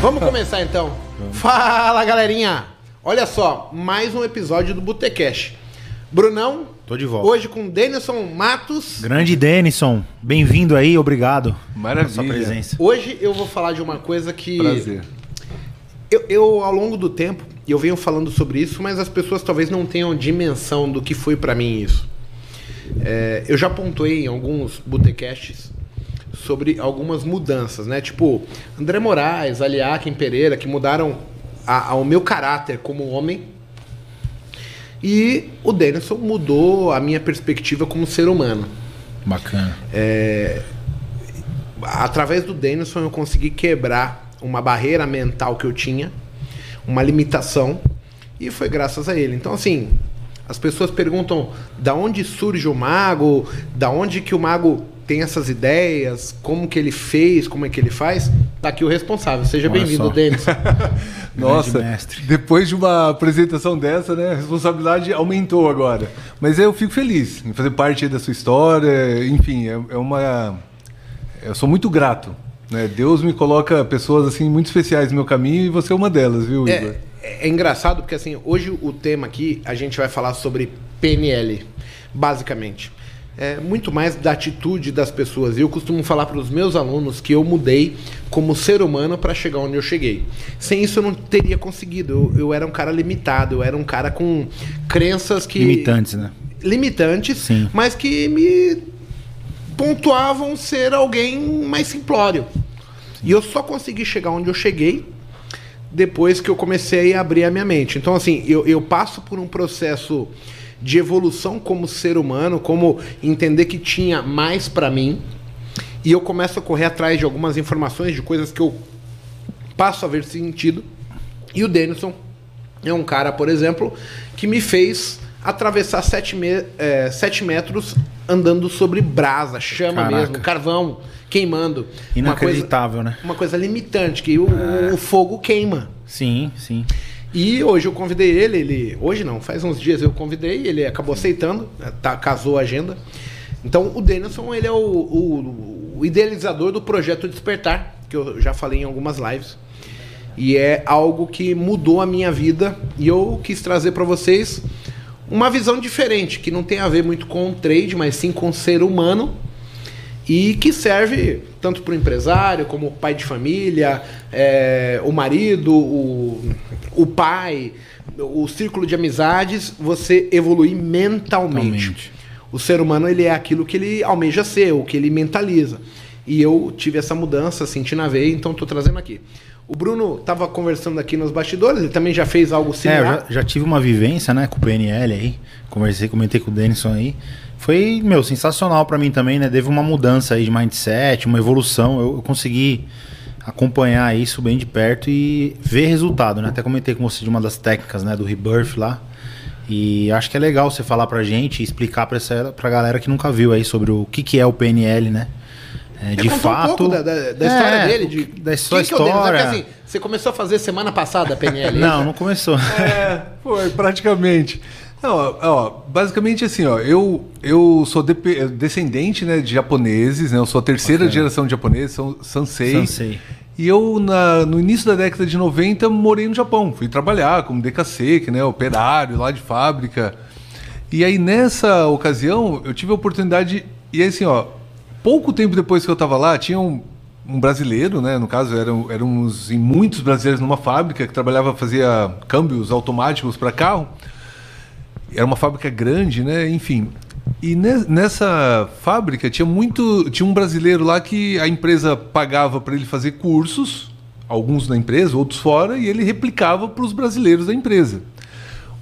Vamos começar então. Fala galerinha! Olha só, mais um episódio do Botecash. Brunão, Tô de volta. hoje com Denison Matos. Grande Denison, bem-vindo aí, obrigado Maravilha. pela sua presença. Hoje eu vou falar de uma coisa que. Prazer. Eu, eu, ao longo do tempo, eu venho falando sobre isso, mas as pessoas talvez não tenham dimensão do que foi pra mim isso. É, eu já pontuei em alguns botecasts sobre algumas mudanças, né? Tipo, André Moraes, Aliakim Pereira, que mudaram a- ao meu caráter como homem. E o Denison mudou a minha perspectiva como ser humano. Bacana. através do Denison eu consegui quebrar uma barreira mental que eu tinha, uma limitação, e foi graças a ele. Então, assim, as pessoas perguntam da onde surge o mago, da onde que o mago tem essas ideias, como que ele fez, como é que ele faz. Tá aqui o responsável. Seja bem-vindo, só. Denison. Nossa, mestre. depois de uma apresentação dessa, né, a responsabilidade aumentou agora. Mas eu fico feliz em fazer parte da sua história. Enfim, é, é uma. Eu sou muito grato. Né? Deus me coloca pessoas assim muito especiais no meu caminho e você é uma delas, viu, Igor? É, é- é engraçado porque assim, hoje o tema aqui a gente vai falar sobre PNL, basicamente. É muito mais da atitude das pessoas. E eu costumo falar para os meus alunos que eu mudei como ser humano para chegar onde eu cheguei. Sem isso eu não teria conseguido. Eu, eu era um cara limitado, eu era um cara com crenças que Limitantes, né? limitantes, Sim. mas que me pontuavam ser alguém mais simplório. E eu só consegui chegar onde eu cheguei depois que eu comecei a abrir a minha mente. Então, assim, eu, eu passo por um processo de evolução como ser humano, como entender que tinha mais pra mim, e eu começo a correr atrás de algumas informações, de coisas que eu passo a ver sentido. E o Denison é um cara, por exemplo, que me fez atravessar 7 me sete metros andando sobre brasa, chama Caraca. mesmo, carvão queimando. Uma coisa- Inacreditável, né? uma coisa limitante, que o, o fogo queima. Sim, sim. E hoje eu convidei ele, ele. Hoje não, faz uns dias eu convidei, ele acabou aceitando, tá, casou a agenda. Então o Denilson, ele é o, o- o idealizador do projeto Despertar, que eu já falei em algumas lives. E é algo que mudou a minha vida e eu quis trazer para vocês uma visão diferente, que não tem a ver muito com o trade, mas sim com o ser humano e que serve tanto para o empresário como o pai de família, é, o marido, o, o pai, o círculo de amizades, você evoluir mentalmente. O ser humano ele é aquilo que ele almeja ser, o que ele mentaliza. E eu tive essa mudança, senti na veia, então estou trazendo aqui. O Bruno estava conversando aqui nos bastidores, ele também já fez algo É, eu similar. já, já tive uma vivência, né, com o PNL aí. Conversei, comentei com o Denison aí. Foi, meu, sensacional pra mim também, né? Teve uma mudança aí de mindset, uma evolução. Eu, eu consegui acompanhar isso bem de perto e ver resultado, né? Até comentei com você de uma das técnicas, né, do Rebirth lá. E acho que é legal você falar pra gente e explicar pra, essa, pra galera que nunca viu aí sobre o que, que é o PNL, né? É, de Contar um fato. pouco da, da- da É, história dele, de da sua é Dennis? É história. assim, você começou a fazer semana passada a PNL? Não, não começou. É, foi, praticamente. Não, ó, basicamente assim, ó, eu, eu sou depe- descendente né, de japoneses, né, eu sou a terceira Bacana. geração de japoneses, são Sansei. Sansei. E eu, na- no início da década de 90, morei no Japão. Fui trabalhar como DKC, né, operário lá de fábrica. E aí, nessa ocasião, eu tive a oportunidade. E assim, ó, pouco tempo depois que eu estava lá, tinha um, um brasileiro, né? No caso, eram, éramos muitos brasileiros numa fábrica que trabalhava, fazia câmbios automáticos para carro. Era uma fábrica grande, né? Enfim. E ne- nessa fábrica tinha muito. Tinha um brasileiro lá que a empresa pagava para ele fazer cursos, alguns na empresa, outros fora, e ele replicava para os brasileiros da empresa.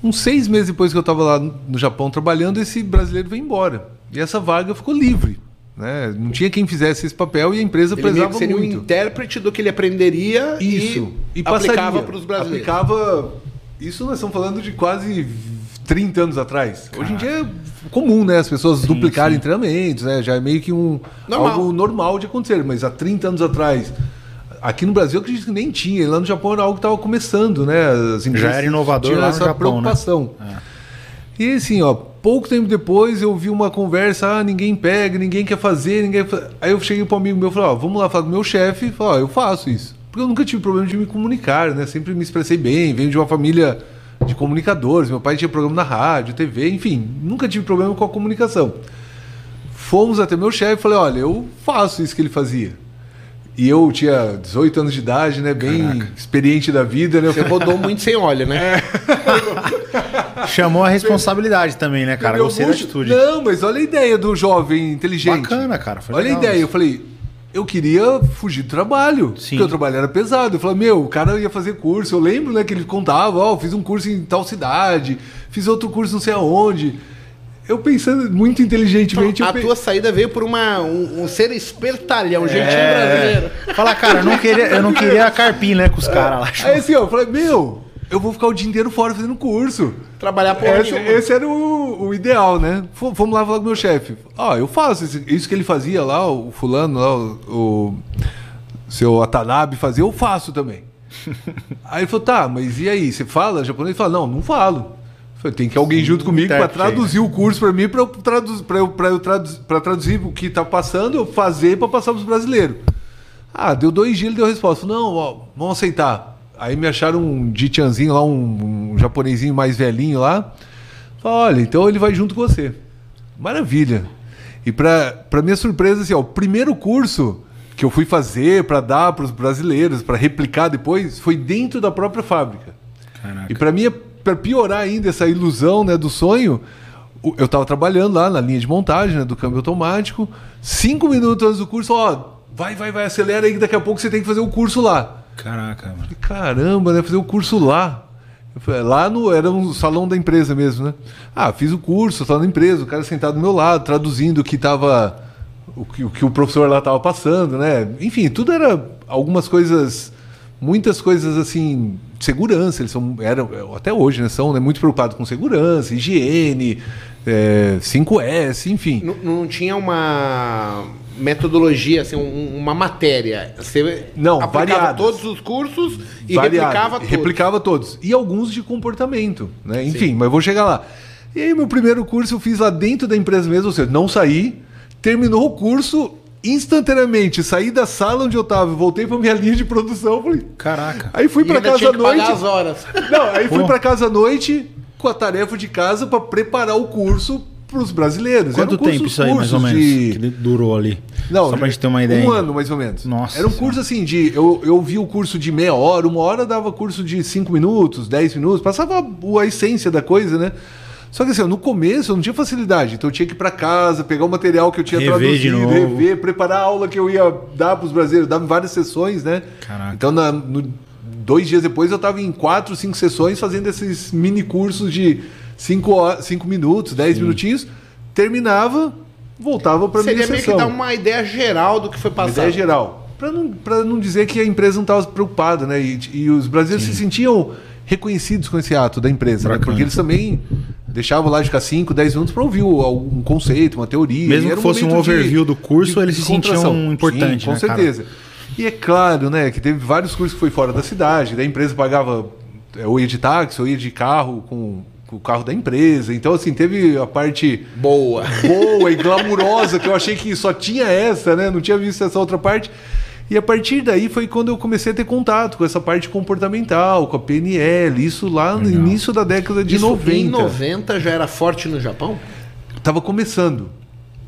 Uns seis meses depois que eu estava lá no Japão trabalhando, esse brasileiro veio embora. E essa vaga ficou livre. Né? Não tinha quem fizesse esse papel e a empresa Ele prezava que seria muito. um intérprete do que ele aprenderia Isso. e, E, aplicava para os brasileiros. Aplicava. Isso nós estamos falando de quase 30 anos atrás. Hoje em dia é comum, né? As pessoas duplicarem treinamentos, né? Já é meio que um Normal. algo normal de acontecer. Mas há 30 anos atrás, aqui no Brasil, eu acredito que nem tinha. E lá no Japão era algo que estava começando, né? As empresas era inovador tinham lá no essa Japão, né? preocupação. E assim, ó, pouco tempo depois eu vi uma conversa, ah, ninguém pega, ninguém quer fazer, ninguém Aí eu cheguei para um amigo meu e falei, ó, vamos lá falar com o meu chefe, falei, ó, eu faço isso. porque eu nunca tive problema de me comunicar, né? Sempre me expressei bem, venho de uma família de comunicadores, meu pai tinha programa na rádio, TV, enfim, nunca tive problema com a comunicação. Fomos até meu chefe e falei, olha, eu faço isso que ele fazia. E eu tinha 18 anos de idade, né? Bem Caraca. experiente da vida, né? Eu Você rodou muito sem óleo, né? Chamou a responsabilidade também, né, cara? Gostei da atitude. Não, mas olha a ideia do jovem inteligente. Bacana, cara. Foi olha legal a ideia. isso. Eu falei, eu queria fugir do trabalho. Sim. Porque o trabalho era pesado. Eu falei, meu, o cara ia fazer curso. Eu lembro, né, que ele contava, ó, fiz um curso em tal cidade, fiz outro curso não sei aonde. Eu pensando muito inteligentemente. Então, a pe- tua saída veio por uma, um, um ser espertalhão, um jeitinho É. brasileiro. Fala, cara, eu não queria, eu não queria carpir, né, com os caras lá. Aí assim, ó, eu falei, meu, eu vou ficar o dia inteiro fora fazendo curso. Trabalhar porra Esse, nenhuma. esse era o, o ideal, né? F- Fomos lá falar com o meu chefe. Ó, eu faço isso, isso que ele fazia lá, o fulano lá, o, o seu Atanabe fazia, eu faço também. aí ele falou, tá, mas e aí, você fala japonês? Ele falou, não, não falo. Falei, tem que alguém junto comigo para traduzir o curso para mim, para eu, traduz, pra eu, pra eu traduz, pra traduzir o que tá passando, eu fazer para passar para os brasileiros. Ah, deu dois dias, ele deu a resposta. Não, ó, vamos aceitar. Aí me acharam um Jitianzinho lá, um, um japonesinho mais velhinho lá. Falei, olha, então ele vai junto com você. Maravilha. E para minha surpresa, assim, ó, o primeiro curso que eu fui fazer para dar para os brasileiros, para replicar depois, foi dentro da própria fábrica. Caraca. E para mim, para piorar ainda essa ilusão né, do sonho, eu estava trabalhando lá na linha de montagem né, do câmbio automático. Cinco minutos antes do curso, ó, vai, vai, vai, acelera aí que daqui a pouco você tem que fazer o curso lá. Caraca, mano. Falei, Caramba, né? Fazer o curso lá. Falei, lá no. Era um salão da empresa mesmo, né? Ah, fiz o curso, estava na empresa, o cara sentado do meu lado, traduzindo o que tava. O que o, que o professor lá estava passando, né? Enfim, tudo era algumas coisas. Muitas coisas assim. Segurança, eles são. Eram, até hoje, né? São né, muito preocupados com segurança, higiene, é, 5S, enfim. Não, não tinha uma metodologia, assim, um- uma matéria. Você Não, aplicava variadas. todos os cursos e Variado. replicava todos. Replicava todos. E alguns de comportamento, né? Enfim, mas eu vou chegar lá. E aí, meu primeiro curso eu fiz lá dentro da empresa mesmo, ou seja, não saí, terminou o curso instantaneamente, saí da sala onde eu tava, voltei pra minha linha de produção, falei... Caraca. Aí fui E ainda casa à que pagar noite. as horas. Não, aí fui Pô. pra casa à noite com a tarefa de casa pra preparar o curso pros brasileiros. Quanto Eram cursos tempo isso aí, mais ou menos, de- que durou ali? não, Só pra gente ter uma ideia. Um ano, mais ou menos. Nossa Era um Senhora. curso assim de. Eu, eu vi o curso de meia hora, uma hora dava curso de cinco minutos, 10 minutos, passava a, a essência da coisa, né? Só que assim, no começo eu não tinha facilidade, então eu tinha que ir para casa, pegar o material que eu tinha Rever traduzido, rever, preparar a aula que eu ia dar para os brasileiros, dava várias sessões, né? Caraca. Então, na- no- dois dias depois, eu estava em quatro, cinco sessões fazendo esses mini cursos de cinco, cinco minutos, dez minutinhos, terminava, voltava para minha Seria meio que sessão. dar uma ideia geral do que foi Uma passado. ideia geral. Para não, pra não dizer que a empresa não estava preocupada, né? E, e os brasileiros se sentiam reconhecidos com esse ato da empresa, né? Porque eles também deixavam lá de ficar 5, 10 minutos para ouvir um conceito, uma teoria. Mesmo era que fosse um momento de- overview do curso, eles se sentiam importantes, Sim, com né, cara? certeza. E é claro, né, que teve vários cursos que foi fora da cidade, da empresa pagava, é, ou ia de táxi, ou ia de carro com, com o carro da empresa. Então, assim, teve a parte Boa. boa e glamurosa, que eu achei que só tinha essa, né? Não tinha visto essa outra parte. E a partir daí foi quando eu comecei a ter contato com essa parte comportamental, com a PNL, isso lá no Legal. início da década de Isso 90. Em 90 já era forte no Japão? Tava começando.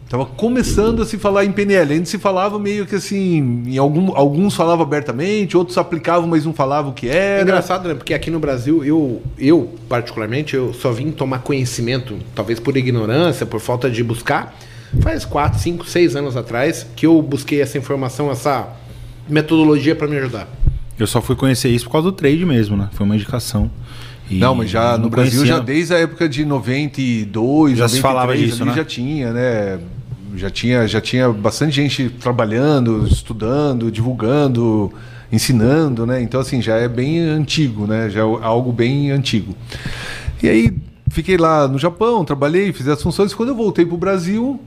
Tava começando a se falar em PNL. Ainda se falava meio que assim, em algum, alguns falavam abertamente, outros aplicavam, mas não falavam o que É era. engraçado, né? Porque aqui no Brasil, eu, eu particularmente, eu só vim tomar conhecimento, talvez por ignorância, por falta de buscar, faz 4, 5, 6 anos atrás, que eu busquei essa informação, essa metodologia para me ajudar. Eu só fui conhecer isso por causa do trade mesmo, né? Foi uma indicação. E Não, mas já não no Brasil, conhecia- já desde a época de 92, Já se 93, falava disso, ali né? já tinha, né? Já tinha, já tinha bastante gente trabalhando, estudando, divulgando, ensinando, né? Então, assim, já é bem antigo, né? Já é algo bem antigo. E aí, fiquei lá no Japão, trabalhei, fiz as funções. Quando eu voltei para o Brasil,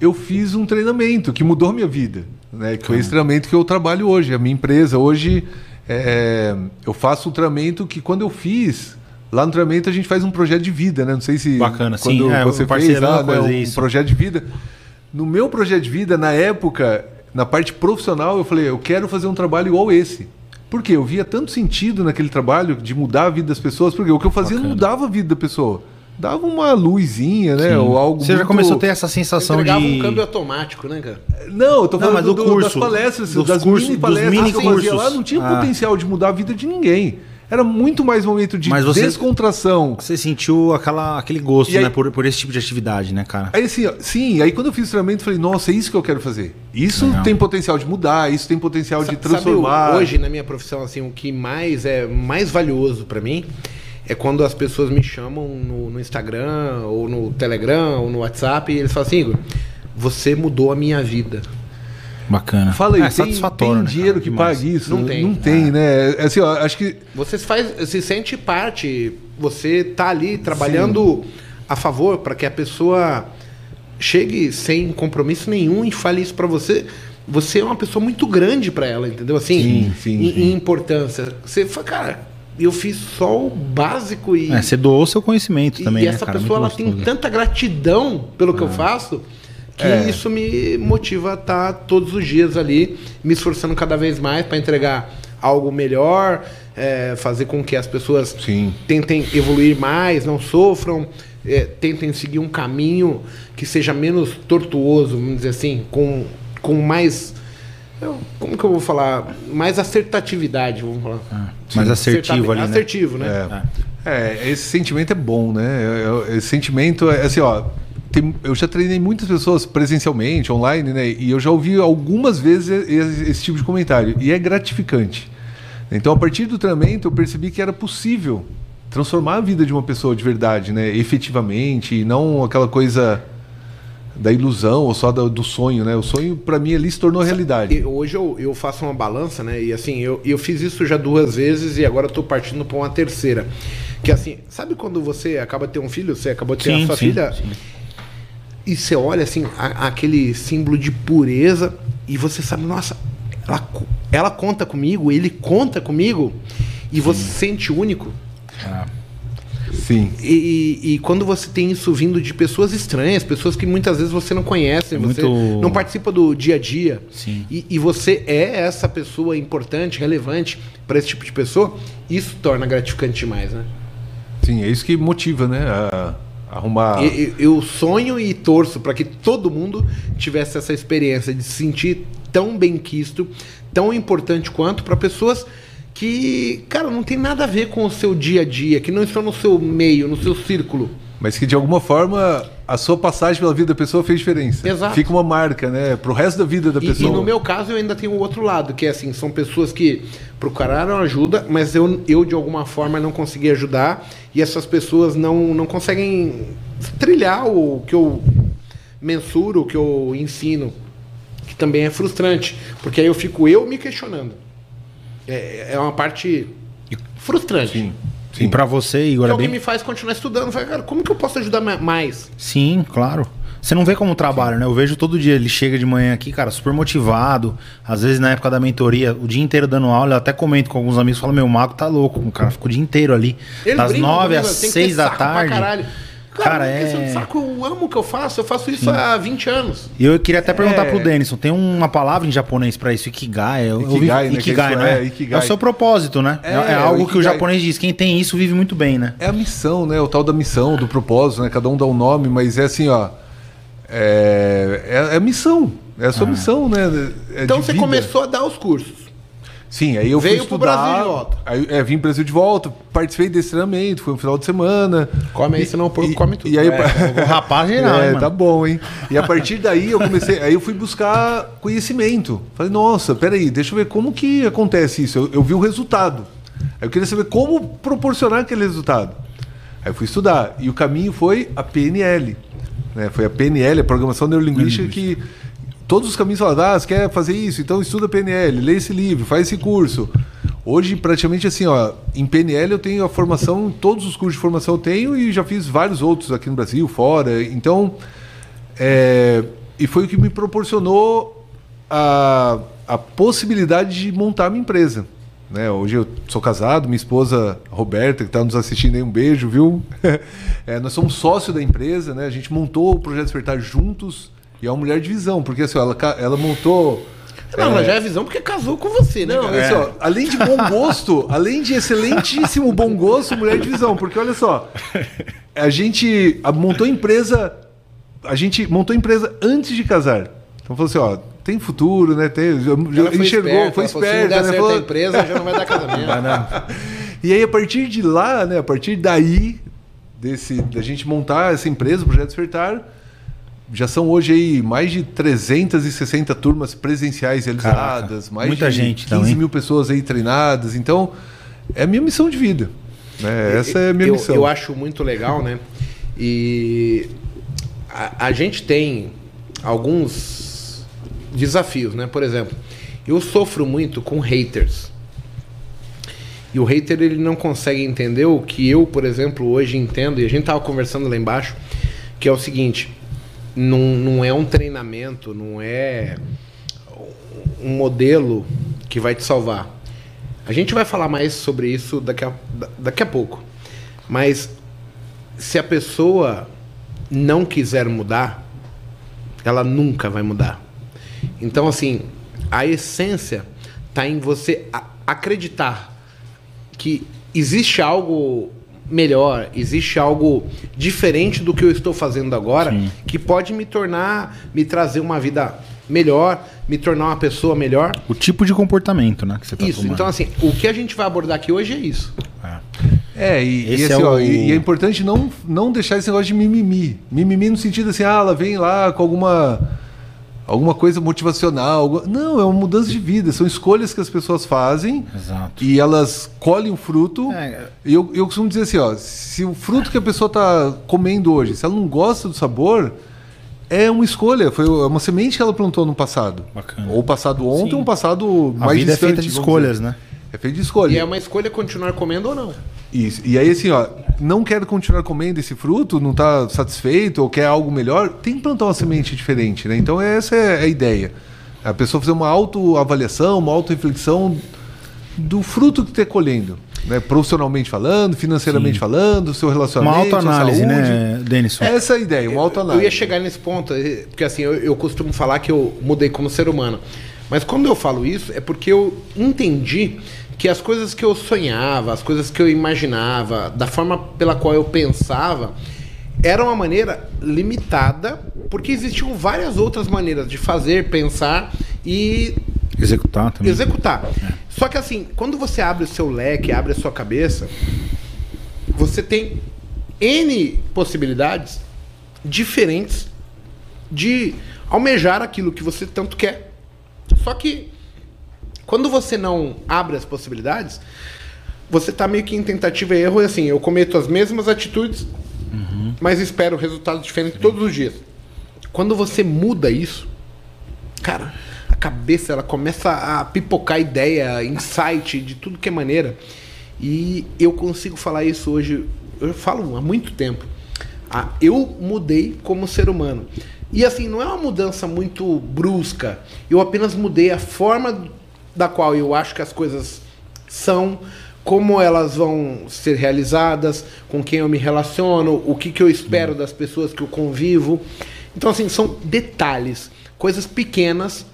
eu fiz um treinamento que mudou minha vida, né? Que foi esse treinamento que eu trabalho hoje. A minha empresa hoje, é, eu faço um treinamento que quando eu fiz lá no treinamento a gente faz um projeto de vida, né? Não sei se Bacana, quando sim. É, você o fez lá, né, um isso. projeto de vida. No meu projeto de vida, na época, na parte profissional, eu falei, eu quero fazer um trabalho igual esse. Porque eu via tanto sentido naquele trabalho de mudar a vida das pessoas, porque o que eu fazia não mudava a vida da pessoa. Dava uma luzinha, né? Sim. Ou algo Você já muito- começou a ter essa sensação Entregava de. um câmbio automático, né, cara? Não, eu tô Não, falando mas do, do do- das curso, palestras, dos das cursos- mini dos palestras mini que eu fazia cursos. lá, não tinha Ah. potencial de mudar a vida de ninguém. Era muito mais momento de Mas você- descontração. Você sentiu aquela, aquele gosto, aí- né? Por, por esse tipo de atividade, né, cara? Aí assim, ó, sim, aí quando eu fiz o treinamento, eu falei, nossa, é isso que eu quero fazer. Isso Legal. tem potencial de mudar, isso tem potencial de transformar. Sabe, hoje, na minha profissão, assim, o que mais é mais valioso pra mim é quando as pessoas me chamam no, no Instagram, ou no Telegram, ou no WhatsApp, e eles falam assim, Igor, você mudou a minha vida. Bacana. Fala aí, é, tem, satisfatório, tem né, dinheiro cara? que pague isso? Não tem. Não tem, né? É Assim, ó, acho que Você se faz, se sente parte, você tá ali trabalhando a favor para que a pessoa chegue sem compromisso nenhum e fale isso para você. Você é uma pessoa muito grande para ela, entendeu? Assim, Sim, sim, em, sim. em importância. Você fala, cara, eu fiz só o básico e É, você doou seu conhecimento também, e né, essa cara? pessoa ela tem tanta gratidão pelo que eu faço que É. isso me motiva a estar todos os dias ali, me esforçando cada vez mais para entregar algo melhor, é, fazer com que as pessoas Sim. tentem evoluir mais, não sofram, é, tentem seguir um caminho que seja menos tortuoso, vamos dizer assim, com, com mais. Eu- Como que eu vou falar? Mais acertatividade, vamos falar. mais assertivo ali, né? Assertivo, né? É. É, esse sentimento é bom, né? Esse sentimento é assim, ó. tem- eu já treinei muitas pessoas presencialmente, online, né? E eu já ouvi algumas vezes esse, esse tipo de comentário. E é gratificante. Então, a partir do treinamento, eu percebi que era possível transformar a vida de uma pessoa de verdade, né? Efetivamente, e não aquela coisa da ilusão ou só do, do sonho, né? O sonho, para mim, ali se tornou realidade. E hoje eu, eu faço uma balança, né? E assim, eu, eu fiz isso já duas vezes e agora eu tô partindo para uma terceira. Que assim, sabe quando você acaba de ter um filho, você acabou de ter Sim, a sua sim, filha, sim. e você olha assim, a- aquele símbolo de pureza, e você sabe, nossa, ela, ela conta comigo, ele conta comigo, e você se sente único. Ah, Sim. E, e- quando você tem isso vindo de pessoas estranhas, pessoas que muitas vezes você não conhece, É você muito- não participa do dia a dia, Sim. E, e você é essa pessoa importante, relevante para esse tipo de pessoa, isso torna gratificante demais, né? Sim, é isso que motiva, né? A, arrumar. E- e- Eu sonho e torço para que todo mundo tivesse essa experiência de se sentir tão bem quisto, tão importante quanto para pessoas que, cara, não tem nada a ver com o seu dia a dia, que não estão no seu meio, no seu círculo. Mas que de alguma forma a sua passagem pela vida da pessoa fez diferença. Exato. Fica uma marca, né? Pro resto da vida da E, pessoa. e no meu caso eu ainda tenho o outro lado, que é assim, são pessoas que procuraram ajuda, mas eu, eu de alguma forma não consegui ajudar, e essas pessoas não, não conseguem trilhar o que eu mensuro, o que eu ensino, que também é frustrante, porque aí eu fico eu me questionando. É, é uma parte frustrante. Sim. E pra você, Igor, Que é é o que bem... me faz continuar estudando. Fala, cara, como que eu posso ajudar ma- mais? Sim, claro. Você não vê como trabalho, né? Eu vejo todo dia, ele chega de manhã aqui, cara, super motivado. Às vezes na época da mentoria, o dia inteiro dando aula, eu até comento com alguns amigos, falo, meu, o Mago tá louco, o cara ficou o dia inteiro ali. Eles das nove às seis da tarde. Cara, Cara, é- é... saco, eu amo o que eu faço, eu faço isso há 20 anos. E eu queria até perguntar É. pro Denison, tem uma palavra em japonês pra isso, Ikigai. Eu, eu vi- Ikigai, né, que Ikigai, né? é, Ikigai. É o seu propósito, né? É, É, é algo o que o Ikigai. japonês diz, quem tem isso vive muito bem, né? É a missão, né? O tal da missão, do propósito, né? Cada um dá um nome, mas é assim, ó. É, é, é a missão. É a sua missão, né? É Então você começou a dar os cursos. Sim, aí eu Veio fui pro estudar. Brasil de volta. Aí, é, vim pro Brasil de volta, participei desse treinamento, foi um final de semana. Come aí, senão o porco come tudo. E aí, É, o rapaz geral, é, hein, tá bom, hein? E a partir daí eu comecei, aí eu fui buscar conhecimento. Falei, nossa, peraí, deixa eu ver como que acontece isso. Eu, eu vi o resultado. Aí eu queria saber como proporcionar aquele resultado. Aí eu fui estudar. E o caminho foi a PNL. Né? Foi a PNL, a Programação Neurolinguística, que todos os caminhos falavam, ah, você quer fazer isso? Então estuda PNL, lê esse livro, faz esse curso. Hoje, praticamente assim, ó, em PNL eu tenho a formação, todos os cursos de formação eu tenho e já fiz vários outros aqui no Brasil, fora. Então, é, e foi o que me proporcionou a, a possibilidade de montar minha empresa. Né? Hoje eu sou casado, minha esposa Roberta, que está nos assistindo aí, um beijo, viu? É, nós somos sócio da empresa, né? a gente montou o Projeto Despertar juntos e é uma mulher de visão, porque assim, ela, ela montou Não, mas já é visão porque casou com você, né? Não, olha só, além de bom gosto, além de excelentíssimo bom gosto, mulher de visão, porque olha só, a gente montou empresa, a gente montou empresa antes de casar. Então falou assim, ó, tem futuro, né? Tem, Ela foi enxergou, esperta, foi ela falou, esperta, Se não né? Falou- empresa, já não vai dar casamento. E aí, a partir de lá, né, a partir daí, desse, da gente montar essa empresa, o Projeto Despertar, já são hoje aí mais de 360 turmas presenciais realizadas, Caraca, mais muita de gente 15 também. mil pessoas aí treinadas. Então, é a minha missão de vida. né? Essa é a minha eu, missão. Eu acho muito legal, né? E a, a gente tem alguns desafios, né? Por exemplo, eu sofro muito com haters. E o hater ele não consegue entender o que eu, por exemplo, hoje entendo, e a gente tava conversando lá embaixo, que é o seguinte, não, não é um treinamento, não é um modelo que vai te salvar. A gente vai falar mais sobre isso daqui a, da- daqui a pouco. Mas se a pessoa não quiser mudar, ela nunca vai mudar. Então, assim, a essência está em você acreditar que existe algo melhor, existe algo diferente do que eu estou fazendo agora, Sim. que pode me tornar, me trazer uma vida melhor, me tornar uma pessoa melhor. O tipo de comportamento, né? Que você tá Isso. tomando. Então, assim, o que a gente vai abordar aqui hoje é isso. É. É, e, e Esse assim, é ó, o- e, e é importante não, não deixar esse negócio de mimimi. Mimimi no sentido assim, ah, ela vem lá com alguma alguma coisa motivacional. algu- Não, é uma mudança de vida. São escolhas que as pessoas fazem Exato. e elas colhem o fruto. É. E eu, eu costumo dizer assim, ó, se o fruto que a pessoa está comendo hoje, se ela não gosta do sabor, é uma escolha, foi uma semente que ela plantou no passado. Bacana. Ou passado ontem, Sim. ou um passado A mais vida é distante, feita de escolhas, dizer. né? É feita de escolha. E é uma escolha continuar comendo ou não. Isso. E aí, assim, ó, não quero continuar comendo esse fruto, não está satisfeito ou quer algo melhor, tem que plantar uma semente diferente, né? Então, essa é a ideia. A pessoa fazer uma autoavaliação, uma autorreflexão do fruto que está colhendo. Né? Profissionalmente falando, financeiramente Sim. falando, seu Uma relacionamento, sua autoanálise, saúde. né, Denison? Essa é a ideia, uma Eu autoanálise. ia chegar nesse ponto, eh, porque assim, eu, eu costumo falar que eu mudei como ser humano. Mas quando eu falo isso, é porque eu entendi que as coisas que eu sonhava, as coisas que eu imaginava, da forma pela qual eu pensava, era uma maneira limitada, porque existiam várias outras maneiras de fazer, pensar e Executar também. executar. Só que assim, quando você abre o seu leque, abre a sua cabeça, você tem N possibilidades diferentes de almejar aquilo que você tanto quer. Só que quando você não abre as possibilidades, você tá meio que em tentativa e erro, e assim, eu cometo as mesmas atitudes, mas espero resultados diferentes todos os dias. Quando você muda isso, cara, a cabeça ela começa a pipocar ideia, insight de tudo que é maneira. E eu consigo falar isso hoje, eu falo há muito tempo. Ah, eu mudei como ser humano. E assim, não é uma mudança muito brusca. Eu apenas mudei a forma da qual eu acho que as coisas são, como elas vão ser realizadas, com quem eu me relaciono, o que, que eu espero das pessoas que eu convivo. Então, assim, são detalhes, coisas pequenas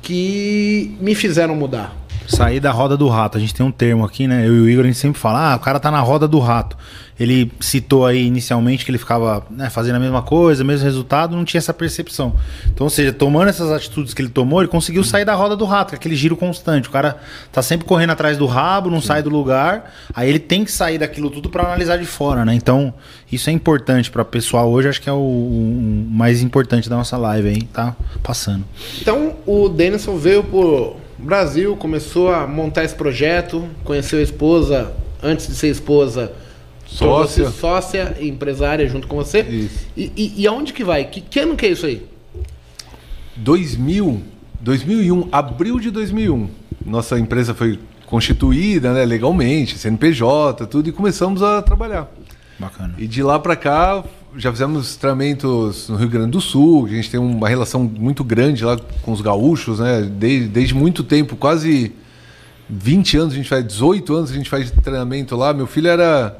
que me fizeram mudar. Sair da roda do rato. A gente tem um termo aqui, né? Eu e o Igor, a gente sempre fala, ah, o cara tá na roda do rato. Ele citou aí inicialmente que ele ficava né, fazendo a mesma coisa, mesmo resultado, não tinha essa percepção. Então, ou seja, tomando essas atitudes que ele tomou, ele conseguiu sair da roda do rato, que é aquele giro constante. O cara tá sempre correndo atrás do rabo, não sai do lugar, aí ele tem que sair daquilo tudo para analisar de fora, né? Então, isso é importante para pessoal hoje, acho que é o, o mais importante da nossa live aí, tá passando. Então, o Denison veio pro Brasil, começou a montar esse projeto, conheceu a esposa, antes de ser esposa, Sócia. sócia e empresária junto com você. Isso. E, e, e aonde que vai? Que, que ano que é isso aí? 2000, 2001, abril de 2001, nossa empresa foi constituída né, legalmente, CNPJ, tudo, e começamos a trabalhar. Bacana. E de lá para cá, já fizemos treinamentos no Rio Grande do Sul, que a gente tem uma relação muito grande lá com os gaúchos, né? Desde, desde muito tempo, quase 20 anos a gente faz, 18 anos a gente faz treinamento lá. Meu filho era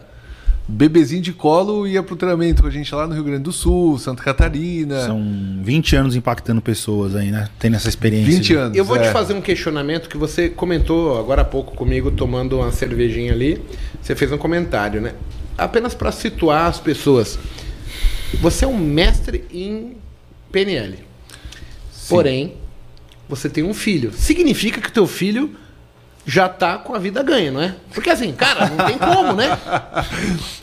bebezinho de colo ia pro treinamento com a gente lá no Rio Grande do Sul, Santa Catarina. São 20 anos impactando pessoas aí, né? Tendo essa experiência. 20 anos. Eu vou é. te fazer um questionamento que você comentou agora há pouco comigo, tomando uma cervejinha ali. Você fez um comentário, né? Apenas para situar as pessoas. Você é um mestre em PNL. Porém, você tem um filho. Significa que teu filho já tá com a vida ganha, não é? Porque assim, cara, não tem como, né?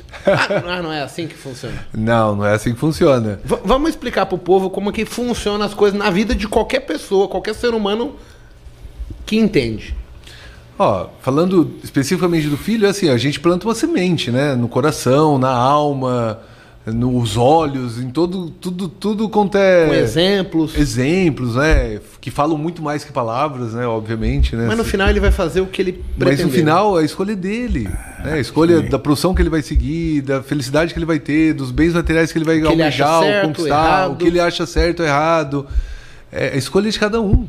Ah, não é assim que funciona. Não, não é assim que funciona. V- vamos explicar pro povo como que funciona as coisas na vida de qualquer pessoa, qualquer ser humano que entende. Ó, falando especificamente do filho, é assim, a gente planta uma semente, né? No coração, na alma, nos olhos, em todo, tudo, tudo quanto é... Com exemplos. Exemplos, né? Que falam muito mais que palavras, né? Obviamente, né? Mas no final ele vai fazer o que ele Mas pretender. no final, a escolha é dele. né? A escolha sim. da profissão que ele vai seguir, da felicidade que ele vai ter, dos bens materiais que ele vai que ele acha almejar, ou certo, conquistar, errado. o que ele acha certo ou errado. É a escolha de cada um.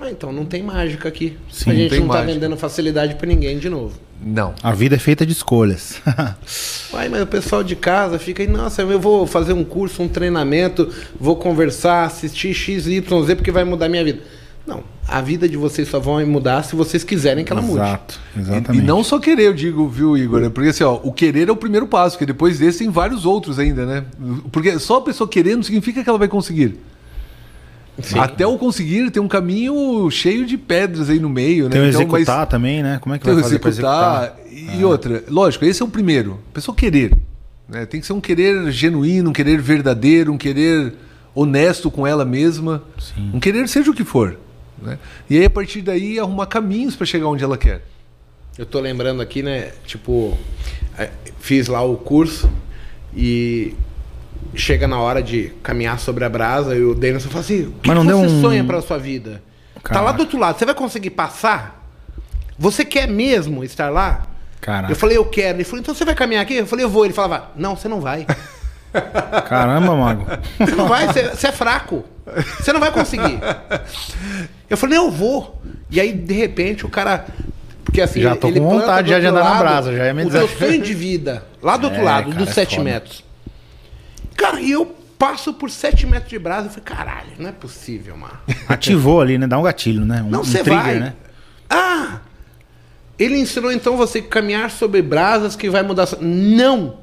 Ah, então não tem mágica aqui. Sim, a não gente tem não tá mágica. vendendo facilidade pra ninguém de novo. Não. A vida é feita de escolhas. Uai, mas o pessoal de casa fica aí, nossa, eu vou fazer um curso, um treinamento, vou conversar, assistir XYZ porque vai mudar minha vida. Não, a vida de vocês só vai mudar se vocês quiserem que ela mude. Exato, E, exatamente. e não só querer, eu digo, viu, Igor? É Porque assim, ó, o querer é o primeiro passo, porque depois desse tem vários outros ainda, né? Porque só a pessoa querendo significa que ela vai conseguir. Sim. Até o conseguir tem um caminho cheio de pedras aí no meio, né? Tem o Então, mas- executar também, né? Como é que Tem vai fazer executar. executar? E outra, lógico, esse é o primeiro. A pessoa querer. né? Tem que ser um querer genuíno, um querer verdadeiro, um querer honesto com ela mesma. Sim. Um querer seja o que for. né? E aí, a partir daí, arrumar caminhos para chegar onde ela quer. Eu tô lembrando aqui, né? Tipo, eh, fiz lá o curso e chega na hora de caminhar sobre a brasa e o Denison fala assim: o que, Mas não que deu você um- sonha pra sua vida? Tá lá Caraca. do outro lado, você vai conseguir passar? Você quer mesmo estar lá? Caraca. Eu falei, eu quero. Ele falou, então você vai caminhar aqui? Eu falei, eu vou. Ele falava, não, você não vai. Caramba, Mago. Você não vai, você, você é fraco. Você não vai conseguir. Eu falei, eu vou. E aí, de repente, o cara. Porque assim, Já tô com planta vontade já de andar na lado brasa, já me O teu sonho de vida, lá do outro É, lado, cara, dos é 7 foda. metros. Cara, e eu passo por 7 metros de brasa. Eu falei, caralho, não é possível, mano. Ativou ali, né? Dá um gatilho, né? Um, Não, um você trigger, vai. né? Ah! Ele ensinou então você a caminhar sobre brasas que vai mudar. Não!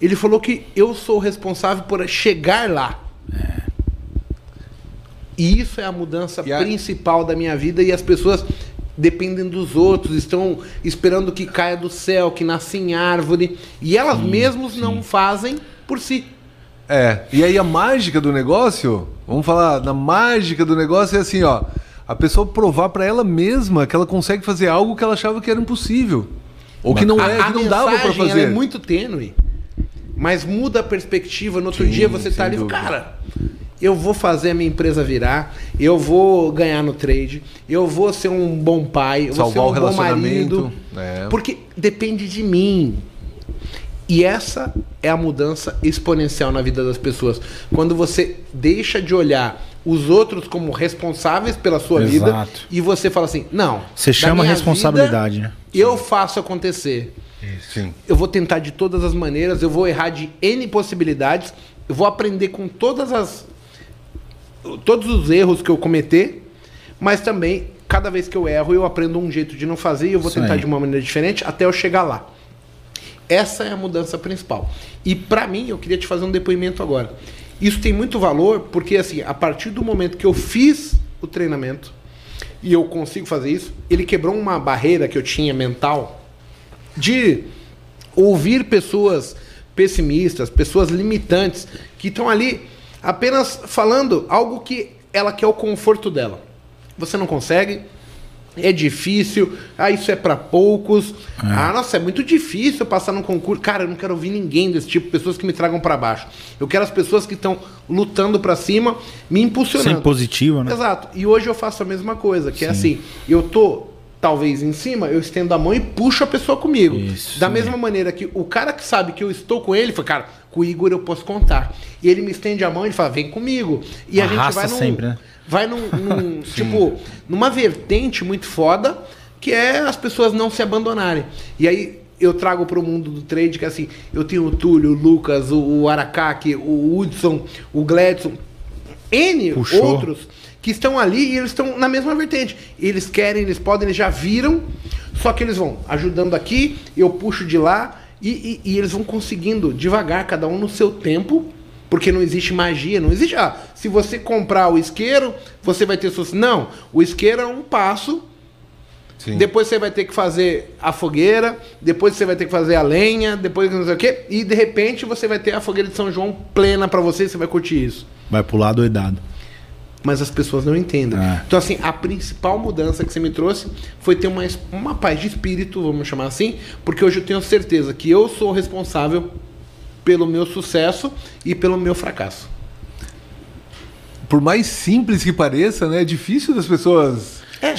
Ele falou que eu sou o responsável por chegar lá. E isso é a mudança E a- principal da minha vida e as pessoas dependem dos outros, estão esperando que caia do céu, que nasça em árvore, e elas mesmas não fazem por si. É, e aí a mágica do negócio, vamos falar, na mágica do negócio é assim, ó, a pessoa provar pra ela mesma que ela consegue fazer algo que ela achava que era impossível. Ou que não é, a, que a não dava pra mensagem, ela fazer. é muito tênue. Mas muda a perspectiva. No outro Sim, dia você tá ali e dúvida. cara, eu vou fazer a minha empresa virar, eu vou ganhar no trade, eu vou ser um bom pai, eu vou ser Salvar um o bom relacionamento, marido. é. Porque depende de mim. E essa é a mudança exponencial na vida das pessoas. Quando você deixa de olhar os outros como responsáveis pela sua vida Exato. e você fala assim: não. Você chama responsabilidade, vida, né? Eu faço acontecer. Sim. Eu vou tentar de todas as maneiras, eu vou errar de N possibilidades, eu vou aprender com todas as. todos os erros que eu cometer, mas também, cada vez que eu erro, eu aprendo um jeito de não fazer e eu vou Isso tentar aí. de uma maneira diferente até eu chegar lá. Essa é a mudança principal. E pra mim, eu queria te fazer um depoimento agora. Isso tem muito valor porque assim, a partir do momento que eu fiz o treinamento e eu consigo fazer isso, ele quebrou uma barreira que eu tinha mental de ouvir pessoas pessimistas, pessoas limitantes que estão ali apenas falando algo que ela quer o conforto dela. Você não consegue, é difícil, ah, isso é para poucos. Ah, nossa, é muito difícil passar num concurso. Cara, eu não quero ouvir ninguém desse tipo, pessoas que me tragam para baixo. Eu quero as pessoas que estão lutando para cima, me impulsionando. Sempre positivo, né? Exato. E hoje eu faço a mesma coisa, que é assim, eu tô talvez em cima, eu estendo a mão e puxo a pessoa comigo. Isso, da é. mesma maneira que o cara que sabe que eu estou com ele, fala, cara, com o Igor eu posso contar. E ele me estende a mão e fala, vem comigo. E a gente Arrasta vai num, sempre, né? Vai num, num, tipo, numa vertente muito foda, que é as pessoas não se abandonarem. E aí eu trago para o mundo do trade que assim, eu tenho o Túlio, o Lucas, o, o Aracaki, o Hudson, o Gladson, N Puxou. outros que estão ali e eles estão na mesma vertente. Eles querem, eles podem, eles já viram, só que eles vão ajudando aqui, eu puxo de lá e, e- e eles vão conseguindo devagar, cada um no seu tempo, porque não existe magia, não existe. Ah, se você comprar o isqueiro, você vai ter sucesso. Não, o isqueiro é um passo. Sim. Depois você vai ter que fazer a fogueira, depois você vai ter que fazer a lenha, depois não sei o quê, e de repente você vai ter a fogueira de São João plena pra você, e você vai curtir isso Vai pular doidado. mas as pessoas não entendem. É. Então, assim, a principal mudança que você me trouxe foi ter uma, uma paz de espírito, vamos chamar assim, porque hoje eu tenho certeza que eu sou responsável pelo meu sucesso e pelo meu fracasso. Por mais simples que pareça, né, é difícil das pessoas É.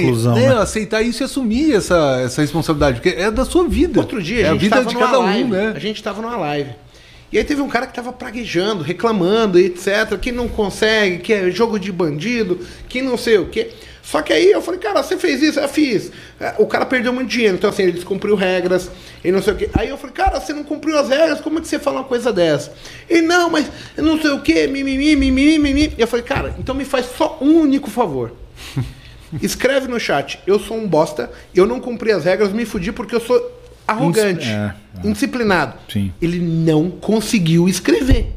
Conclusão, né, né? aceitar isso e assumir essa, essa responsabilidade, porque é da sua vida. Outro dia, é a vida tava de cada live, um, né? A gente tava numa live. E aí teve um cara que tava praguejando, reclamando, etc, que não consegue, que é jogo de bandido, que não sei o quê. Só que aí eu falei, cara, você fez isso? Eu fiz. É, O cara perdeu muito dinheiro, então assim, ele descumpriu regras, e não sei o quê. Aí eu falei, cara, você não cumpriu as regras, como é que você fala uma coisa dessa? Ele, não, mas eu não sei o quê, mimimi, mimimi, mimimi. E eu falei, cara, então me faz só um único favor. Escreve no chat, eu sou um bosta, eu não cumpri as regras, me fudi porque eu sou arrogante, é, é. indisciplinado. Sim. Ele não conseguiu escrever.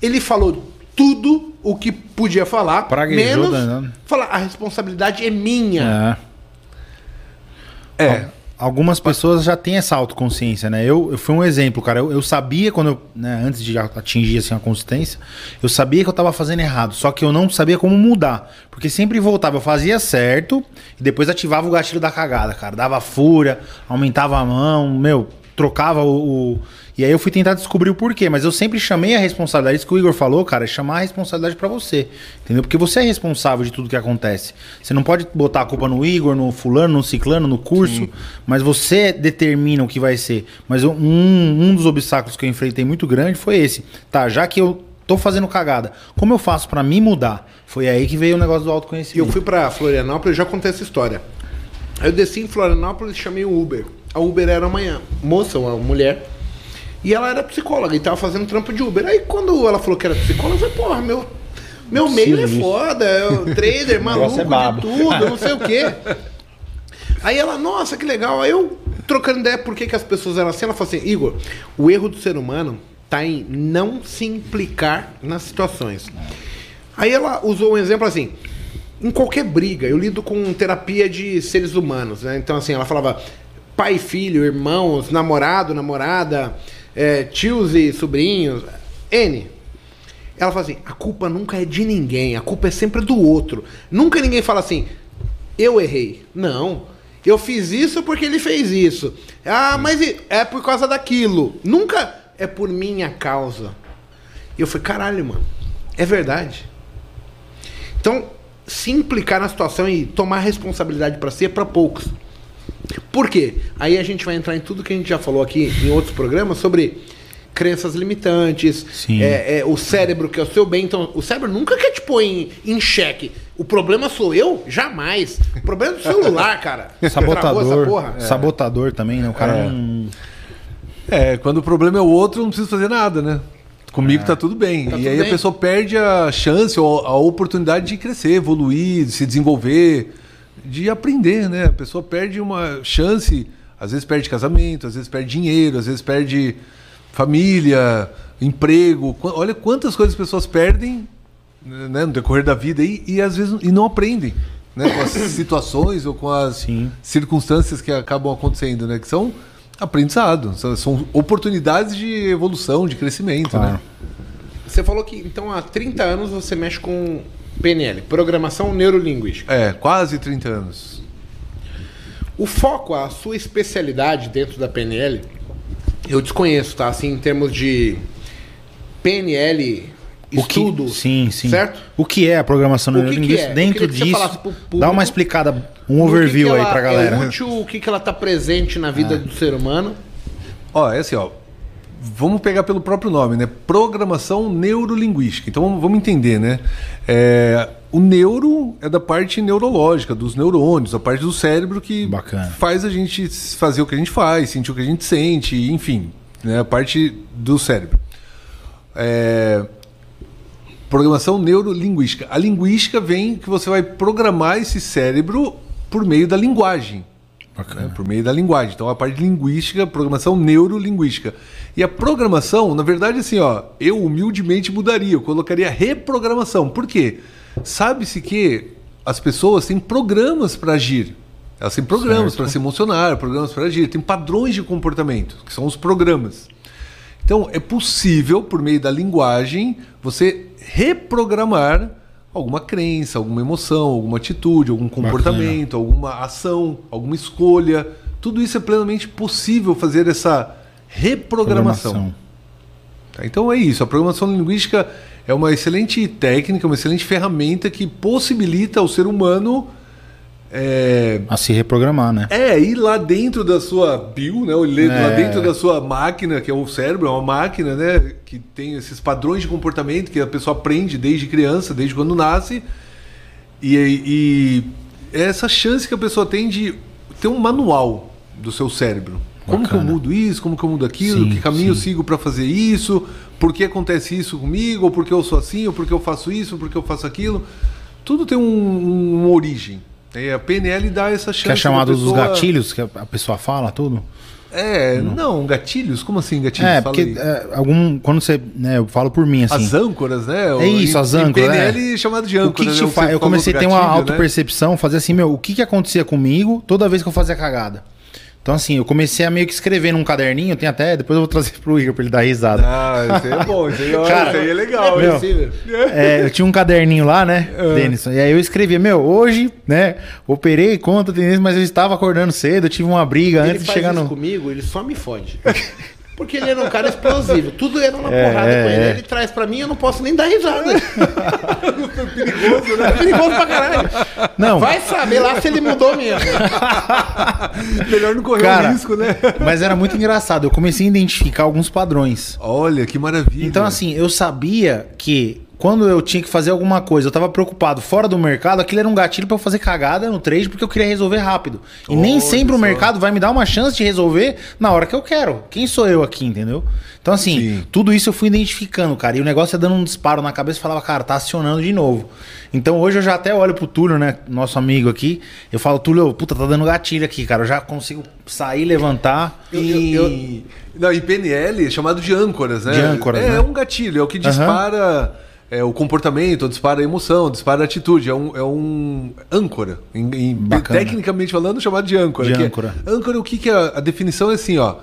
Ele falou tudo o que podia falar, Praguejou menos danado. falar a responsabilidade é minha. É. É. Algumas pessoas já têm essa autoconsciência, né? Eu, eu fui um exemplo, cara. Eu, eu sabia quando eu, né, antes de atingir assim a consistência, eu sabia que eu tava fazendo errado, só que eu não sabia como mudar, porque sempre voltava, eu fazia certo e depois ativava o gatilho da cagada, cara. Dava fúria, aumentava a mão, meu, trocava o, o- e aí eu fui tentar descobrir o porquê, mas eu sempre chamei a responsabilidade, isso que o Igor falou, cara, é chamar a responsabilidade pra você, entendeu? Porque você é responsável de tudo que acontece. Você não pode botar a culpa no Igor, no fulano, no ciclano, no curso, mas você determina o que vai ser. Mas um, um dos obstáculos que eu enfrentei muito grande foi esse. Tá, já que eu tô fazendo cagada, como eu faço pra me mudar? Foi aí que veio o negócio do autoconhecimento. eu fui pra Florianópolis, já contei essa história. Aí eu desci em Florianópolis e chamei o Uber. A Uber era uma moça, uma mulher. E ela era psicóloga e tava fazendo trampo de Uber. Aí quando ela falou que era psicóloga, eu falei, porra, meu, meu meio é foda, eu, trader, maluco é babo. de tudo, não sei o quê. Aí ela, nossa, que legal. Aí eu, trocando ideia por que, que as pessoas eram assim, ela falou assim, Igor, o erro do ser humano tá em não se implicar nas situações. Aí ela usou um exemplo assim, em qualquer briga, eu lido com terapia de seres humanos, né? Então assim, ela falava pai e filho, irmãos, namorado, namorada, é, tios e sobrinhos, N. Ela fala assim, a culpa nunca é de ninguém, a culpa é sempre do outro. Nunca ninguém fala assim, eu errei. Não. Eu fiz isso porque ele fez isso. Ah, mas é por causa daquilo. Nunca é por minha causa. E eu falei, caralho, mano. É verdade. Então, se implicar na situação e tomar responsabilidade pra si é pra poucos. Por quê? Aí a gente vai entrar em tudo que a gente já falou aqui em outros programas sobre crenças limitantes, Sim. é, é, o cérebro que é o seu bem. Então, o cérebro nunca quer te pôr em, em xeque. O problema sou eu? Jamais. O problema é do celular, cara. Travou essa Sabotador. porra? Sabotador também, né? O cara É. não. É, quando o problema é o outro, eu não preciso fazer nada, né? Comigo tá tudo bem. Tá e tudo aí bem. a pessoa perde a chance ou a oportunidade de crescer, evoluir, de se desenvolver, de aprender, né? A pessoa perde uma chance, às vezes perde casamento, às vezes perde dinheiro, às vezes perde família, emprego. Olha quantas coisas as pessoas perdem né, no decorrer da vida aí, e às vezes e não aprendem. Né, com as situações ou com as Sim. circunstâncias que acabam acontecendo, né? Que são aprendizado, são, são oportunidades de evolução, de crescimento, Claro. né? Você falou que então há 30 anos você mexe com PNL, Programação Neurolinguística. É, quase 30 anos. O foco, a sua especialidade dentro da PNL, eu desconheço, tá? Assim, em termos de PNL, O que- estudo. sim, sim. Certo? O que é a programação que neurolinguística? que é? Dentro que disso, público dá uma explicada, um No que overview que aí pra galera. É útil, o que, que ela tá presente na vida do ser humano. Ó, é assim, ó. Vamos pegar pelo próprio nome, né? Programação neurolinguística. Então vamos, entender, né? É, o neuro é da parte neurológica, dos neurônios, a parte do cérebro que Bacana. faz a gente fazer o que a gente faz, sentir o que a gente sente, enfim, né? a parte do cérebro. É, Programação neurolinguística. A linguística vem que você vai programar esse cérebro por meio da linguagem. Né? Por meio da linguagem. Então a parte linguística, programação neurolinguística. E a programação, na verdade, assim, ó, eu humildemente mudaria, eu colocaria reprogramação. Por quê? Sabe-se que as pessoas têm programas para agir. Elas têm programas para se emocionar, programas para agir, tem padrões de comportamento, que são os programas. Então, é possível, por meio da linguagem, você reprogramar alguma crença, alguma emoção, alguma atitude, algum comportamento, alguma ação, alguma escolha. Tudo isso é plenamente possível fazer essa reprogramação. Programação. Tá? Então é isso. A programação linguística é uma excelente técnica, uma excelente ferramenta que possibilita ao ser humano é, A se reprogramar, né? é, ir lá dentro da sua bio, né? Lá É. dentro da sua máquina, que é o cérebro, é uma máquina, né? Que tem esses padrões de comportamento que a pessoa aprende desde criança, desde quando nasce. E, e é essa chance que a pessoa tem de ter um manual do seu cérebro. Como que eu Bacana. mudo isso? Como que eu mudo aquilo? Sim, que caminho eu sim. sigo para fazer isso? Por que acontece isso comigo? Ou por que eu sou assim? Ou por que eu faço isso? Ou por que eu faço aquilo? Tudo tem um, uma origem. E a PNL dá essa chance. Que é chamado da dos pessoa- gatilhos, que a pessoa fala tudo. É, não, gatilhos? Como assim gatilhos? É, Fala porque é, algum. Quando você. Né, eu falo por mim, assim. As âncoras, né? É isso, as âncoras, PNL chamado de O âncora. que, que né? Eu comecei a ter uma né? autopercepção, fazer assim, meu, o que, que acontecia comigo toda vez que eu fazia cagada? Então, assim, eu comecei a meio que escrever num caderninho, tem até, depois eu vou trazer pro Igor pra ele dar risada. Ah, isso aí é bom, isso aí, ó, Cara, isso aí é legal. é hein? possível. É, eu tinha um caderninho lá, né, É. Denison? E aí eu escrevia, meu, hoje, né, operei contra tendência, mas eu estava acordando cedo, eu tive uma briga Ele antes de chegar isso no. comigo, ele só me fode. Porque ele era um cara explosivo. Tudo era uma É, porrada é, com ele. é. Ele traz pra mim eu não posso nem dar risada. perigoso, né? É perigoso pra caralho. Não, Vai saber lá se ele mudou mesmo. Melhor não correr Cara, o risco, né? mas era muito engraçado. Eu comecei a identificar alguns padrões. Olha, que maravilha. Então, assim, eu sabia que quando eu tinha que fazer alguma coisa, eu tava preocupado fora do mercado, aquilo era um gatilho pra eu fazer cagada no trade porque eu queria resolver rápido. E nem Olha sempre o mercado vai me dar uma chance de resolver na hora que eu quero. Quem sou eu aqui, entendeu? Então, assim, Sim. tudo isso eu fui identificando, cara. E o negócio é dando um disparo na cabeça e falava, cara, tá acionando de novo. Então hoje eu já até olho pro Túlio, né? Nosso amigo aqui. Eu falo, Túlio, puta, tá dando gatilho aqui, cara. Eu já consigo sair, levantar. E, Eu- Não, e PNL é chamado de âncoras, né? De âncoras, é, né? é um gatilho, é o que dispara é, o comportamento, dispara a emoção, dispara a atitude. É um, é um âncora. Em- em- tecnicamente falando, chamado de âncora. De é- âncora. âncora, o que, que é? A definição é assim, ó.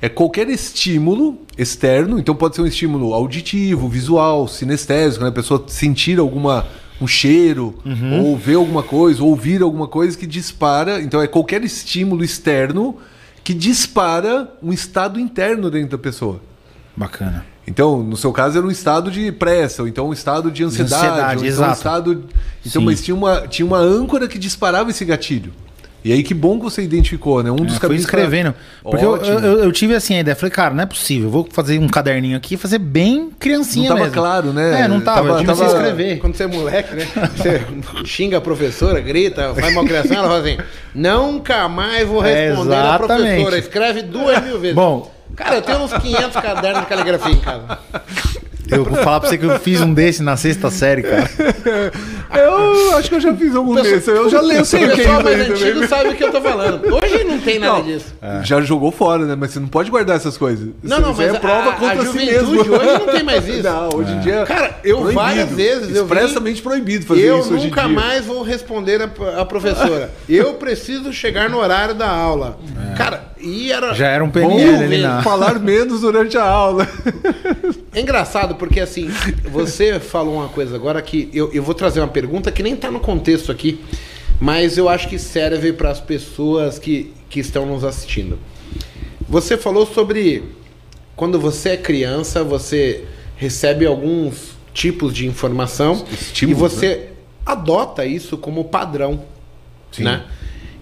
É qualquer estímulo externo, então pode ser um estímulo auditivo, visual, sinestésico, né? A pessoa sentir alguma um cheiro, Uhum. ou ver alguma coisa, ou ouvir alguma coisa que dispara. Então é qualquer estímulo externo que dispara um estado interno dentro da pessoa. Bacana. Então, no seu caso, era um estado de pressa, ou então um estado de ansiedade, ansiedade, ou então um exato. estado. Então, Sim. mas tinha uma, tinha uma âncora que disparava esse gatilho. E aí, que bom que você identificou, né? Um dos É, fui caminhos. pra- escrevendo. Porque eu, eu, eu tive assim a ideia. Falei, cara, não é possível. Eu vou fazer um caderninho aqui e fazer bem criancinha Não tava mesmo. claro, né? É, não tava. Tava- eu tive que tava- escrever. Quando você é moleque, né? Você xinga a professora, grita, faz malcriação, ela fala assim: nunca mais vou É, responder a exatamente. professora. Escreve duas mil vezes. Bom, Cara, eu tenho uns 500 cadernos de caligrafia em casa. eu vou falar pra você que eu fiz um desse na sexta série, cara. Eu acho que eu já fiz algum desses. Eu já leio, eu sei o que é pessoal isso mais antigo também. sabe o que eu tô falando. Hoje não tem nada Não, disso. Já jogou fora, né? Mas você não pode guardar essas coisas. Não, Isso- não, aí mas é prova a- a contra si juventude mesmo. hoje não tem mais isso. Não, hoje em dia. Cara, eu proibido. várias vezes eu Expressamente proibido fazer eu isso hoje em nunca mais vou responder a, a professora. Eu preciso chegar no horário da aula. Cara, e era. Já era um PNL ali na. falar menos durante a aula. É engraçado porque assim, você falou uma coisa agora que eu, eu vou trazer uma pergunta que nem tá no contexto aqui, mas eu acho que serve para as pessoas que, que estão nos assistindo. Você falou sobre quando você é criança, você recebe alguns tipos de informação e você adota isso como padrão, Sim. né?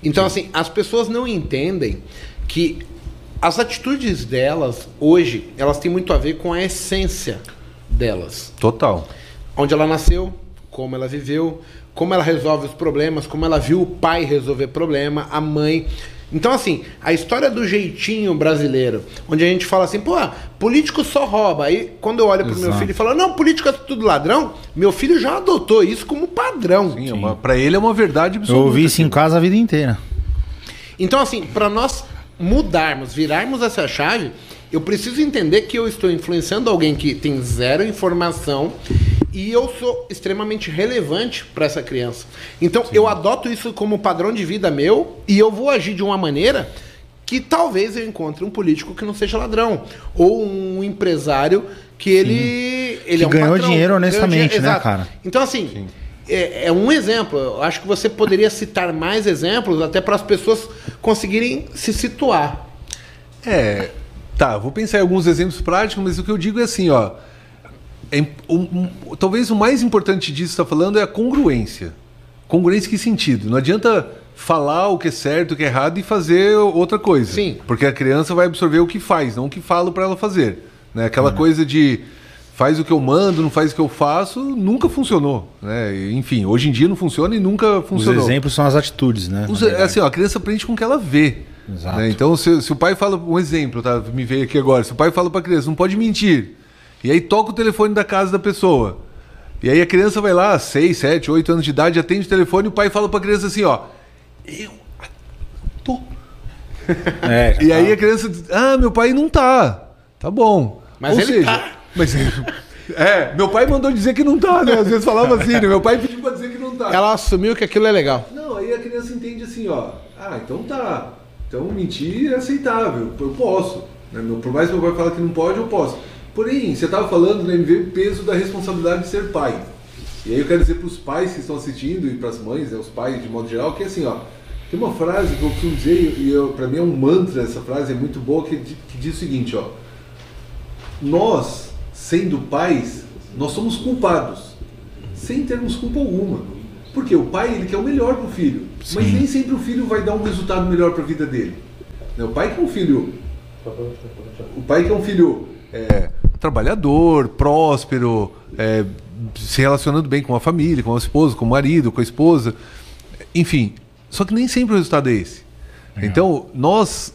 Então assim, as pessoas não entendem que as atitudes delas hoje, elas têm muito a ver com a essência delas. Total. Onde ela nasceu, como ela viveu, como ela resolve os problemas, como ela viu o pai resolver problema, a mãe. Então, assim, a história do jeitinho brasileiro, onde a gente fala assim, pô, político só rouba. Aí, quando eu olho pro meu Exato. filho e falo, não, político é tudo ladrão, meu filho já adotou isso como padrão. Sim, é uma- pra ele é uma verdade Eu absoluta. ouvi isso em casa a vida inteira. Então, assim, para nós mudarmos, virarmos essa chave, eu preciso entender que eu estou influenciando alguém que tem zero informação e eu sou extremamente relevante para essa criança. Então, eu adoto isso como padrão de vida meu e eu vou agir de uma maneira que talvez eu encontre um político que não seja ladrão ou um empresário que ele ele Que ganhou dinheiro honestamente, né, exato. cara? Então, assim, é, é um exemplo. Eu acho que você poderia citar mais exemplos até para as pessoas conseguirem se situar. É, tá, vou pensar em alguns exemplos práticos, mas o que eu digo é assim, ó. é um- um- talvez o mais importante disso que está falando é a congruência. Congruência em que sentido? Não adianta falar o que é certo, o que é errado e fazer outra coisa. Sim. Porque a criança vai absorver o que faz, não o que falo para ela fazer. Né? Aquela coisa de faz o que eu mando, não faz o que eu faço, nunca funcionou. Né? Enfim, hoje em dia não funciona e nunca Os funcionou. exemplos são as atitudes, né? Os- assim, ó, a criança aprende com o que ela vê. Exato. né? Então, se, se o pai fala, um exemplo, tá? Me veio aqui agora. Se o pai fala pra criança, não pode mentir. E aí toca o telefone da casa da pessoa. E aí a criança vai lá, 6, 7, 8 anos de idade, atende o telefone e o pai fala pra criança assim, ó. Eu tô. É, E tá. aí a criança diz, ah, meu pai não tá. Tá bom. Mas ele tá. Mas É, meu pai mandou dizer que não tá, né? Às vezes falava assim, né? Meu pai pediu pra dizer que não tá. Ela assumiu que aquilo é legal. Não, aí a criança entende assim, ó. Ah, então tá. Então mentir é aceitável. Eu posso. né? Por mais que meu pai fale que não pode, eu posso. Porém, você estava falando, né, me veio o peso da responsabilidade de ser pai. E aí eu quero dizer para os pais que estão assistindo e para as mães, né, os pais de modo geral, que assim, ó, tem uma frase que eu costumo dizer, e eu, para mim é um mantra essa frase, é muito boa, que, que diz o seguinte, ó. Nós, sendo pais, nós somos culpados, sem termos culpa alguma. Porque o pai, ele quer o melhor pro filho, mas Sim. nem sempre o filho vai dar um resultado melhor para a vida dele. Né, O pai que é um filho o pai que é um filho é, trabalhador, próspero, é, se relacionando bem com a família, com a esposa, com o marido, com a esposa, enfim. Só que nem sempre o resultado é esse. Então, nós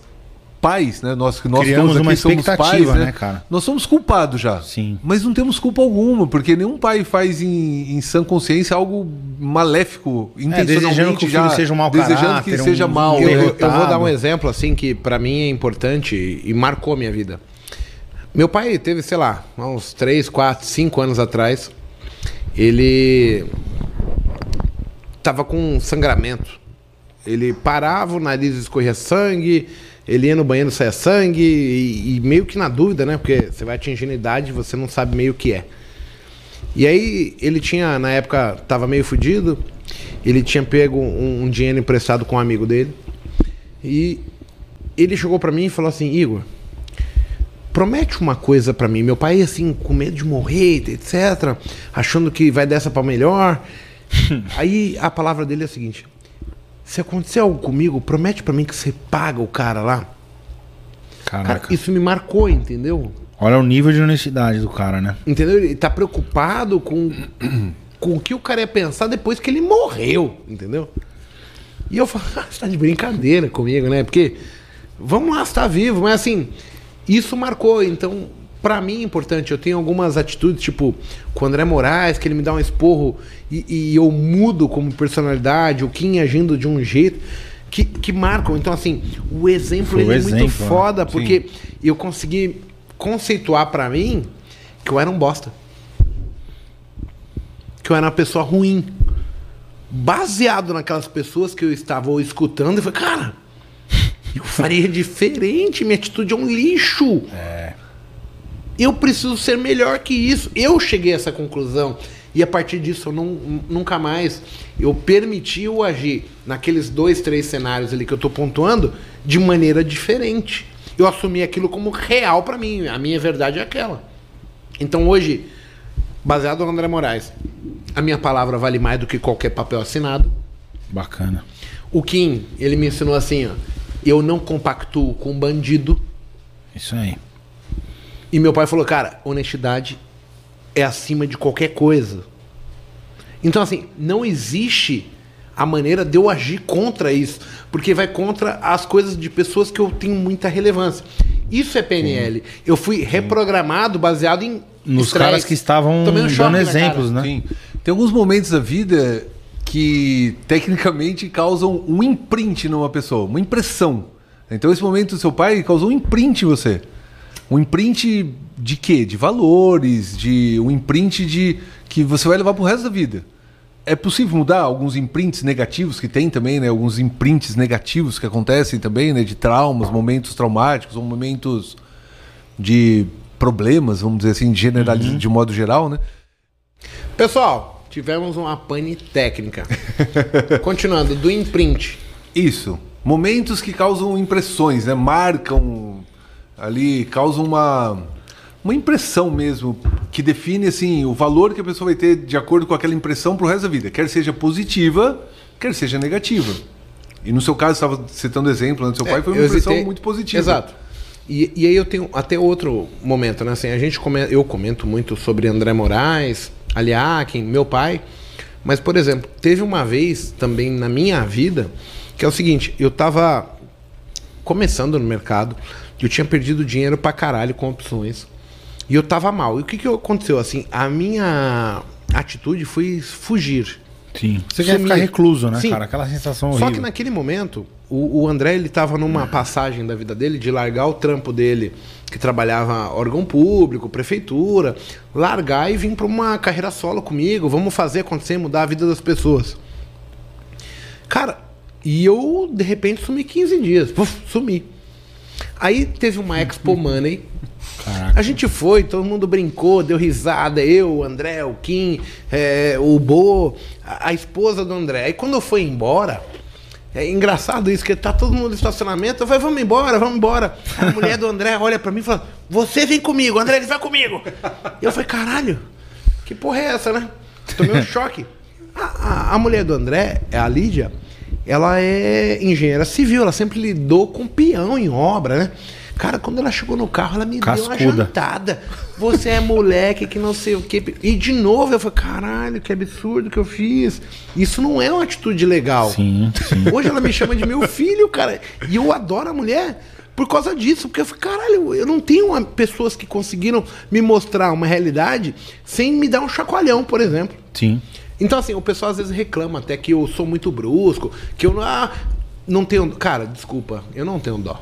pais, né, nós que nós Criamos todos uma aqui somos expectativa, pais, né, cara? Nós somos culpados já. Sim. Mas não temos culpa alguma, porque nenhum pai faz em, em sã consciência algo maléfico, intencionalmente É, desejando que o filho seja um mau desejando caráter, que seja um- mal. Eu, né? eu- eu vou dar um exemplo assim que pra mim é importante e, marcou a minha vida. Meu pai teve, sei lá, uns 3, 4, 5 anos atrás, ele tava com sangramento. Ele parava, o nariz escorria sangue, ele ia no banheiro, saia sangue, e, e meio que na dúvida, né? Porque você vai atingindo idade, você não sabe meio o que é. E aí ele tinha, na época, tava meio fudido. Ele tinha pego um, um dinheiro emprestado com um amigo dele. E ele chegou pra mim e falou assim: Igor, promete uma coisa pra mim. Meu pai, assim, com medo de morrer, etc. Achando que vai dessa pra melhor. aí a palavra dele é a seguinte: Se acontecer algo comigo, promete pra mim que você paga o cara lá. Cara, Caraca. isso me marcou, entendeu? Olha o nível de honestidade do cara, né? Entendeu? Ele tá preocupado com, com o que o cara ia pensar depois que ele morreu, entendeu? E eu falo, ah, você tá de brincadeira comigo, né? Porque, vamos lá, você tá vivo, mas assim, isso marcou. Então, pra mim é importante. Eu tenho algumas atitudes, tipo, com o André Moraes, que ele me dá um esporro e, e eu mudo como personalidade, o Kim agindo de um jeito. Que, que marcam. Então, assim, o exemplo o é muito né? foda, porque eu consegui conceituar pra mim que eu era um bosta. Que eu era uma pessoa ruim. Baseado naquelas pessoas que eu estava escutando, eu falei, cara, eu faria diferente, minha atitude é um lixo. Eu preciso ser melhor que isso. Eu cheguei a essa conclusão. E a partir disso, eu não, nunca mais eu permiti o agir naqueles dois, três cenários ali que eu tô pontuando de maneira diferente. Eu assumi aquilo como real pra mim. A minha verdade é aquela. Então hoje, baseado no André Moraes, a minha palavra vale mais do que qualquer papel assinado. Bacana. O Kim, ele me ensinou assim, ó. Eu não compactuo com bandido. Isso aí. E meu pai falou, cara, honestidade é acima de qualquer coisa. Então, assim, não existe a maneira de eu agir contra isso, porque vai contra as coisas de pessoas que eu tenho muita relevância. Isso é PNL. Eu fui reprogramado baseado em Nos estresse. caras que estavam um choque dando exemplos, né? Sim. Tem alguns momentos da vida que tecnicamente causam um imprint numa pessoa, uma impressão. Então esse momento do seu pai causou um imprint em você. Um imprint de quê? De valores, de um imprint de que você vai levar pro resto da vida. É possível mudar alguns imprints negativos que tem também, né? Alguns imprints negativos que acontecem também, né? De traumas, momentos traumáticos, ou momentos de problemas, vamos dizer assim, generaliz... de modo geral, né? Pessoal, tivemos uma pane técnica. Continuando, do imprint. Isso. Momentos que causam impressões, né? Marcam ali, causam uma, uma impressão mesmo, que define assim o valor que a pessoa vai ter de acordo com aquela impressão pro resto da vida. Quer seja positiva, quer seja negativa. E no seu caso, você estava citando exemplo, né? do seu pai foi uma É, impressão hesitei- muito positiva. Exato. E, e aí eu tenho até outro momento, né? Assim, a gente come- eu comento muito sobre André Moraes, Aliakin, meu pai. Mas, por exemplo, teve uma vez também na minha vida que é o seguinte: eu tava começando no mercado, eu tinha perdido dinheiro pra caralho com opções. E eu tava mal. E o que, que aconteceu? Assim, a minha atitude foi fugir. Sim. Você quer ficar recluso, né, Sim. cara? Aquela sensação Só horrível. que naquele momento, o, o André ele tava numa passagem da vida dele de largar o trampo dele, que trabalhava órgão público, prefeitura, largar e vir para uma carreira solo comigo, vamos fazer acontecer, mudar a vida das pessoas. Cara, e eu de repente sumi 15 dias, Puf, sumi. Aí teve uma Expo Money. Caraca. A gente foi, todo mundo brincou, deu risada, eu, o André, o Kim, é, o Bo, a, a esposa do André. Aí quando eu fui embora, é engraçado isso, que tá todo mundo no estacionamento, eu falei, vamos embora, vamos embora. A mulher do André olha pra mim e fala, você vem comigo, André, ele vai comigo. E eu falei, caralho, que porra é essa, né? Tomei um choque. A, a- a mulher do André, é a Lídia, ela é engenheira civil, ela sempre lidou com peão em obra, né? Cara, quando ela chegou no carro, ela me deu uma Cascuda. jantada. Você é moleque que não sei o quê. E de novo eu falei, caralho, que absurdo que eu fiz. Isso não é uma atitude legal. Sim, sim. Hoje ela me chama de meu filho, cara. E eu adoro a mulher por causa disso. Porque eu falei, caralho, eu não tenho uma- pessoas que conseguiram me mostrar uma realidade sem me dar um chacoalhão, por exemplo. Sim. Então, assim, o pessoal às vezes reclama até que eu sou muito brusco, que eu não, ah, não tenho. Cara, desculpa, eu não tenho dó.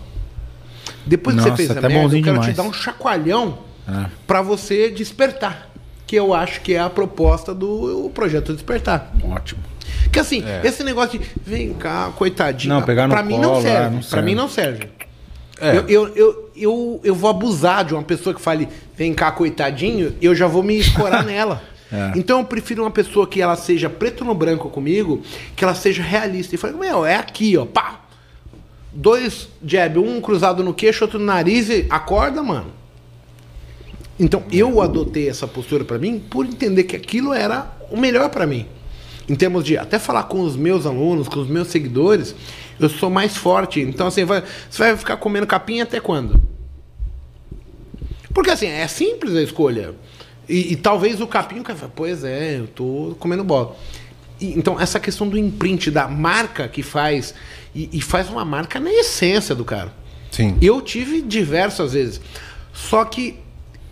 Depois que Nossa, você fez a até merda, eu quero demais. te dar um chacoalhão É. pra você despertar. Que eu acho que é a proposta do projeto Despertar. Ótimo. Que assim, É. esse negócio de vem cá, coitadinho. Não, pegar no pra mim não serve. não Pra serve. mim não serve. É. Eu, eu, eu, eu, eu vou abusar de uma pessoa que fale, vem cá, coitadinho, eu já vou me escorar nela. É. Então eu prefiro uma pessoa que ela seja preto no branco comigo, que ela seja realista. E fale, meu, é aqui, ó, pá. Dois jab, um cruzado no queixo, outro no nariz e acorda, mano. Então eu adotei essa postura pra mim por entender que aquilo era o melhor pra mim. Em termos de até falar com os meus alunos, com os meus seguidores, eu sou mais forte. Então assim, vai- você vai ficar comendo capim até quando? Porque assim, é simples a escolha. E, e talvez o capim, o cara fala, pois é, eu tô comendo bola. E, então, essa questão do imprint, da marca que faz, e, e faz uma marca na essência do cara. Sim. Eu tive diversas vezes. Só que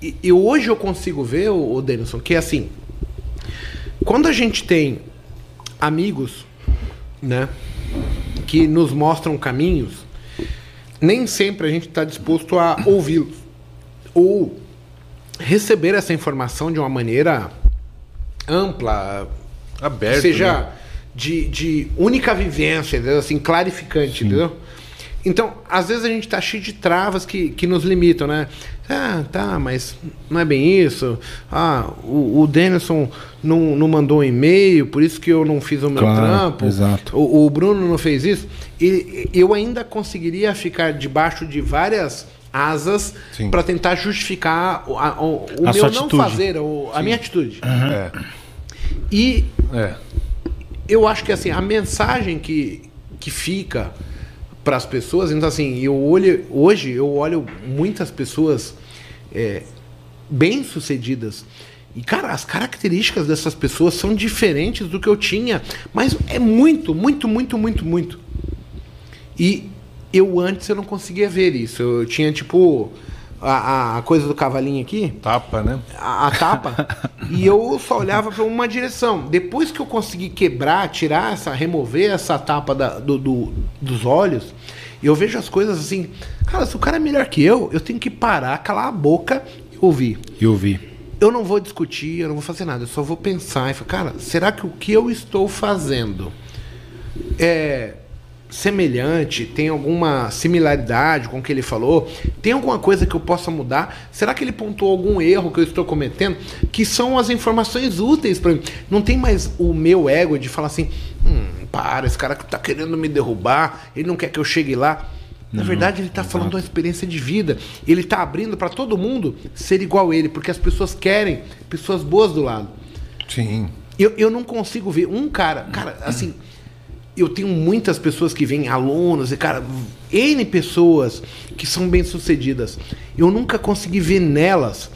e- eu, hoje eu consigo ver, o, Denilson, que é assim, quando a gente tem amigos, né, que nos mostram caminhos, nem sempre a gente está disposto a ouvi-los ou receber essa informação de uma maneira ampla, Aberto. que seja né? de, de única vivência, entendeu? assim, clarificante, entendeu? Então, às vezes a gente tá cheio de travas que, que nos limitam, né? Ah, tá, mas não é bem isso. Ah, o, o Denison não, não mandou um e-mail, por isso que eu não fiz o meu Claro, trampo. exato. O, o Bruno não fez isso. E eu ainda conseguiria ficar debaixo de várias asas para tentar justificar o, a- o, o A meu não fazer, o- a minha atitude. É. E É. eu acho que assim, a mensagem que, que fica para as pessoas, então assim, eu olho, hoje eu olho muitas pessoas é, bem sucedidas E, cara, as características dessas pessoas são diferentes do que eu tinha. Mas é muito, muito, muito, muito, muito. E eu antes eu não conseguia ver isso. Eu tinha, tipo, a, a coisa do cavalinho aqui. Tapa, né? A, a tapa. e eu só olhava para uma direção. Depois que eu consegui quebrar, tirar essa, remover essa tapa da, do, do, dos olhos, eu vejo as coisas assim. Cara, se o cara é melhor que eu, eu tenho que parar, calar a boca e ouvir. E ouvir eu não vou discutir, eu não vou fazer nada, eu só vou pensar e falar, cara, será que o que eu estou fazendo é semelhante, tem alguma similaridade com o que ele falou? Tem alguma coisa que eu possa mudar? Será que ele pontuou algum erro que eu estou cometendo? Que são as informações úteis para mim. Não tem mais o meu ego de falar assim, hum, para, esse cara que está querendo me derrubar, ele não quer que eu chegue lá. Na verdade, ele está falando de uma experiência de vida. Ele está abrindo para todo mundo ser igual a ele, porque as pessoas querem pessoas boas do lado. Sim. Eu, eu não consigo ver um cara. Cara, assim, eu tenho muitas pessoas que vêm, alunos, e, cara, N pessoas que são bem-sucedidas. Eu nunca consegui ver nelas,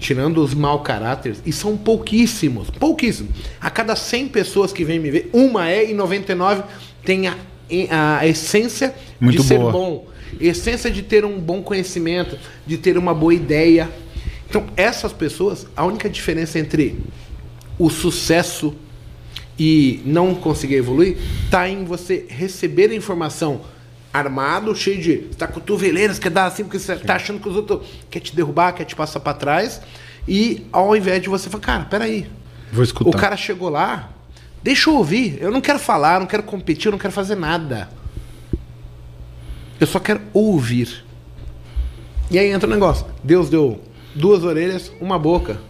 tirando os mau caráteres, e são pouquíssimos, pouquíssimos. A cada 100 pessoas que vêm me ver, uma é e 99 tem a a essência Muito de ser boa. bom, essência de ter um bom conhecimento, de ter uma boa ideia. Então, essas pessoas, a única diferença entre o sucesso e não conseguir evoluir está em você receber a informação armado, cheio de. Está cotoveleiras, quer dar assim, porque você está achando que os outros quer te derrubar, quer te passar para trás. E ao invés de você falar, cara, peraí. Vou escutar. O cara chegou lá, Deixa eu ouvir. Eu não quero falar, não quero competir, não quero fazer nada. Eu só quero ouvir. E aí entra o negócio. Deus deu duas orelhas, uma boca.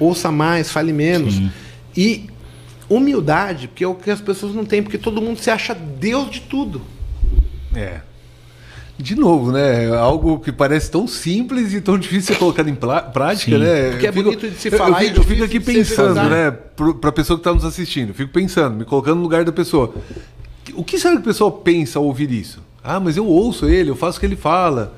Ouça mais, fale menos. Sim. E humildade, porque é o que as pessoas não têm, porque todo mundo se acha Deus de tudo. É. De novo, né? Algo que parece tão simples e tão difícil de ser colocado em prática, Sim. né? Porque é bonito de se falar. Eu, eu, eu fico aqui pensando, né? Para a pessoa que está nos assistindo, fico pensando, me colocando no lugar da pessoa. O que será que a pessoa pensa ao ouvir isso? Ah, mas eu ouço ele, eu faço o que ele fala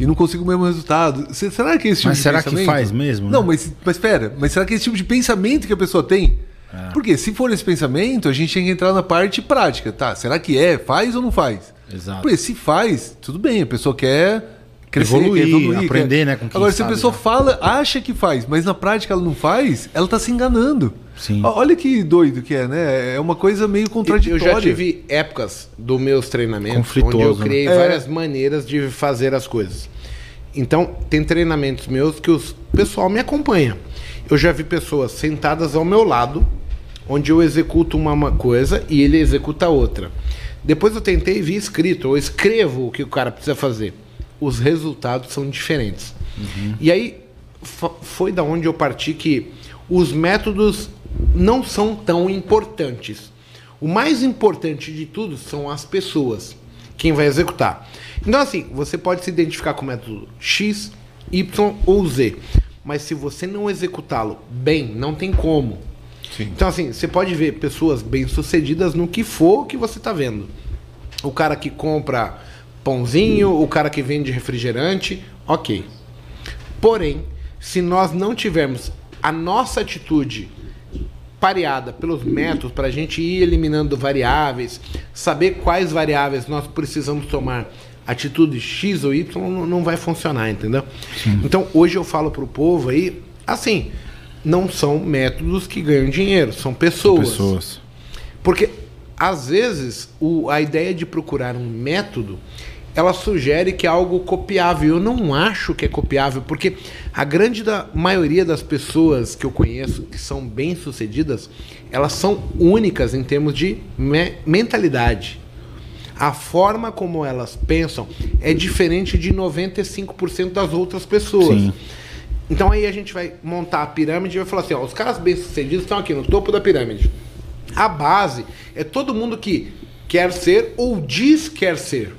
e não consigo o mesmo resultado. Será que é esse tipo mas de será pensamento? que faz mesmo? Né? Não, mas, mas espera, mas será que é esse tipo de pensamento que a pessoa tem? É. Porque se for esse pensamento, a gente tem que entrar na parte prática, tá? Será que é? Faz ou não faz? Exato. Porque se faz, tudo bem, a pessoa quer crescer, evoluir, quer evoluir aprender, quer... né? Com quem Agora, se a pessoa já. fala, acha que faz, mas na prática ela não faz, ela está se enganando. Sim. Olha que doido que é, né? É uma coisa meio contraditória. Eu já tive épocas dos meus treinamentos onde eu né? criei É. várias maneiras de fazer as coisas. Então, tem treinamentos meus que o pessoal me acompanha. Eu já vi pessoas sentadas ao meu lado, onde eu executo uma, coisa e ele executa outra. Depois eu tentei e vi escrito, eu escrevo o que o cara precisa fazer. Os resultados são diferentes. E aí fo- foi da onde eu parti que os métodos não são tão importantes. O mais importante de tudo são as pessoas, quem vai executar. Então, assim, você pode se identificar com o método X, Y ou Z, mas se você não executá-lo bem, não tem como. Sim. Então, assim, você pode ver pessoas bem-sucedidas no que for que você está vendo. O cara que compra pãozinho, o cara que vende refrigerante, ok. Porém, se nós não tivermos a nossa atitude pareada pelos métodos para a gente ir eliminando variáveis, saber quais variáveis nós precisamos tomar atitude X ou Y, não, não vai funcionar, entendeu? Então, hoje eu falo para o povo aí, assim, não são métodos que ganham dinheiro, são pessoas. Pessoas. Porque, às vezes, o- a ideia de procurar um método, ela sugere que é algo copiável. Eu não acho que é copiável, porque a grande da maioria das pessoas que eu conheço, que são bem-sucedidas, elas são únicas em termos de me- mentalidade. A forma como elas pensam é diferente de 95% das outras pessoas. Sim. Então aí a gente vai montar a pirâmide e vai falar assim, ó, os caras bem-sucedidos estão aqui no topo da pirâmide. A base é todo mundo que quer ser ou diz quer ser.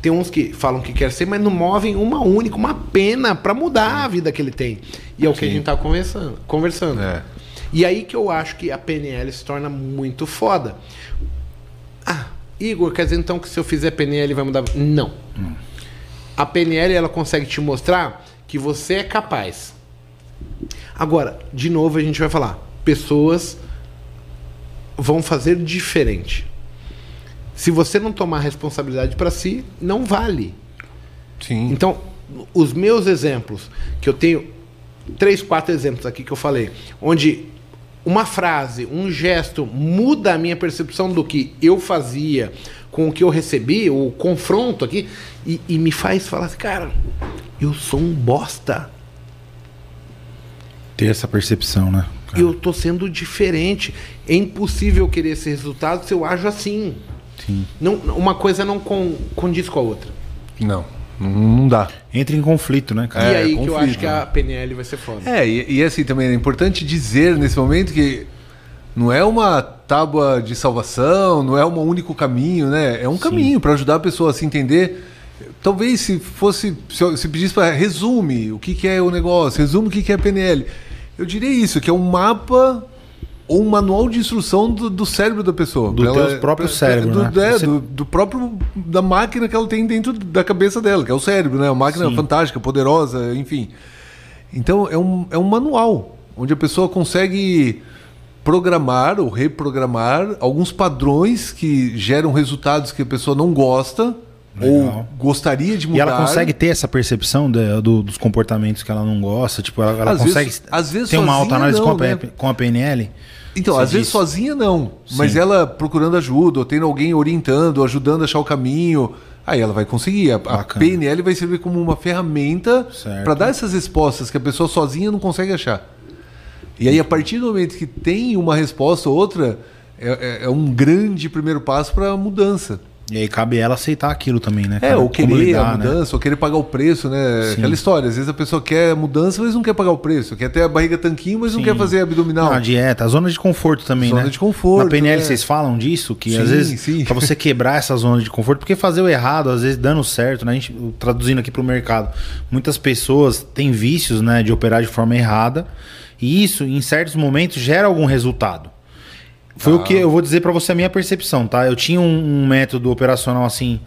Tem uns que falam que quer ser, mas não movem uma única, uma pena para mudar a vida que ele tem. E é o que a Sim. gente tá conversando. conversando. É. E aí que eu acho que a PNL se torna muito foda. Igor, quer dizer então que se eu fizer PNL vai mudar? Não. A PNL ela consegue te mostrar que você é capaz. Agora, de novo a gente vai falar, pessoas vão fazer diferente. Se você não tomar responsabilidade para si, não vale. Sim. Então, os meus exemplos, que eu tenho três, quatro exemplos aqui que eu falei, onde uma frase, um gesto muda a minha percepção do que eu fazia com o que eu recebi, o confronto aqui, e, e me faz falar assim, cara, eu sou um bosta. Ter essa percepção, né? cara? Eu tô sendo diferente. É impossível querer esse resultado se eu ajo assim. Sim. Não, uma coisa não con- condiz com a outra. Não, não, dá. Entra em conflito, né, cara? e É, aí que eu conflito, acho que a PNL vai ser foda. É, e, e assim também é importante dizer nesse momento que não é uma tábua de salvação, não é um único caminho, né? É um caminho para ajudar a pessoa a se entender. Talvez se fosse, se, eu- se pedisse para resume o que, que é o negócio, resume o que, que é PNL. Eu diria isso, que é um mapa um manual de instrução do, do cérebro da pessoa. Do Pra teu próprio cérebro, do, né? é, Você- do, do próprio da máquina que ela tem dentro da cabeça dela, que é o cérebro, né? Uma máquina Sim. fantástica, poderosa, enfim. Então é um, é um manual onde a pessoa consegue programar ou reprogramar alguns padrões que geram resultados que a pessoa não gosta ou Legal. gostaria de mudar. E ela consegue ter essa percepção de- do- dos comportamentos que ela não gosta? Tipo, ela, ela Às consegue vezes- às vezes ter uma autoanálise não, com, a, né? Com a PNL? Então, Você às vezes sozinha não, mas Sim. ela procurando ajuda, ou tendo alguém orientando, ajudando a achar o caminho, aí ela vai conseguir. A, a. PNL vai servir como uma ferramenta para dar essas respostas que a pessoa sozinha não consegue achar. E aí, a partir do momento que tem uma resposta ou outra, é, é- é um grande primeiro passo para a mudança. E aí cabe ela aceitar aquilo também, né? É, cara? ou querer lidar, a né? mudança, ou querer pagar o preço, né? Sim. Aquela história. Às vezes a pessoa quer mudança, mas não quer pagar o preço. Quer ter a barriga tanquinho, mas não Sim. quer fazer abdominal. Não, a dieta, a zona de conforto também, Zona né? de conforto, Na PNL né? vocês falam disso, que às Sim, vezes, sim. pra você quebrar essa zona de conforto, porque fazer o errado, às vezes dando certo, né? A gente, traduzindo aqui pro mercado, muitas pessoas têm vícios, né, de operar de forma errada, e isso, em certos momentos, gera algum resultado. Foi o que eu vou dizer pra você a minha percepção, tá? Eu tinha um, um método operacional assim,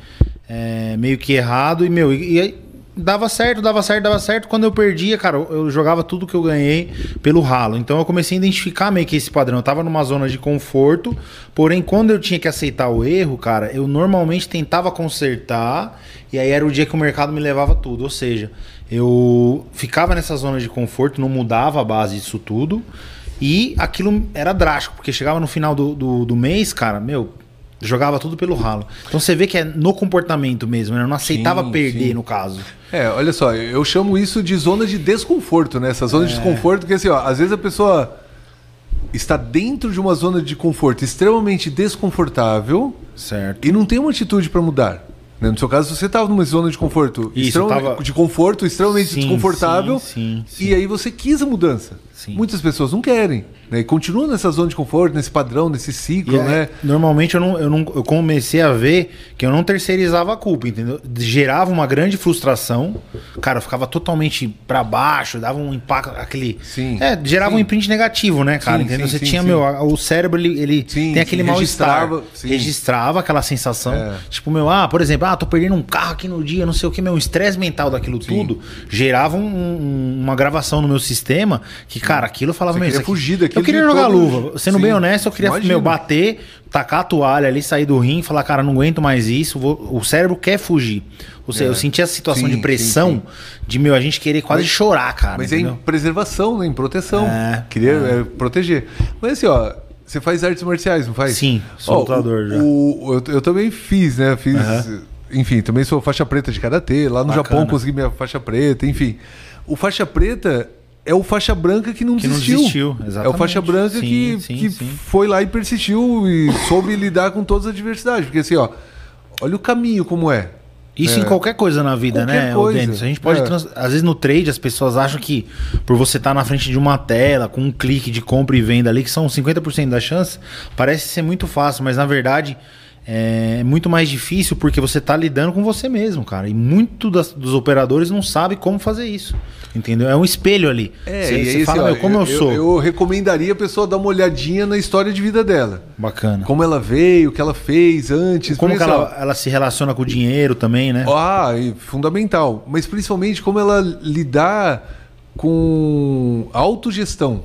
é, meio que errado, e, meu, e, e dava certo, dava certo, dava certo. Quando eu perdia, cara, eu eu jogava tudo que eu ganhei pelo ralo. Então eu comecei a identificar meio que esse padrão. Eu tava numa zona de conforto, porém, quando eu tinha que aceitar o erro, cara, eu normalmente tentava consertar, e aí era o dia que o mercado me levava tudo. Ou seja, eu ficava nessa zona de conforto, não mudava a base disso tudo. E aquilo era drástico, porque chegava no final do, do, do mês, cara, meu, jogava tudo pelo ralo. Então você vê que é no comportamento mesmo, né? Eu não aceitava Sim, perder, sim. no caso. É, olha só, eu chamo isso de zona de desconforto, né? Essa zona de desconforto, que assim, ó, às vezes a pessoa está dentro de uma zona de conforto extremamente desconfortável Certo. e não tem uma atitude para mudar. Né? No seu caso, você estava numa zona de conforto, Isso, extremamente- tava- de conforto extremamente Sim, desconfortável, sim, sim, e aí você quis a mudança. Muitas pessoas não querem, né? E continuam nessa zona de conforto, nesse padrão, nesse ciclo, é- né? Normalmente eu não, eu não eu comecei a ver que eu não terceirizava a culpa, entendeu? Gerava uma grande frustração. Cara, eu ficava totalmente pra baixo, dava um impacto, aquele. Sim. É, gerava Sim. um imprint negativo, né, cara? Sim, entendeu? sim, Você tinha, meu, o cérebro, ele, ele tem aquele mal-estar. registrava, aquela sensação. É. Tipo, meu, ah, por exemplo, ah, tô perdendo um carro aqui no dia, não sei o que, meu, um estresse mental daquilo tudo gerava um- um- uma gravação no meu sistema que, cara, aquilo eu falava, Você meu, queria isso aqui- fugir daquilo Eu queria jogar luva. Sendo Sim. bem honesto, eu queria, meu, bater, tacar a toalha ali, sair do rim, falar, cara, não aguento mais isso, vou- o cérebro quer fugir. Ou seja, É. eu senti essa situação Sim, de pressão sim, de, meu, a gente querer quase chorar, cara. Mas é em entendeu? preservação, né? Em proteção. É, Queria é, proteger. Mas assim, ó, você faz artes marciais, não faz? Sim, sou Ó, lutador já. o- eu, eu também fiz, né? Fiz. Enfim, também sou faixa preta de karatê. Lá no Bacana. Japão consegui minha faixa preta, enfim. O faixa preta é o faixa branca que não Que não desistiu. desistiu, É o faixa branca Sim, que, sim, que sim. foi lá e persistiu e soube lidar com todas as adversidades. Porque assim, ó, olha o caminho como é. Isso É. em qualquer coisa na vida, Qualquer né, coisa. A gente pode. É. trans- Às vezes no trade as pessoas acham que por você estar na frente de uma tela, com um clique de compra e venda ali, que são 50% da chance, parece ser muito fácil, mas na verdade é muito mais difícil porque você está lidando com você mesmo, cara. E muito das- dos operadores não sabe como fazer isso. Entendeu? É um espelho ali. É, Você e você aí, fala, ó, como eu, sou. Eu, recomendaria a pessoa dar uma olhadinha na história de vida dela. Bacana. Como ela veio, o que ela fez antes. Como que ela, ela se relaciona com o dinheiro também, né? Ah, e fundamental. Mas principalmente como ela lidar com autogestão.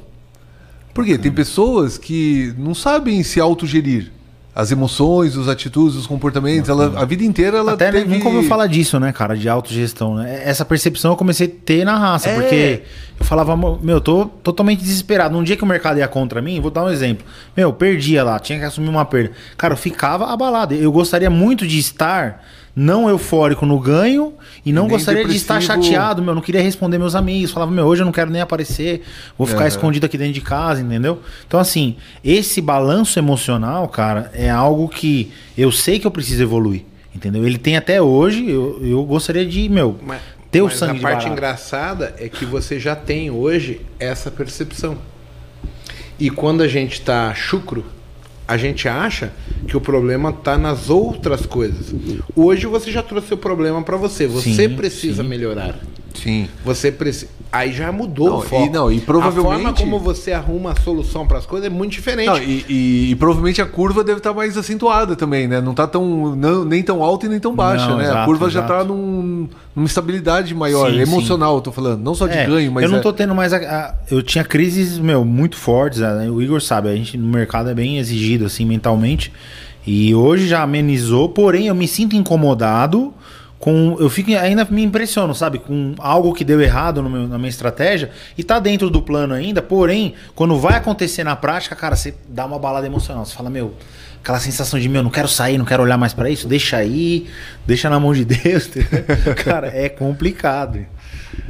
Porque tem pessoas que não sabem se autogerir. As emoções, as atitudes, os comportamentos, ela, a vida inteira ela Até teve... nunca ouviu falar disso, né, cara, de autogestão, né? Essa percepção eu comecei a ter na raça, É. porque eu falava, meu, tô totalmente desesperado. Um dia que o mercado ia contra mim, vou dar um exemplo. Meu, perdia lá, tinha que assumir uma perda. Cara, eu ficava abalado. Eu gostaria muito de estar não eufórico no ganho e não Nem gostaria de estar depressivo. chateado, meu, não queria responder meus amigos, falava, meu, hoje eu não quero nem aparecer, vou ficar Aham. escondido aqui dentro de casa, entendeu? Então, assim, esse balanço emocional, cara, é algo que eu sei que eu preciso evoluir, entendeu? Ele tem até hoje, eu, eu gostaria de, meu, Mas, ter o mas sangue a de parte barata. engraçada é que você já tem hoje essa percepção. E quando a gente tá chucro, a gente acha que o problema tá nas outras coisas. Hoje você já trouxe o problema para você. Você Sim, precisa sim. melhorar. Sim. Você precisa. Aí já mudou Não, o foco. e- não, e provavelmente- A forma como você arruma a solução para as coisas é muito diferente. Não, e, e- e provavelmente a curva deve estar mais acentuada também, né? Não tá tão, não- nem tão alta e nem tão baixa, Não, né? a exato, curva já exato. tá num, numa estabilidade maior, Sim, emocional, eu tô falando. Não só de É, ganho, mas. eu não é- tô tendo mais. A, a- eu tinha crises, meu, muito fortes. né? O Igor sabe, a gente no mercado é bem exigido, assim, mentalmente. E hoje já amenizou, porém eu me sinto incomodado com. Eu fico ainda me impressiono, sabe? Com algo que deu errado meu- na minha estratégia e tá dentro do plano ainda, porém, quando vai acontecer na prática, cara, você dá uma balada emocional. Você fala, meu. Aquela sensação de, meu, não quero sair, não quero olhar mais pra isso, deixa aí, deixa na mão de Deus. cara, é complicado.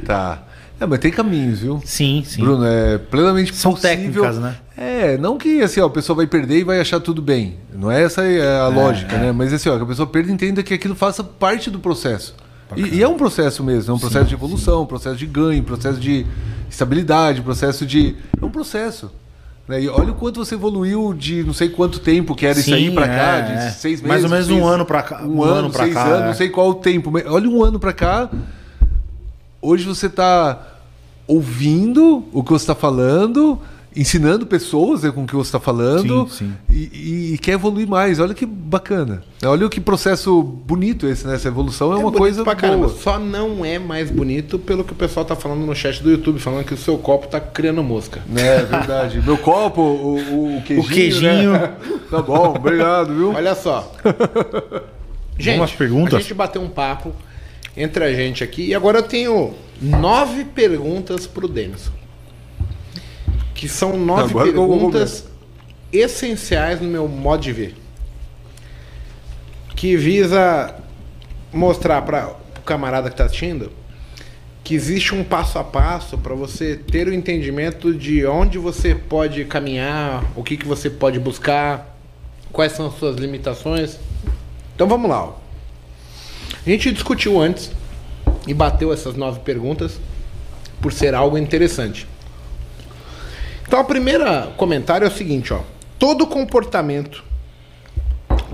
Tá. É, mas tem caminhos, viu? Sim, sim. Bruno, é plenamente São possível. técnicas, né? É, não que assim, ó, a pessoa vai perder e vai achar tudo bem. Não é essa a lógica, é. né? Mas assim, ó, que a pessoa perda e entenda que aquilo faça parte do processo. E, e é um processo mesmo, é um processo de evolução, um processo de ganho, um processo de estabilidade, um processo de. É um processo. Né? E olha o quanto você evoluiu de não sei quanto tempo que era isso aí Sim, pra cá, é, de é. seis meses. Mais ou menos seis- um ano pra cá- Um, um ano, ano seis cá, anos, é. não sei qual o tempo. Olha um ano pra cá. Hoje você está ouvindo o que você está falando, ensinando pessoas né, com o que você está falando Sim, sim. E, e quer evoluir mais. Olha que bacana. Olha o que processo bonito esse, né? Essa evolução é, uma bonito coisa pra caramba. boa. Só não é mais bonito pelo que o pessoal tá falando no chat do YouTube, falando que o seu copo tá criando mosca. É verdade. Meu copo, o, o, o queijinho. O queijinho. né? Tá bom, obrigado, viu? Olha só. gente, perguntas? a gente bateu um papo entre a gente aqui e agora eu tenho nove perguntas pro Denison. Que são nove Agora perguntas essenciais no meu modo de ver. Que visa mostrar para o camarada que está assistindo que existe um passo a passo para você ter o entendimento de onde você pode caminhar, o que, que você pode buscar, quais são as suas limitações. Então vamos lá. ó. A gente discutiu antes e bateu essas nove perguntas por ser algo interessante. Então, a primeira comentário é o seguinte, ó. Todo comportamento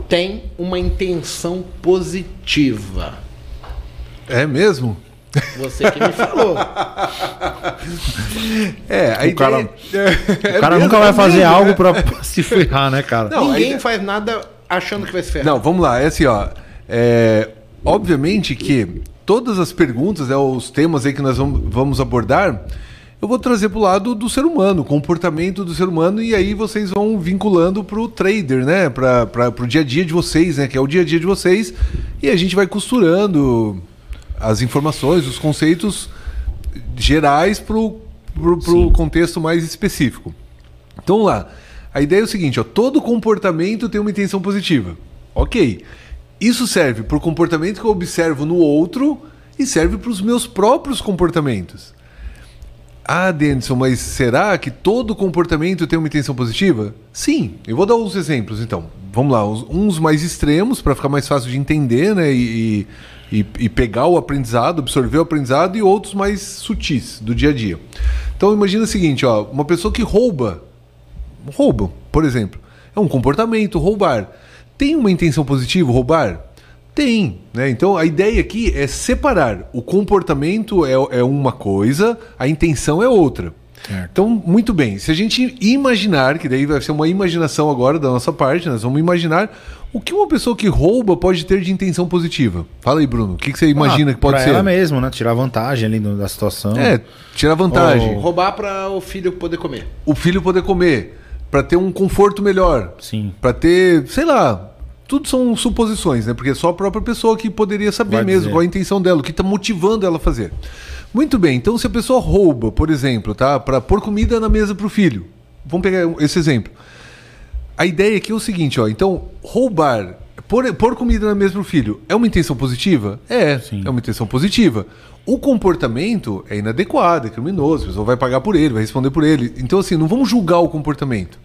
tem uma intenção positiva. É mesmo? Você que me falou. É, a O cara- É O cara mesmo, nunca vai é fazer mesmo, algo pra se ferrar, né, cara? Não, Ninguém aí- faz nada achando que vai se ferrar. Não, vamos lá. É assim, ó. É, obviamente que todas as perguntas, né, os temas aí que nós vamos, vamos abordar, eu vou trazer para o lado do ser humano, o comportamento do ser humano, e aí vocês vão vinculando para o trader, né? Para o dia a dia de vocês, né? Que é o dia a dia de vocês. E a gente vai costurando as informações, os conceitos gerais para o contexto mais específico. Então vamos lá. A ideia é o seguinte, ó, todo comportamento tem uma intenção positiva. Ok. Isso serve para o comportamento que eu observo no outro e serve para os meus próprios comportamentos. Ah, Denison, mas será que todo comportamento tem uma intenção positiva? Sim. Eu vou dar uns exemplos, então. Vamos lá, uns, mais extremos, para ficar mais fácil de entender, né? E, e, e pegar o aprendizado, absorver o aprendizado, e outros mais sutis, do dia a dia. Então imagina o seguinte, ó, uma pessoa que rouba, rouba, por exemplo, é um comportamento, roubar. Tem uma intenção positiva, roubar? Tem, né? Então a ideia aqui é separar. O comportamento é, é uma coisa, a intenção é outra. Certo. Então, muito bem. Se a gente imaginar, que daí vai ser uma imaginação agora da nossa parte, nós vamos imaginar O que uma pessoa que rouba pode ter de intenção positiva? Fala aí, Bruno. O que, que você imagina Ah, que pode pra ser? ela mesmo, né? Tirar vantagem ali da situação. É, tirar vantagem. Roubar para o filho poder comer. O filho poder comer, Pra ter um conforto melhor, Sim. Pra ter, sei lá, tudo são suposições, né? Porque é só a própria pessoa que poderia saber Vai mesmo dizer. qual a intenção dela, o que está motivando ela a fazer. Muito bem, então se a pessoa rouba, por exemplo, tá, para pôr comida na mesa para o filho, vamos pegar esse exemplo. A ideia aqui é o seguinte, ó. Então, roubar, pôr, pôr comida na mesa para o filho, é uma intenção positiva? É, Sim. é uma intenção positiva. O comportamento é inadequado, é criminoso, a pessoa vai pagar por ele, vai responder por ele. Então, assim, não vamos julgar o comportamento.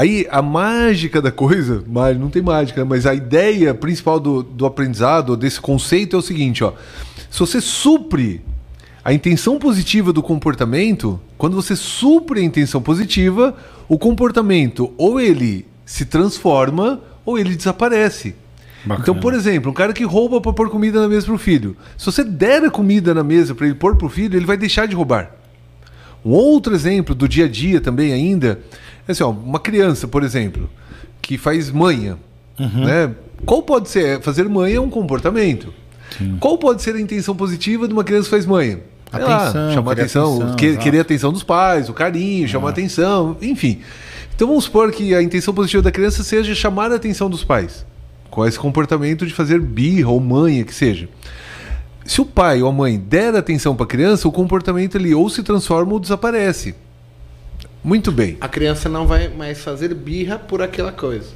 Aí a mágica da coisa, mas não tem mágica, mas a ideia principal do, do aprendizado, desse conceito, é o seguinte: ó, se você supre a intenção positiva do comportamento, quando você supre a intenção positiva, o comportamento ou ele se transforma ou ele desaparece. Bacana. Então, por exemplo, um cara que rouba para pôr comida na mesa para o filho. Se você der a comida na mesa para ele pôr para o filho, ele vai deixar de roubar. Um outro exemplo do dia a dia também ainda, assim, ó, uma criança, por exemplo, que faz manha, né? Qual pode ser? Fazer manha é um comportamento. Qual pode ser a intenção positiva de uma criança que faz manha? Sei lá, Atenção, chamar atenção, atenção, que- querer a atenção dos pais, o carinho, chamar atenção, enfim. Então vamos supor que a intenção positiva da criança seja chamar a atenção dos pais, com esse comportamento de fazer birra ou manha, que seja. Se o pai ou a mãe der atenção para a criança, o comportamento ali ou se transforma ou desaparece. Muito bem. A criança não vai mais fazer birra por aquela coisa.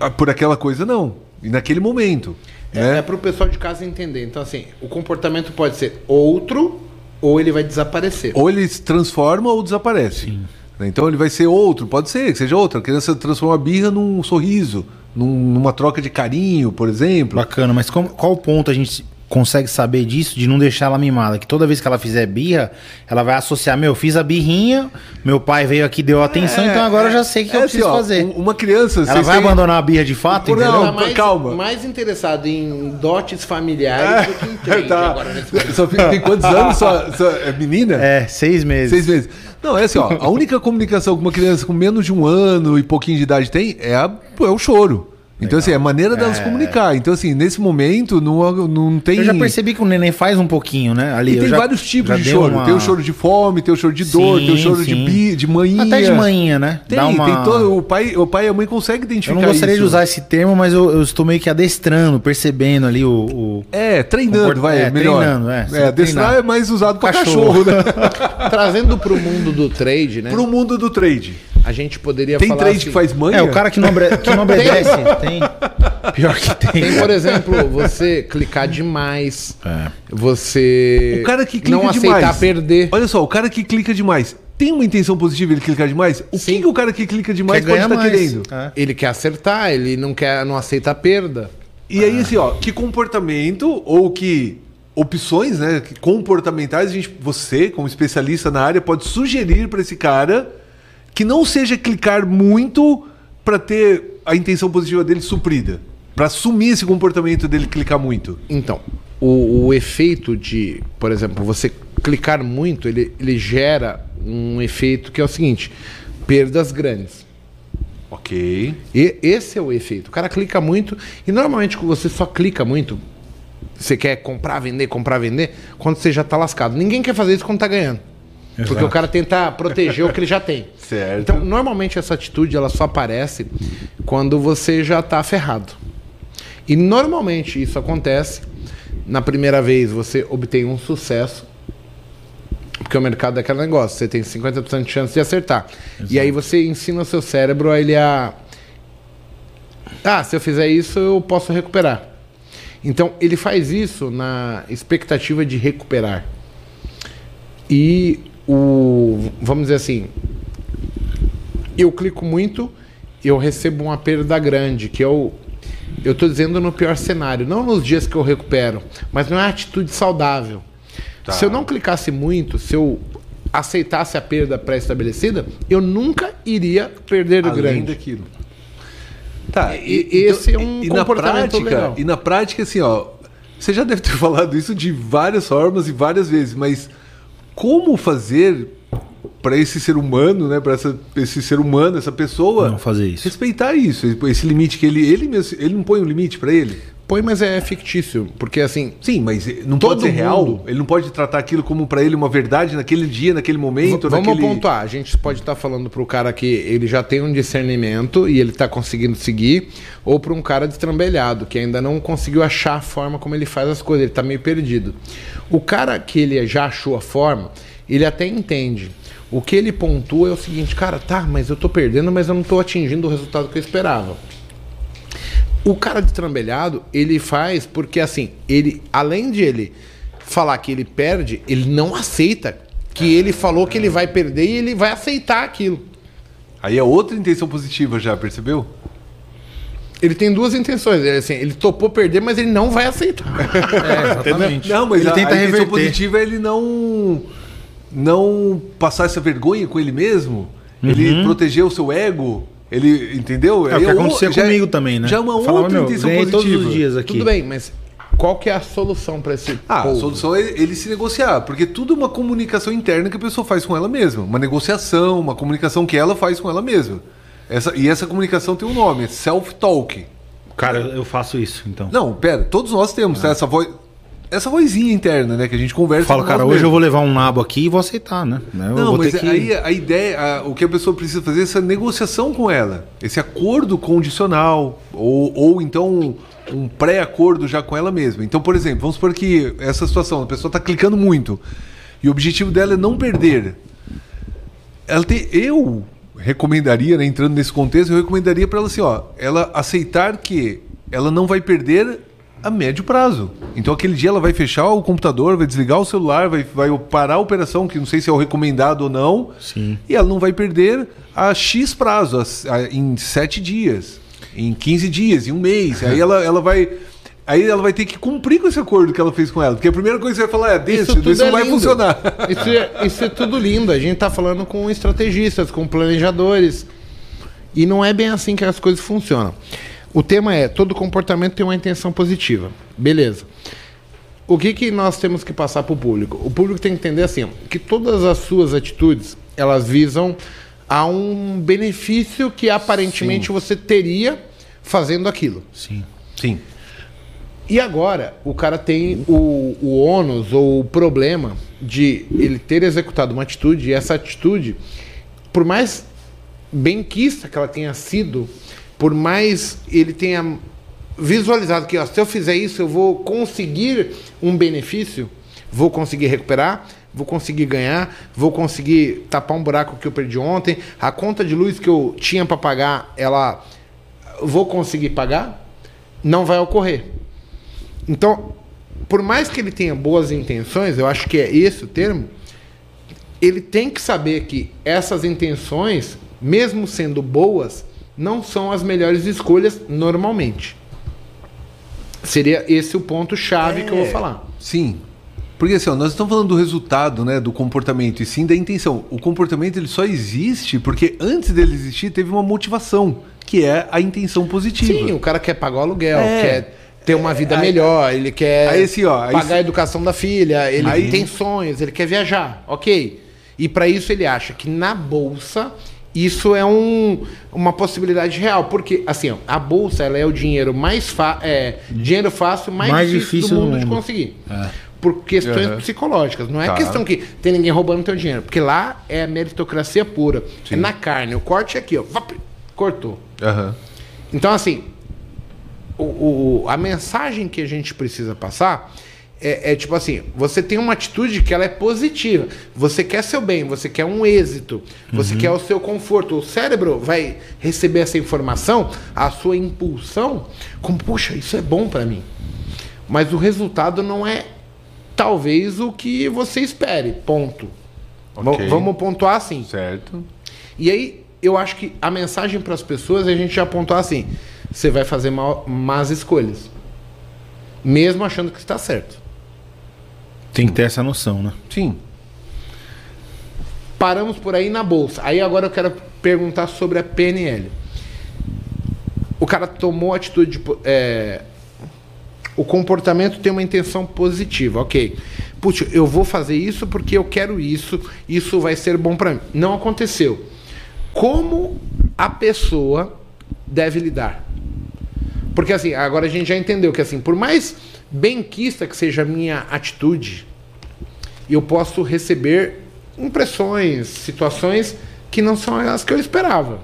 Ah, Por aquela coisa, não. E naquele momento. É, né? é para o pessoal de casa entender. Então, assim, o comportamento pode ser outro ou ele vai desaparecer. Ou ele se transforma ou desaparece. Né? Então ele vai ser outro, pode ser que seja outro. A criança transforma a birra num sorriso, num- numa troca de carinho, por exemplo. Bacana, mas como- qual o ponto a gente consegue saber disso, de não deixar ela mimada? Que toda vez que ela fizer birra, ela vai associar, meu, fiz a birrinha, meu pai veio aqui, deu atenção, então agora eu já sei o que é eu preciso assim, ó, fazer. um- Uma criança. Ela vai têm- abandonar a birra de fato, Por- entendeu? não, Tá mais, calma. mais interessado em dotes familiares do que em Tá. agora. Só tem quantos anos? Só, só- é menina? É, seis meses. Seis meses. Não, é assim, ó. A única comunicação que uma criança com menos de um ano e pouquinho de idade tem é, a- é o choro. Então, assim, é a maneira dela se comunicar. Então, assim, nesse momento, não, não tem. Eu já percebi que o neném faz um pouquinho, né? Ali, E eu tem já- vários tipos de choro. uma- Tem o choro de fome, tem o choro de dor, tem o Sim, choro de, sim. bi, de manhinha. Até de manhinha, né? Tem, uma- tem todo. O pai, o pai e a mãe conseguem Eu identificar não gostaria isso. de usar esse termo, mas eu, eu estou meio que adestrando, percebendo ali o. o- É, treinando, vai, é, melhor. treinando, é, é, adestrar treinar. é mais usado para Cachorro. cachorro, né? Trazendo para o mundo do trade, né? Pro mundo do trade. A gente poderia Tem falar trade assim, que faz manha? É, o cara que não, obede- que não obedece. Tem. Pior que tem. Tem, por exemplo, você clicar demais. É. Você O cara que clica não aceitar demais. perder. Olha só, o cara que clica demais. Tem uma intenção positiva ele clicar demais? O que, Sim. que o cara que clica demais Quer pode estar mais. querendo? É. Ele quer acertar, ele não quer, não aceita a perda. E aí, assim, ó, que comportamento ou que opções, né, que comportamentais a gente, você, como especialista na área, pode sugerir para esse cara que não seja clicar muito para ter a intenção positiva dele suprida, para assumir esse comportamento dele clicar muito. Então, o, o efeito de, por exemplo, você clicar muito, ele, ele gera um efeito que é o seguinte: perdas grandes. Ok. E esse é o efeito. O cara clica muito e normalmente quando você só clica muito, você quer comprar, vender, comprar, vender, quando você já tá lascado. Ninguém quer fazer isso quando tá ganhando. Porque Exato. o cara tenta proteger o que ele já tem. Certo. Então, normalmente essa atitude ela só aparece quando você já tá ferrado. E normalmente isso acontece na primeira vez você obtém um sucesso, porque o mercado é aquele negócio, você tem 50% de chance de acertar. E aí você ensina o seu cérebro a ele a ah, se eu fizer isso eu posso recuperar. Então ele faz isso na expectativa de recuperar. E o vamos dizer assim, eu clico muito, eu recebo uma perda grande, que eu eu tô dizendo no pior cenário, não nos dias que eu recupero, mas não é atitude saudável. Tá. Se eu não clicasse muito, se eu aceitasse a perda pré-estabelecida, eu nunca iria perder o Além grande. daquilo. Tá, E- esse é um na comportamento prática, legal. E na prática, assim, ó, você já deve ter falado isso de várias formas e várias vezes, mas como fazer para esse ser humano, né, para esse ser humano, essa pessoa, Não fazer isso. respeitar isso, esse limite que ele ele mesmo, ele não põe um limite para ele. Põe, mas é fictício. Porque assim. Sim, mas não Todo pode ser real. mundo- Ele não pode tratar aquilo como para ele uma verdade naquele dia, naquele momento, v- vamos naquele... pontuar. A gente pode estar falando pro cara que ele já tem um discernimento e ele tá conseguindo seguir, ou para um cara destrambelhado, que ainda não conseguiu achar a forma como ele faz as coisas, ele tá meio perdido. O cara que ele já achou a forma, ele até entende. O que ele pontua é o seguinte, cara, tá, mas eu tô perdendo, mas eu não tô atingindo o resultado que eu esperava. O cara destrambelhado, ele faz porque assim, ele além de ele falar que ele perde, ele não aceita que ele falou que ele vai perder e ele vai aceitar aquilo. Aí é outra intenção positiva já, percebeu? Ele tem duas intenções, ele, assim, ele topou perder, mas ele não vai aceitar. É, exatamente. Não, mas ele a, tenta a intenção reverter. positiva é ele não não passar essa vergonha com ele mesmo, ele proteger o seu ego, ele entendeu? É o que Aí acontecia já- comigo também, né? Já é uma Eu falava, outra meu, intenção positiva. todos os dias aqui. Tudo bem, mas qual que é a solução para esse Ah, a povo? solução é ele se negociar, porque tudo é uma comunicação interna que a pessoa faz com ela mesma, uma negociação, uma comunicação que ela faz com ela mesma. Essa, e essa comunicação tem um nome, é self-talk. Cara, eu faço isso, então. Não, pera, todos nós temos tá? essa voz, essa vozinha interna, né, que a gente conversa. Eu com cara, hoje eu mesmos. vou levar um nabo aqui e vou aceitar, né? Eu Não, mas que... aí a ideia, a- o que a pessoa precisa fazer é essa negociação com ela, esse acordo condicional, ou, ou então um, um pré-acordo já com ela mesma. Então, por exemplo, vamos supor que essa situação, a pessoa está clicando muito, e o objetivo dela é não perder. Ela tem, eu recomendaria, né, entrando nesse contexto, eu recomendaria para ela assim, ó, ela aceitar que ela não vai perder a médio prazo. Então aquele dia ela vai fechar o computador, vai desligar o celular, vai, vai parar a operação, que não sei se é o recomendado ou não, Sim. e ela não vai perder a X prazo, a- a- em 7 dias, em 15 dias, em um mês. Aí ela, ela vai. Aí ela vai ter que cumprir com esse acordo que ela fez com ela. Porque a primeira coisa que você vai falar é desse, desse não vai lindo. funcionar. Isso é, isso é tudo lindo. A gente tá falando com estrategistas, com planejadores. E não é bem assim que as coisas funcionam. O tema é: todo comportamento tem uma intenção positiva. Beleza. O que, que nós temos que passar para o público? O público tem que entender assim, que todas as suas atitudes, elas visam a um benefício que aparentemente você teria fazendo aquilo. Sim. Sim. E agora o cara tem o, o ônus ou o problema de ele ter executado uma atitude e essa atitude, por mais benquista que ela tenha sido, por mais ele tenha visualizado que ó, se eu fizer isso eu vou conseguir um benefício, vou conseguir recuperar, vou conseguir ganhar, vou conseguir tapar um buraco que eu perdi ontem, a conta de luz que eu tinha para pagar, ela vou conseguir pagar, não vai ocorrer. Então, por mais que ele tenha boas intenções, eu acho que é esse o termo, ele tem que saber que essas intenções, mesmo sendo boas, não são as melhores escolhas normalmente. Seria esse o ponto chave que eu vou falar. Sim. Porque assim, ó, nós estamos falando do resultado, né, do comportamento e sim da intenção. O comportamento ele só existe porque antes dele existir teve uma motivação, que é a intenção positiva. Sim, o cara quer pagar o aluguel, É. quer ter uma vida Aí- melhor, ele quer aí assim, ó, pagar a educação da filha, ele Aí- tem sonhos, ele quer viajar, ok. E para isso ele acha que na bolsa isso é um, uma possibilidade real, porque assim, ó, a bolsa ela é o dinheiro mais fa é, dinheiro fácil, mais, Mais difícil, difícil do do mundo de mundo. conseguir. É. Por questões Aham. psicológicas. Não é Tá. questão que tem ninguém roubando teu dinheiro. Porque lá é meritocracia pura. É na carne. O corte é aqui, ó. Vap, cortou. Aham. Então, assim, o, o- a mensagem que a gente precisa passar é, é tipo assim: você tem uma atitude que ela é positiva. Você quer seu bem, você quer um êxito, você quer o seu conforto. O cérebro vai receber essa informação, a sua impulsão, como, puxa, isso é bom para mim. Mas o resultado não é talvez o que você espere. Ponto. Va- Ok. Vamos pontuar assim. Certo. E aí, eu acho que a mensagem para as pessoas a gente já apontou assim: você vai fazer mal, más escolhas. Mesmo achando que está certo. Tem que ter essa noção, né? Sim. Paramos por aí na bolsa. Aí agora eu quero perguntar sobre a PNL. O cara tomou atitude. po- é, o comportamento tem uma intenção positiva, ok. putz, eu vou fazer isso porque eu quero isso, isso vai ser bom para mim. Não aconteceu. Como a pessoa deve lidar? Porque assim, agora a gente já entendeu que assim, por mais benquista que seja a minha atitude, eu posso receber impressões, situações que não são as que eu esperava.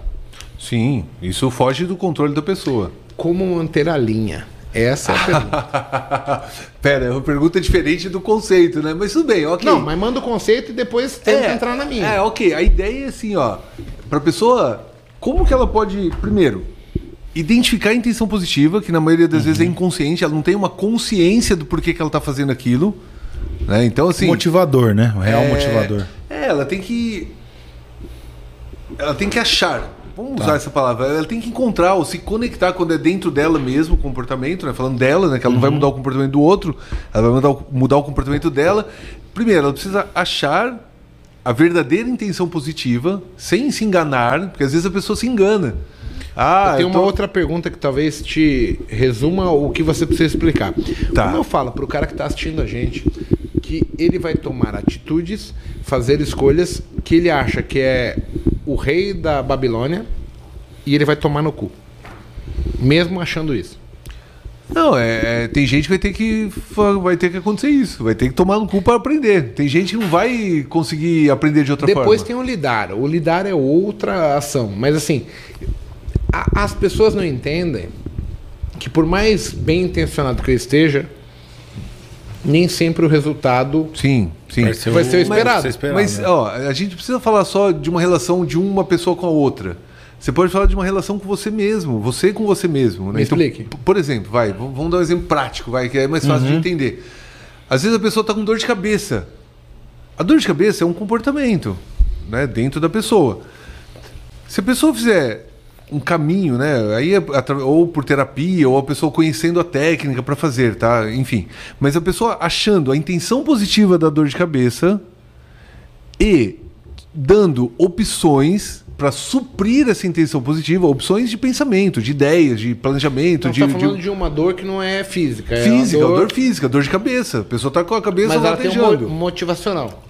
Sim, isso foge do controle da pessoa. Como manter a linha? Essa é a pergunta. Pera, é uma pergunta diferente do conceito, né? Mas tudo bem, ok. Não, mas manda o conceito e depois tenta entrar na minha. É, ok. A ideia é assim, ó. Pra pessoa, como que ela pode, primeiro, identificar a intenção positiva, que na maioria das vezes é inconsciente, ela não tem uma consciência do porquê que ela tá fazendo aquilo. Né? Então, assim. Motivador, né? O real é- motivador. É, ela tem que. Ela tem que achar. Vamos Tá. usar essa palavra. Ela tem que encontrar ou se conectar quando é dentro dela mesmo o comportamento, né? Falando dela, né? Que ela não vai Uhum. mudar o comportamento do outro, ela vai mudar o, mudar o comportamento dela. Primeiro, ela precisa achar a verdadeira intenção positiva, sem se enganar, porque às vezes a pessoa se engana. Ah, eu tenho eu tô- uma outra pergunta que talvez te resuma o que você precisa explicar. Tá. Como eu falo para o cara que está assistindo a gente que ele vai tomar atitudes, fazer escolhas que ele acha que é o rei da Babilônia e ele vai tomar no cu. Mesmo achando isso. Não, é, é, tem gente que vai ter que vai ter que acontecer isso, vai ter que tomar no cu para aprender. Tem gente que não vai conseguir aprender de outra Depois forma. tem o lidar. O lidar é outra ação. Mas assim, a- as pessoas não entendem que por mais bem intencionado que eu esteja, nem sempre o resultado Sim, sim. Vai ser vai ser o esperado. vai ser esperado, Mas, né? ó, a gente precisa falar só de uma relação de uma pessoa com a outra. Você pode falar de uma relação com você mesmo, você com você mesmo. Né? Me explique. p- por exemplo, vai, vamos dar um exemplo prático, vai, que é mais fácil Uhum. de entender. Às vezes a pessoa está com dor de cabeça. A dor de cabeça é um comportamento, né, dentro da pessoa. Se a pessoa fizer um caminho, né, aí é ou por terapia ou a pessoa conhecendo a técnica para fazer, tá? Enfim, mas a pessoa achando a intenção positiva da dor de cabeça e dando opções para suprir essa intenção positiva, opções de pensamento, de ideias, de planejamento, Então de, você de- está falando de uma dor que não é física. é física, uma dor... física, dor de cabeça. A pessoa tá com a cabeça mas ela tem um motivacional.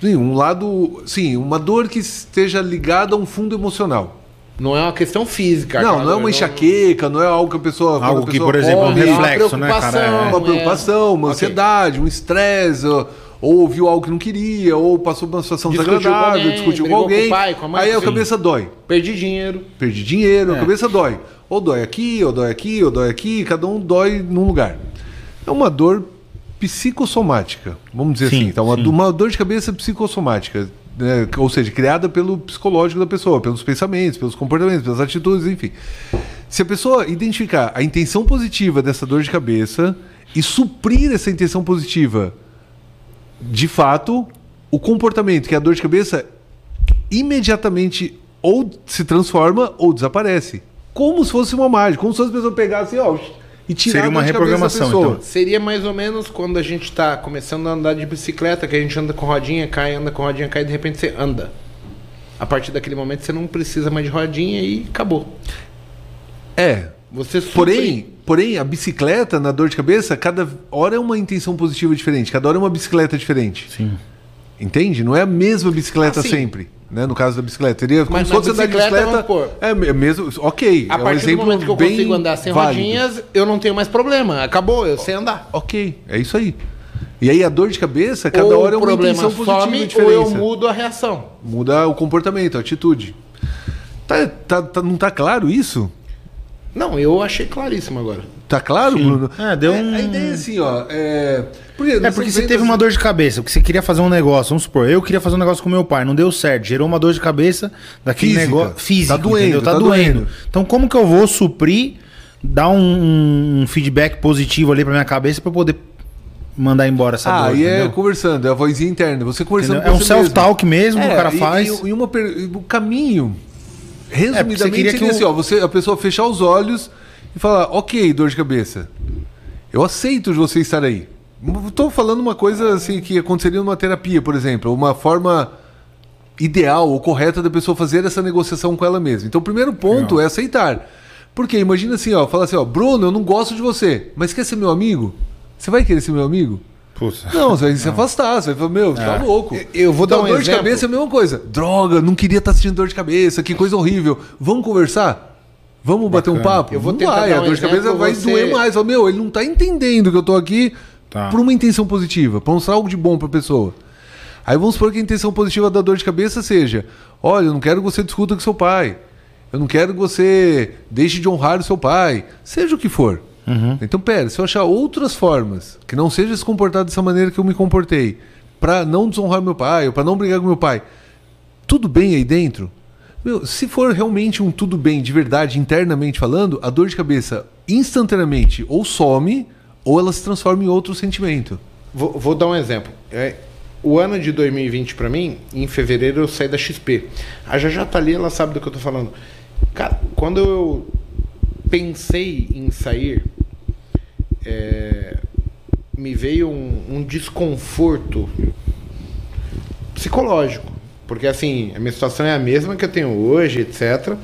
Sim, um lado, sim, uma dor que esteja ligada a um fundo emocional. Não é uma questão física. não, aquela não é uma enxaqueca, não é algo que a pessoa. Algo a que, pessoa por exemplo, é um come, reflexo, né, preocupação. cara? É. Uma preocupação, uma Ok. ansiedade, um estresse, ou, ou ouviu algo que não queria, ou passou por uma situação Discutiu com desagradável, alguém, discutiu com brigou com o alguém. pai, com a mãe, aí a cabeça dói. Perdi dinheiro. Perdi dinheiro, a É. cabeça dói. Ou dói aqui, ou dói aqui, ou dói aqui, cada um dói num lugar. É uma dor psicossomática, vamos dizer Sim, assim. Então, uma, sim. uma dor de cabeça psicossomática. Né? Ou seja, criada pelo psicológico da pessoa, pelos pensamentos, pelos comportamentos, pelas atitudes, enfim. Se a pessoa identificar a intenção positiva dessa dor de cabeça e suprir essa intenção positiva de fato, o comportamento, que é a dor de cabeça, imediatamente ou se transforma ou desaparece. Como se fosse uma mágica, como se fosse a pessoa pegasse ó, e tirar Seria uma reprogramação, então. Seria mais ou menos quando a gente está começando a andar de bicicleta, que a gente anda com rodinha, cai, anda com rodinha, cai, e de repente você anda. A partir daquele momento você não precisa mais de rodinha e acabou. É. Você supre- Porém, porém, a bicicleta na dor de cabeça, cada hora é uma intenção positiva diferente, cada hora é uma bicicleta diferente. Sim. Entende? Não é a mesma bicicleta Ah, sim. sempre. Né? No caso da bicicleta. Seria como Mas se fosse bicicleta, bicicleta. vamos supor. É é mesmo. Ok. A é um partir do exemplo momento que eu consigo andar sem válido. rodinhas, eu não tenho mais problema. Acabou, eu sei andar. Ok, é isso aí. E aí a dor de cabeça, cada ou hora é uma problema intenção positiva some, e ou diferença. eu mudo a reação. Muda o comportamento, a atitude. Tá, tá, tá- não tá claro isso? Não, eu achei claríssimo agora. Tá claro, Bruno? É, deu É, um- A ideia é assim, ó. É, porque, É porque você teve uma dor de cabeça, porque você queria fazer um negócio, vamos supor, eu queria fazer um negócio com meu pai, não deu certo, gerou uma dor de cabeça daquele Física. negócio físico, Tá doendo, entendeu? Tá, tá doendo. doendo. Então como que eu vou suprir, dar um, um feedback positivo ali pra minha cabeça pra eu poder mandar embora essa Ah, dor, e é conversando, é a vozinha interna. Você conversando Entendeu? É um mesmo. self-talk mesmo que o cara e- faz. E, e uma per- o caminho, resumidamente, você queria seria que o- assim, ó, você, a pessoa fechar os olhos e falar, ok, dor de cabeça, eu aceito de você estar aí. Estou falando uma coisa assim que aconteceria numa terapia, por exemplo, uma forma ideal ou correta da pessoa fazer essa negociação com ela mesma. Então, o primeiro ponto Legal. é aceitar. Porque imagina assim, ó, fala assim, ó, Bruno, eu não gosto de você, mas quer ser meu amigo? Você vai querer ser meu amigo? Não, você vai se afastar, você vai falar, meu, você tá louco. Eu- eu vou dar Então, um dor de exemplo. cabeça é a mesma coisa. Droga, não queria estar sentindo dor de cabeça, que coisa horrível. Vamos conversar? Vamos bater um Bacana. papo? Eu vou Não tentar vai, dar a um dor de cabeça vai você- doer mais. Fala, Meu, ele não tá entendendo que eu tô aqui Tá. por uma intenção positiva, pra mostrar algo de bom pra pessoa. Aí vamos supor que a intenção positiva da dor de cabeça seja: olha, eu não quero que você discuta com seu pai. Eu não quero que você deixe de honrar o seu pai. Seja o que for. Então, pera, se eu achar outras formas que não seja se comportar dessa maneira que eu me comportei, pra não desonrar meu pai, ou pra não brigar com meu pai, tudo bem aí dentro? Meu, se for realmente um tudo bem de verdade, internamente falando, a dor de cabeça instantaneamente ou some, ou ela se transforma em outro sentimento. Vou, vou dar um exemplo. É, o ano de 2020 pra mim, em fevereiro eu saí da XP. A Jaja tá ali, ela sabe do que eu tô falando. Cara, quando eu pensei em sair, é, me veio um, um desconforto psicológico. Porque assim, a minha situação é a mesma que eu tenho hoje, etc.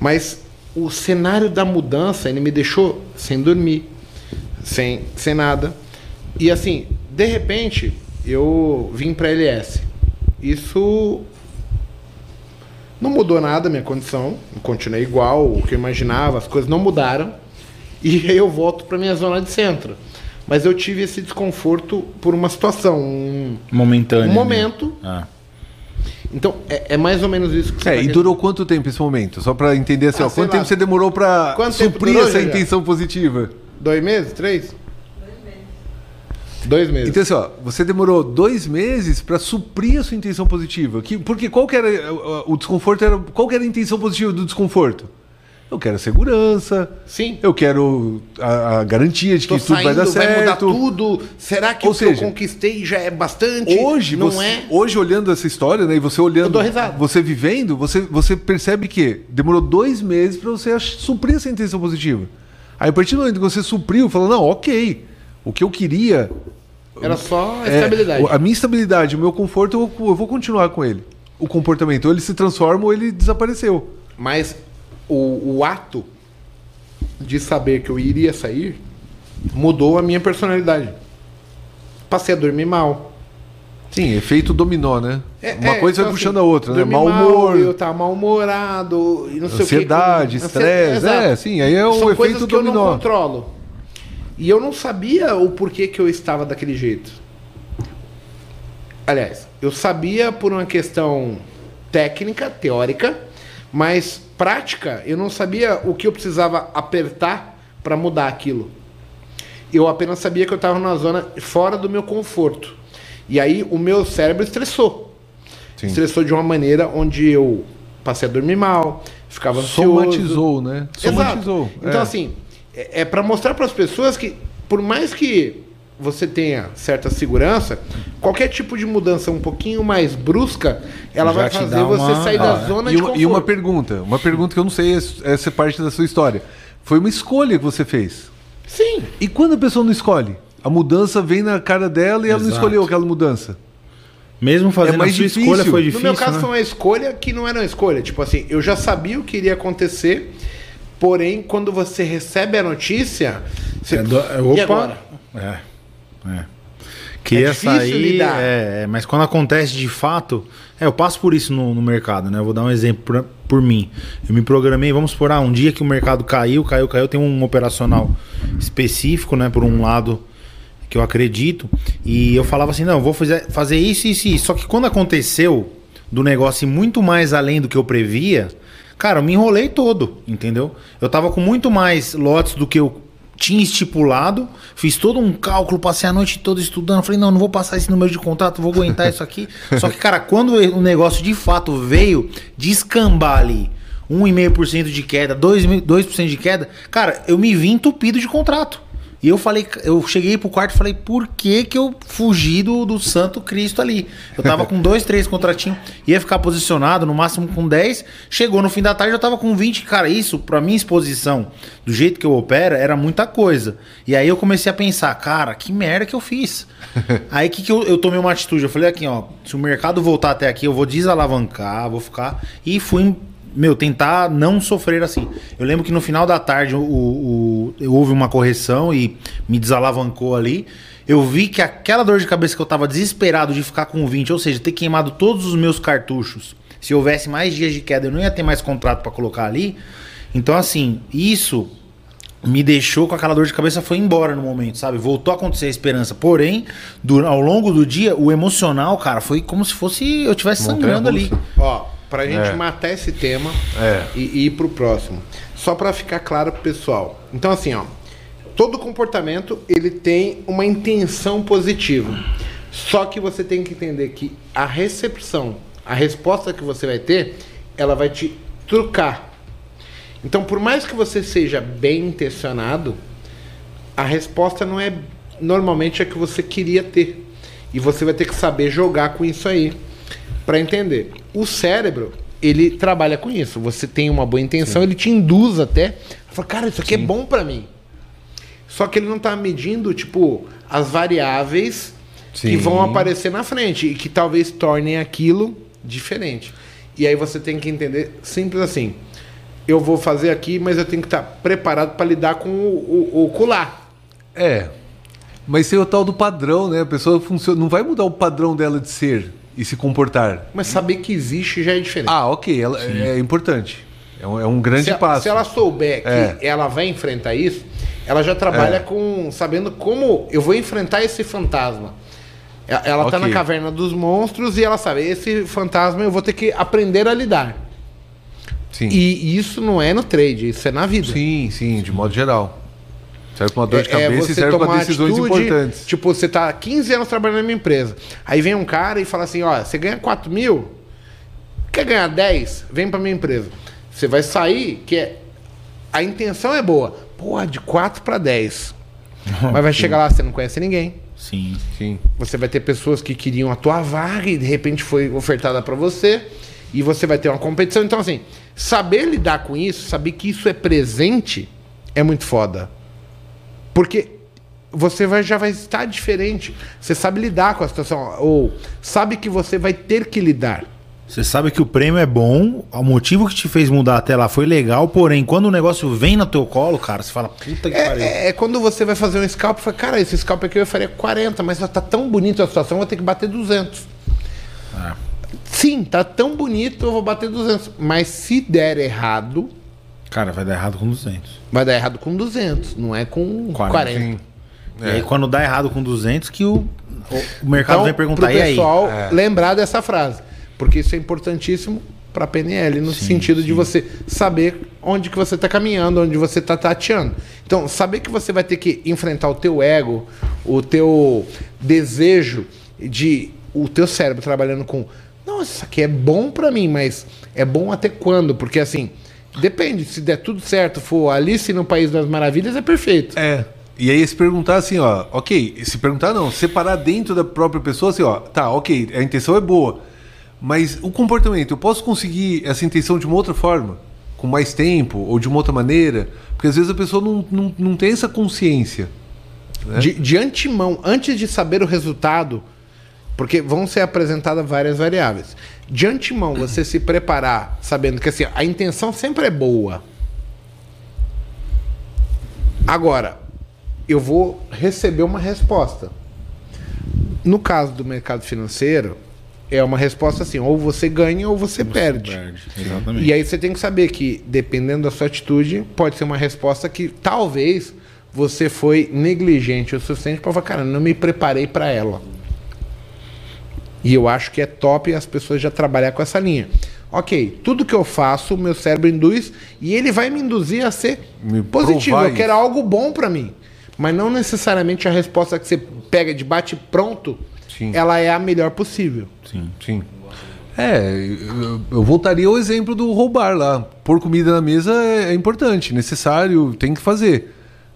Mas o cenário da mudança, ele me deixou sem dormir, sem, sem nada. E assim, de repente, eu vim para LS. Isso não mudou nada a minha condição, continuei igual, o que eu imaginava, as coisas não mudaram. E aí eu volto para minha zona de centro. Mas eu tive esse desconforto por uma situação, um, Momentâneo. um né? momento. Ah. Então, é, é mais ou menos isso que você É, tá e durou quanto tempo esse momento? Só pra entender assim, Ah, ó, quanto lá. tempo você demorou tempo suprir durou, essa intenção positiva? Dois meses? Três? Dois meses. Então assim, ó, você demorou dois meses pra suprir a sua intenção positiva. Que, porque qual que era o desconforto? Era, qual que era a intenção positiva do desconforto? Eu quero segurança, Sim. eu quero a, a garantia de que Tô tudo vai dar saindo, vai, mudar certo. tudo. Será que Ou o que seja, eu conquistei já é bastante? Hoje, não você, é? hoje olhando essa história, né, e você olhando, você vivendo, você, você percebe que demorou dois meses para você suprir essa intenção positiva. Aí a partir do momento que você supriu, falou, não, ok, o que eu queria Era só a é, estabilidade. o- a minha estabilidade, o meu conforto, eu, vou- eu vou continuar com ele. O comportamento, ou ele se transforma ou ele desapareceu. Mas o, o ato de saber que eu iria sair mudou a minha personalidade. Passei a dormir mal. Sim, efeito dominó, né? É, Uma é, coisa então, vai puxando assim, a outra, né? mal, humor, Eu tava mal-humorado, e não sei Ansiedade, estresse, é, sim, aí é o São efeito coisas que eu dominó. não controlo. E eu não sabia o porquê que eu estava daquele jeito. Aliás, eu sabia por uma questão técnica, teórica, mas prática, eu não sabia o que eu precisava apertar para mudar aquilo. Eu apenas sabia que eu estava numa zona fora do meu conforto. E aí o meu cérebro estressou. Sim. Estressou de uma maneira onde eu passei a dormir mal, ficava ansioso. Somatizou, né? Somatizou. Exato. Então, é. assim, é, é para mostrar para as pessoas que, por mais que você tenha certa segurança, qualquer tipo de mudança um pouquinho mais brusca, ela Já vai fazer você uma- sair Ah, da zona e, de uma, conforto. e uma pergunta, uma pergunta que eu não sei, essa é parte da sua história. Foi uma escolha que você fez. Sim. E quando a pessoa não escolhe? A mudança vem na cara dela e ela não Exato. escolheu aquela mudança. Mesmo fazendo É mais a sua difícil. escolha foi No difícil. meu caso né? foi uma escolha que não era uma escolha. Tipo assim, eu já sabia o que iria acontecer, porém, quando você recebe a notícia, você... É do- é, E opa. agora? É. É. Queria difícil sair, lidar. é, é, mas quando acontece de fato, é, eu passo por isso no, no mercado, né? Eu vou dar um exemplo por, por mim. Eu me programei, vamos supor, ah, um dia que o mercado caiu, caiu, caiu, tem um operacional específico, né? Por um lado que eu acredito, e eu falava assim, não, eu vou fazer, fazer isso, isso e isso. Só que quando aconteceu do negócio ir muito mais além do que eu previa, cara, eu me enrolei todo, entendeu? Eu tava com muito mais lotes do que eu tinha estipulado, fiz todo um cálculo, passei a noite toda estudando, falei, não, não vou passar esse número de contrato, vou aguentar isso aqui. Só que, cara, quando o negócio de fato veio descambar ali, 1,5% de queda, 2%, 2 de queda, cara, eu me vi entupido de contrato. E eu falei, eu cheguei pro quarto e falei, por que que eu fugi do, do Santo Cristo ali? Eu tava com dois, três contratinhos, ia ficar posicionado no máximo com 10, chegou no fim da tarde eu tava com 20, cara, isso pra minha exposição, do jeito que eu opero, era muita coisa. E aí eu comecei a pensar, cara, que merda que eu fiz. aí que, que eu, eu tomei uma atitude, eu falei aqui, ó, se o mercado voltar até aqui, eu vou desalavancar, vou ficar, e fui meu, tentar não sofrer assim. Eu lembro que no final da tarde o, o- houve uma correção e me desalavancou ali. eu vi que aquela dor de cabeça que eu tava desesperado de ficar com 20, ou seja, ter queimado todos os meus cartuchos, se houvesse mais dias de queda, eu não ia ter mais contrato para colocar ali. Então, assim, isso me deixou com aquela dor de cabeça, foi embora no momento, sabe? Voltou a acontecer a esperança. Porém, do, ao longo do dia, o emocional, cara, foi como se fosse eu estivesse sangrando ali. Ó, pra gente É. matar esse tema É. e, e ir pro próximo. Só pra ficar claro pro pessoal. Então, assim, ó. Todo comportamento, ele tem uma intenção positiva. Só que você tem que entender que a recepção, a resposta que você vai ter, ela vai te trucar. Então, por mais que você seja bem intencionado, a resposta não é normalmente a que você queria ter. E você vai ter que saber jogar com isso aí para entender. O cérebro, ele trabalha com isso. Você tem uma boa intenção, ele te induz até. Fala, cara, isso aqui é bom para mim. Só que ele não tá medindo, tipo, as variáveis que Sim. vão aparecer na frente e que talvez tornem aquilo diferente. E aí você tem que entender simples assim. Eu vou fazer aqui, mas eu tenho que estar preparado para lidar com o, o, o colar. É. Mas tem o tal do padrão, né? A pessoa funciona, não vai mudar o padrão dela de ser e se comportar. Mas saber que existe já é diferente. Ah, ok, ela, é importante. É um, é um grande se, a- passo. se ela souber que É. ela vai enfrentar isso, ela já trabalha É. com sabendo como eu vou enfrentar esse fantasma. Ela tá Ok. na caverna dos monstros e ela sabe, esse fantasma eu vou ter que aprender a lidar. Sim. E isso não é no trade, isso é na vida. sim, sim, de modo geral. Serve pra uma dor de É- cabeça é e você serve tomar para decisões atitude, importantes. Tipo, você tá há 15 anos trabalhando na minha empresa. Aí vem um cara e fala assim: ó, você ganha 4 mil, quer ganhar 10? Vem pra minha empresa. Você vai sair, que é. A intenção é boa. Pô, de 4 para 10. Mas vai chegar lá, você não conhece ninguém. Sim. Sim. Você vai ter pessoas que queriam a tua vaga e de repente foi ofertada para você. E você vai ter uma competição. Então, assim, saber lidar com isso, saber que isso é presente, é muito foda. Porque você vai, já vai estar diferente. Você sabe lidar com a situação. Ou sabe que você vai ter que lidar. Você sabe que o prêmio é bom, o motivo que te fez mudar até lá foi legal, porém, quando o negócio vem no teu colo, cara, você fala, puta que pariu. É, é quando você vai fazer um scalp, fala, cara, esse scalp aqui eu faria 40, mas tá tão bonito a situação, eu vou ter que bater 200. Ah. Sim, tá tão bonito, eu vou bater 200. Mas se der errado, Cara, vai dar errado com 200. vai dar errado com 200, não é com 40. 40. Sim. E aí, quando dá errado com 200, que o, o, o mercado Então, vai perguntar, pro e aí? pessoal É. lembrar dessa frase, porque isso é importantíssimo para PNL no Sim, sentido de sim. você saber onde que você está caminhando, onde você está tateando. Então, saber que você vai ter que enfrentar o teu ego, o teu desejo de o teu cérebro trabalhando com, não, isso aqui é bom para mim, mas é bom até quando? Porque assim, depende, se der tudo certo, for Alice no País das Maravilhas é perfeito. É. E aí se perguntar assim, ó, ok, se perguntar não, separar dentro da própria pessoa assim, ó, tá, ok, a intenção é boa, mas o comportamento, eu posso conseguir essa intenção de uma outra forma? Com mais tempo ou de uma outra maneira? Porque às vezes a pessoa não, não, não tem essa consciência. né? De, de antemão, antes de saber o resultado, porque vão ser apresentadas várias variáveis. De antemão, você se preparar sabendo que assim, a intenção sempre é boa. Agora, eu vou receber uma resposta. No caso do mercado financeiro, é uma resposta assim: ou você ganha ou você, perde. Perde, Exatamente. E aí você tem que saber que, dependendo da sua atitude, pode ser uma resposta que talvez você foi negligente o suficiente para falar, cara, não me preparei para ela. E eu acho que é top as pessoas já trabalhar com essa linha. Ok, tudo que eu faço, o meu cérebro induz e ele vai me induzir a ser Me positivo. Eu quero isso. algo bom para mim. Mas não necessariamente a resposta que você pega de bate pronto, Sim. ela é a melhor possível. Sim. Sim. É, eu, eu voltaria ao exemplo do roubar lá. Pôr comida na mesa é, é importante, necessário, tem que fazer.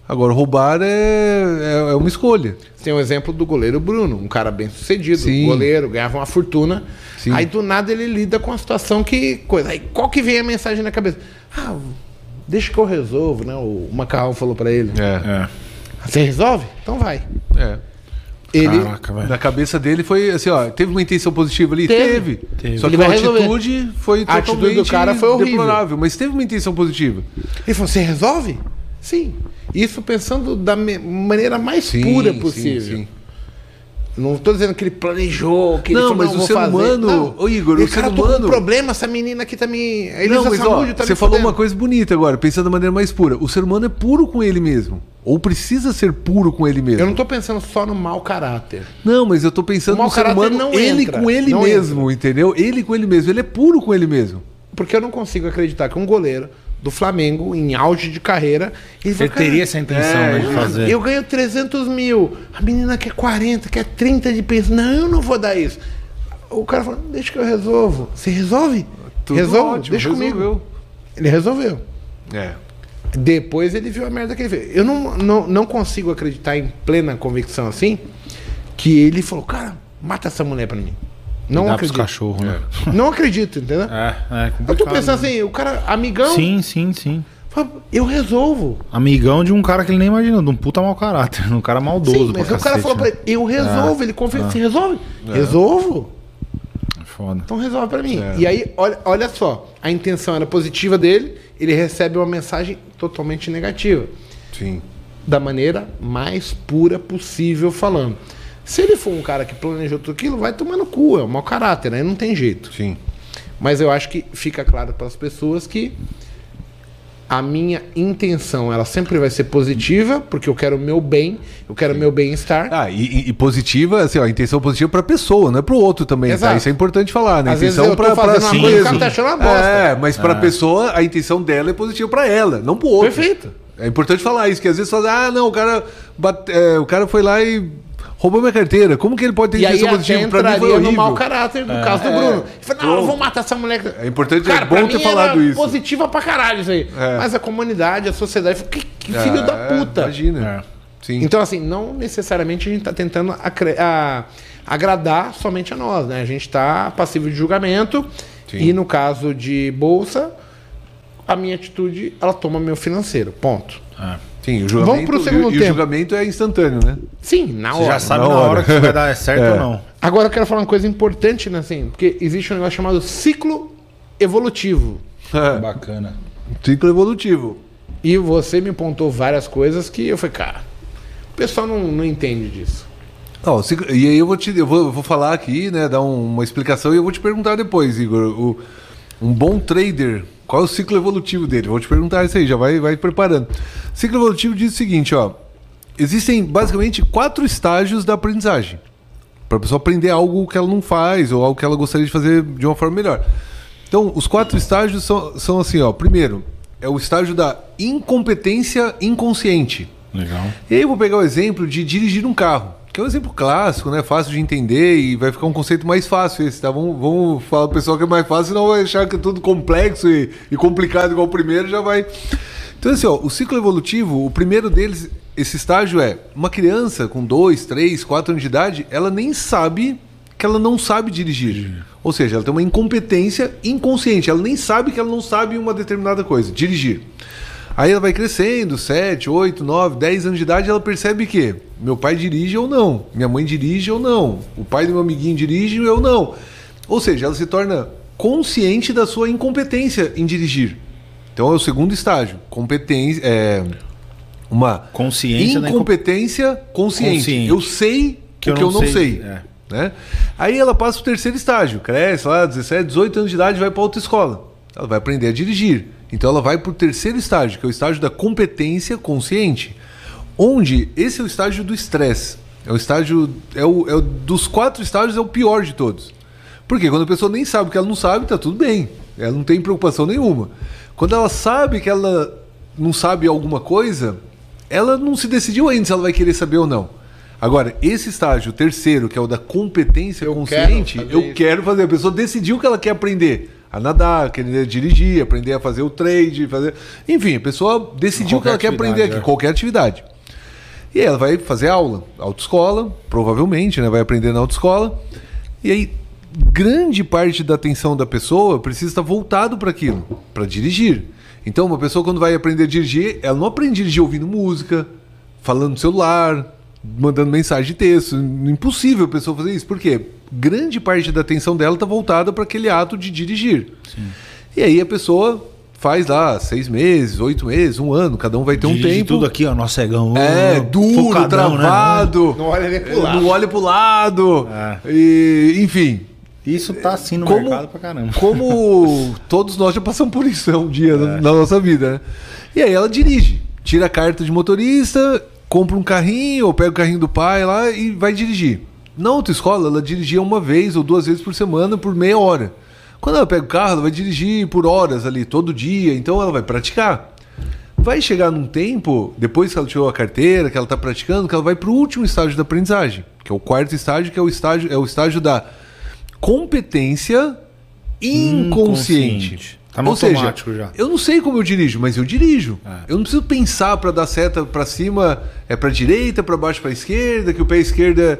Agora, roubar é, é, é uma escolha. Tem o exemplo do goleiro Bruno, um cara bem sucedido, Sim. goleiro, ganhava uma fortuna. Sim. Aí do nada ele lida com a situação que. Coisa. Aí qual que vem a mensagem na cabeça? Ah, deixa que eu resolvo, né? O Macarrão falou pra ele. É. É. Você resolve? Então vai. é. Ele. Caraca, velho. Na cabeça dele foi assim, ó, teve uma intenção positiva ali? Teve. Teve. Teve. Só que Ele a atitude foi A atitude do cara foi horrível. deplorável, mas teve uma intenção positiva. Ele falou: Você resolve? Sim. Isso pensando da maneira mais Sim, pura sim, possível. sim. Não tô dizendo que ele planejou, que Não, ele falou, mas o vou ser fazer. humano- Não. Ô, Igor, o ser cara, tô com humano- um problema, essa menina aqui tá me... Não, mas ó, tá você falou uma coisa bonita agora, pensando da maneira mais pura. O ser humano é puro com ele mesmo. Ou precisa ser puro com ele mesmo. Eu não tô pensando só no mau caráter. Não, mas eu tô pensando O no ser humano, não ele entra, com ele não mesmo, entendeu? Ele com ele mesmo. Ele é puro com ele mesmo. Porque eu não consigo acreditar que um goleiro do Flamengo, em auge de carreira, ele, "Cara, teria essa intenção é, né, de fazer. Eu ganho 300 mil, a menina quer 40, quer 30 de pensão. Não, eu não vou dar isso. O cara fala, deixa que eu resolvo. Você resolve? Tudo Resolve, ótimo, deixa comigo. resolveu. Ele resolveu. É. Depois ele viu a merda que ele fez. Eu não, não, não consigo acreditar em plena convicção assim que ele falou, cara, mata essa mulher pra mim. Não Dá acredito. cachorros, né? Não acredito, entendeu? É, é Eu complicado. tô pensando assim, o cara, amigão, Sim, sim, sim. eu resolvo. Amigão de um cara que ele nem imagina, de um puta mau caráter, um cara maldoso. Sim, mas pra o cara falou pra né? ele, eu resolvo. Ele confia, você resolve? Resolvo. Foda. Então resolve pra mim. É. E aí, olha, olha só, a intenção era positiva dele, ele recebe uma mensagem totalmente negativa. Sim. Da maneira mais pura possível falando. Se ele for um cara que planejou tudo aquilo, vai tomar no cu, é um mau caráter, né? Não tem jeito. Sim. Mas eu acho que fica claro para as pessoas que a minha intenção ela sempre vai ser positiva, porque eu quero o meu bem, eu quero o meu bem-estar. Ah, e, e- positiva, assim, ó, a intenção positiva pra pessoa, não é pro outro também, tá? Exato. Isso é importante falar, né? A Às intenção pra fazendo uma si coisa e o mesmo. cara tá achando uma bosta. É, mas pra pessoa, a intenção dela é positiva pra ela, não pro outro. Perfeito. É importante falar isso, que às vezes fala, ah, não, o cara, bate- é, o cara foi lá e roubou minha carteira. Como que ele pode ter intenção positiva? Pra mim foi entraria no horrível. mau caráter do caso do Bruno. Ele falou, não, eu vou matar essa mulher. É importante, Cara, é bom pra ter mim falado era isso. positiva pra caralho isso aí. É. Mas a comunidade, a sociedade, que, que filho É, da puta. Imagina. Sim. Então, assim, não necessariamente a gente está tentando a- agradar somente a nós, né? A gente está passivo de julgamento Sim. e no caso de bolsa, a minha atitude, ela toma meu financeiro, ponto. Sim, o julgamento, Vamos pro segundo e, o- e o tempo. julgamento é instantâneo, né? Sim, na Você hora. já sabe na na hora. hora que se vai dar certo É. ou não. Agora eu quero falar uma coisa importante, né? Assim, porque existe um negócio chamado ciclo evolutivo. Bacana. Ciclo evolutivo. E você me pontou várias coisas que eu falei, cara, o pessoal não, não entende disso. Ciclo- e aí eu vou te eu vou, eu vou falar aqui, né, dar um- uma explicação e eu vou te perguntar depois, Igor. O- um bom trader, qual é o ciclo evolutivo dele? Vou te perguntar isso aí, já vai, vai preparando. Ciclo evolutivo diz o seguinte, ó. Existem basicamente quatro estágios da aprendizagem. Para a pessoa aprender algo que ela não faz ou algo que ela gostaria de fazer de uma forma melhor. Então, os quatro estágios são, são assim, ó. Primeiro, é o estágio da incompetência inconsciente. Legal. E aí eu vou pegar o exemplo de dirigir um carro, que é um exemplo clássico, né? Fácil de entender e vai ficar um conceito mais fácil esse, tá? Vamos, vamos falar pro pessoal que é mais fácil, senão vai achar que é tudo complexo e, e complicado igual o primeiro, já vai. Então, assim, ó, o ciclo evolutivo, o primeiro deles, esse estágio é uma criança com 2, 3, 4 anos de idade, ela nem sabe que ela não sabe dirigir. Ou seja, ela tem uma incompetência inconsciente, ela nem sabe que ela não sabe uma determinada coisa, dirigir. Aí ela vai crescendo, 7, 8, 9, 10 anos de idade, ela percebe que meu pai dirige ou não, minha mãe dirige ou não, o pai do meu amiguinho dirige ou eu não. Ou seja, ela se torna consciente da sua incompetência em dirigir. Então é o segundo estágio, competência, é uma Consciência incompetência consciente. Consciente. Eu sei Que o eu que eu não não sei, sei. é. Né? Aí ela passa para o terceiro estágio, cresce lá, 17, 18 anos de idade, vai para outra escola. Ela vai aprender a dirigir. Então ela vai para o terceiro estágio, que é o estágio da competência consciente. Onde esse é o estágio do estresse. É o estágio. É o, é o- dos quatro estágios, é o pior de todos. Porque quando a pessoa nem sabe o que ela não sabe, tá tudo bem. Ela não tem preocupação nenhuma. Quando ela sabe que ela não sabe alguma coisa, ela não se decidiu ainda se ela vai querer saber ou não. Agora, esse estágio, o terceiro, que é o da competência Eu consciente, quero eu isso. quero fazer. A pessoa decidiu que ela quer aprender a nadar, querer dirigir, aprender a fazer o trade, fazer. Enfim, a pessoa decidiu que ela quer aprender aqui, é. qualquer atividade. E aí ela vai fazer aula, autoescola, provavelmente, né? Vai aprender na autoescola. E aí, grande parte da atenção da pessoa precisa estar voltado para aquilo, para dirigir. Então, uma pessoa quando vai aprender a dirigir, ela não aprende a dirigir ouvindo música, falando no celular, mandando mensagem de texto. Impossível a pessoa fazer isso. Por quê? Grande parte da atenção dela está voltada para aquele ato de dirigir. E aí a pessoa faz lá seis meses, oito meses, um ano, cada um vai ter um Dirige tempo. tudo aqui, ó, nosso cegão. É, duro, focadão, né? travado. Não olha nem pro lado. Não olha pro lado. É. E, enfim, Isso tá assim no Como- mercado pra caramba. como todos nós já passamos por isso né, um dia na, na nossa vida, né? E aí ela dirige, tira a carta de motorista, compra um carrinho, ou pega o carrinho do pai lá e vai dirigir. Na autoescola, ela dirigia uma vez ou duas vezes por semana por meia hora. Quando ela pega o carro, ela vai dirigir por horas ali, todo dia, então ela vai praticar. Vai chegar num tempo, depois que ela tirou a carteira, que ela está praticando, que ela vai para o último estágio da aprendizagem, que é o quarto estágio, que é o estágio, é o estágio da competência inconsciente. Inconsciente. Tá Ou seja, automático já. eu não sei como eu dirijo, mas eu dirijo. É. Eu não preciso pensar para dar seta para cima, é para direita, para baixo, para esquerda, que o pé esquerdo é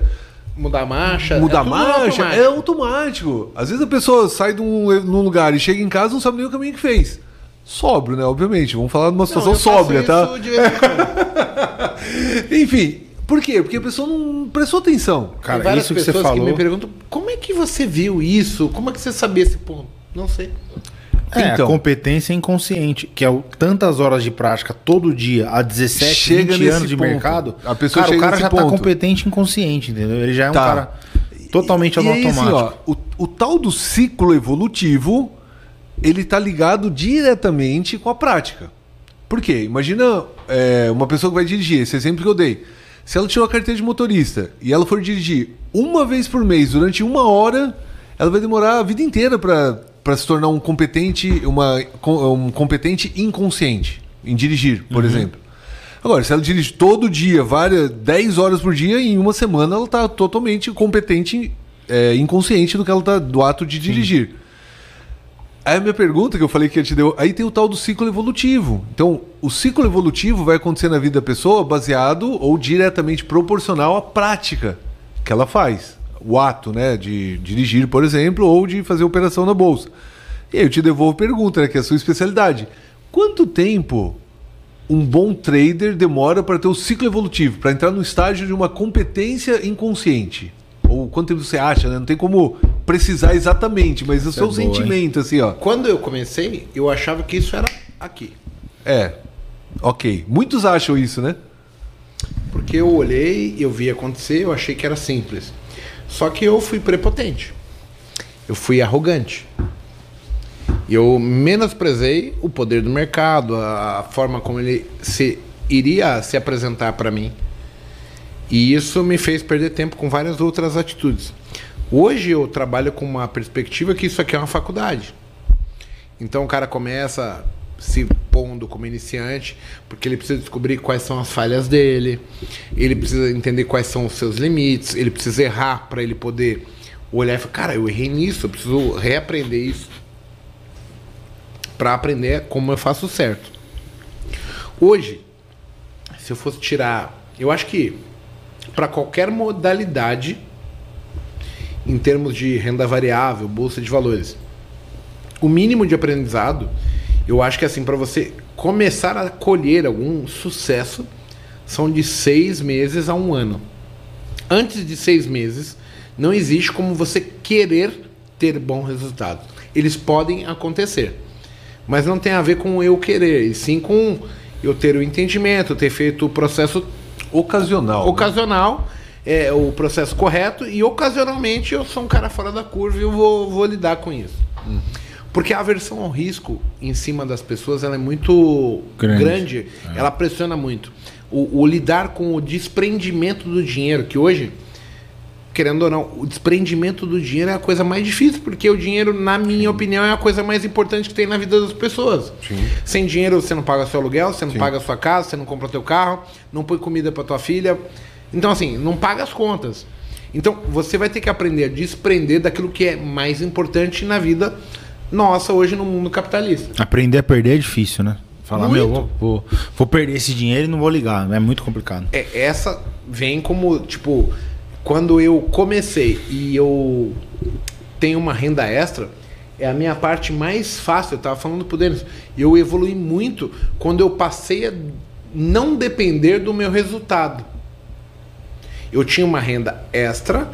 Mudar a marcha. mudar é a marcha, automático. é automático. Às vezes a pessoa sai de um, num lugar e chega em casa e não sabe nem o caminho que fez. Sóbrio, né? Obviamente. Vamos falar de uma Não, situação eu faço sóbria, isso tá? Enfim, por quê? Porque a pessoa não prestou atenção. Cara, Tem várias isso que você pessoas falou. me perguntam como é que você viu isso? Como é que você sabia esse ponto? Não sei. É, Então. a competência inconsciente, que é o, tantas horas de prática todo dia, há 17, Chega 20 nesse anos de ponto. mercado, A pessoa cara, o cara já tá ponto. competente inconsciente, entendeu? Ele já é um Tá. cara totalmente E aí, assim, automático. ó, o, o tal do ciclo evolutivo, ele tá ligado diretamente com a prática. Por quê? Imagina é, uma pessoa que vai dirigir, esse exemplo que eu dei. Se ela tirou a carteira de motorista e ela for dirigir uma vez por mês durante uma hora, ela vai demorar a vida inteira para se tornar um competente, uma, um competente inconsciente em dirigir, por exemplo. Agora, se ela dirige todo dia, várias 10 horas por dia, em uma semana ela está totalmente competente, é, inconsciente do que ela tá, do ato de dirigir. Aí a minha pergunta que eu falei que ia te deu, aí tem o tal do ciclo evolutivo. Então, o ciclo evolutivo vai acontecer na vida da pessoa baseado ou diretamente proporcional à prática que ela faz. O ato, né, de dirigir, por exemplo, ou de fazer operação na bolsa. E aí eu te devolvo a pergunta, né, que é a sua especialidade. Quanto tempo um bom trader demora para ter o ciclo evolutivo, para entrar no estágio de uma competência inconsciente? Ou quanto tempo você acha, né? Não tem como precisar exatamente, mas o seu é boa, hein? sentimento, assim, ó. Quando eu comecei, eu achava que isso era aqui. É. Ok. Muitos acham isso, né? Porque eu olhei, eu vi acontecer, eu achei que era simples. Só que eu fui prepotente. Eu fui arrogante. Eu menosprezei o poder do mercado, a a forma como ele se iria se apresentar para mim. E isso me fez perder tempo com várias outras atitudes. Hoje eu trabalho com uma perspectiva que isso aqui é uma faculdade. Então o cara começa se pondo como iniciante, porque ele precisa descobrir quais são as falhas dele, ele precisa entender quais são os seus limites, ele precisa errar para ele poder olhar e falar: cara, eu errei nisso, eu preciso reaprender isso para aprender como eu faço certo. Hoje, se eu fosse tirar, eu acho que para qualquer modalidade, em termos de renda variável, bolsa de valores, o mínimo de aprendizado, eu acho que assim, para você começar a colher algum sucesso, são de seis meses a um ano. Antes de seis meses, não existe como você querer ter bom resultado. Eles podem acontecer, mas não tem a ver com eu querer, e sim com eu ter o entendimento, ter feito o processo Ocasional. né? ocasional, é o processo correto, e ocasionalmente eu sou um cara fora da curva e eu vou, vou lidar com isso. Porque a aversão ao risco em cima das pessoas ela é muito Grande. grande, ela pressiona muito. O, o lidar com o desprendimento do dinheiro, que hoje, querendo ou não, o desprendimento do dinheiro é a coisa mais difícil, porque o dinheiro, na minha opinião, é a coisa mais importante que tem na vida das pessoas. Sem dinheiro você não paga seu aluguel, você não paga a sua casa, você não compra teu carro, não põe comida para tua filha. Então, assim, não paga as contas. Então, você vai ter que aprender a desprender daquilo que é mais importante na vida nossa hoje no mundo capitalista. Aprender a perder é difícil, né? Falar, Muito. meu, vou, vou, vou perder esse dinheiro e não vou ligar. É muito complicado. É, essa vem como, tipo, quando eu comecei e eu tenho uma renda extra, é a minha parte mais fácil. Eu tava falando pro Denis, eu evolui muito quando eu passei a não depender do meu resultado. Eu tinha uma renda extra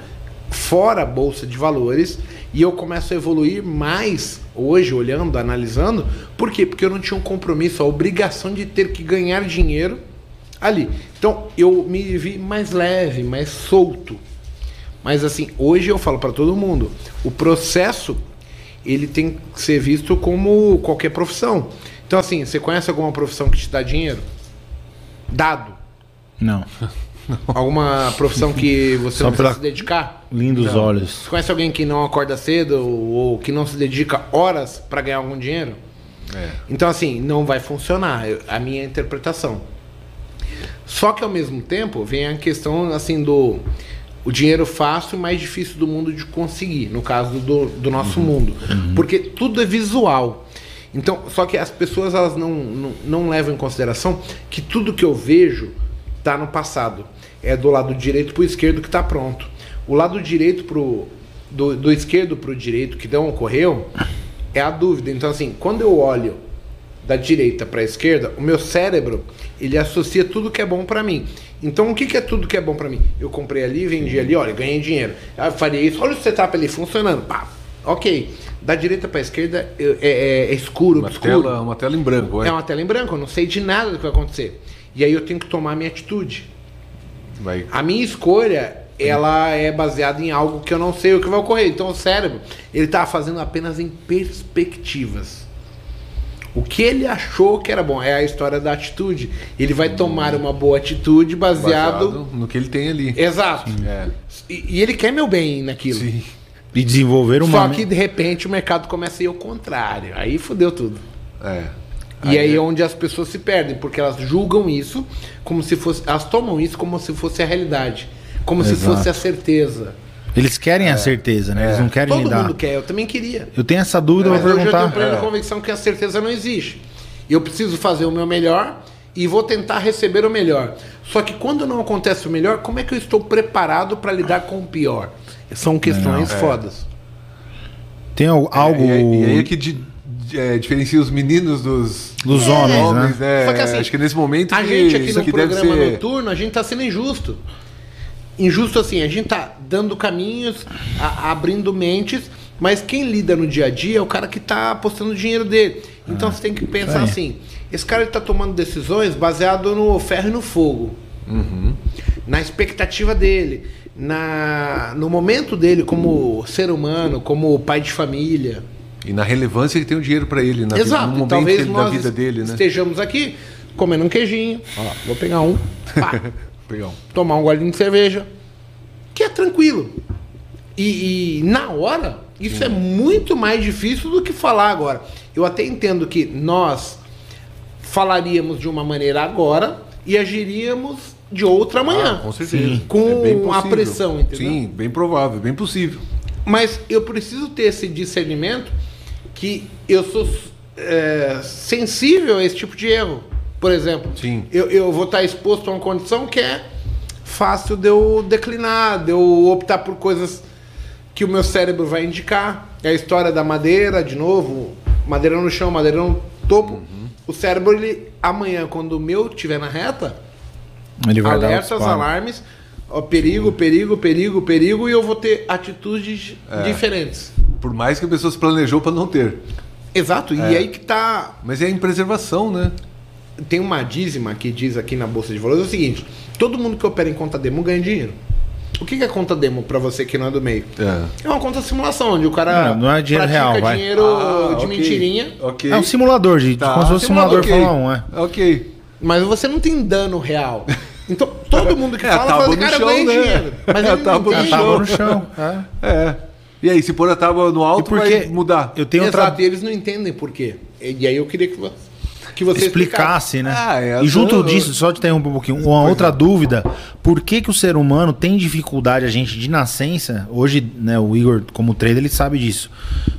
fora a bolsa de valores e eu começo a evoluir mais hoje, olhando, analisando. Por quê? Porque eu não tinha um compromisso, a obrigação de ter que ganhar dinheiro ali. Então eu me vi mais leve, mais solto. Mas assim, hoje eu falo para todo mundo, o processo ele tem que ser visto como qualquer profissão. Então assim, você conhece alguma profissão que te dá dinheiro? Dado. Não. Alguma profissão que você Só não precisa pela- se dedicar? Lindos Não. olhos. Você conhece alguém que não acorda cedo ou que não se dedica horas para ganhar algum dinheiro? É. Então, assim, não vai funcionar. A minha interpretação. Só que ao mesmo tempo vem a questão assim do o dinheiro fácil e mais difícil do mundo de conseguir, no caso do, do nosso mundo. Porque tudo é visual. Então, só que as pessoas elas não, não, não levam em consideração que tudo que eu vejo está no passado. É do lado direito para o esquerdo que está pronto. O lado direito pro, do, do esquerdo para o direito que não ocorreu é a dúvida. Então, assim, quando eu olho da direita para a esquerda, o meu cérebro ele associa tudo que é bom para mim. Então, o que, que é tudo que é bom para mim? Eu comprei ali, vendi ali, olha, ganhei dinheiro. Ah, Eu faria isso, olha o setup ali funcionando. Pá, ok. Da direita para a esquerda é, é- é escuro, Uma obscuro. tela, uma tela em branco, É é. uma tela em branco, eu não sei de nada do que vai acontecer. E aí eu tenho que tomar a minha atitude. Vai. A minha escolha, ela é baseada em algo que eu não sei o que vai ocorrer. Então o cérebro, ele tá fazendo apenas em perspectivas. O que ele achou que era bom é a história da atitude. Ele vai tomar uma boa atitude baseado. Baseado no que ele tem ali. Exato. É. E, e ele quer meu bem naquilo. Sim. E desenvolver uma. Só que de repente o mercado começa a ir ao contrário. Aí fudeu tudo. É. E aí é é onde as pessoas se perdem, porque elas julgam isso como se fosse. Elas tomam isso como se fosse a realidade. Como se Exato. fosse a certeza. Eles querem a certeza, né? Eles não querem Todo lidar. mundo quer, eu também queria. Eu tenho essa dúvida, eu Mas vou hoje eu tenho perguntar. plena É. convicção que a certeza não existe. Eu preciso fazer o meu melhor e vou tentar receber o melhor. Só que quando não acontece o melhor, como é que eu estou preparado para lidar com o pior? São questões Não, é. fodas. Tem al- algo. E, aí- e aí é que di- é, diferencia os meninos dos, Dos homens, né? Só que assim, Acho que nesse momento A que, gente aqui no programa ser... noturno, a gente tá sendo injusto. Injusto assim, a gente tá dando caminhos, a- abrindo mentes, mas quem lida no dia a dia é o cara que tá apostando o dinheiro dele. Então você tem que pensar aí. assim: esse cara ele tá tomando decisões baseado no ferro e no fogo, na expectativa dele, na, no momento dele como ser humano, como pai de família. E na relevância que tem o dinheiro pra ele, na, Exato. no e momento talvez nós vida dele, né? estejamos aqui comendo um queijinho. Ó, vou pegar um. Pá, Tomar um golinho de cerveja. Que é tranquilo. E, e na hora, isso é muito mais difícil do que falar agora. Eu até entendo que nós falaríamos de uma maneira agora e agiríamos de outra amanhã. Ah, com certeza. Sim. Com É a pressão, entendeu? Sim, bem provável, bem possível. Mas eu preciso ter esse discernimento que eu sou é, sensível a esse tipo de erro. Por exemplo, Sim. Eu, eu vou estar exposto a uma condição que é fácil de eu declinar, de eu optar por coisas que o meu cérebro vai indicar. É a história da madeira, de novo, madeira no chão, madeira no topo. Uhum. O cérebro, ele, amanhã, quando o meu estiver na reta, Ele vai dar alerta os os palos. alarmes, ó, perigo, perigo, perigo, perigo, e eu vou ter atitudes É. diferentes. Por mais que a pessoa se planejou pra não ter. Exato, e É. aí que tá. Mas é em preservação, né? Tem uma dízima que diz aqui na Bolsa de Valores é o seguinte: todo mundo que opera em conta demo ganha dinheiro. O que é conta demo pra você que não é do meio? É. É uma conta simulação, onde o cara Não, não é dinheiro pratica real, vai. dinheiro Ah, de ok. mentirinha, Ok. É um simulador, de Tá. como se fosse um simulador Ok. Fórmula 1, é. Ok. mas você não tem dano real. Então todo mundo que É, a fala tábua fala, no cara, chão, ganhei né? dinheiro. Mas É, ele a não tábua no entende. Tava chão. no chão. é. É. E aí, se pôr a tábua no alto, vai mudar. eu tenho Exato, outra e eles não entendem por quê. E aí eu queria que você, que você explicasse, né? Ah, é, e junto eu- disso, só te interromper um pouquinho, uma outra dúvida, por que que o ser humano tem dificuldade, a gente de nascença, hoje, né, o Igor como trader, ele sabe disso,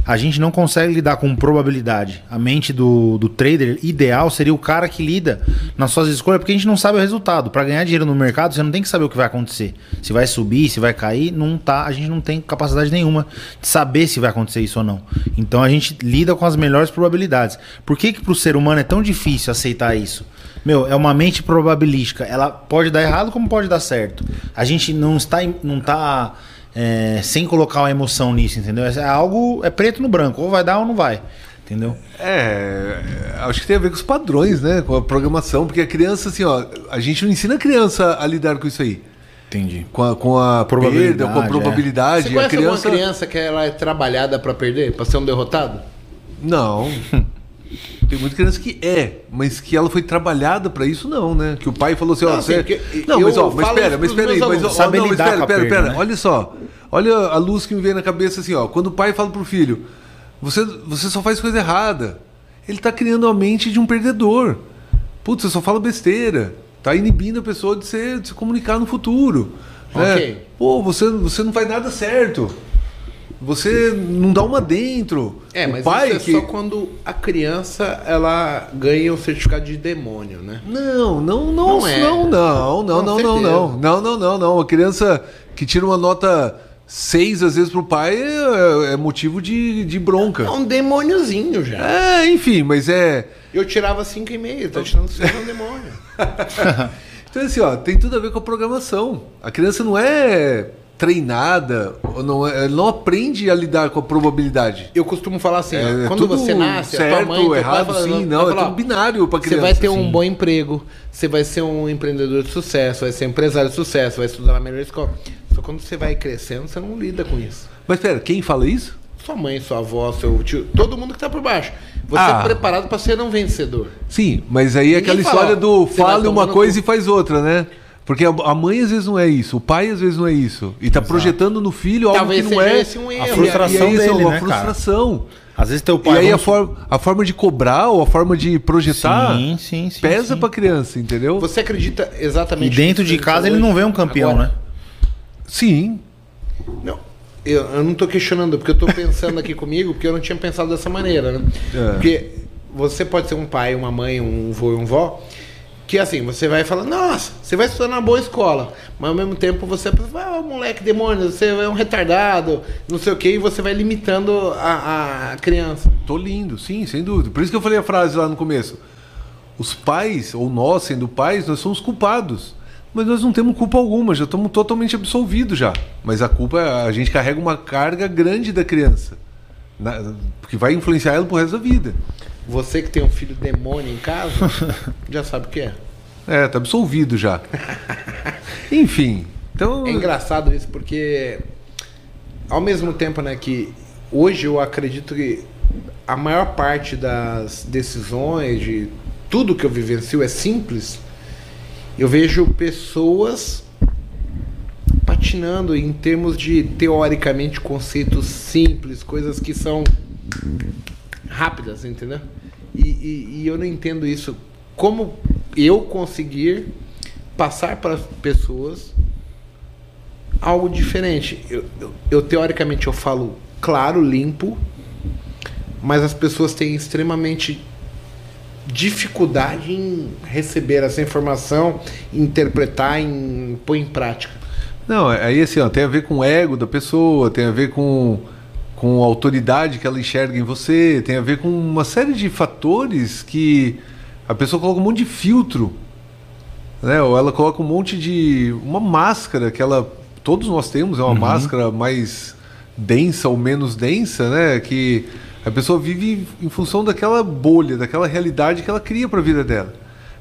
a gente não consegue lidar com probabilidade. A mente do, do trader ideal seria o cara que lida nas suas escolhas, porque a gente não sabe o resultado. Para ganhar dinheiro no mercado, você não tem que saber o que vai acontecer. Se vai subir, se vai cair, não tá, a gente não tem capacidade nenhuma de saber se vai acontecer isso ou não. Então a gente lida com as melhores probabilidades. Por que que pro ser humano é tão difícil aceitar isso? Meu, é uma mente probabilística. Ela pode dar errado como pode dar certo. A gente não está, em- não tá é, sem colocar uma emoção nisso, entendeu? É algo, é preto no branco, ou vai dar ou não vai, entendeu? É, acho que tem a ver com os padrões, né? Com a programação, porque a criança, assim, ó, a gente não ensina a criança a lidar com isso aí. Entendi. Com a, com a Probabilidade, perda, com a é. probabilidade. Você a conhece criança. alguma criança que ela é trabalhada pra perder, pra ser um derrotado? Não. Tem muita criança que é, mas que ela foi trabalhada pra isso, não, né? Que o pai falou assim, ó. Não, assim, você- não, mas ó, mas espera, mas espera aí, mas ó. Saber não, mas espera, espera, perda, espera. né? Olha só. Olha a luz que me vem na cabeça assim, ó. Quando o pai fala pro filho, você, você só faz coisa errada. Ele tá criando a mente de um perdedor. Putz, você só fala besteira. Tá inibindo a pessoa de, ser, de se comunicar no futuro. né? Ok. Pô, você, você não faz nada certo. Você não dá uma dentro. É, O mas pai isso é que... só quando a criança ela ganha o certificado de demônio, né? Não, não, não, Não não, é. não, não, não, não, não, não, não, não, não, não. A criança que tira uma nota 6 às vezes pro pai é, é motivo de, de É bronca. um demôniozinho já. É, enfim, mas é. Eu tirava 5,5, tá tirando 6 é um demônio. Então, assim, ó, tem tudo a ver com a programação. A criança não é treinada, ou não, é, não aprende a lidar com a probabilidade. Eu costumo falar assim, É, quando tudo você nasce, a tua certo, mãe, pai errado, fala, sim, não, é falar, tudo binário pra Você criança. vai ter um bom emprego, você vai ser um empreendedor de sucesso, vai ser empresário de sucesso, vai estudar na melhor escola. Só quando você vai crescendo, você não lida com isso. Mas pera, quem fala isso? Sua mãe, sua avó, seu tio, todo mundo que tá por baixo. Você Ah. é preparado para ser um vencedor. Sim, mas aí é aquela fala, história do você fale uma coisa cu. e faz outra, né? Porque a, a mãe às vezes não é isso, o pai às vezes não é isso. E tá projetando no filho algo Talvez que não é. esse um erro. E- frustração e aí, isso é dele, uma né, cara? frustração. Às vezes teu pai. e aí a, vamos- for- a forma de cobrar ou a forma de projetar Sim, sim, sim. pesa sim. pra criança, entendeu? Você acredita E exatamente dentro nisso de casa ele não vê um campeão, Agora, né? Sim. Não, eu, eu não tô questionando, porque eu tô pensando aqui comigo, porque eu não tinha pensado dessa maneira, né? É. Porque você pode ser um pai, uma mãe, um vô e um vó, que assim, você vai falar, nossa, você vai estudar numa boa escola, mas ao mesmo tempo você vai, ah, moleque demônio, você é um retardado, não sei o que, e você vai limitando a, a criança. Tô lindo, sim, sem dúvida. Por isso que eu falei a frase lá no começo. Os pais, ou nós sendo pais, nós somos culpados. Mas nós não temos culpa alguma, já estamos totalmente absolvidos já. Mas a culpa, a gente carrega uma carga grande da criança. na- que vai influenciar ela pro resto da vida. Você que tem um filho demônio em casa, já sabe o que é. É, tá absolvido já. Enfim. Então. É engraçado isso porque ao mesmo tempo, né, que hoje eu acredito que a maior parte das decisões de tudo que eu vivencio é simples. Eu vejo pessoas patinando em termos de teoricamente conceitos simples, coisas que são rápidas, entendeu? E, e- e eu não entendo isso. Como eu conseguir passar para as pessoas algo diferente? Eu, eu- eu, teoricamente eu falo claro, limpo, mas as pessoas têm extremamente dificuldade em receber essa informação, interpretar, em pôr em prática. Não, aí assim, ó, tem a ver com o ego da pessoa, tem a ver com, com a autoridade que ela enxerga em você, tem a ver com uma série de fatores que a pessoa coloca um monte de filtro, né? Ou ela coloca um monte de. uma máscara que ela. Todos nós temos, é uma máscara mais densa ou menos densa, né? Que a pessoa vive em função daquela bolha, daquela realidade que ela cria para a vida dela.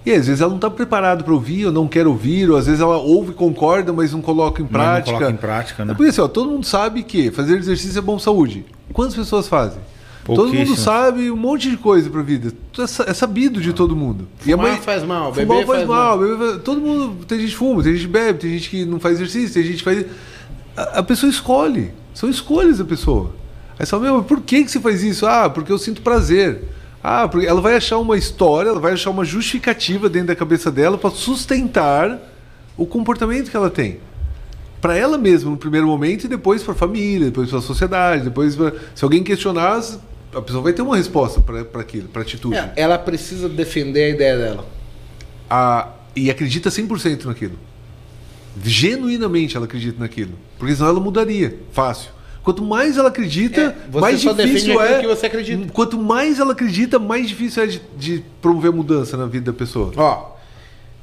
E às vezes ela não está preparada para ouvir, ou não quer ouvir, ou às vezes ela ouve e concorda, mas não coloca em Mas não prática. coloca em prática, né? É por isso, ó, todo mundo sabe que fazer exercício é bom saúde. Quantas pessoas fazem? Todo mundo sabe um monte de coisa pra vida. É É sabido de todo mundo. Fumar faz mal, beber faz, faz mal, mal. beber faz- todo mundo, tem gente que fuma, tem gente que bebe, tem gente que não faz exercício, tem gente que faz a, a pessoa escolhe. São escolhas da pessoa. Aí você fala, meu, mas por que que você faz isso? Ah, porque eu sinto prazer. Ah, porque ela vai achar uma história, ela vai achar uma justificativa dentro da cabeça dela para sustentar o comportamento que ela tem para ela mesma no primeiro momento e depois para a família, depois para a sociedade, depois pra... se alguém questionar, a pessoa vai ter uma resposta para aquilo, para atitude. É, ela precisa defender a ideia dela. A... e acredita 100% naquilo. Genuinamente ela acredita naquilo, porque senão ela mudaria, fácil. Quanto mais ela acredita, É, você mais difícil é. que você acredita. Quanto mais ela acredita, mais difícil é de, de promover mudança na vida da pessoa. Ó,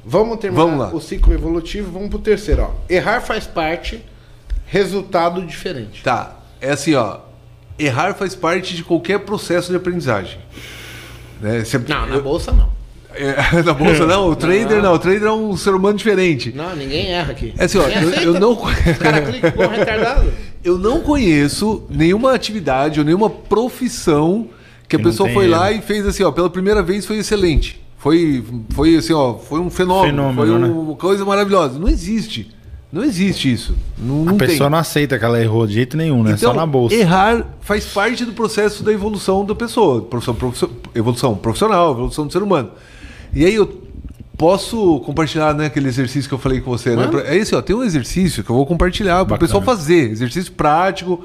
vamos terminar Vamos lá. o ciclo evolutivo, vamos pro terceiro, ó. Errar faz parte, resultado diferente. Tá. É assim, ó. Errar faz parte de qualquer processo de aprendizagem. Né? Você- Não, na eu- bolsa não. é, na bolsa não, o trader não. o trader é um ser humano diferente. Não, ninguém erra aqui. É assim, ó, eu, eu não, Os caras clicam retardado. Eu não conheço nenhuma atividade ou nenhuma profissão que a Que não pessoa tem foi lá erro. e fez assim, ó, pela primeira vez foi excelente. Foi, foi assim, ó, foi um fenômeno, Fenômeno, foi uma coisa maravilhosa. Não existe. Não existe isso. Não, não A tem. pessoa não aceita que ela errou de jeito nenhum, né? Só Então, na bolsa. errar faz parte do processo da evolução da pessoa. Evolução profissional, evolução do ser humano. E aí eu posso compartilhar né, aquele exercício que eu falei com você. Né? É esse, ó, tem um exercício que eu vou compartilhar para o pessoal fazer. Exercício prático,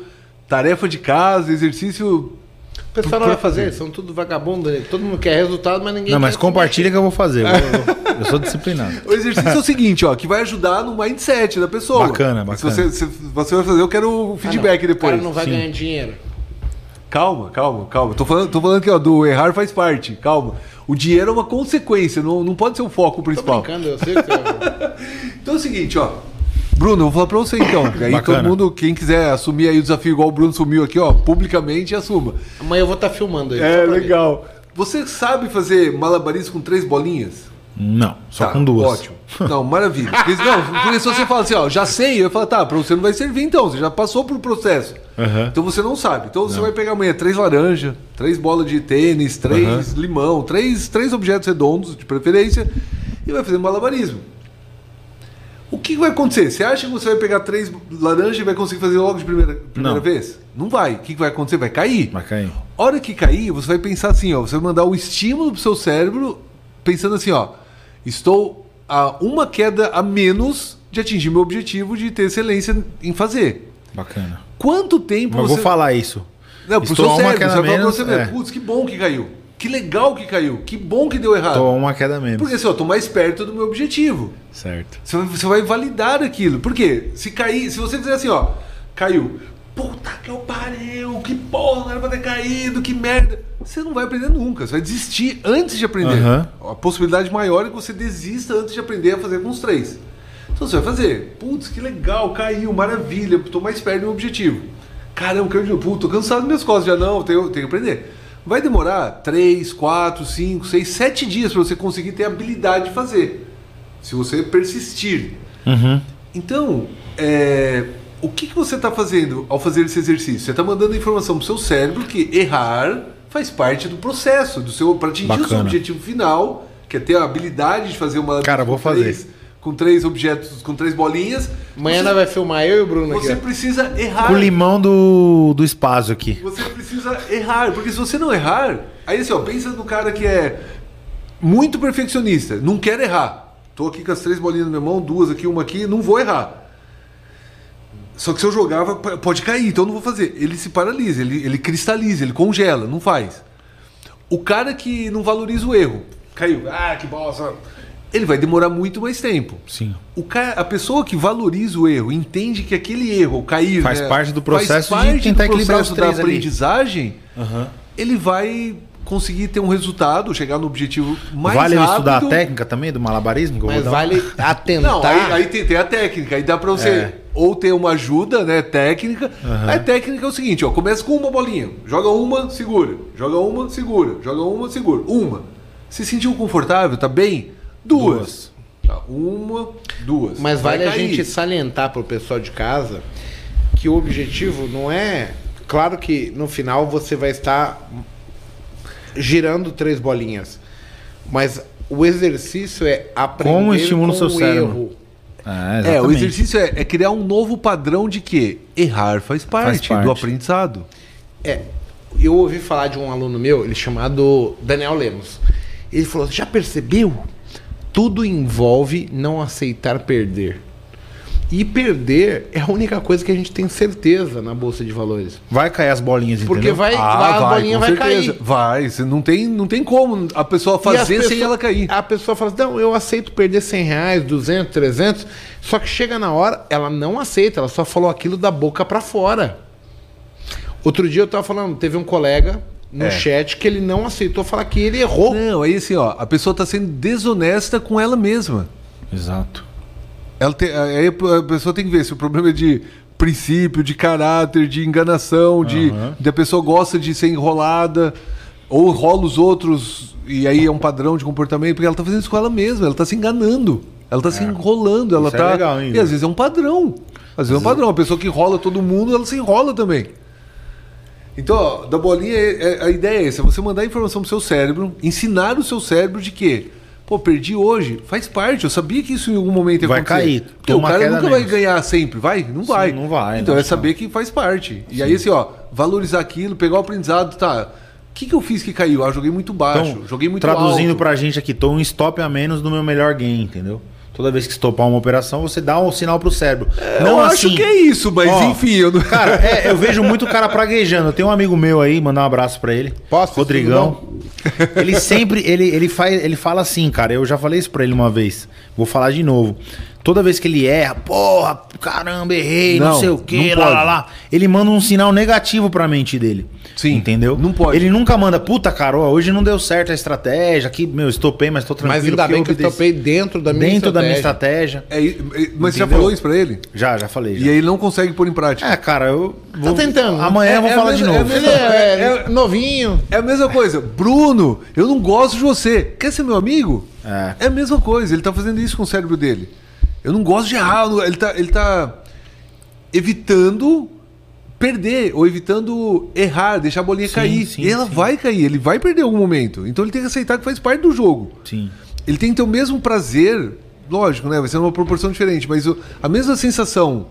tarefa de casa, exercício... O pessoal não vai fazer, são tudo vagabundo. né? Todo mundo quer resultado, mas ninguém Não, mas se compartilha que eu vou fazer. Eu, eu- eu sou disciplinado. O exercício é o seguinte, ó, que vai ajudar no mindset da pessoa. Bacana, Se bacana. você, se você vai fazer, eu quero o feedback Ah, não, depois. O cara não vai Sim. ganhar dinheiro. Calma, calma, calma. Tô falando, tô falando aqui, ó, do errar faz parte. Calma. O dinheiro é uma consequência, não, não pode ser o foco Tô principal. brincando, eu sei que você... Então é o seguinte, ó. Bruno, eu vou falar pra você então. que aí Bacana. todo mundo, quem quiser assumir aí o desafio igual o Bruno sumiu aqui, ó, publicamente assuma. Amanhã eu vou estar filmando aí. É, pra ver. legal. Você sabe fazer malabarismo com três bolinhas? Não, só Tá, com duas. Ótimo. Não, maravilha. Porque, não, porque se você fala assim, ó, já sei, eu falo, tá, pra você não vai servir então, você já passou por processo. Aham. Então você não sabe. Então você vai pegar amanhã três laranjas, três bolas de tênis, três limão, três, três objetos redondos, de preferência, e vai fazer malabarismo. O que vai acontecer? Você acha que você vai pegar três laranjas e vai conseguir fazer logo de primeira, primeira Não. vez? Não vai. O que vai acontecer? Vai cair. Vai cair. Hora que cair, você vai pensar assim, ó, você vai mandar o estímulo pro seu cérebro pensando assim, ó, estou a uma queda a menos de atingir meu objetivo de ter excelência em fazer. Bacana. Quanto tempo Mas eu você vou falar isso. Não, pro Estou seu cérebro, queda você falar pra menos, você mesmo, é. putz, que bom que caiu. Que legal que caiu. Que bom que deu errado. Tô a uma queda menos. Porque assim, ó, tô mais perto do meu objetivo. Certo. Você vai, você vai validar aquilo. Por quê? Se cair, se você fizer assim, ó, caiu. Puta que eu pariu, que porra, não era pra ter caído, que merda. Você não vai aprender nunca, você vai desistir antes de aprender. Aham. A possibilidade maior é que você desista antes de aprender a fazer com os três. Então você vai fazer, putz, que legal, caiu, maravilha, tô mais perto do meu objetivo. Caramba, de novo, putz, tô cansado das minhas costas já, não, tenho, tenho que aprender. Vai demorar 3, 4, 5, 6, 7 dias para você conseguir ter a habilidade de fazer. Se você persistir. Uhum. Então, é, o que, que você está fazendo ao fazer esse exercício? Você está mandando informação para o seu cérebro que errar faz parte do processo, do seu para atingir o seu Bacana. objetivo final, que é ter a habilidade de fazer uma Cara, vou com fazer. três, com três objetos, com três bolinhas. Amanhã você, vai filmar eu e o Bruno aqui. você ó. precisa errar. Com o limão do, do espaço aqui. Você precisa errar, porque se você não errar, aí assim, ó, pensa no cara que é muito perfeccionista, não quer errar. Tô aqui com as três bolinhas na minha mão, duas aqui, uma aqui, não vou errar. Só que se eu jogar, vai- pode cair, então eu não vou fazer. Ele se paralisa, ele, ele cristaliza, ele congela, não faz. O cara que não valoriza o erro, caiu, ah, que bosta. Ele vai demorar muito mais tempo. Sim. O cara, a pessoa que valoriza o erro, entende que aquele erro, cair, Faz né, parte do processo faz de parte tentar do equilibrar processo os da aprendizagem, ele vai conseguir ter um resultado, chegar no objetivo mais vale eu rápido. estudar a técnica também do malabarismo? que eu Mas vou dar? vale atentar. Não, aí, aí tem, tem a técnica, aí dá pra você É. ou ter uma ajuda, né, técnica. A técnica é o seguinte, ó, começa com uma bolinha, joga uma, segura, joga uma, segura, joga uma, segura, uma. Se sentiu confortável, tá bem? Duas. Duas. Tá, uma, duas. Mas Vai vale a cair. gente salientar pro pessoal de casa que o objetivo não é. Claro que no final você vai estar girando três bolinhas. Mas o exercício é aprender Como estimula o com seu o cérebro. erro. Ah, É, o exercício é, é criar um novo padrão de que errar faz parte, parte. do aprendizado. É, eu ouvi falar de um aluno meu, ele chamado Daniel Lemos. Ele falou: já percebeu? Tudo envolve não aceitar perder. E perder é a única coisa que a gente tem certeza na bolsa de valores. Vai cair as bolinhas, Porque entendeu? vai, vai, a bolinha Ah, vai certeza. cair. Vai, não tem, não tem como a pessoa fazer sem pessoas- ela cair. A pessoa fala assim, não, eu aceito perder 100 reais, 200, 300. Só que chega na hora, ela não aceita, ela só falou aquilo da boca pra fora. Outro dia eu tava falando, teve um colega no É. chat que ele não aceitou falar que ele errou. Não, aí assim, ó, a pessoa tá sendo desonesta com ela mesma. Exato. Ela tem, aí a pessoa tem que ver se o problema é de princípio, de caráter, de enganação, de, Aham. de a pessoa gosta de ser enrolada, ou rola os outros, e aí é um padrão de comportamento, porque ela tá fazendo isso com ela mesma, ela tá se enganando, ela tá se enrolando, ela Isso é tá. legal, hein, e às vezes é um padrão. Às vezes é um padrão. A pessoa que enrola todo mundo, ela se enrola também. Então, ó, da bolinha, é- é- a ideia é essa: você mandar informação pro seu cérebro, ensinar o seu cérebro de que, pô, perdi hoje, faz parte. Eu sabia que isso em algum momento ia Vai acontecer. cair, Porque o cara nunca vai ganhar sempre, vai? Não vai. não vai, Então não, é saber que faz parte. E aí, assim, ó, valorizar aquilo, pegar o aprendizado, tá. O que, que eu fiz que caiu? Ah, joguei muito baixo, Então, joguei muito traduzindo alto. pra gente aqui, tô um stop a menos do meu melhor game, entendeu? Toda vez que estopar uma operação, você dá um sinal pro cérebro. eu acho que é isso, mas Ó, enfim, eu não... Cara, é, eu vejo muito cara praguejando. Eu tenho um amigo meu aí, mandar um abraço pra ele. Posso? Rodrigão. Ele sempre, ele, ele, faz, ele fala assim, cara. Eu já falei isso pra ele uma vez. Vou falar de novo. Toda vez que ele erra, porra, caramba, errei, não, Não, sei o quê, não lá, lá, lá. Ele manda um sinal negativo pra mente dele. Sim, Entendeu? não pode. Ele nunca manda, puta, cara, ó, hoje não deu certo a estratégia. Aqui, meu, estopei, mas tô tranquilo. Mas ainda bem que eu obedeci topei dentro da minha dentro da minha estratégia. estratégia. É, é, mas você já falou isso pra ele? Já, já falei. já. E aí ele não consegue pôr em prática. É, cara, eu vou. tentando. Amanhã eu vou É- é falar a de é novo. Mesma- é, é- novinho. É a mesma coisa. Bruno, eu não gosto de você. Quer ser meu amigo? É. a mesma coisa. Ele tá fazendo isso com o cérebro dele. Eu não gosto de errar. Ele tá, ele tá evitando perder ou evitando errar, deixar a bolinha Sim, cair. sim, e ela sim. vai cair, ele vai perder algum momento. Então ele tem que aceitar que faz parte do jogo. Sim. Ele tem que ter o mesmo prazer, lógico, né? Vai ser numa proporção diferente, mas a mesma sensação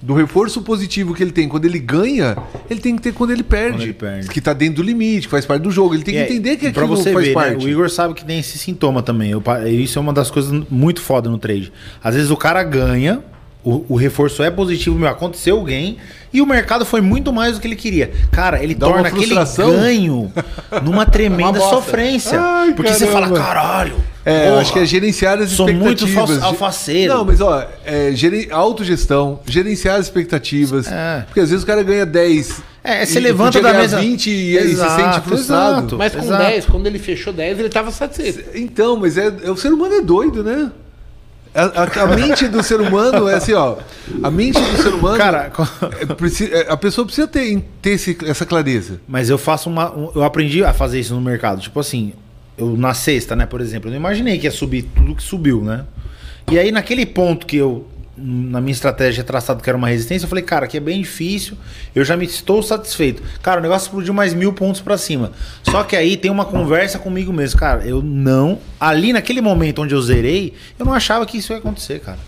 do reforço positivo que ele tem quando ele ganha, ele tem que ter quando ele perde. Quando ele perde. Que tá dentro do limite, que faz parte do jogo. Ele tem que é- entender que aquilo você faz ver, né, parte. o Igor sabe que tem esse sintoma também. Eu isso é uma das coisas muito foda no trade. Às vezes o cara ganha, o, o reforço é positivo, meu, aconteceu o gain, e o mercado foi muito mais do que ele queria. Cara, ele Dá torna aquele ganho numa tremenda Uma bosta. sofrência. Ai, porque você fala, caramba. caralho. É, eu porra, acho que é gerenciar as Sou muito expectativas. fa- alfaceiro. Não, mas ó, é, geren... autogestão, gerenciar as expectativas. É. Porque às vezes o cara ganha 10. É, e você levanta da mesa. 20 e aí se Exato, sente frustrado. exato. Mas com Exato. 10, quando ele fechou 10, ele tava satisfeito. Então, mas é, é- o ser humano é doido, né? A, a- a mente do ser humano é assim, ó. A mente do ser humano. Cara, é, é, a pessoa precisa ter, ter esse- essa clareza. Mas eu faço uma. um- eu aprendi a fazer isso no mercado. Tipo assim, eu na sexta, né, por exemplo, eu não imaginei que ia subir tudo que subiu, né? E aí, naquele ponto que eu, na minha estratégia traçado que era uma resistência, eu falei, cara, aqui é bem difícil, eu já me estou satisfeito. Cara, o negócio explodiu mais mil pontos pra cima. Só que aí tem uma conversa comigo mesmo, cara. Eu não. Ali naquele momento onde eu zerei, eu não achava que isso ia acontecer, cara.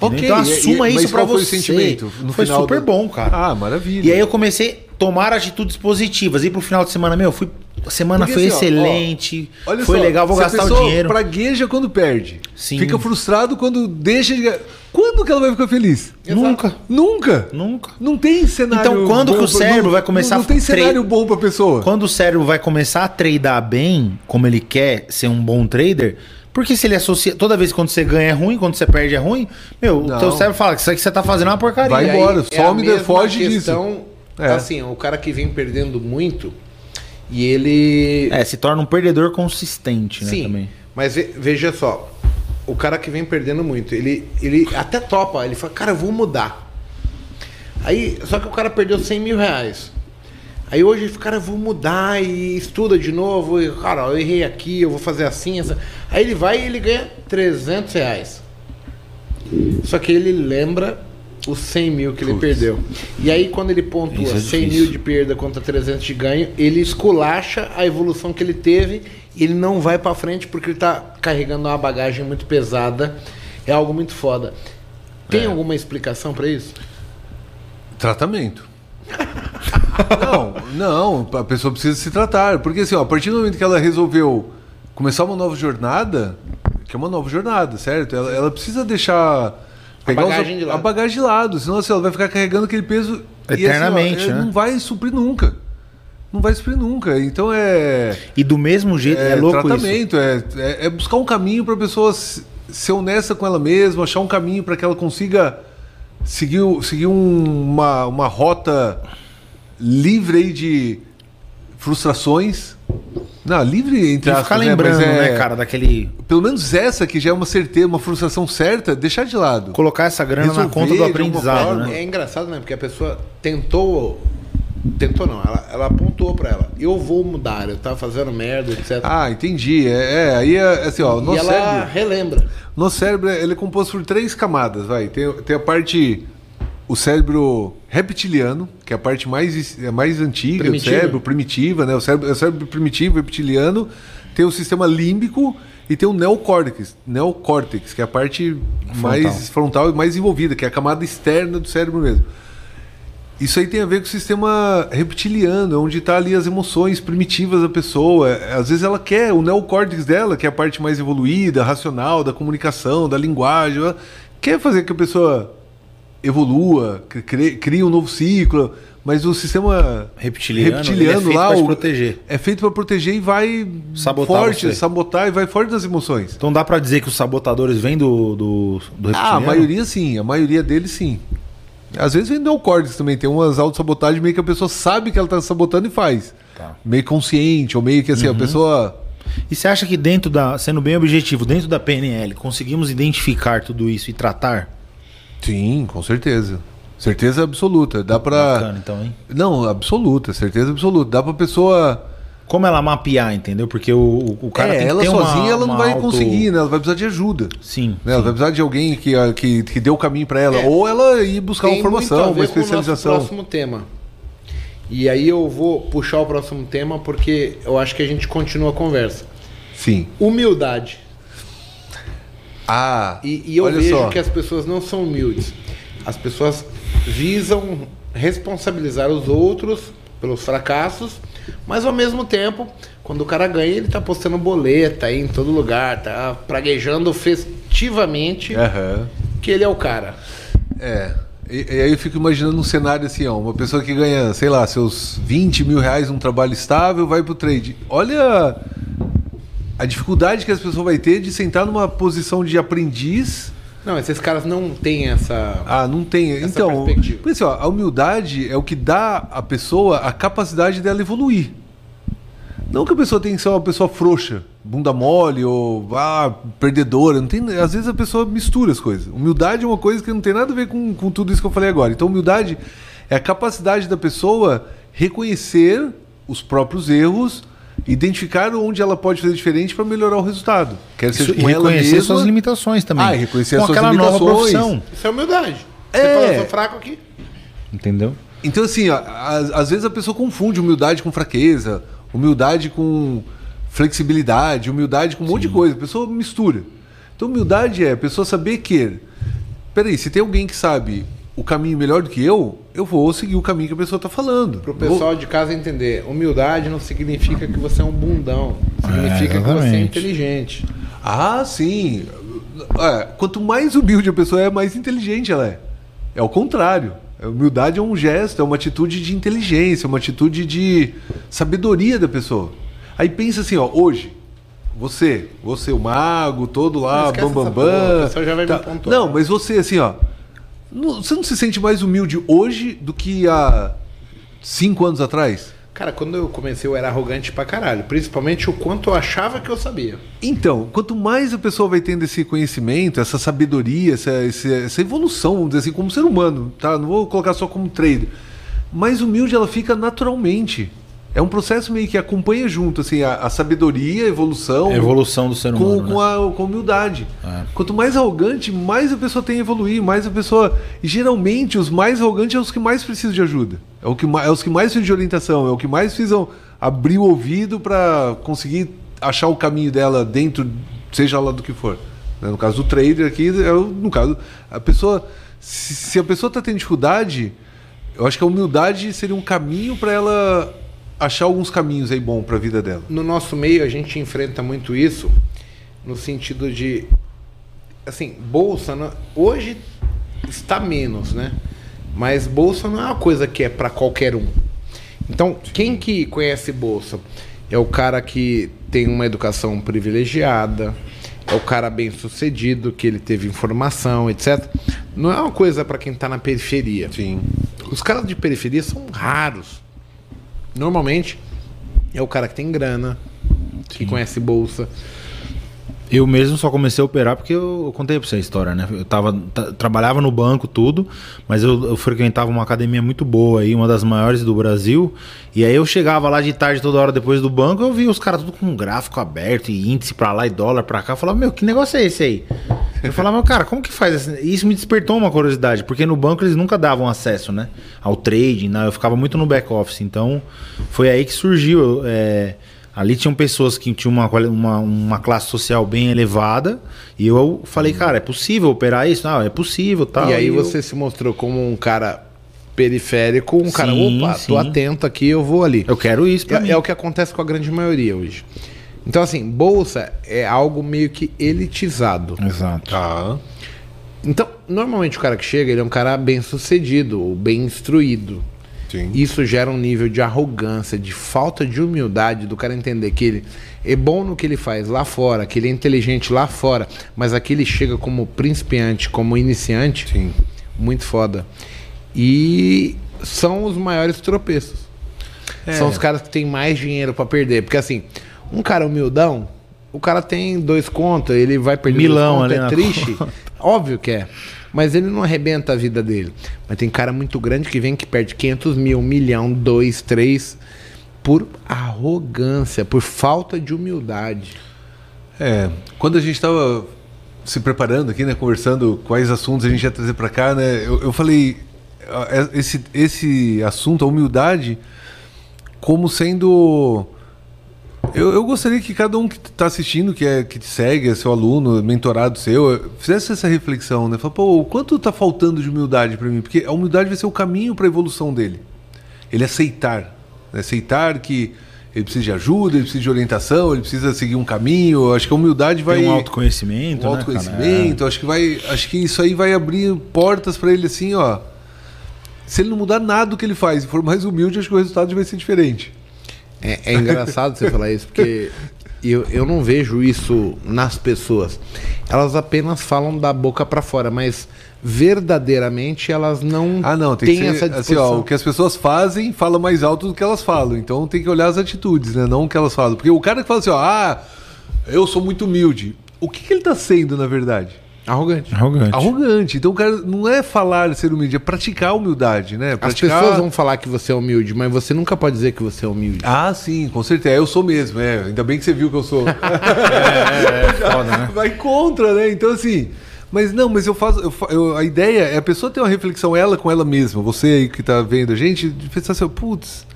Entendeu? então assuma e- isso pra qual foi você. sentimento no foi final super do- bom, cara. Ah, maravilha. E aí eu comecei a tomar atitudes positivas. E pro final de semana, meu, fui. A semana Porque foi assim, excelente. ó, foi só, legal, vou gastar o dinheiro. pragueja quando perde. Sim. Fica frustrado quando deixa de ganhar. Quando que ela vai ficar feliz? Nunca. Nunca. Nunca. Não tem cenário. Então, quando bom que o cérebro não- vai começar não, a não tem cenário bom pra pessoa. Quando o cérebro vai começar a tradar bem, como ele quer ser um bom trader, porque se ele associa. Toda vez que quando você ganha é ruim, quando você perde é ruim, meu, Não. o teu cérebro fala que isso aqui você tá fazendo é uma porcaria. Vai aí embora, é a some, mesma foge disso. questão, É. Assim, o cara que vem perdendo muito e ele. É, se torna um perdedor consistente, né? Sim, Também. mas ve- veja só, o cara que vem perdendo muito, ele, ele até topa, ele fala, cara, eu vou mudar. Aí, só que o cara perdeu 100 mil reais. Aí hoje ele fala, cara, eu vou mudar e estuda de novo. E, cara, eu errei aqui, eu vou fazer assim. Essa. Aí ele vai e ele ganha 300 reais. Só que ele lembra os 100 mil que ele perdeu. E aí quando ele pontua é 100 difícil. mil de perda contra 300 de ganho, ele esculacha a evolução que ele teve ele não vai pra frente porque ele tá carregando uma bagagem muito pesada. É algo muito foda. Tem É. alguma explicação pra isso? Tratamento. não, não, a pessoa precisa se tratar. Porque assim, ó, a partir do momento que ela resolveu começar uma nova jornada, que é uma nova jornada, certo? Ela, ela precisa deixar. pegar os- bagagem de lado. A bagagem de lado, senão assim, ela vai ficar carregando aquele peso e, assim, ó, Eternamente, né? Não vai suprir nunca. Não vai suprir nunca. Então é. E do mesmo jeito, é, É, louco isso. tratamento, é, é, é buscar um caminho para a pessoa se- ser honesta com ela mesma, achar um caminho para que ela consiga seguir, seguir um- uma, uma rota livre aí de frustrações, Não, livre entre aspas, ficar né? lembrando, Mas é- né, cara, daquele. Pelo menos essa que já é uma certeza, uma frustração certa, deixar de lado. Colocar essa grana na Resolver conta de do aprendizado, forma. né? É engraçado, né? Porque a pessoa tentou. Tentou não, ela, ela apontou pra ela. Eu vou mudar, eu tava fazendo merda, etc. Ah, entendi. É, é, aí é assim, ó, o e nosso ela cérebro, relembra. nosso cérebro ele é composto por três camadas, vai. Tem, tem a parte o cérebro reptiliano, que é a parte mais é mais antiga Primitiva. do cérebro, primitiva, né? O cérebro, é o cérebro primitivo, reptiliano, tem o sistema límbico e tem o neocórtex, neocórtex, que é a parte mais frontal e mais envolvida, que é a camada externa do cérebro mesmo. Isso aí tem a ver com o sistema reptiliano, onde está ali as emoções primitivas da pessoa. É, Às vezes ela quer, o neocórtex dela, que é a parte mais evoluída, racional, da comunicação, da linguagem, ela quer fazer que a pessoa evolua, cri- crie, crie um novo ciclo, mas o sistema Reptiliano, é feito lá pra te o- proteger. é feito para proteger e vai Sabotar forte, você. sabotar e vai forte das emoções. Então dá pra dizer que os sabotadores vêm do, do, do Ah, a reptiliano? maioria sim, a maioria deles sim. Às vezes vem neocórtex também, tem umas autossabotagens meio que a pessoa sabe que ela tá sabotando e faz. Tá. Meio consciente, ou meio que assim, a pessoa. E você acha que dentro da, sendo bem objetivo, dentro da PNL, conseguimos identificar tudo isso e tratar? Sim, com certeza. Certeza absoluta. Dá pra. Bacana, então, hein? Não, absoluta, certeza absoluta. Dá pra pessoa. Como ela mapear, entendeu? Porque o, o, o cara é, tem que ela ter uma- sozinha ela não uma vai auto- conseguir, né? Ela vai precisar de ajuda. Sim. Né? Ela vai precisar de alguém que, que, que dê o caminho pra ela. É. Ou ela ir buscar uma Tem muito a formação, ver uma com o nosso especialização. próximo tema. E aí eu vou puxar o próximo tema porque eu acho que a gente continua a conversa. Sim. Humildade. Ah, E, e eu olha vejo só. que as pessoas não são humildes. As pessoas visam responsabilizar os outros pelos fracassos, mas ao mesmo tempo, quando o cara ganha, ele tá postando boleta aí em todo lugar, tá praguejando festivamente Aham. que ele é o cara. É. E, e aí eu fico imaginando um cenário assim, ó, uma pessoa que ganha, sei lá, seus 20 mil reais num trabalho estável, vai pro trade. Olha a dificuldade que as pessoas vai ter de sentar numa posição de aprendiz. Não, esses caras não têm essa. Ah, não tem. Essa então, perspectiva. por isso, ó, a humildade é o que dá à pessoa a capacidade dela evoluir. Não que a pessoa tenha que ser uma pessoa frouxa, bunda mole ou ah, perdedora. Não tem, às vezes a pessoa mistura as coisas. Humildade é uma coisa que não tem nada a ver com, com tudo isso que eu falei agora. Então, humildade é a capacidade da pessoa reconhecer os próprios erros, identificar onde ela pode fazer diferente para melhorar o resultado. Quer Isso, seja e reconhecer mesma, suas limitações também. Ah, reconhecer com as suas aquela nova limitações. profissão. Isso é humildade. Você É. fala, eu sou fraco aqui. Entendeu? Então, assim, ó, às, às vezes a pessoa confunde humildade com fraqueza, humildade com flexibilidade, humildade com um monte de coisa. A pessoa mistura. Então, humildade é a pessoa saber que, peraí, se tem alguém que sabe o caminho melhor do que eu, eu vou seguir o caminho que a pessoa está falando. Pro pessoal de casa entender, humildade não significa que você é um bundão. Significa que você é inteligente. Ah, sim. É, quanto mais humilde a pessoa é, mais inteligente ela é. É o contrário. A humildade é um gesto, é uma atitude de inteligência, uma atitude de sabedoria da pessoa. Aí pensa assim, ó, hoje, você, você, o mago, todo lá, bambambam. o já vai me tá. pontuar. Não, mas você, assim, ó, você não se sente mais humilde hoje do que há cinco anos atrás? Cara, quando eu comecei eu era arrogante pra caralho. Principalmente o quanto eu achava que eu sabia. Então, quanto mais a pessoa vai tendo esse conhecimento, essa sabedoria, essa, essa, evolução, vamos dizer assim, como ser humano, tá? Não vou colocar só como trader. Mais humilde ela fica naturalmente. É um processo meio que acompanha junto, assim, a, a sabedoria, a evolução. A evolução do ser com, humano. com, né? a, com a humildade. É. Quanto mais arrogante, mais a pessoa tem a evoluir, mais a pessoa. E geralmente os mais arrogantes são os que mais precisam de ajuda. É, o que, é os que mais precisam de orientação, é o que mais precisam abrir o ouvido para conseguir achar o caminho dela dentro, seja lá do que for. né? No caso do trader aqui, é o- no caso, a pessoa. Se, se a pessoa está tendo dificuldade, eu acho que a humildade seria um caminho para ela achar alguns caminhos aí bom para a vida dela. No nosso meio a gente enfrenta muito isso no sentido de assim, bolsa não- hoje está menos, né? Mas bolsa não é uma coisa que é para qualquer um. Então, quem que conhece bolsa? É o cara que tem uma educação privilegiada, é o cara bem sucedido, que ele teve informação, etc. Não é uma coisa para quem está na periferia. Sim. Os caras de periferia são raros. Normalmente é o cara que tem grana, que conhece bolsa. Eu mesmo só comecei a operar porque eu, eu contei pra você a história, né? Eu tava, tra- trabalhava no banco, tudo, mas eu, eu frequentava uma academia muito boa aí, uma das maiores do Brasil. E aí eu chegava lá de tarde, toda hora depois do banco, eu via os caras tudo com gráfico aberto e índice pra lá e dólar pra cá. Eu falava, meu, que negócio é esse aí? Eu falava, meu, cara, como que faz? esse- Isso me despertou uma curiosidade, porque no banco eles nunca davam acesso, né? Ao trading, né? eu ficava muito no back office. Então foi aí que surgiu. é, Ali tinham pessoas que tinham uma, uma, uma classe social bem elevada. E eu falei, cara, é possível operar isso? Não, é possível tal. e aí eu- você se mostrou como um cara periférico, um cara, Sim, opa, tô sim. atento aqui, eu vou ali. Eu quero isso pra mim. É, é o que acontece com a grande maioria hoje. Então, assim, bolsa é algo meio que elitizado. Exato. Tá. Então, normalmente o cara que chega, ele é um cara bem sucedido, ou bem instruído. Sim. Isso gera um nível de arrogância, de falta de humildade do cara entender que ele é bom no que ele faz lá fora, que ele é inteligente lá fora, mas aqui ele chega como principiante, como iniciante, Sim. muito foda. E são os maiores tropeços. É. São os caras que têm mais dinheiro pra perder. Porque assim, um cara humildão, o cara tem dois contos, ele vai perder Milão dois na é triste. Óbvio que é. Mas ele não arrebenta a vida dele. Mas tem cara muito grande que vem que perde 500 mil, um milhão, dois, três, por arrogância, por falta de humildade. É, quando a gente estava se preparando aqui, né, conversando quais assuntos a gente ia trazer para cá, né, eu, eu falei esse, esse assunto, a humildade, como sendo eu, eu gostaria que cada um que está assistindo, que, é, que te segue, é seu aluno, mentorado seu, eh, fizesse essa reflexão, né? Fala, pô, o quanto está faltando de humildade para mim? Porque a humildade vai ser o caminho para a evolução dele. Ele aceitar. né? Aceitar que ele precisa de ajuda, ele precisa de orientação, ele precisa seguir um caminho. Acho que a humildade vai. Tem um autoconhecimento, um né, autoconhecimento. Acho que vai. Acho que isso aí vai abrir portas para ele assim, ó. Se ele não mudar nada do que ele faz e for mais humilde, acho que o resultado vai ser diferente. É, é engraçado você falar isso, porque eu, eu não vejo isso nas pessoas. Elas apenas falam da boca pra fora, mas verdadeiramente elas não Ah, não, tem têm que ser essa assim, disposição. ó, o que as pessoas fazem fala mais alto do que elas falam. Então tem que olhar as atitudes, né? Não o que elas falam. Porque o cara que fala assim, ó, ah, eu sou muito humilde. O que, que ele tá sendo, na verdade? Arrogante. Arrogante. Arrogante. Então o cara não é falar ser humilde, é praticar a humildade, né? As Praticar... pessoas vão falar que você é humilde, mas você nunca pode dizer que você é humilde. Ah, sim, com certeza. Eu sou mesmo, é. Ainda bem que você viu que eu sou. É, foda, né? Vai contra, né? Então, assim. Mas não, mas eu faço. eu eu- a ideia é a pessoa ter uma reflexão, ela com ela mesma, você aí que tá vendo a gente, de pensar assim, putz,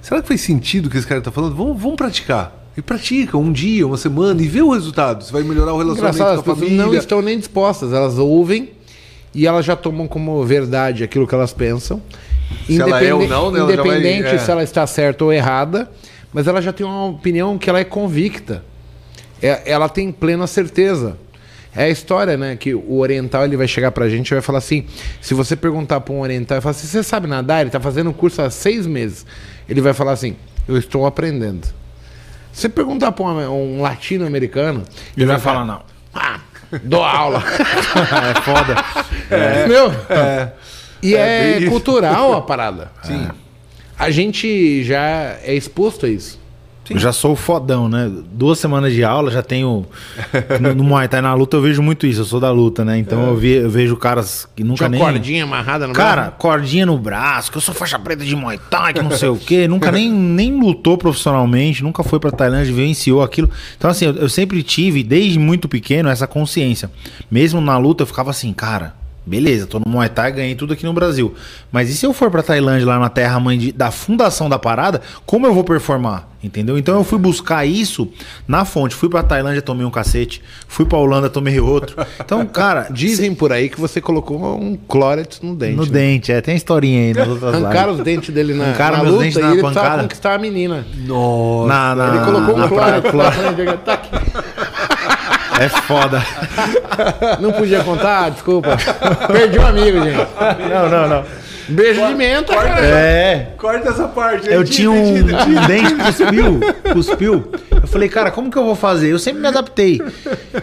será que faz sentido o que esse cara tá falando? Vamos, vamos praticar. E pratica um dia, uma semana, e vê o resultado. Você vai melhorar o relacionamento Engraçado, com a família. não estão nem dispostas, elas ouvem e elas já tomam como verdade aquilo que elas pensam. Se ela é ou não, né, ela já vai- Independente é. se ela está certa ou errada, mas ela já tem uma opinião que ela é convicta. É- ela tem plena certeza. É a história, né? Que o oriental ele vai chegar pra gente e vai falar assim: se você perguntar pra um oriental e falar assim, você sabe nadar? Ele tá fazendo um curso há seis meses. Ele vai falar assim: eu estou aprendendo. Se você perguntar pra um, um latino-americano, Ele vai falar, não. ah, dou aula. é foda. Meu? E É é, cultural a parada. Sim. A gente já é exposto a isso. Eu já sou fodão, né? Duas semanas de aula, já tenho. No, no Muay Thai, na luta, eu vejo muito isso. Eu sou da luta, né? Então eu, vi- eu vejo caras que nunca Tinha nem. cordinha amarrada no Cara, braço. cordinha no braço, que eu sou faixa preta de Muay Thai, que não sei o quê. Nunca nem, nem lutou profissionalmente, nunca foi pra Tailândia, vivenciou aquilo. Então, assim, eu, eu sempre tive, desde muito pequeno, essa consciência. Mesmo na luta, eu ficava assim, cara. Beleza, tô no Muay Thai, ganhei tudo aqui no Brasil. Mas e se eu for pra Tailândia, lá na terra mãe de- da fundação da parada, como eu vou performar? Entendeu? Então eu fui buscar isso na fonte. Fui pra Tailândia, tomei um cacete. Fui pra Holanda, tomei outro. Então, cara, Dizem por aí que você colocou um clórex no dente. no né? dente, é, tem a historinha aí nas outras Arrancaram os dentes dele na, Arrancaram na meus luta dentes e na ele precisava pancada. conquistar a menina. Nossa. Na, na, ele colocou na um na frente, tá aqui. É foda. Não podia contar? Desculpa. Perdi um amigo, gente. Não, não, não. Beijo de menta, cara. É. Corta essa parte. Eu Tira, tinha um, tira, tira. um dente que cuspiu, cuspiu. Eu falei, cara, como que eu vou fazer? Eu sempre me adaptei.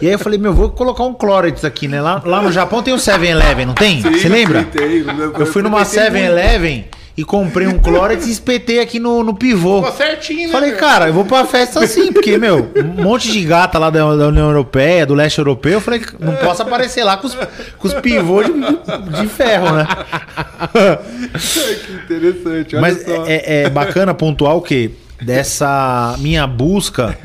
E aí eu falei, meu, vou colocar um Clórex aqui, né? Lá, lá no Japão tem o 7-Eleven, não tem? Você lembra? Sim, tem. Eu fui numa frequentei muito. 7-Eleven e comprei um Clórex e espetei aqui no, no pivô. Ficou certinho, né? Falei, meu? cara, eu vou pra festa assim, porque, meu, um monte de gata lá da, da União Europeia, do leste europeu, eu falei, não posso aparecer lá com os, com os pivôs de, de ferro, né? que interessante, olha Mas só. é, é bacana pontuar o quê? Dessa minha busca,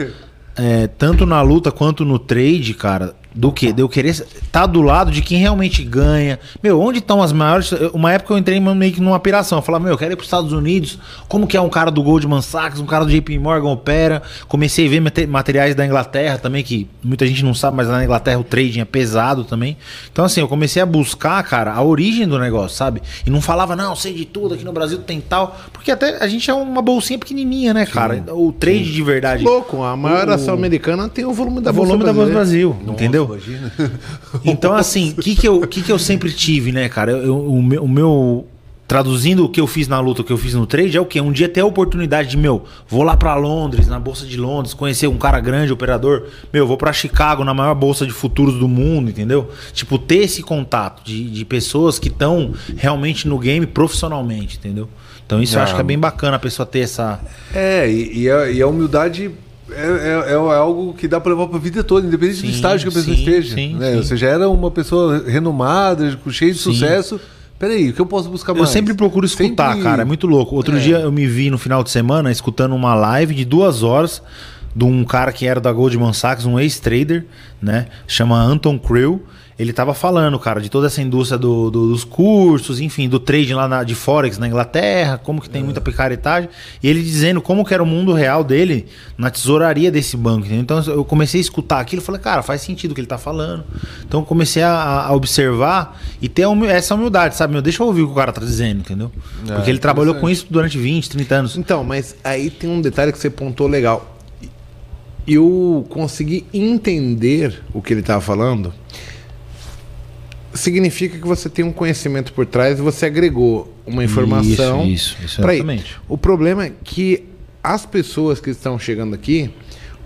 é, tanto na luta quanto no trade, cara, do que? De eu querer estar tá do lado de quem realmente ganha. Meu, onde estão as maiores. Uma época eu entrei meio que numa operação. Eu falava, meu, eu quero ir para os Estados Unidos. Como que é um cara do Goldman Sachs, um cara do JP Morgan opera. Comecei a ver mate- materiais da Inglaterra também, que muita gente não sabe, mas na Inglaterra o trading é pesado também. Então, assim, eu comecei a buscar, cara, a origem do negócio, sabe? E não falava, não, sei de tudo, aqui no Brasil tem tal. Porque até a gente é uma bolsinha pequenininha, né, cara? O trade de verdade. Louco, a maior O- ação americana tem o volume da o volume da Bolsa. Brasil, entendeu? Imagina. Então, assim, o que, que, eu, que, que eu sempre tive, né, cara? Eu- o, meu, o meu- Traduzindo o que eu fiz na luta, o que eu fiz no trade, é o quê? Um dia ter a oportunidade de, meu, vou lá pra Londres, na Bolsa de Londres, conhecer um cara grande, operador. Meu, vou pra Chicago, na maior bolsa de futuros do mundo, entendeu? Tipo, ter esse contato de, de pessoas que estão realmente no game profissionalmente, entendeu? Então, isso eu Ah. acho que é bem bacana a pessoa ter essa. É, e, e a, e a humildade é, é- é algo que dá pra levar pra vida toda, independente Sim, do estágio que a pessoa sim, esteja. sim, né? sim. Você já era uma pessoa renomada, cheia de sucesso. Peraí, o que eu posso buscar Eu mais? sempre procuro escutar, Sempre- cara. É muito louco. Outro É. dia eu me vi no final de semana escutando uma live de duas horas de um cara que era da Goldman Sachs, um ex-trader, né? Chama Anton Krill. Ele tava falando, cara, de toda essa indústria do- do- dos cursos, enfim, do trading lá na- de Forex na Inglaterra, como que tem muita picaretagem. E ele dizendo como que era o mundo real dele na tesouraria desse banco. entendeu? Então eu comecei a escutar aquilo e falei, cara, faz sentido o que ele tá falando. Então eu comecei a, a observar e ter essa humildade, sabe? Meu, deixa eu ouvir o que o cara tá dizendo, entendeu? É, Porque ele trabalhou com interessante. isso durante 20, 30 anos. Então, mas aí tem um detalhe que você pontou legal. Eu consegui entender o que ele estava falando. Significa que você tem um conhecimento por trás e você agregou uma informação. Isso, isso, exatamente. O problema é que as pessoas que estão chegando aqui,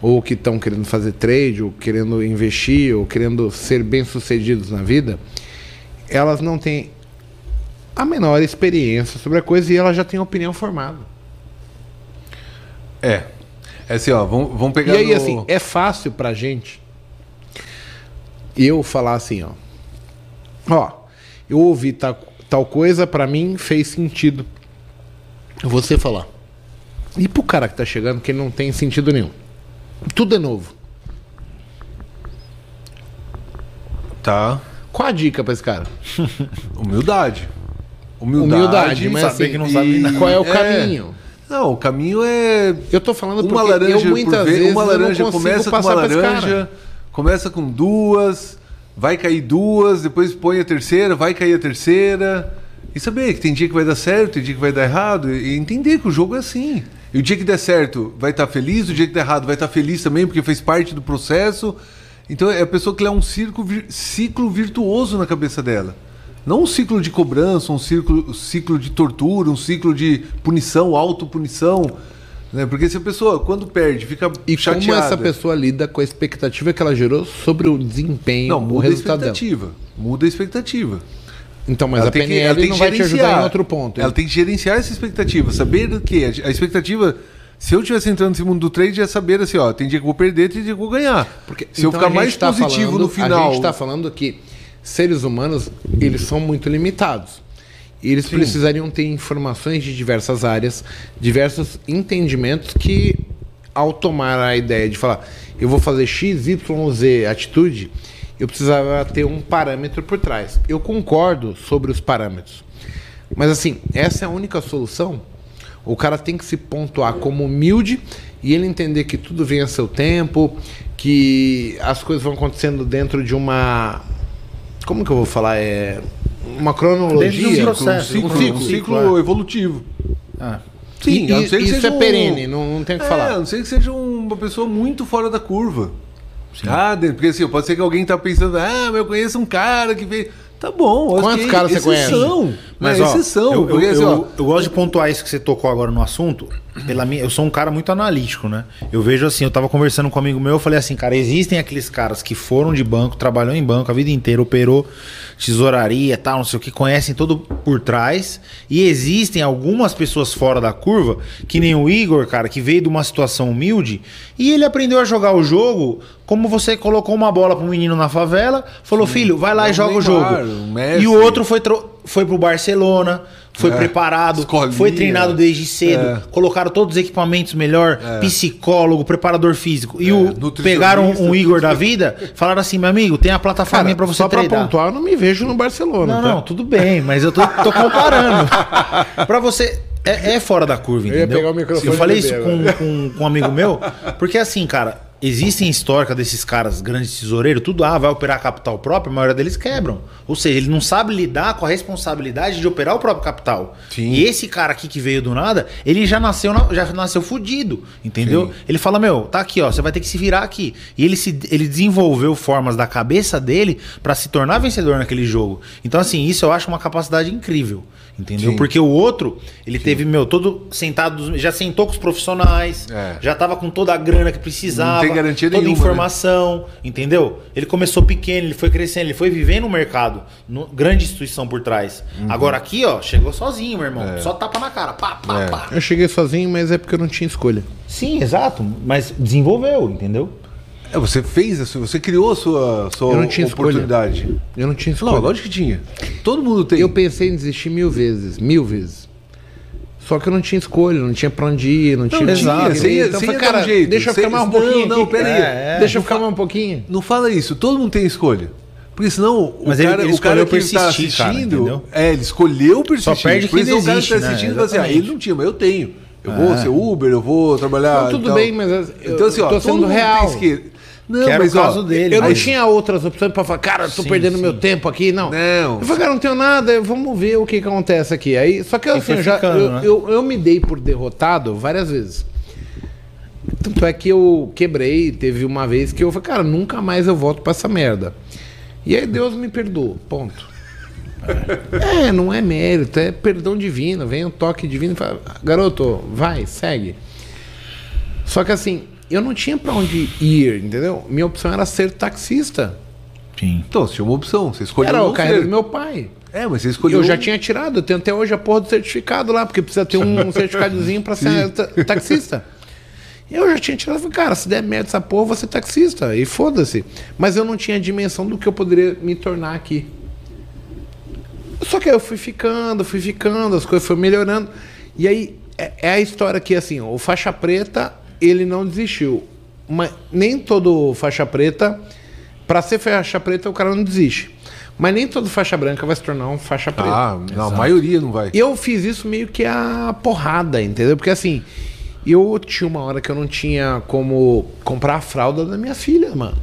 ou que estão querendo fazer trade, ou querendo investir, ou querendo ser bem-sucedidos na vida, elas não têm a menor experiência sobre a coisa e elas já têm opinião formada. É. É assim, ó, vamos, vamos pegar E aí, no- assim, é fácil pra gente eu falar assim, ó. Ó, eu ouvi tal, tal coisa, pra mim fez sentido. Você falar. E pro cara que tá chegando, que não tem sentido nenhum. Tudo é novo. Tá. Qual a dica pra esse cara? Humildade. Humildade, mas saber assim, que não sabe nada. qual é o É. caminho? Não, o caminho é Eu tô falando uma porque laranja eu muitas por vez, vezes uma laranja consigo começa com uma laranja, começa com duas, vai cair duas, depois põe a terceira, vai cair a terceira. E saber que tem dia que vai dar certo, tem dia que vai dar errado, e entender que o jogo é assim. E o dia que der certo vai estar feliz, o dia que der errado vai estar feliz também, porque fez parte do processo. Então é a pessoa que lê um ciclo, ciclo virtuoso na cabeça dela. Não um ciclo de cobrança, um ciclo, ciclo de tortura, um ciclo de punição, autopunição. Né? Porque se a pessoa, quando perde, fica E chateada. como essa pessoa lida com a expectativa que ela gerou sobre o desempenho, Não, o muda a resultado dela. expectativa. Muda a expectativa. Então, mas Ela a tem que- PNL ela tem que não vai te ajudar em outro ponto. Ela tem que gerenciar essa expectativa. Saber que a expectativa. Se eu estivesse entrando nesse mundo do trade, é saber assim, ó, tem dia que eu vou perder, tem dia que eu vou ganhar. Porque, se eu então, ficar a gente mais tá positivo falando- no final. A gente está falando que seres humanos, eles são muito limitados. E eles precisariam ter informações de diversas áreas, diversos entendimentos que, ao tomar a ideia de falar, eu vou fazer X, Y, Z atitude, eu precisava ter um parâmetro por trás. Eu concordo sobre os parâmetros. Mas assim, essa é a única solução? O cara tem que se pontuar como humilde e ele entender que tudo vem a seu tempo, que as coisas vão acontecendo dentro de uma. Como que eu vou falar? É. Uma cronologia. De um processo. ciclo, um ciclo. um ciclo evolutivo. Ah, Sim, a não ser que isso seja é um- perene, não, não tem o que É, falar. a não ser que seja uma pessoa muito fora da curva. Ah, porque assim, pode ser que alguém tá pensando, ah, mas eu conheço um cara que fez. Tá bom. Quantos caras você conhece? exceção. Mas, é ó, exceção. eu, eu, porque, assim, eu- ó, eu gosto de pontuar isso que você tocou agora no assunto. Pela minha, eu sou um cara muito analítico, né? Eu vejo assim, eu tava conversando com um amigo meu, eu falei assim, cara, existem aqueles caras que foram de banco, trabalhou em banco a vida inteira, operou tesouraria, tal, não sei o que, conhecem todo por trás. E existem algumas pessoas fora da curva, que nem o Igor, cara, que veio de uma situação humilde e ele aprendeu a jogar o jogo como você colocou uma bola pro menino na favela, falou, filho, vai lá É e o joga o jogo. o Messi. E o outro foi, foi pro Barcelona, foi É, preparado, escolinha. foi treinado desde cedo, É. colocaram todos os equipamentos melhor, psicólogo, preparador físico. E É, o pegaram um. Igor da vida, falaram assim, meu amigo, tem a plataforma pra você só pra treinar. pontuar, eu não me vejo no Barcelona. Não, tá? não, tudo bem, mas eu tô, tô comparando. pra você. É, é fora da curva, entendeu? microfone eu falei isso com, com, com um amigo meu, porque assim, cara, existem histórica desses caras grandes tesoureiros, tudo, ah, vai operar capital próprio, a maioria deles quebram. Ou seja, ele não sabe lidar com a responsabilidade de operar o próprio capital. Sim. E esse cara aqui que veio do nada, ele já nasceu, na- já nasceu fudido, entendeu? Sim. Ele fala, meu, tá aqui, ó, você vai ter que se virar aqui. E ele, se, ele desenvolveu formas da cabeça dele pra se tornar vencedor naquele jogo. Então, assim, isso eu acho uma capacidade incrível. Entendeu? Sim. Porque o outro, ele teve, meu, todo sentado, já sentou com os profissionais, É. já tava com toda a grana que precisava, Não tem garantia toda a né? informação, entendeu? Ele começou pequeno, ele foi crescendo, ele foi vivendo no mercado, no- grande instituição por trás. Uhum. Agora aqui, ó, chegou sozinho, meu irmão. Só tapa na cara, pá, pá, É. pá. Eu cheguei sozinho, mas é porque eu não tinha escolha. Sim, exato, mas desenvolveu, entendeu? É, você fez, a sua- você criou a sua, sua Eu não tinha escolha. oportunidade. Eu não tinha Não, escolha. lógico que tinha. Todo mundo tem. Eu pensei em desistir mil vezes, mil vezes. Só que eu não tinha escolha, não tinha pra onde ir, não, tinha o que exato. Você ia- então você falei, cara, um jeito. deixa eu ficar mais um não, pouquinho. não, aqui. pera aí. É, deixa eu ficar mais um pouquinho. Não fala isso, todo mundo tem escolha. Porque senão Mas o ele- cara, ele o cara que tá cara, assistindo, entendeu? é, ele escolheu persistir. perde Por quem isso o cara que desiste, tá né? assistindo fala assim, ah, ele não tinha, mas eu tenho. Eu vou ser Uber, eu vou trabalhar. Não, tudo então- bem, mas eu Então assim, ó, tô todo sendo mundo tem real. esquerda. Não, Que era o mas ó, caso dele, Eu não mas- tinha outras opções pra falar, cara, tô Sim, perdendo sim. meu tempo aqui, não. Não. Eu falei, cara, não tenho nada, vamos ver o que, que acontece aqui. Aí, só que assim, eu, já, ficando, eu, né? eu, eu me dei por derrotado várias vezes. Tanto é que eu quebrei, teve uma vez que eu falei, cara, nunca mais eu volto pra essa merda. E aí Deus me perdoou, ponto. É, não é mérito, é perdão divino. Vem um toque divino e fala, garoto, vai, segue. Só que assim, eu não tinha pra onde ir, entendeu? Minha opção era ser taxista. Sim. Então, você tinha uma opção, você escolheu Era o carreira do meu pai. É, mas você escolheu. Eu já tinha tirado, eu tenho até hoje a porra do certificado lá, porque precisa ter um certificadozinho pra ser ta- taxista. Eu já tinha tirado, falei, cara, se der merda essa porra, ser taxista. E foda-se. Mas eu não tinha dimensão do que eu poderia me tornar aqui. Só que aí eu fui ficando, fui ficando, as coisas foram melhorando. E aí é, é a história que, assim, o faixa preta, ele não desistiu. Mas nem todo faixa preta, pra ser faixa preta, o cara não desiste. Mas nem todo faixa branca vai se tornar um faixa preta. Ah, não, a maioria não vai. Eu fiz isso meio que a porrada, entendeu? Porque assim, eu tinha uma hora que eu não tinha como comprar a fralda da minha filha, mano.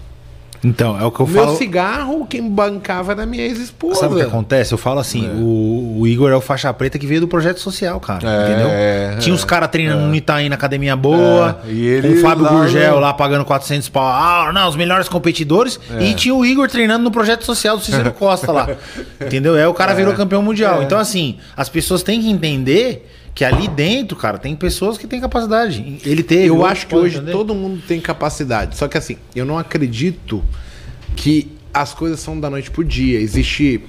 Então, é o que eu O meu falo. cigarro, quem bancava era minha ex-esposa. Sabe o que acontece? Eu falo assim, o, o Igor é o faixa preta que veio do projeto social, cara. É, entendeu? é, Tinha os caras treinando no Itaí na academia boa, É, e ele com o Fábio lá Gurgel no- lá pagando 400 pau. Ah, não, os melhores competidores. É. E tinha o Igor treinando no projeto social do Cícero Costa lá. Entendeu? Aí o cara virou campeão mundial. É. Então, assim, as pessoas têm que entender que ali dentro, cara, tem pessoas que têm capacidade. Ele teve. Eu acho que hoje entendeu? todo mundo tem capacidade. Só que assim, eu não acredito que as coisas são da noite pro dia. Existe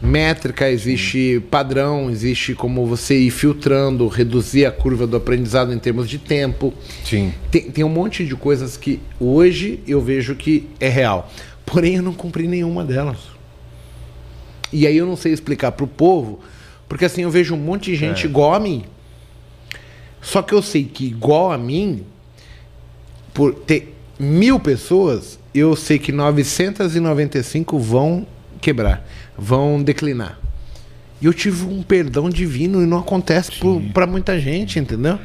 métrica, existe padrão, existe como você ir filtrando, reduzir a curva do aprendizado em termos de tempo. Sim. Tem, tem um monte de coisas que hoje eu vejo que é real. Porém, eu não cumpri nenhuma delas. E aí eu não sei explicar pro povo, porque assim, eu vejo um monte de gente igual a mim. Só que eu sei que igual a mim, por ter mil pessoas, eu sei que 995 vão quebrar, vão declinar. E eu tive um perdão divino e não acontece para muita gente, entendeu?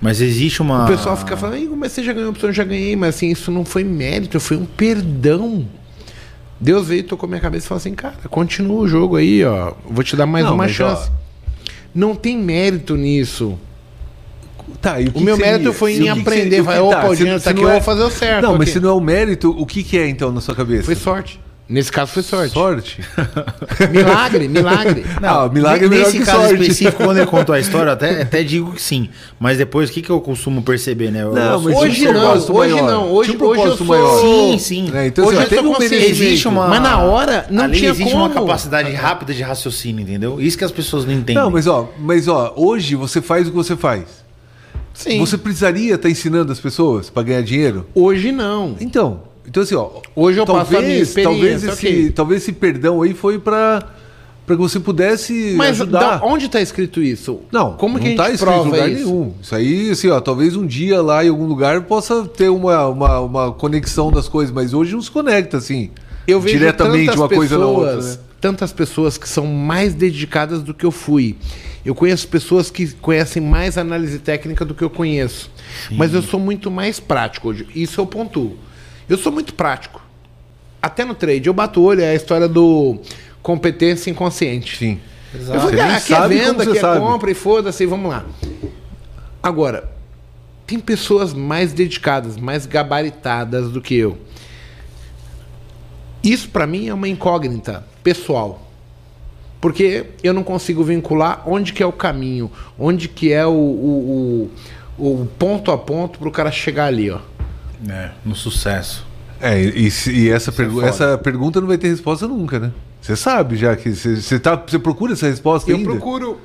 Mas existe uma. O pessoal fica falando, "Ih, mas você já ganhou a opção, eu já ganhei, mas assim, isso não foi mérito, foi um perdão. Deus veio, tocou minha cabeça e falou assim, cara, continua o jogo aí, ó. Vou te dar mais Não, uma chance. ó, Não tem mérito nisso. Tá, e o, O meu seria? mérito foi em que aprender. seria- Vai, o que- opa, o se- dinheiro se tá aqui, eu é- vou fazer o certo. Não, mas se não é o mérito, o que, que é então na sua cabeça? Foi sorte. Nesse caso foi sorte. Sorte? Milagre, milagre. Não, ah, milagre é Nesse que caso sorte. específico, quando ele contou a história, até, até digo que sim. Mas depois, o que, que eu costumo perceber, né? Eu- Não, eu- mas Hoje um não, hoje maior. não, hoje- Tinha um hoje eu sou- maior. Sim, sim. É, então, Hoje eu teve só um. Existe uma. Mas na hora não ali tinha existe uma como. capacidade rápida de raciocínio, entendeu? Isso que as pessoas não entendem. Não, mas ó, mas ó, hoje você faz o que você faz. Sim. Você precisaria estar ensinando as pessoas para ganhar dinheiro? Hoje não. Então, então assim, ó, Hoje eu passo a minha talvez, talvez esse, ok. talvez esse perdão aí foi para para que você pudesse Mas ajudar. da- onde está escrito isso? Não, como que não a tá gente escrito em lugar isso? nenhum. Isso aí, assim, ó, talvez um dia lá em algum lugar possa ter uma, uma, uma conexão das coisas, mas hoje não se conecta assim. Eu vejo diretamente tantas uma coisa na outra, pessoas- né? Tantas pessoas que são mais dedicadas do que eu fui. Eu conheço pessoas que conhecem mais análise técnica do que eu conheço. Mas eu sou muito mais prático hoje. Isso eu pontuo. Eu sou muito prático. Até no trade. Eu bato o olho, é a história do competência inconsciente. Sim. Eu vou Você ah, aqui é venda, aqui é sabe. compra e foda-se, vamos lá. Agora, tem pessoas mais dedicadas, mais gabaritadas do que eu. Isso pra mim é uma incógnita pessoal. Porque eu não consigo vincular onde que é o caminho, onde que é o, o, o, o ponto a ponto pro cara chegar ali, ó. É, no sucesso. É, e, e essa, pergu- foda. essa pergunta não vai ter resposta nunca, né? Você sabe já que você, tá, você procura essa resposta Eu ainda? procuro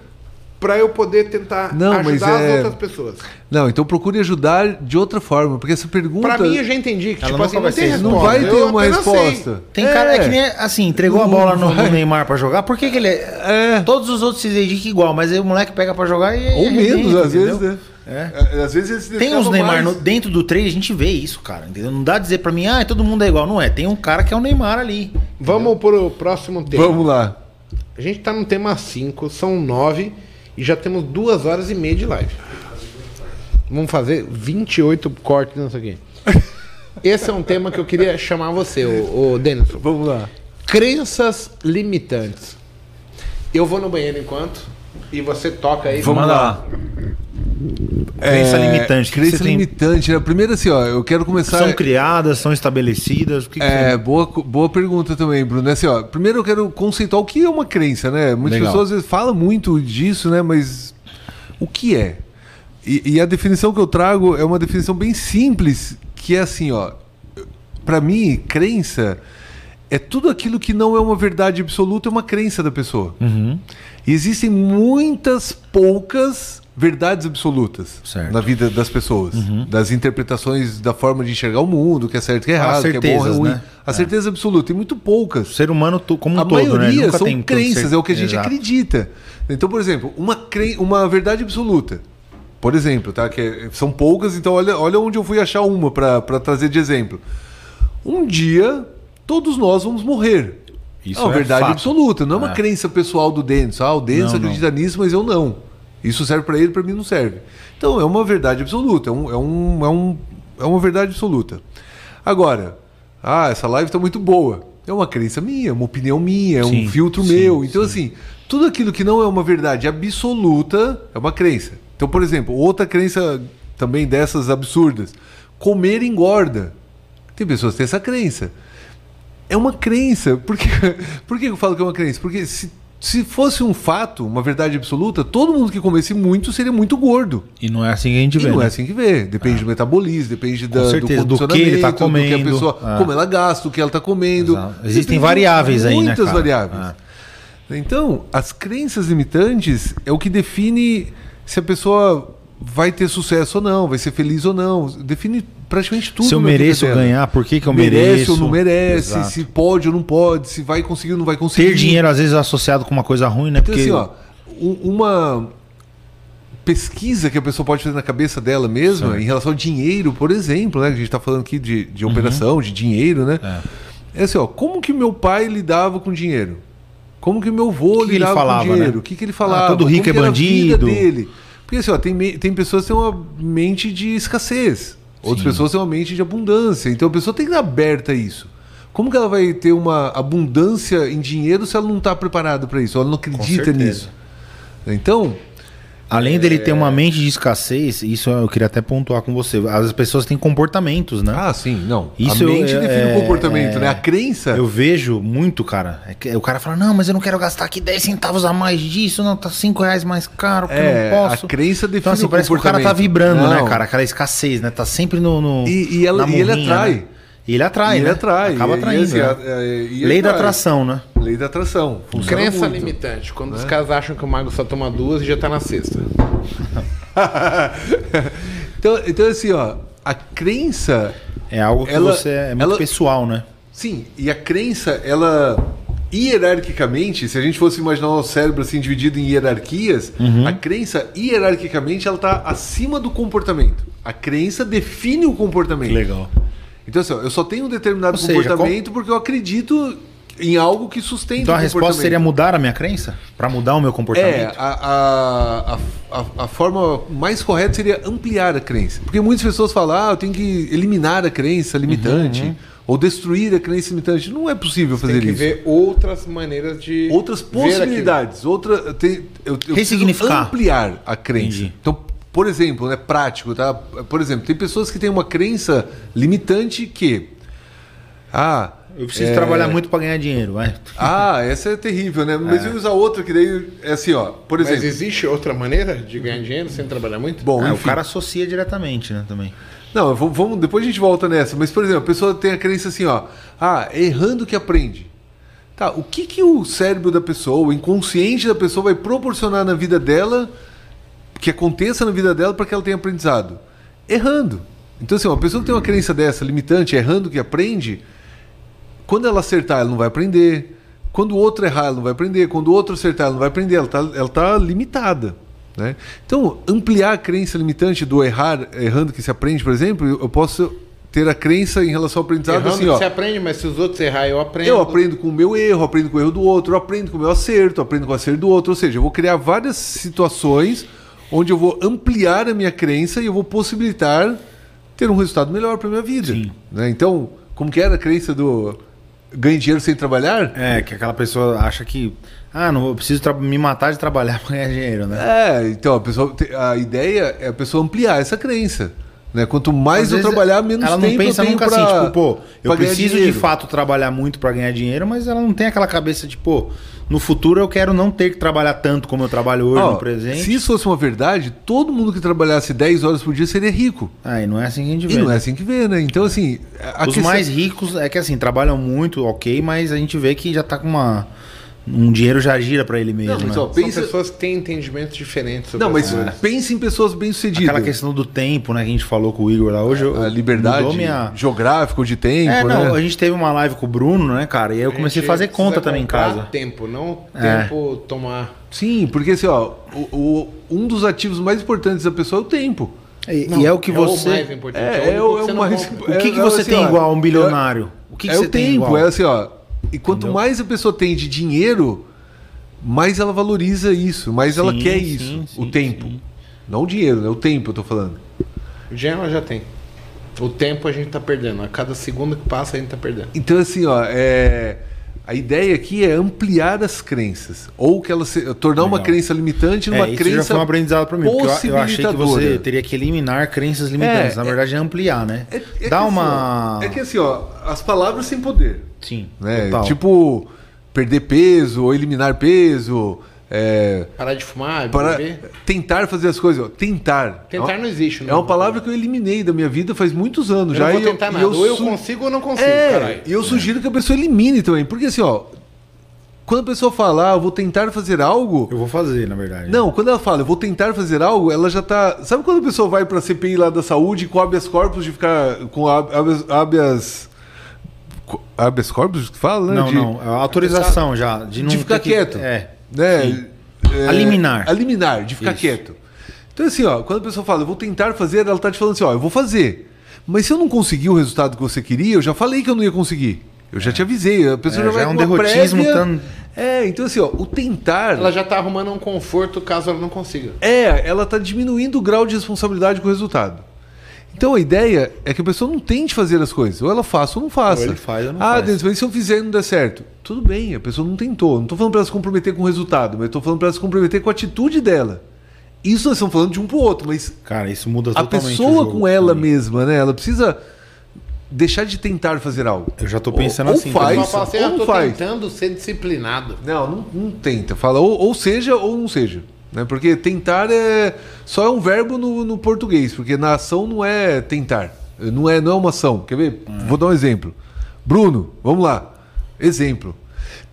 pra eu poder tentar Não, mas ajudar é- as outras pessoas. Não, então procure ajudar de outra forma, porque essa pergunta Pra mim eu já entendi que Ela tipo nunca assim, vai não tem resposta. não vai ter Eu uma apenas sei. resposta. Tem cara que nem assim, entregou a bola no, no Neymar pra jogar. Por que, que ele é. É. Todos os outros se dedicam igual, mas aí o moleque pega pra jogar e. Ou arrebenta, menos, às entendeu? vezes, né? É. É, Às vezes eles Tem uns Neymar mais. no- dentro do trade, a gente vê isso, cara. Entendeu? Não dá dizer pra mim, ah, todo mundo é igual. Não é. Tem um cara que é o Neymar ali. Vamos pro próximo tema. Vamos lá. A gente tá no tema 5, são 9 e já temos duas horas e meia de live. Vamos fazer 28 cortes nisso aqui. Esse é um tema que eu queria chamar você, o, Denison. Vamos lá. Crenças limitantes. Eu vou no banheiro enquanto e você toca aí. Vamos lá. Crença limitante. O que Crença tem- limitante. né? Primeiro assim, ó, eu quero começar... São criadas, são estabelecidas. Que que É, você- boa, boa pergunta também, Bruno. Assim, ó, primeiro eu quero conceituar o que é uma crença, né? Muitas Legal. pessoas às vezes falam muito disso, né? Mas o que é? E, e a definição que eu trago é uma definição bem simples, que é assim, ó. Pra mim, crença é tudo aquilo que não é uma verdade absoluta, é uma crença da pessoa. Uhum. E existem muitas poucas verdades absolutas Certo. Uhum. na vida das pessoas, das interpretações da forma de enxergar o mundo, que é certo, que é errado, que é bom, é certezas, ruim. né? A certeza absoluta, tem muito poucas. O ser humano como um a todo, né? maioria Nunca são crenças, é o que a gente Exato. acredita. Então, por exemplo, uma, cre... uma verdade absoluta. Por exemplo, tá? Que é- são poucas, então olha, olha onde eu fui achar uma para trazer de exemplo. Um dia, todos nós vamos morrer. Isso é uma é verdade fato. absoluta, não é uma É. crença pessoal do Dennis. Ah, o Dennis Não, não. acredita nisso, mas eu não. Isso serve para ele, para mim não serve. Então é uma verdade absoluta, é, um, é, um, é, um, é uma verdade absoluta. Agora, ah, essa live está muito boa. É uma crença minha, uma opinião minha, é um filtro sim, meu. Então, sim. assim, tudo aquilo que não é uma verdade absoluta é uma crença. Então, por exemplo, outra crença também dessas absurdas: comer engorda. Tem pessoas que têm essa crença. É uma crença. Por que, por que eu falo que é uma crença? Porque se, se fosse um fato, uma verdade absoluta, todo mundo que comesse muito seria muito gordo. E não é assim que a gente E vê. não né? é assim que vê. Depende do metabolismo, depende da, certeza, do do que ele tá condicionamento, do que a comendo. pessoa, Ah. como ela gasta, o que ela está comendo. Exato. Existem variáveis aí, né, Muitas variáveis. Ah. Então, as crenças limitantes é o que define se a pessoa vai ter sucesso ou não, vai ser feliz ou não. Define praticamente tudo. Se eu mereço ganhar, por que, que eu merece mereço? ou não merece, Exato. se pode ou não pode, se vai conseguir ou não vai conseguir. Ter dinheiro, às vezes, associado com uma coisa ruim, né? Então, Porque assim, ó, um- uma pesquisa que a pessoa pode fazer na cabeça dela mesma Certo. em relação ao dinheiro, por exemplo, né? Que a gente está falando aqui de, de operação, de dinheiro, né? É. É assim, ó, como que meu pai lidava com dinheiro? Como que meu avô que lidava falava, com dinheiro? né? O que, que ele falava? Ah, todo rico é bandido. dele? Porque assim, ó, tem, tem pessoas que têm uma mente de escassez. Outras Sim. pessoas têm uma mente de abundância. Então a pessoa tem que estar aberta a isso. Como que ela vai ter uma abundância em dinheiro se ela não está preparada para isso? Ela não acredita nisso. Então, Além dele ter uma mente de escassez, isso eu queria até pontuar com você. As pessoas têm comportamentos, né? Ah, sim, não. Isso a mente eu- define é- o comportamento, é- né? A crença. Eu vejo muito, cara. É que o cara fala, não, mas eu não quero gastar aqui 10 centavos a mais disso, não, tá 5 reais mais caro, que É, eu não posso. a crença define Então, assim, o parece que o cara tá vibrando, né, Não. cara? Aquela escassez, né? Tá sempre no. no E- e ela- e ele atrai. né? E ele atrai, E ele né? atrai. Acaba e- e atraindo. assim, né? é, e ele Lei da atrai. atração, né? Lei da atração. Funciona Crença muito. limitante. Quando os caras acham que o mago só toma duas e já tá na sexta. então, então, assim, ó, a crença. É algo que Ela- você é muito ela- pessoal, né? Sim, e a crença, ela. Hierarquicamente, se a gente fosse imaginar o cérebro assim dividido em hierarquias, Uhum. a crença, hierarquicamente, ela está acima do comportamento. A crença define o comportamento. Legal. Então, assim, eu só tenho um determinado seja, comportamento porque eu acredito em algo que sustenta Então o a resposta comportamento. seria mudar a minha crença? Pra mudar o meu É, comportamento? a, a, a, a- a forma mais correta seria ampliar a crença. Porque muitas pessoas falam, ah, eu tenho que eliminar a crença limitante Uhum, ou destruir a crença limitante. Não é possível fazer Tem que isso. ver outras maneiras de. Outras possibilidades, outra, tem, eu, eu Ressignificar. ampliar a crença. Entendi. Então, por exemplo, né, prático, tá? Por exemplo, tem pessoas que têm uma crença limitante que ah, Eu preciso é, trabalhar muito pra ganhar dinheiro, vai. Ah, essa é terrível, né? Mas eu usar outra que daí é assim, ó. Por Mas exemplo, existe outra maneira de ganhar dinheiro sem trabalhar muito? bom, Ah, o cara associa diretamente, né, também. Não, vamos, depois a gente volta nessa. Mas, por exemplo, a pessoa tem a crença assim, ó. Ah, é errando que aprende. Tá, o que, que o cérebro da pessoa, o inconsciente da pessoa vai proporcionar na vida dela, que aconteça na vida dela para que ela tenha aprendizado? Errando. Então, assim, uma pessoa que tem uma crença dessa, limitante, errando que aprende, quando ela acertar, ela não vai aprender. Quando o outro errar, ela não vai aprender. Quando o outro acertar, ela não vai aprender. Ela está tá limitada. Né? Então, ampliar a crença limitante do errar, errando que se aprende, por exemplo, eu posso ter a crença em relação ao aprendizado Errando assim, ó. você aprende, mas se os outros errar, eu aprendo. Eu aprendo com o meu erro, aprendo com o erro do outro, aprendo com o meu acerto, aprendo com o acerto do outro. Ou seja, eu vou criar várias situações onde eu vou ampliar a minha crença e eu vou possibilitar ter um resultado melhor para minha vida. Né? Então, como que era a crença do ganhe dinheiro sem trabalhar? É, que aquela pessoa acha que. Ah, não, eu preciso me matar de trabalhar pra ganhar dinheiro, né? É, então a, pessoa, a ideia é a pessoa ampliar essa crença. Né? Quanto mais Às eu trabalhar, menos ela tempo não pensa eu tenho nunca pra, assim, tipo, pô, eu preciso de dinheiro. fato trabalhar muito pra ganhar dinheiro, mas ela não tem aquela cabeça de, pô, no futuro eu quero não ter que trabalhar tanto como eu trabalho hoje no presente. Se isso fosse uma verdade, todo mundo que trabalhasse 10 horas por dia seria rico. Ah, e não é assim que a gente vê. E não né? é assim que vê, né? Então, assim. a Os questão- mais ricos é que assim, trabalham muito, ok, mas a gente vê que já tá com uma. Um dinheiro já gira pra ele mesmo. Não, mas, né? ó, São pensa- pessoas que têm entendimentos diferentes sobre Não, mas as coisas. pense em pessoas bem-sucedidas. Aquela questão do tempo, né, que a gente falou com o Igor lá hoje. A liberdade minha... geográfica de tempo, É, não, né? a gente teve uma live com o Bruno, né, cara? E aí eu comecei a fazer conta também em casa. tempo, não É. tempo tomar. Sim, porque assim, ó, o, o- um dos ativos mais importantes da pessoa é o tempo. E, Não, e é o que o você. mais importante. É, é, o o- é você o não mais-. O que, É, que é você assim, tem ó, igual a um bilionário? O que, que é você o tem tempo, igual? é assim, ó. E quanto Entendeu? mais a pessoa tem de dinheiro, mais ela valoriza isso, mais ela Sim, quer sim, isso. sim, o tempo. sim. Não o dinheiro, né? O tempo, eu tô falando. O dinheiro ela já tem. O tempo a gente tá perdendo. A cada segundo que passa a gente tá perdendo. Então, assim, ó, é... a ideia aqui é ampliar as crenças. Ou que ela se... tornar uma Legal. crença limitante numa É, isso crença. já foi um aprendizado pra mim. Porque eu, eu achei que você teria que eliminar crenças limitantes. É, Na verdade, é ampliar, né? É, é Dá que uma. Assim, ó, é que assim, ó, as palavras têm poder. Sim. Né? total. Tipo, perder peso ou eliminar peso. É, Parar de fumar, para beber. tentar fazer as coisas. ó, Tentar. Tentar É uma- não existe. É uma palavra que eu eliminei da minha vida faz muitos anos eu já. não vou e eu- tentar e nada. ou eu su- consigo ou não consigo, É, caralho. e eu sugiro que a pessoa elimine também. Porque assim, ó. Quando a pessoa fala, ah, eu vou tentar fazer algo. Eu vou fazer, na verdade. Não, quando ela fala, eu vou tentar fazer algo, ela já tá. Sabe quando a pessoa vai pra CPI lá da saúde com habeas corpus de ficar com hab- habeas. habeas, habeas corpus que fala, né? Não, de, não. É autorização já. De, não de ficar que- quieto. É. Né? É, A liminar. A liminar, de ficar Isso. quieto. Então, assim, ó, quando a pessoa fala, eu vou tentar fazer, ela tá te falando assim, ó, eu vou fazer. Mas se eu não conseguir o resultado que você queria, eu já falei que eu não ia conseguir. Eu já te avisei. A pessoa É, já já vai é um derrotismo prévia. tão- É, então assim, ó, o tentar. Ela já tá arrumando um conforto caso ela não consiga. É, ela tá diminuindo o grau de responsabilidade com o resultado. Então a ideia é que a pessoa não tente fazer as coisas. Ou ela faça ou não faça. Ou ele faz ou não ah, faz. Denis, mas se eu fizer e não der certo? Tudo bem, a pessoa não tentou. Não tô falando para ela se comprometer com o resultado, mas eu tô falando para ela se comprometer com a atitude dela. Isso nós estamos falando de um pro outro, mas Cara, isso muda a totalmente o pessoa jogo com ela também. mesma, né? Ela precisa deixar de tentar fazer algo. Eu já tô pensando Ou assim. faz, assim, ou eu não tô faz. tentando ser disciplinado. Não, não, não tenta. Fala ou, ou seja ou não seja. Né? Porque tentar é só é um verbo no, no português, porque na ação não é tentar. Não é, não é uma ação. Quer ver? Vou dar um exemplo. Bruno, vamos lá. Exemplo.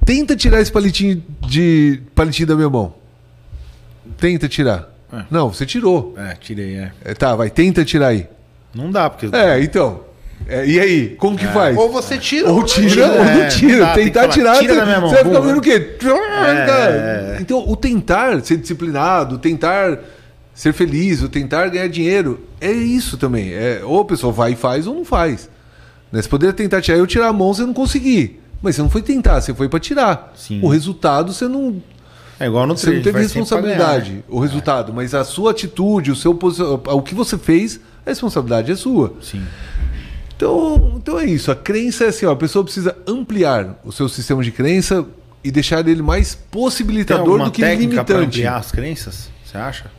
Tenta tirar esse palitinho de palitinho da minha mão. Tenta tirar. É. Não, você tirou. É, tirei, é. É, tá, vai, tenta tirar aí. Não dá, porque. É, então. É, e aí, como que faz? Ou você tira. Ou não tira ou É, não tira. não dá, tem tentar falar, tirar, tira você, da minha mão, você vai ficar pum. vendo o quê? É. Então, o tentar ser disciplinado, tentar ser feliz, o tentar ganhar dinheiro, é isso também. É, ou a pessoa vai e faz ou não faz. Né? Você poderia tentar tirar, eu tirar a mão, você não conseguir. Mas você não foi tentar, você foi para tirar. Sim. O resultado você não, É igual no você não teve responsabilidade, ganhar, né? o resultado, mas a sua atitude, o seu o que você fez, a responsabilidade é sua. Sim. Então, então é isso. A crença é assim, ó, a pessoa precisa ampliar o seu sistema de crença e deixar ele mais possibilitador do que técnica limitante. ampliar as crenças? Você acha?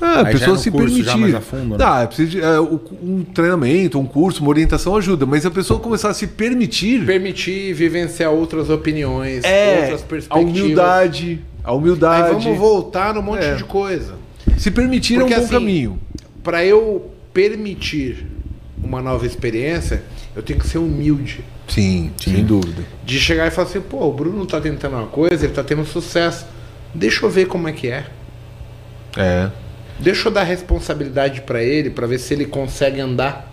Ah, a Aí já é pessoa no se curso, já permitir. mais a fundo, né? Ah, precisa de, é, o- um treinamento, um curso, uma orientação ajuda, mas a pessoa começar a se permitir Permitir vivenciar outras opiniões, é outras a perspectivas. humildade, a Aí humildade. vamos voltar num monte É. de coisa. Se permitir Porque, é um bom assim, caminho. Para eu permitir uma nova experiência, eu tenho que ser humilde. Sim, sem dúvida. De chegar e falar assim, pô, o Bruno tá tentando uma coisa, ele tá tendo sucesso. Deixa eu ver como é que é. É. Deixa eu dar responsabilidade para ele, para ver se ele consegue andar.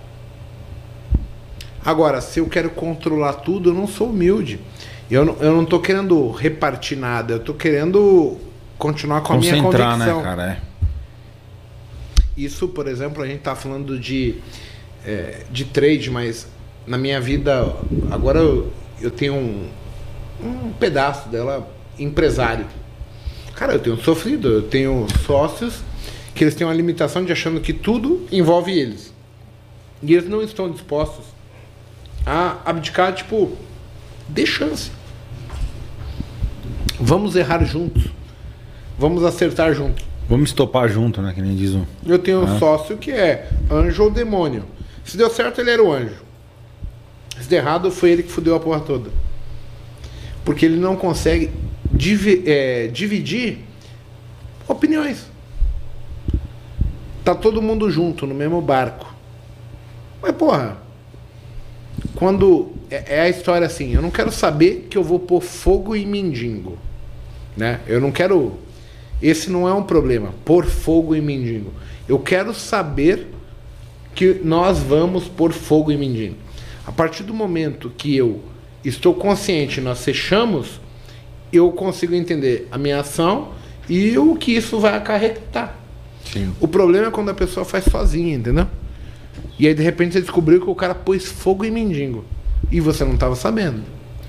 Agora, se eu quero controlar tudo, eu não sou humilde. Eu não, eu não tô querendo repartir nada, eu tô querendo continuar com a minha Concentrar, né, convicção. cara? É. Isso, por exemplo, a gente tá falando de, é, de trade, mas na minha vida, agora eu, eu tenho um, um pedaço dela empresário. Cara, eu tenho sofrido, eu tenho sócios que eles têm uma limitação de achando que tudo envolve eles. E eles não estão dispostos a abdicar, tipo, dê chance. Vamos errar juntos. Vamos acertar juntos. Vamos estopar junto, né? Que nem diz o. Eu tenho um sócio que é anjo ou demônio. Se deu certo, ele era o anjo. Se deu errado, foi ele que fudeu a porra toda. Porque ele não consegue divi- é, dividir opiniões. Tá todo mundo junto no mesmo barco. Mas, porra, quando. É, é a história assim: eu não quero saber que eu vou pôr fogo em mendigo. Né? Eu não quero. Esse não é um problema, pôr fogo em mendigo. Eu quero saber que nós vamos pôr fogo em mendigo. A partir do momento que eu estou consciente, nós fechamos, eu consigo entender a minha ação e o que isso vai acarretar. Sim. O problema é quando a pessoa faz sozinha, entendeu? E aí de repente você descobriu que o cara pôs fogo em mendigo. E você não estava sabendo.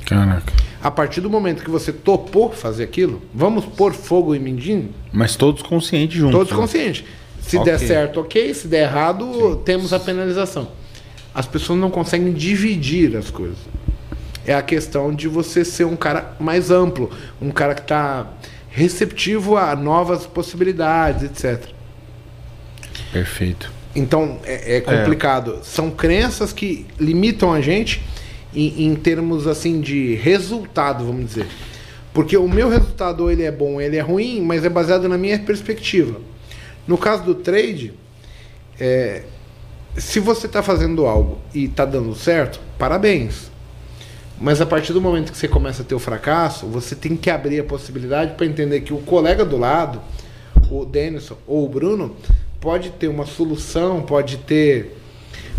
Caraca. A partir do momento que você topou fazer aquilo, vamos pôr fogo em mendigo, Mas todos conscientes juntos. todos né? conscientes. Se Ok. der certo, ok. Se der errado, temos a penalização. As pessoas não conseguem dividir as coisas. É a questão de você ser um cara mais amplo, um cara que está receptivo a novas possibilidades, etc. Perfeito. Então é, é complicado. São crenças que limitam a gente em, em termos assim de resultado, vamos dizer. Porque o meu resultado ele é bom, ele é ruim, mas é baseado na minha perspectiva. No caso do trade, é, se você está fazendo algo e está dando certo, parabéns. Mas a partir do momento que você começa a ter o fracasso, você tem que abrir a possibilidade para entender que o colega do lado, o Denison ou o Bruno, pode ter uma solução, pode ter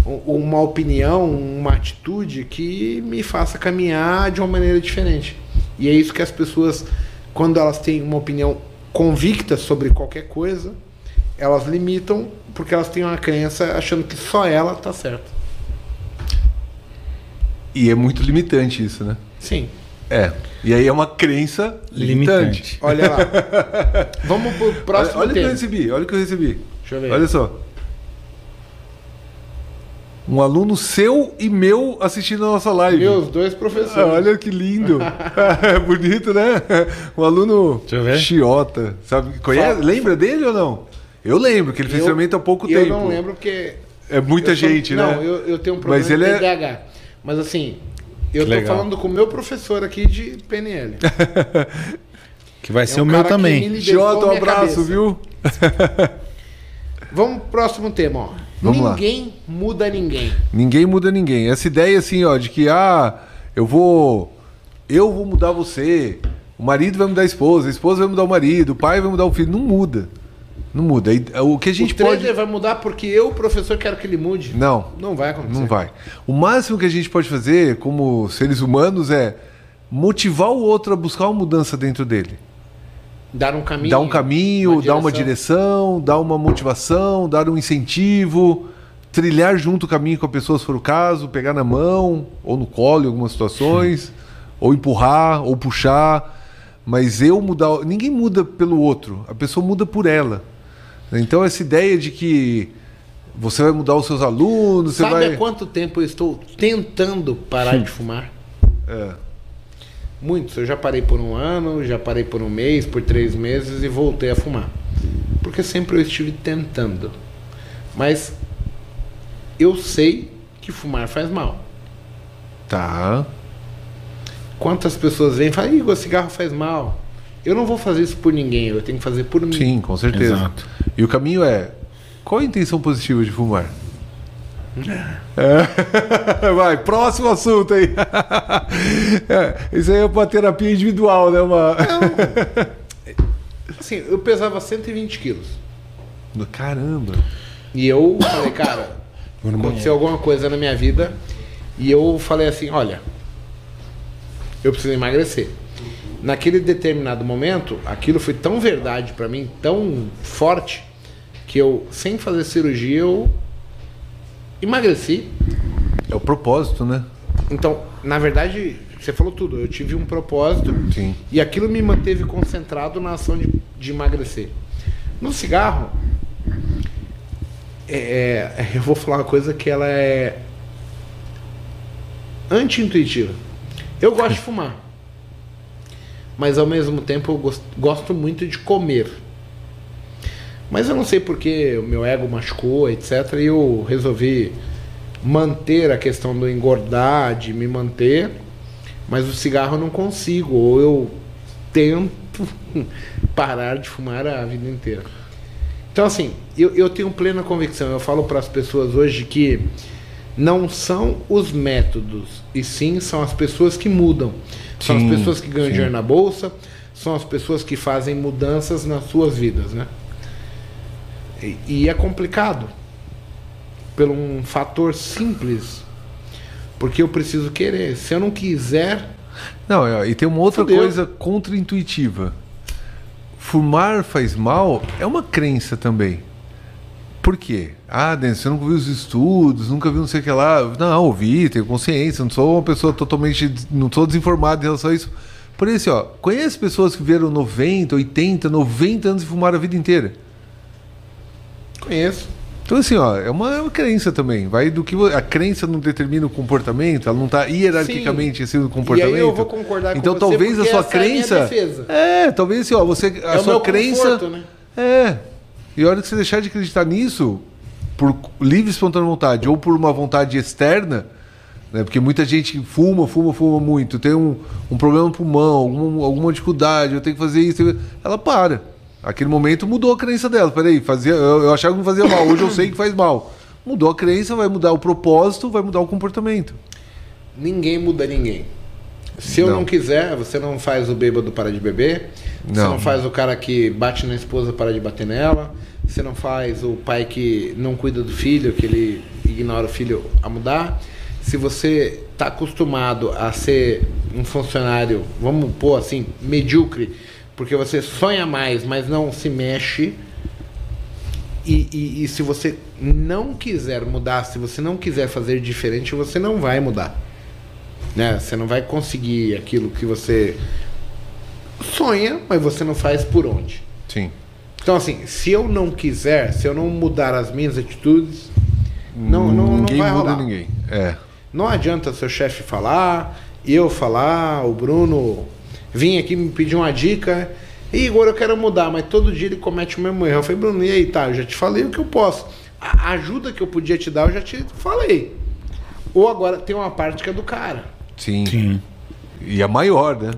uma opinião, uma atitude que me faça caminhar de uma maneira diferente. E é isso que as pessoas, quando elas têm uma opinião convicta sobre qualquer coisa, elas limitam porque elas têm uma crença achando que só ela está certa. E é muito limitante isso, né? Sim. É. E aí é uma crença limitante. Limitante. Olha lá. Vamos pro Olha, próximo olha o que eu recebi, olha o que eu recebi. Deixa eu ver. Olha só. Um aluno seu e meu assistindo a nossa live. Meus dois Ah, professores. olha que lindo. Bonito, né? Um aluno Deixa eu ver. chiota. Sabe? Conhece? Fala. Lembra dele ou não? Eu lembro, que ele fez Eu- há pouco eu tempo. não lembro porque. É muita eu sou- gente, né? Não, eu, eu tenho um problema Mas ele de é- TDAH. Mas assim, eu Que tô legal. falando com o meu professor aqui de PNL. Que vai É ser um o meu também. me Chiota, um abraço, cabeça. viu? Vamos pro próximo tema, ó. Vamos lá. ninguém muda ninguém. Ninguém muda ninguém. Essa ideia assim, ó, de que ah, eu vou eu vou mudar você, o marido vai mudar a esposa, a esposa vai mudar o marido, o pai vai mudar o filho, não muda. Não muda. E, O que a gente o trader pode vai mudar porque eu, professor, quero que ele mude. Não, Não vai acontecer. não vai. O máximo que a gente pode fazer como seres humanos é motivar o outro a buscar uma mudança dentro dele. Dar um caminho. dar um caminho, dar uma direção, dar uma motivação, dar um incentivo, trilhar junto o caminho com a pessoa, se for o caso, pegar na mão, ou no colo em algumas situações, ou empurrar, ou puxar. Mas eu mudar. Ninguém muda pelo outro, a pessoa muda por ela. Então, essa ideia de que você vai mudar os seus alunos, você Sabe vai. há quanto tempo eu estou tentando parar de fumar? É. Muitos. Eu já parei por um ano, já parei por um mês, por três meses e voltei a fumar. Porque sempre eu estive tentando. Mas eu sei que fumar faz mal. Tá. Quantas pessoas vêm e falam, Igor, cigarro faz mal. Eu não vou fazer isso por ninguém, eu tenho que fazer por mim. Sim, com certeza. Exato. E o caminho é: qual a intenção positiva de fumar? É. Vai, próximo assunto aí. É, isso aí é uma terapia individual, né? Uma... Assim, eu pesava 120 quilos. Caramba. E eu falei, cara, aconteceu alguma coisa na minha vida. E eu falei assim, olha, eu preciso emagrecer. Naquele determinado momento, aquilo foi tão verdade pra mim, tão forte, que eu, sem fazer cirurgia, eu emagreci. É o propósito, né? Então, na verdade, você falou tudo. Eu tive um propósito Sim. e aquilo me manteve concentrado na ação de, de emagrecer. No cigarro, é, é, eu vou falar uma coisa que ela é anti-intuitiva. Eu gosto de fumar, mas ao mesmo tempo eu gos- gosto muito de comer. Mas eu não sei porque o meu ego machucou, etc. E eu resolvi manter a questão do engordar, de me manter, mas o cigarro eu não consigo, ou eu tento parar de fumar a vida inteira. Então, assim, eu, eu tenho plena convicção, eu falo para as pessoas hoje que não são os métodos, e sim são as pessoas que mudam. São Sim, as pessoas que ganham sim. dinheiro na bolsa, são as pessoas que fazem mudanças nas suas vidas, né? E, e é complicado por um fator simples, porque eu preciso querer. Se eu não quiser, Não, é, e tem uma outra Fudeu. coisa contra-intuitiva. Fumar faz mal é uma crença também. Por quê? Ah, Denis, você nunca viu os estudos, nunca viu não sei o que lá. Não, ouvi, tenho consciência, não sou uma pessoa totalmente. não sou desinformado em relação a isso. Por isso, ó, conhece pessoas que viveram 90, 80, 90 anos e fumaram a vida inteira. conheço. Então, assim, ó, é uma, é uma crença também. Vai do que a crença não determina o comportamento, ela não está hierarquicamente assim no comportamento. E aí eu vou concordar com Então, você, talvez a sua é crença. defesa. É, talvez assim, ó, você a É sua crença conforto, né? é. E a hora que você deixar de acreditar nisso, por livre e espontânea vontade ou por uma vontade externa, né? Porque muita gente fuma, fuma, fuma muito, tem um, um problema no pulmão, alguma, alguma dificuldade, eu tenho que fazer isso, ela para. Aquele momento mudou a crença dela. Peraí, fazia, eu, eu achava que não fazia mal, hoje eu sei que faz mal. Mudou a crença, vai mudar o propósito, vai mudar o comportamento. Ninguém muda ninguém. Se eu Não. não, quiser, você não faz o bêbado parar de beber. Você Não. não faz o cara que bate na esposa parar de bater nela. Você não faz o pai que não cuida do filho, que ele ignora o filho a mudar. Se você está acostumado a ser um funcionário, vamos pôr assim, medíocre, porque você sonha mais, mas não se mexe. E, e- e se você não quiser mudar, se você não quiser fazer diferente, você não vai mudar. Né? Você não vai conseguir aquilo que você sonha, mas você não faz por onde. Sim. Então, assim, se eu não quiser, se eu não mudar as minhas atitudes, Não, não, não ninguém vai muda rolar. ninguém. É. Não adianta seu chefe falar, eu falar, o Bruno vir aqui me pedir uma dica. Igor, eu quero mudar, mas todo dia ele comete o mesmo erro. Eu falei, Bruno, e aí, tá? Eu já te falei o que eu posso. A ajuda que eu podia te dar, eu já te falei. Ou agora tem uma parte que é do cara. Sim. Sim. E a maior, né?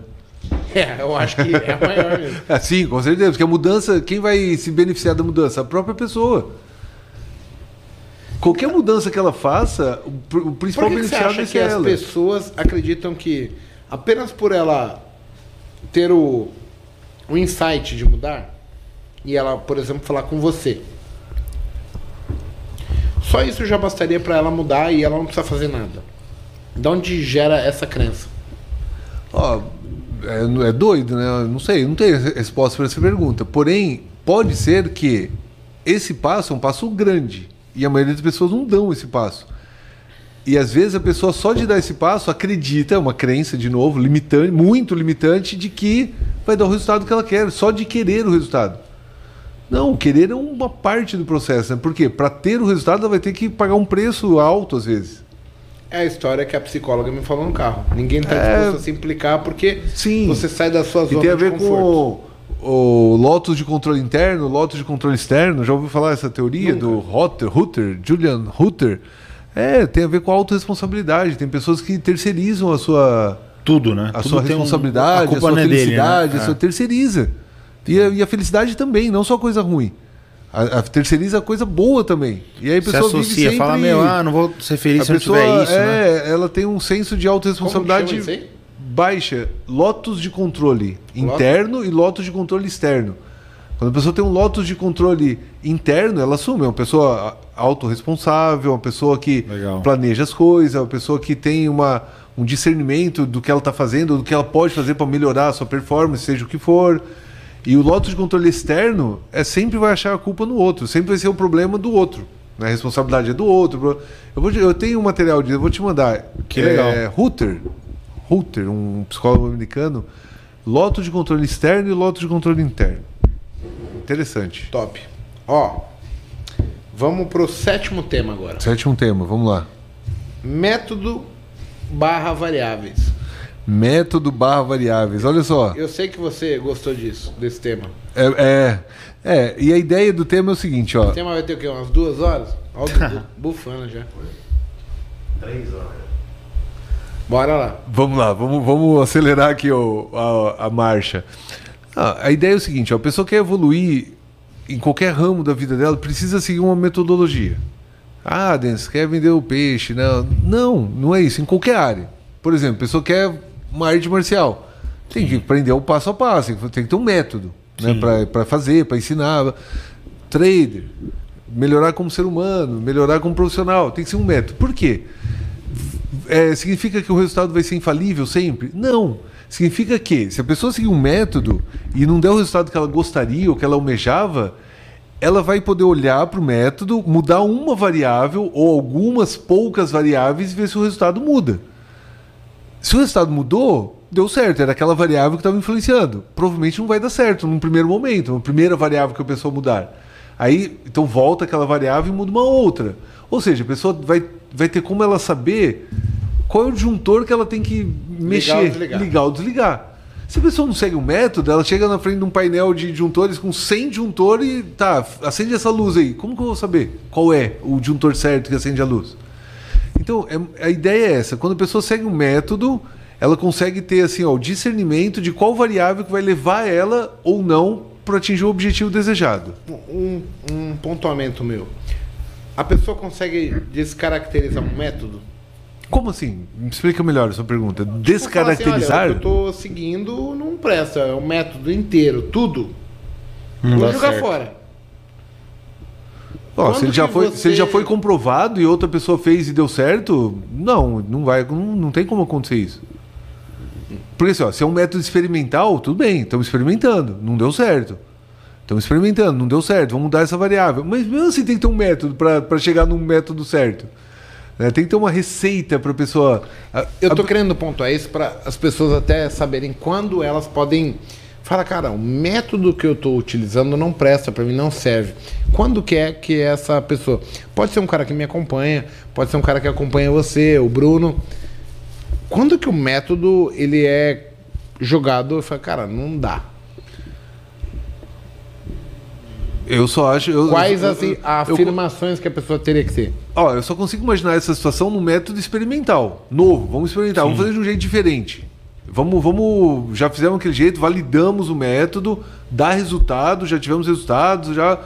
É, eu acho que é a maior mesmo. É, sim, com certeza. Porque a mudança, quem vai se beneficiar da mudança? A própria pessoa. Qualquer mudança que ela faça, o, pr- o Por principal que, que você beneficiado acha vai que as pessoas acreditam que apenas por ela ter o, o insight de mudar e ela, por exemplo, falar com você, só isso já bastaria para ela mudar e ela não precisa fazer nada? De onde gera essa crença? Ó, é, é doido, né? Não sei, não re- resposta para essa pergunta. Porém, pode ser que esse passo é um passo grande e a maioria das pessoas não dão esse passo. E às vezes a pessoa só de dar esse passo acredita, é uma crença de novo, limitante, muito limitante, de que vai dar o resultado que ela quer, só de querer o resultado. Não, querer é uma parte do processo, né? Por quê? Para ter o resultado, ela vai ter que pagar um preço alto às vezes. É a história que a psicóloga me falou no carro. Ninguém está É. disposto a se implicar porque Sim. você sai da sua E zona tem a de ver conforto. com o, o Lotus de controle interno, Lotus de controle externo. Já ouviu falar essa teoria Nunca. do Hutter, Hutter, Julian Hutter? É, tem a ver com a autorresponsabilidade. Tem pessoas que terceirizam a sua, Tudo, né? a Tudo sua tem um- responsabilidade, a a, culpa sua não é dele, felicidade, né? a sua terceiriza. E a, e a felicidade também, não só coisa ruim. A, a terceiriza a coisa boa também. E aí a Se pessoa vive associa, sempre... fala, meu, ah, não vou ser feliz a se não pessoa, tiver isso, né? é, ela tem um senso de autorresponsabilidade baixa. Lotus de controle interno e lotus de controle externo. Quando a pessoa tem um lotus de controle interno, ela assume, é uma pessoa autorresponsável, uma pessoa que Legal. planeja as coisas, uma pessoa que tem uma, um discernimento do que ela está fazendo, do que ela pode fazer para melhorar a sua performance, seja o que for. E o lotus de controle externo é sempre vai achar a culpa no outro, sempre vai ser o problema do outro. Né? A responsabilidade é do outro. Eu, vou, te- eu tenho um material de, eu vou te mandar. Que legal. É, Hutter, Hutter, um psicólogo americano, lotus de controle externo e lotus de controle interno. Interessante. Top. Ó, vamos pro sétimo tema agora. Sétimo tema, vamos lá. Método barra variáveis. Método barra variáveis. Olha só. Eu sei que você gostou disso, desse tema. É, é, é, e a ideia do tema é o seguinte, ó. O tema vai ter o quê? Umas duas horas? Ó, bufando já. Três horas. Bora lá. Vamos lá, vamos, vamos acelerar aqui o, a, a marcha. Ah, a ideia é o seguinte: ó, a pessoa quer evoluir em qualquer ramo da vida dela, precisa seguir uma metodologia. Ah, Denis, quer vender o peixe? Não, não, não é isso. Em qualquer área. Por exemplo, a pessoa quer uma arte marcial. Tem que aprender o passo a passo, tem que ter um método né, para fazer, para ensinar. Trader, melhorar como ser humano, melhorar como profissional, tem que ser um método. Por quê? é, significa que o resultado vai ser infalível sempre? Não. Significa que, se a pessoa seguir um método e não der o resultado que ela gostaria ou que ela almejava, ela vai poder olhar para o método, mudar uma variável ou algumas poucas variáveis e ver se o resultado muda. Se o resultado mudou, deu certo, era aquela variável que estava influenciando. Provavelmente não vai dar certo num primeiro momento, uma primeira variável que a pessoa mudar. Aí, então volta aquela variável e muda uma outra. Ou seja, a pessoa vai, vai ter como ela saber qual é o disjuntor que ela tem que mexer, desligar. ligar ou desligar. Se a pessoa não segue um método, ela chega na frente de um painel de disjuntores com 100 disjuntores e tá, acende essa luz aí. Como que eu vou saber qual é o disjuntor certo que acende a luz? Então, é- a ideia é essa. Quando a pessoa segue um método, ela consegue ter assim, ó, o discernimento de qual variável que vai levar ela ou não para atingir o objetivo desejado. Um, um pontuamento meu. A pessoa consegue descaracterizar um método? Como assim? Me explica melhor a sua pergunta. Tipo, Descaracterizar? Assim, o que eu tô seguindo não presta. É o método inteiro, tudo. Não Vou jogar certo. fora. Ó, se, ele já foi, você- se ele já foi comprovado e outra pessoa fez e deu certo, não, não vai, não, não tem como acontecer isso. Porque assim, ó, se é um método experimental, tudo bem, estamos experimentando, não deu certo. Estamos experimentando, não deu certo, vamos mudar essa variável. Mas mesmo assim tem que ter um método para chegar num método certo. né? Tem que ter uma receita para a pessoa. Eu tô a- querendo pontuar isso para as pessoas até saberem quando elas podem fala, cara, o método que eu estou utilizando não presta para mim, não serve. Quando que é que essa pessoa? Pode ser um cara que me acompanha, pode ser um cara que acompanha você, o Bruno. Quando que o método ele é jogado, eu falo, cara, não dá. Eu só acho. Eu, Quais eu- assim, eu- afirmações que a pessoa teria que ter? Ó, eu só consigo imaginar essa situação no método experimental. Novo, vamos experimentar, vamos fazer de um jeito diferente. Vamos, vamos. Já fizemos aquele jeito, validamos o método, dá resultado, já tivemos resultados, já.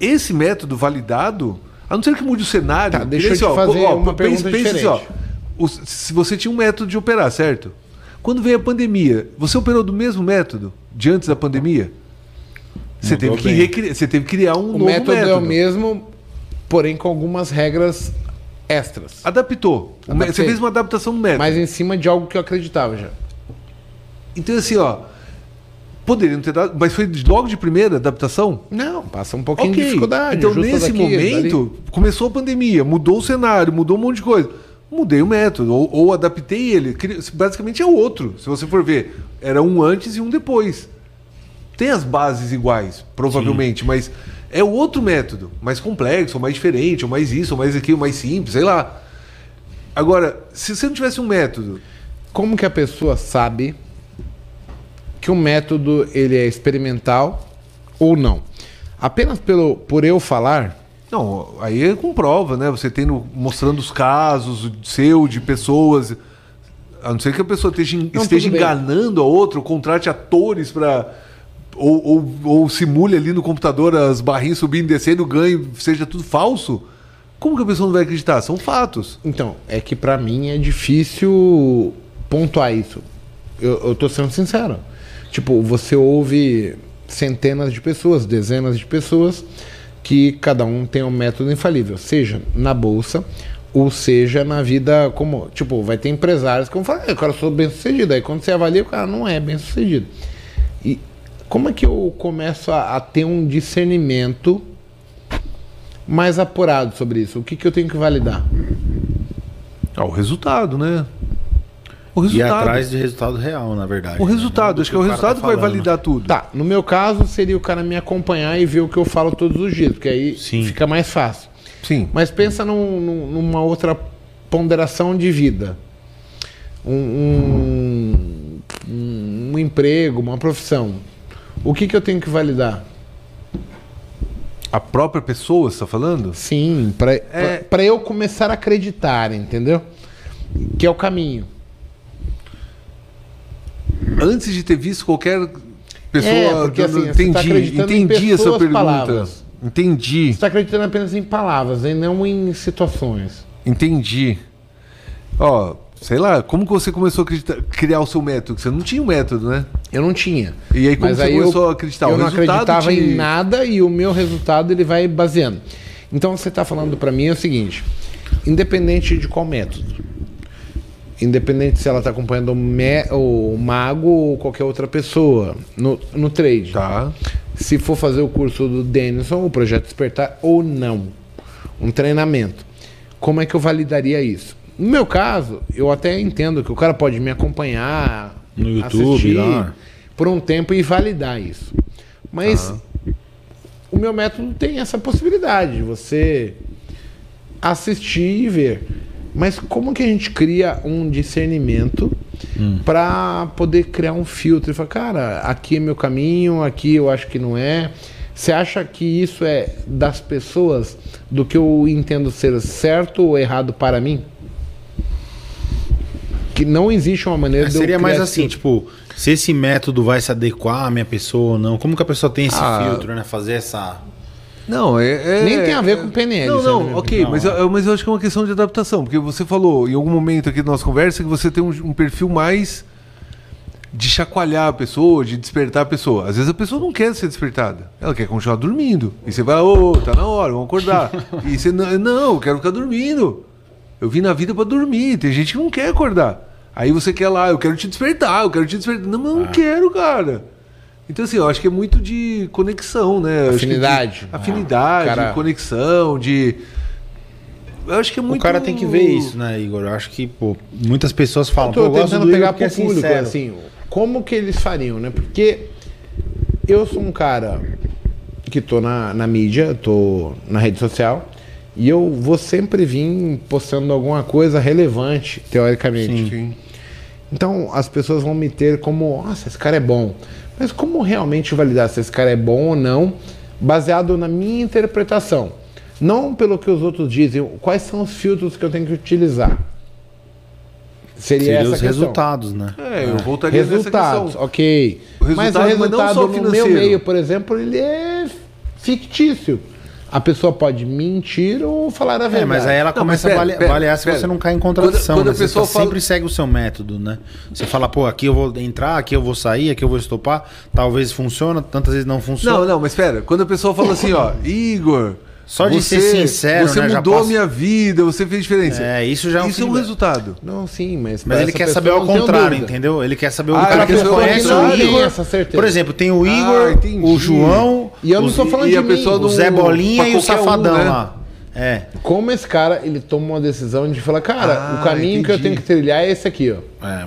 Esse método validado, a não ser que mude o cenário. Tá, deixa eu te assim, fazer uma pense- pergunta pense assim, ó, diferente. o- se você tinha um método de operar, certo? Quando veio a pandemia, você operou do mesmo método de antes da pandemia? Você Mudou teve, que recriar, você teve que criar um O novo método, método. é o mesmo, porém com algumas regras extras. Adaptou. Mé- Você Adaptei. fez uma adaptação no método. Mas em cima de algo que eu acreditava já. Então, assim, ó. Poderiam ter dado. Mas foi logo de primeira adaptação? Não, passa um pouquinho Ok. de dificuldade. Então, nesse daqui, momento, começou a pandemia, mudou o cenário, mudou um monte de coisa. Mudei o método, ou, ou adaptei ele. Basicamente é outro. Se você for ver, era um antes e um depois. Tem as bases iguais, provavelmente, mas é outro método, mais complexo, ou mais diferente, ou mais isso, ou mais aquilo, mais simples, sei lá. Agora, se você não tivesse um método, Como que a pessoa sabe que o método ele é experimental ou não? Apenas pelo, por eu falar, Não, aí é com prova, né? Você tendo, mostrando os casos seu, de pessoas. A não ser que a pessoa esteja, esteja tudo bem. enganando a outra, ou contrate atores para. Ou, ou, ou simule ali no computador as barrinhas subindo e descendo, o ganho, seja tudo falso. Como que a pessoa não vai acreditar? São fatos. então, é que pra mim é difícil pontuar isso. Eu, eu tô sendo sincero. Tipo, você ouve centenas de pessoas, dezenas de pessoas, que cada um tem um método infalível, seja na bolsa ou seja na vida como. Tipo, vai ter empresários que vão falar, "Ah, eu quero sou bem sucedido. Aí quando você avalia, o cara não é bem sucedido. E como é que eu começo a, a ter um discernimento mais apurado sobre isso? O que, que eu tenho que validar? Ah, o resultado, né? O E resultado. atrás de resultado real, na verdade. O né? resultado, Do acho que é o cara resultado tá que vai validar tudo. Tá, no meu caso seria o cara me acompanhar e ver o que eu falo todos os dias, porque aí Sim. fica mais fácil. Sim. Mas pensa num- num- numa outra ponderação de vida. Um, um, um emprego, uma profissão. O que, que eu tenho que validar? A própria pessoa, você está falando? Sim, para É- eu começar a acreditar, entendeu? Que é o caminho. Antes de ter visto qualquer pessoa. É, porque, assim, você tá entendi, entendi essa pergunta. palavras. Entendi, Você está acreditando apenas em palavras e não em situações. entendi. Ó, sei lá, como que você começou a criar o seu método? Você não tinha um método, né? Eu não tinha. E aí, como Mas você aí começou eu, a acreditar? Eu O não acreditava em nada e o meu resultado ele vai baseando. Então você está falando para mim é o seguinte: independente de qual método, independente se ela está acompanhando o, me- o mago ou qualquer outra pessoa no, no trade, Tá. se for fazer o curso do Denison, o projeto Despertar ou não, um treinamento, como é que eu validaria isso? No meu caso, eu até entendo que o cara pode me acompanhar No YouTube, assistir lá. por um tempo e validar isso. Mas o meu método tem essa possibilidade de você assistir e ver. Mas como que a gente cria um discernimento para poder criar um filtro e falar, cara, aqui é meu caminho, aqui eu acho que não é. Você acha que isso é das pessoas do que eu entendo ser certo ou errado para mim? Que não existe uma maneira É, de eu seria mais assim, esse tipo, se esse método vai se adequar à minha pessoa ou não. Como que a pessoa tem esse Ah. filtro, né? Fazer essa. Não, é. é- Nem tem a ver com PNL, Não, é não, ok, opinião. mas, eu, mas eu acho que é uma questão de adaptação, porque você falou em algum momento aqui da nossa conversa que você tem um, um perfil mais de chacoalhar a pessoa, de despertar a pessoa. Às vezes a pessoa não quer ser despertada, ela quer continuar dormindo. E você vai, ô, tá na hora, vamos acordar. e você, não, não, eu quero ficar dormindo. Eu vim na vida pra dormir, tem gente que não quer acordar. Aí você quer lá, eu quero te despertar, eu quero te despertar. Não, mas eu não quero, cara. Então, assim, eu acho que é muito de conexão, né? Acho que de- Afinidade. afinidade, Cara- conexão, de. Eu acho que é muito. O cara tem que ver isso, né, Igor? Eu acho que, pô, muitas pessoas falam, Eu tô pô, eu gosto tentando do pegar porque pro é público, sincero. assim. como que eles fariam, né? Porque eu sou um cara que tô na, na mídia, tô na rede social, e eu vou sempre vir postando alguma coisa relevante, teoricamente. Sim. Então as pessoas vão me ter como, nossa, esse cara é bom. Mas como realmente validar se esse cara é bom ou não, baseado na minha interpretação? Não pelo que os outros dizem, quais são os filtros que eu tenho que utilizar? Seria, Seria essa os a questão. resultados, né? É, eu voltaria nessa Resultados, questão. ok. O resultado, mas o mas não resultado só no meu meio, por exemplo, ele é fictício. A pessoa pode mentir ou falar a verdade. É, mas aí ela Não, começa pera, a avaliar, pera, avaliar se pera. você não cai em contradição. Quando- quando né? a Você pessoa tá- fala- sempre segue o seu método, né? Você fala, pô, aqui eu vou entrar, aqui eu vou sair, aqui eu vou estopar. Talvez funcione, tantas vezes não funciona. Não, não, mas espera. Quando a pessoa fala assim, ó, Igor. Só de ser sincero, Você né, já mudou a minha vida, você fez diferença. É, isso já é um Isso é um resultado. Não, sim, mas. Mas ele quer saber ao contrário, entendeu? Ele quer saber o Ah, cara que conhece o Igor. essa certeza. Por exemplo, tem o Ah, Igor, entendi. o João, E eu não tô falando e de a mim. pessoa o do- Zé Bolinha e o qualquer um, Safadão né? lá. É. Como esse cara, ele toma uma decisão de falar, cara, Ah, o caminho que eu entendi. tenho que trilhar é esse aqui, ó. É.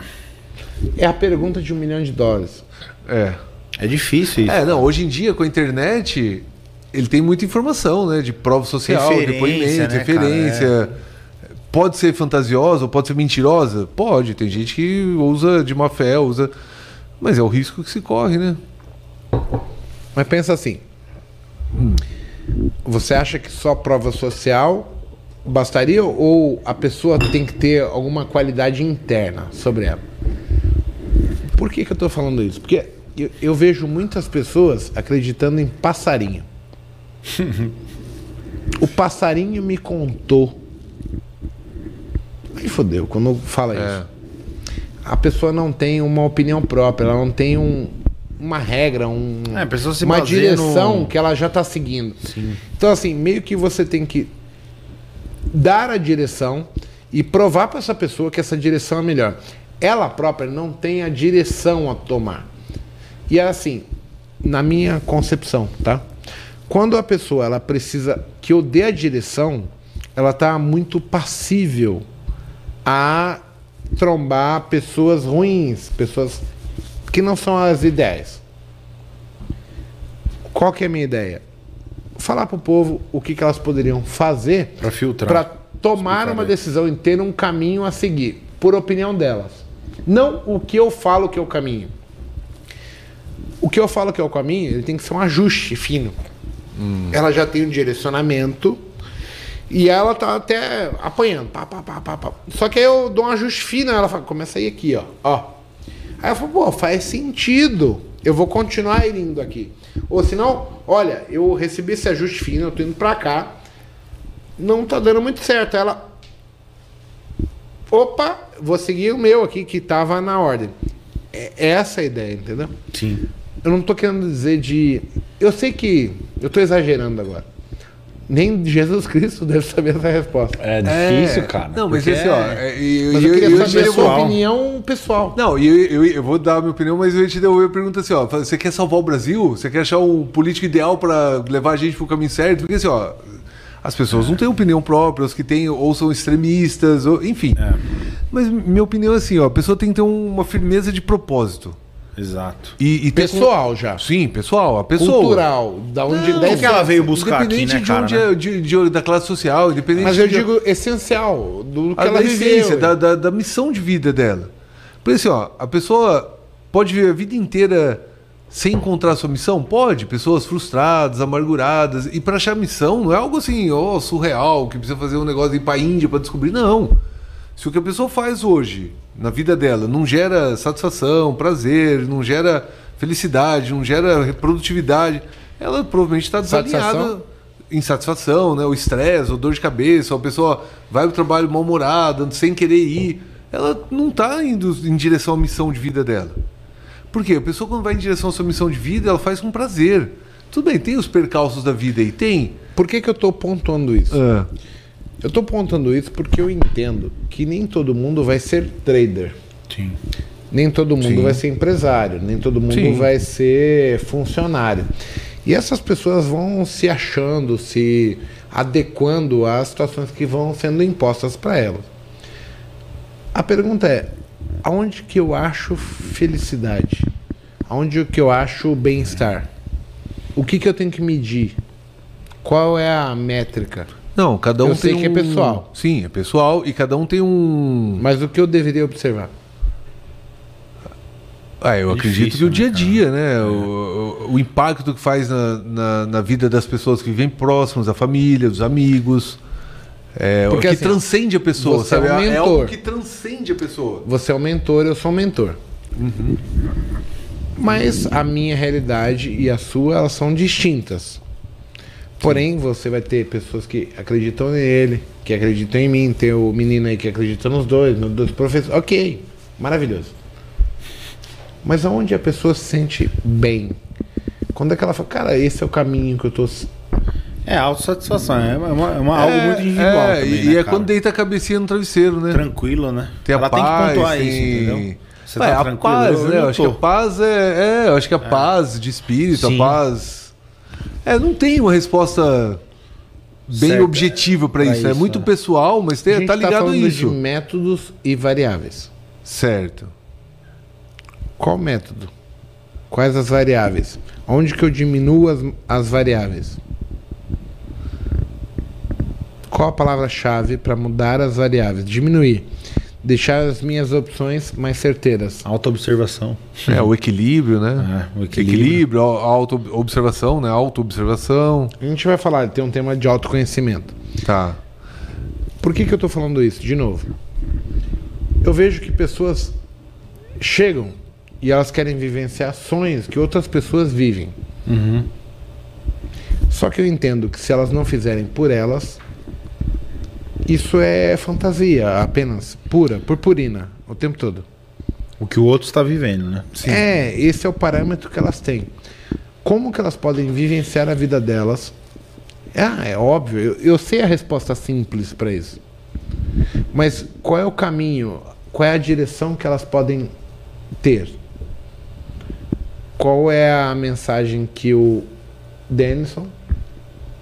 É a pergunta de um milhão de dólares. É. É difícil isso. É, não, hoje em dia com a internet, ele tem muita informação, né? De prova social, Referência, depoimento, né, referência. Pode ser fantasiosa ou pode ser mentirosa? Pode. Tem gente que usa de má fé, usa. Mas é o risco que se corre, né? Mas pensa assim. Você acha que só prova social bastaria ou a pessoa tem que ter alguma qualidade interna sobre ela? Por que, que eu tô falando isso? Porque eu, eu vejo muitas pessoas acreditando em passarinho. O passarinho me contou. Aí fodeu, quando fala isso. A pessoa não tem uma opinião própria, ela não tem um- uma regra, um, É, uma direção no- que ela já está seguindo. Então, assim, meio que você tem que dar a direção e provar para essa pessoa que essa direção é melhor. Ela própria não tem a direção a tomar. E é assim, na minha concepção, tá? Quando a pessoa ela precisa que eu dê a direção, ela tá muito passível a trombar pessoas ruins, pessoas que não são as ideias. Qual que é a minha ideia? Falar pro povo o que, que elas poderiam fazer Pra filtrar. para tomar Explicar uma decisão e ter um caminho a seguir, por opinião delas. Não o que eu falo que é o caminho. O que eu falo que é o caminho, ele tem que ser um ajuste fino. Ela já tem um direcionamento e ela tá até apanhando. Pá, pá, pá, pá, pá. Só que aí eu dou um ajuste fino, ela fala, começa a ir aqui, ó. ó. Aí eu falo, pô, faz sentido. Eu vou continuar indo aqui. Ou senão, olha, eu recebi esse ajuste fino, eu tô indo pra cá. Não tá dando muito certo. Ela. Opa, vou seguir o meu aqui que tava na ordem. É essa a ideia, entendeu? Sim. Eu não tô querendo dizer de. Eu sei que. Eu tô exagerando agora. Nem Jesus Cristo deve saber essa resposta. É difícil, cara. Não, mas ó. é- é- e- Mas e eu queria e saber a sua opinião pessoal. Não, e eu, eu, eu vou dar a minha opinião, mas eu ia te devolver a pergunta assim, ó. Você quer salvar o Brasil? Você quer achar um político ideal pra levar a gente pro caminho certo? Porque assim, ó, as pessoas não têm opinião própria, os que têm ou são extremistas, ou, enfim. É. Mas minha opinião é assim, ó, a pessoa tem que ter uma firmeza de propósito. Exato. E, e Pessoal já. com- Sim, pessoal, a pessoa. Cultural. Da onde Não, deve que ela veio buscar aqui, independente né, de cara, onde né? é, de, de- da classe social, independente Mas eu de- digo essencial do que a ela da essência, viveu. da, da, da missão de vida dela. Porque assim, ó, a pessoa pode viver a vida inteira sem encontrar sua missão? Pode. Pessoas frustradas, amarguradas. E para achar missão não é algo assim, ó, surreal, que precisa fazer um negócio de ir pra Índia para descobrir. Não. Se o que a pessoa faz hoje, na vida dela, não gera satisfação, prazer, não gera felicidade, não gera produtividade, ela provavelmente está desalinhada Satisfação? insatisfação, né? o estresse, ou dor de cabeça, ou a pessoa vai pro trabalho mal-humorada, sem querer ir, ela não está indo em direção à missão de vida dela. Por quê? A pessoa quando vai em direção à sua missão de vida, ela faz com prazer. Tudo bem, tem os percalços da vida aí, tem. Por que, que eu tô pontuando isso? Ah, Eu tô pontuando isso porque eu entendo que nem todo mundo vai ser trader. Sim. Nem todo mundo Sim. vai ser empresário, nem todo mundo Sim. vai ser funcionário. E essas pessoas vão se achando, se adequando às situações que vão sendo impostas para elas. A pergunta é: aonde que eu acho felicidade? Aonde que eu acho bem-estar? O que que eu tenho que medir? Qual é a métrica? Não, cada um Eu sei tem que é um- pessoal. Sim, é pessoal e cada um tem um. Mas o que eu deveria observar? Ah, eu É acredito difícil, que o dia a né, dia, né? O, o, o impacto que faz na, na, na vida das pessoas que vivem próximas, da família, dos amigos. É, Porque, o que assim, transcende a pessoa, você é sabe? um É mentor. algo que transcende a pessoa. Você é o mentor, eu sou o mentor. Mas a minha realidade e a sua, elas são distintas. Porém, você vai ter pessoas que acreditam nele, que acreditam em mim, tem o menino aí que acredita nos dois, nos dois professores. Ok, maravilhoso. Mas aonde a pessoa se sente bem? Quando é que ela fala, cara, esse é o caminho que eu tô. É autossatisfação, é, uma, é uma- algo muito individual. é, também, e né, é cara? quando deita a cabecinha no travesseiro, né? Tranquilo, né? Tem a Ela paz, tem que pontuar tem... isso, entendeu? Você Ué, tá a tranquilo? paz, né? Eu acho que a paz é, é, eu acho que a paz de espírito, Sim. a paz. É, não tem uma resposta bem Certa objetiva pra pra isso. É isso, muito né? pessoal, mas A tem, gente tá ligado falando nisso. de métodos e variáveis. Certo. Qual método? Quais as variáveis? Onde que eu diminuo as, as variáveis? Qual a palavra-chave para mudar as variáveis? Diminuir. Deixar as minhas opções mais certeiras. Autoobservação. É, o equilíbrio, né? É, o equilíbrio, equilíbrio. auto-observação, né? Auto-observação. A gente vai falar, tem um tema de autoconhecimento. Tá. Por que, que eu estou falando isso? De novo. Eu vejo que pessoas chegam e elas querem vivenciar sonhos que outras pessoas vivem. Só que eu entendo que se elas não fizerem por elas, isso é fantasia apenas, pura, purpurina, o tempo todo. O que o outro está vivendo, né? É, esse é o parâmetro que elas têm. Como que elas podem vivenciar a vida delas? Ah, é óbvio, eu, eu sei a resposta simples para isso. Mas qual é o caminho? Qual é a direção que elas podem ter? Qual é a mensagem que o Denison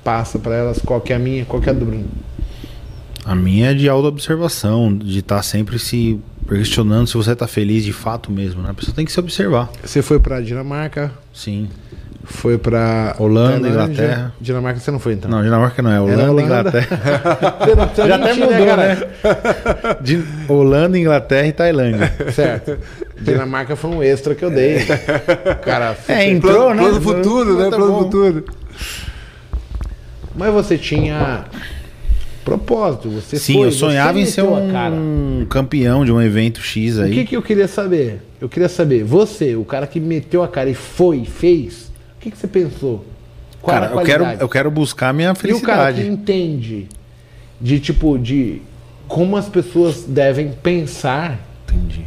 passa para elas? Qual que é a minha? Qual que é a do Bruno? A minha é de autoobservação, de estar sempre se questionando se você está feliz de fato mesmo, né? A pessoa tem que se observar. Você foi para Dinamarca, Sim. foi para Holanda, Inglaterra. Dinamarca você não foi então? Não, Dinamarca não, é Holanda, Holanda. Inglaterra. Você não precisa Já até mentir, mudou, né? De Holanda, Inglaterra e Tailândia. Certo. Dinamarca foi um extra que eu dei. Cara, É, entrou, plano, né? plano futuro, né? Tá Plano futuro. mas você tinha propósito. Você Sim, foi, eu sonhava você em ser um campeão de um evento X O aí. que, que eu queria saber? Eu queria saber, você, o cara que meteu a cara e foi, fez, o que, que você pensou? Qual Cara, eu quero, eu quero buscar minha E o cara que felicidade. entende de tipo, de como as pessoas devem pensar. Entendi.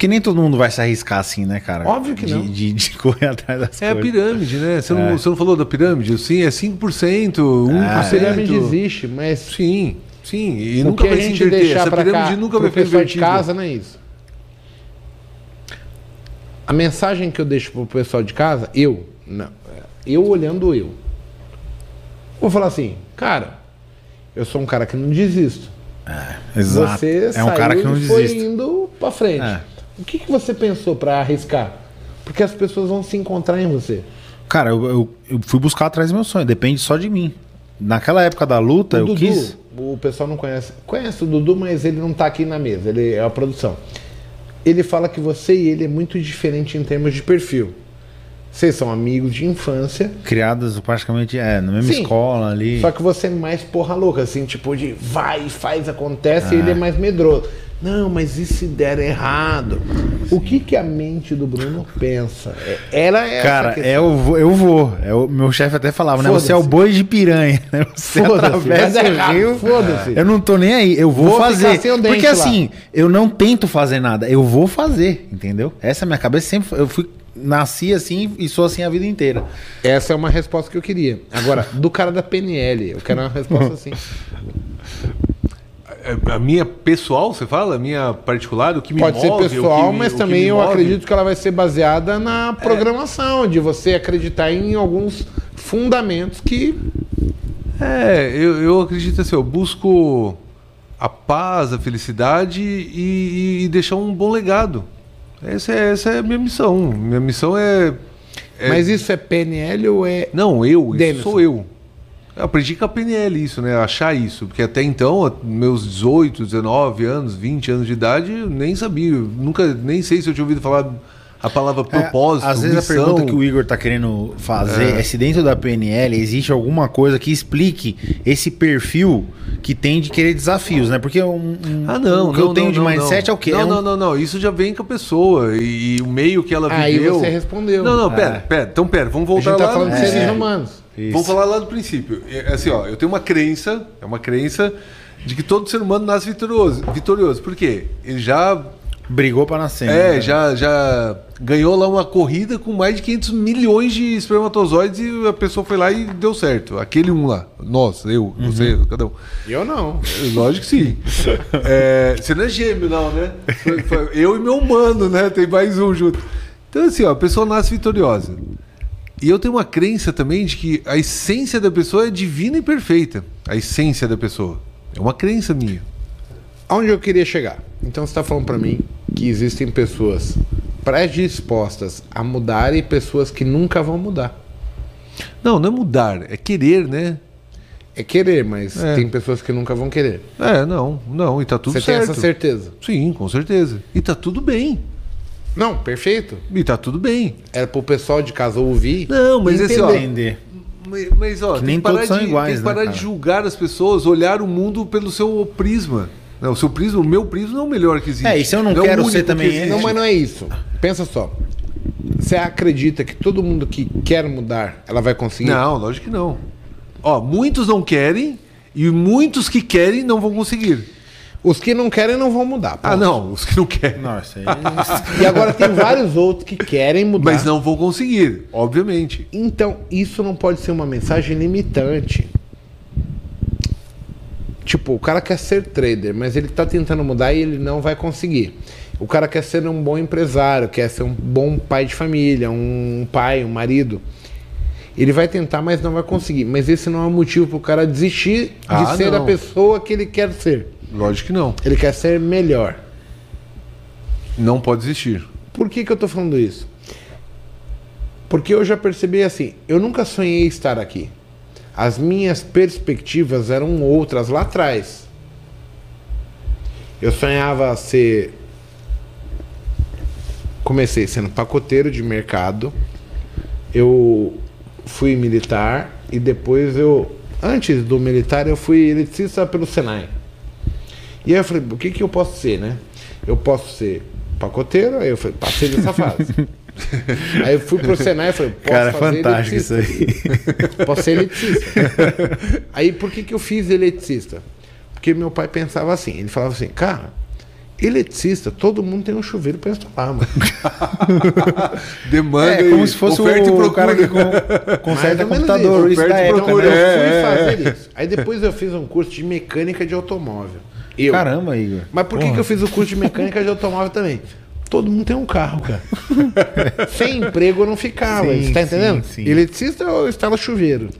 Porque nem todo mundo vai se arriscar assim, né, cara? Óbvio que de, não. De, de correr atrás das É a coisas. pirâmide, né? Você, É. não, você não falou da pirâmide? Sim, é 5%, 1%. A pirâmide existe, mas Sim, sim. E o nunca que a vai se inverter. deixar Essa pirâmide cá, nunca vai ficar pessoal de invertida. casa não é isso. A mensagem que eu deixo pro pessoal de casa, eu, não, eu olhando eu, vou falar assim, cara, eu sou um cara que não desisto. Exato. Você é um cara que não e foi desiste. indo pra frente. É. O que, que você pensou pra arriscar? Porque as pessoas vão se encontrar em você. Cara, eu, eu, eu fui buscar atrás do meu sonho. Depende só de mim. Naquela época da luta, O eu Dudu, quis. o pessoal não conhece. Conhece o Dudu, mas ele não tá aqui na mesa, ele é a produção. Ele fala que você e ele é muito diferente em termos de perfil. Vocês são amigos de infância, Criadas praticamente é, na mesma Sim. escola ali. só que você é mais porra louca, assim, tipo de vai, faz, acontece, e Ah. ele é mais medroso. Não, mas e se der errado? O que que a mente do Bruno pensa? É- Ela é essa Cara, questão. é, eu vou. Eu vou. É, o meu chefe até falava, né? Você é o boi de piranha. Né? Você atravessa o rio. foda-se. Eu não tô nem aí. Eu vou, Vou fazer. Porque lá. assim, eu não tento fazer nada. Eu vou fazer, entendeu? Essa é a minha cabeça sempre. Eu fui. Nasci assim e sou assim a vida inteira. Essa é uma resposta que eu queria. Agora, do cara da PNL, eu quero uma resposta assim. É, A minha pessoal, você fala? A minha particular, o que me Pode move? ser pessoal, me- mas também eu move? acredito que ela vai ser baseada na programação, de você acreditar em alguns fundamentos que. É, eu, eu acredito assim, eu busco a paz, a felicidade e, e deixar um bom legado. Essa é, essa é a minha missão. Minha missão é. é- Mas isso é PNL ou é. Não, eu, isso Denison. sou eu. Eu aprendi com a PNL isso, né? Achar isso. Porque até então, a- meus 18, 19 anos, 20 anos de idade, eu nem sabia. eu Nunca, nem sei se eu tinha ouvido falar a palavra propósito. É, às vezes missão. a pergunta que o Igor tá querendo fazer é. se dentro da PNL existe alguma coisa que explique esse perfil que tem de querer desafios, né? Porque um, um- Ah, não. o que não, eu tenho não, de mindset não. é o quê? Não, é um- não, não, não. Isso já vem com a pessoa. E, e o meio que ela Aí viveu. você respondeu. Não, não, pera, É. pera. Então, pera, vamos A voltar gente tá lá. falando de seres humanos. Isso. Vamos falar lá do princípio. É, Assim, ó, eu tenho uma crença, é uma crença de que todo ser humano nasce vitorioso. Vitorioso. Por quê? Ele já Brigou pra nascer. é, né? já, já ganhou lá uma corrida com mais de 500 milhões de espermatozoides e a pessoa foi lá e deu certo. Aquele um lá. Nós, eu, você, cada um. Eu não. Lógico que sim. É, você não é gêmeo, não, né? Foi- foi eu e meu humano, né? Tem mais um junto. Então, assim, ó, a pessoa nasce vitoriosa. E eu tenho uma crença também de que a essência da pessoa é divina e perfeita. A essência da pessoa. É uma crença minha. Aonde eu queria chegar? Então você está falando para mim que existem pessoas predispostas a mudar e pessoas que nunca vão mudar. Não, não é mudar, é querer, né? É querer, mas É. tem pessoas que nunca vão querer. É, não, não, e tá tudo você tem certo. essa certeza? Sim, com certeza. E tá tudo bem. Não, perfeito. E tá tudo bem. Era pro pessoal de casa ouvir. Não, mas e esse, ó, Entender. Mas, mas, ó, Que tem nem que parar, todos são de, iguais, tem que né, parar cara? de julgar as pessoas, olhar o mundo pelo seu prisma. Não, o seu prisma, o meu prisma não é o melhor que existe. É, e se eu não é o quero ser que também existe. Não, mas não é isso. Pensa só. Você acredita que todo mundo que quer mudar, ela vai conseguir? Não, lógico que não. Ó, muitos não querem e muitos que querem não vão conseguir. Os que não querem não vão mudar. Ah, ponto. não, os que não querem. Nossa, aí... E agora tem vários outros que querem mudar. Mas não vão conseguir, obviamente. Então, isso não pode ser uma mensagem limitante. Tipo, o cara quer ser trader, mas ele tá tentando mudar e ele não vai conseguir. O cara quer ser um bom empresário, quer ser um bom pai de família, um pai, um marido. Ele vai tentar, mas não vai conseguir. Mas esse não é um motivo pro cara desistir de Ah, ser a não. pessoa que ele quer ser. Lógico que não. Ele quer ser melhor. Não pode existir. Por que, que eu tô falando isso? Porque eu já percebi assim, eu nunca sonhei estar aqui. As minhas perspectivas eram outras lá atrás. Eu sonhava ser. Comecei sendo pacoteiro de mercado. Eu fui militar e depois eu. Antes do militar, eu fui eletricista pelo Senai. E aí eu falei, o que, que eu posso ser, né? Eu posso ser pacoteiro, aí eu falei, passei dessa fase. aí eu fui pro Senai e falei, posso Cara, fazer fantástico isso aí. Posso ser eletricista. aí por que, que eu fiz eletricista? Porque meu pai pensava assim, ele falava assim, cara, eletricista, todo mundo tem um chuveiro para instalar, mano. Demanda É e como se fosse oferta e o procura. cara que con- Mais conserta ou menos computador, isso Oferta e procura, eu fui é, fazer isso. Aí depois eu fiz um curso de mecânica de automóvel. Eu. Caramba, Igor. Mas por que, que eu fiz o curso de mecânica de automóvel também? Todo mundo tem um carro, cara. Sem emprego eu não ficava. Sim, você tá entendendo? sim, sim. Eletricista eu instala chuveiro.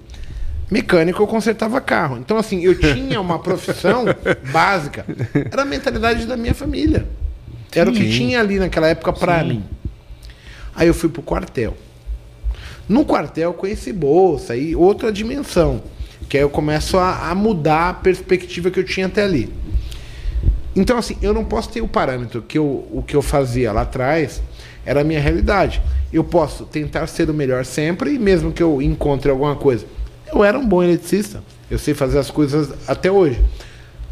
Mecânico eu consertava carro. Então, assim, eu tinha uma profissão básica. Era a mentalidade da minha família. Era o que tinha ali naquela época pra mim. Aí eu fui pro quartel. No quartel eu conheci bolsa e outra dimensão. Que aí eu começo a, a mudar a perspectiva que eu tinha até ali. Então, assim, eu não posso ter o parâmetro que eu, o que eu fazia lá atrás era a minha realidade. Eu posso tentar ser o melhor sempre, e mesmo que eu encontre alguma coisa. Eu era um bom eletricista. Eu sei fazer as coisas até hoje.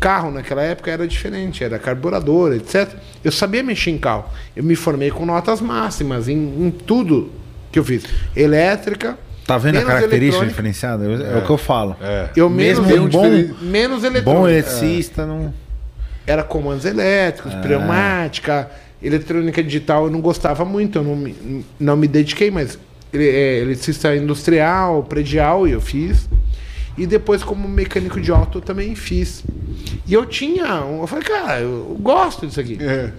Carro naquela época era diferente, era carburador, etc. Eu sabia mexer em carro. Eu me formei com notas máximas em, em tudo que eu fiz. Elétrica. Tá vendo a característica diferenciada? É, o que eu falo. É. Eu menos, Mesmo um bom, menos bom eletrônica. eletricista, não. Era comandos elétricos, pneumática, eletrônica digital eu não gostava muito, eu não me, não me dediquei, mas ele- é, eletricista industrial, predial eu fiz. E depois como mecânico de auto eu também fiz. E eu tinha, eu falei, cara, eu gosto disso aqui. É.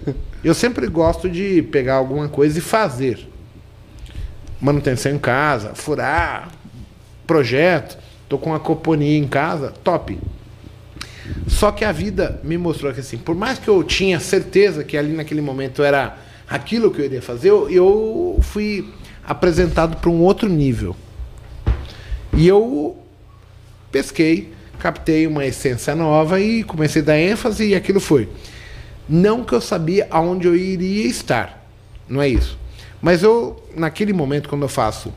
Eu sempre gosto de pegar alguma coisa e fazer. Manutenção em casa, furar, projeto. Tô com uma coponia em casa, top. Só que a vida me mostrou que assim, por mais que eu tinha certeza que ali naquele momento era aquilo que eu iria fazer, eu, fui apresentado para um outro nível. E eu pesquei, captei uma essência nova e comecei a dar ênfase e aquilo foi. Não que eu sabia aonde eu iria estar, não é isso. Mas eu, naquele momento, quando eu faço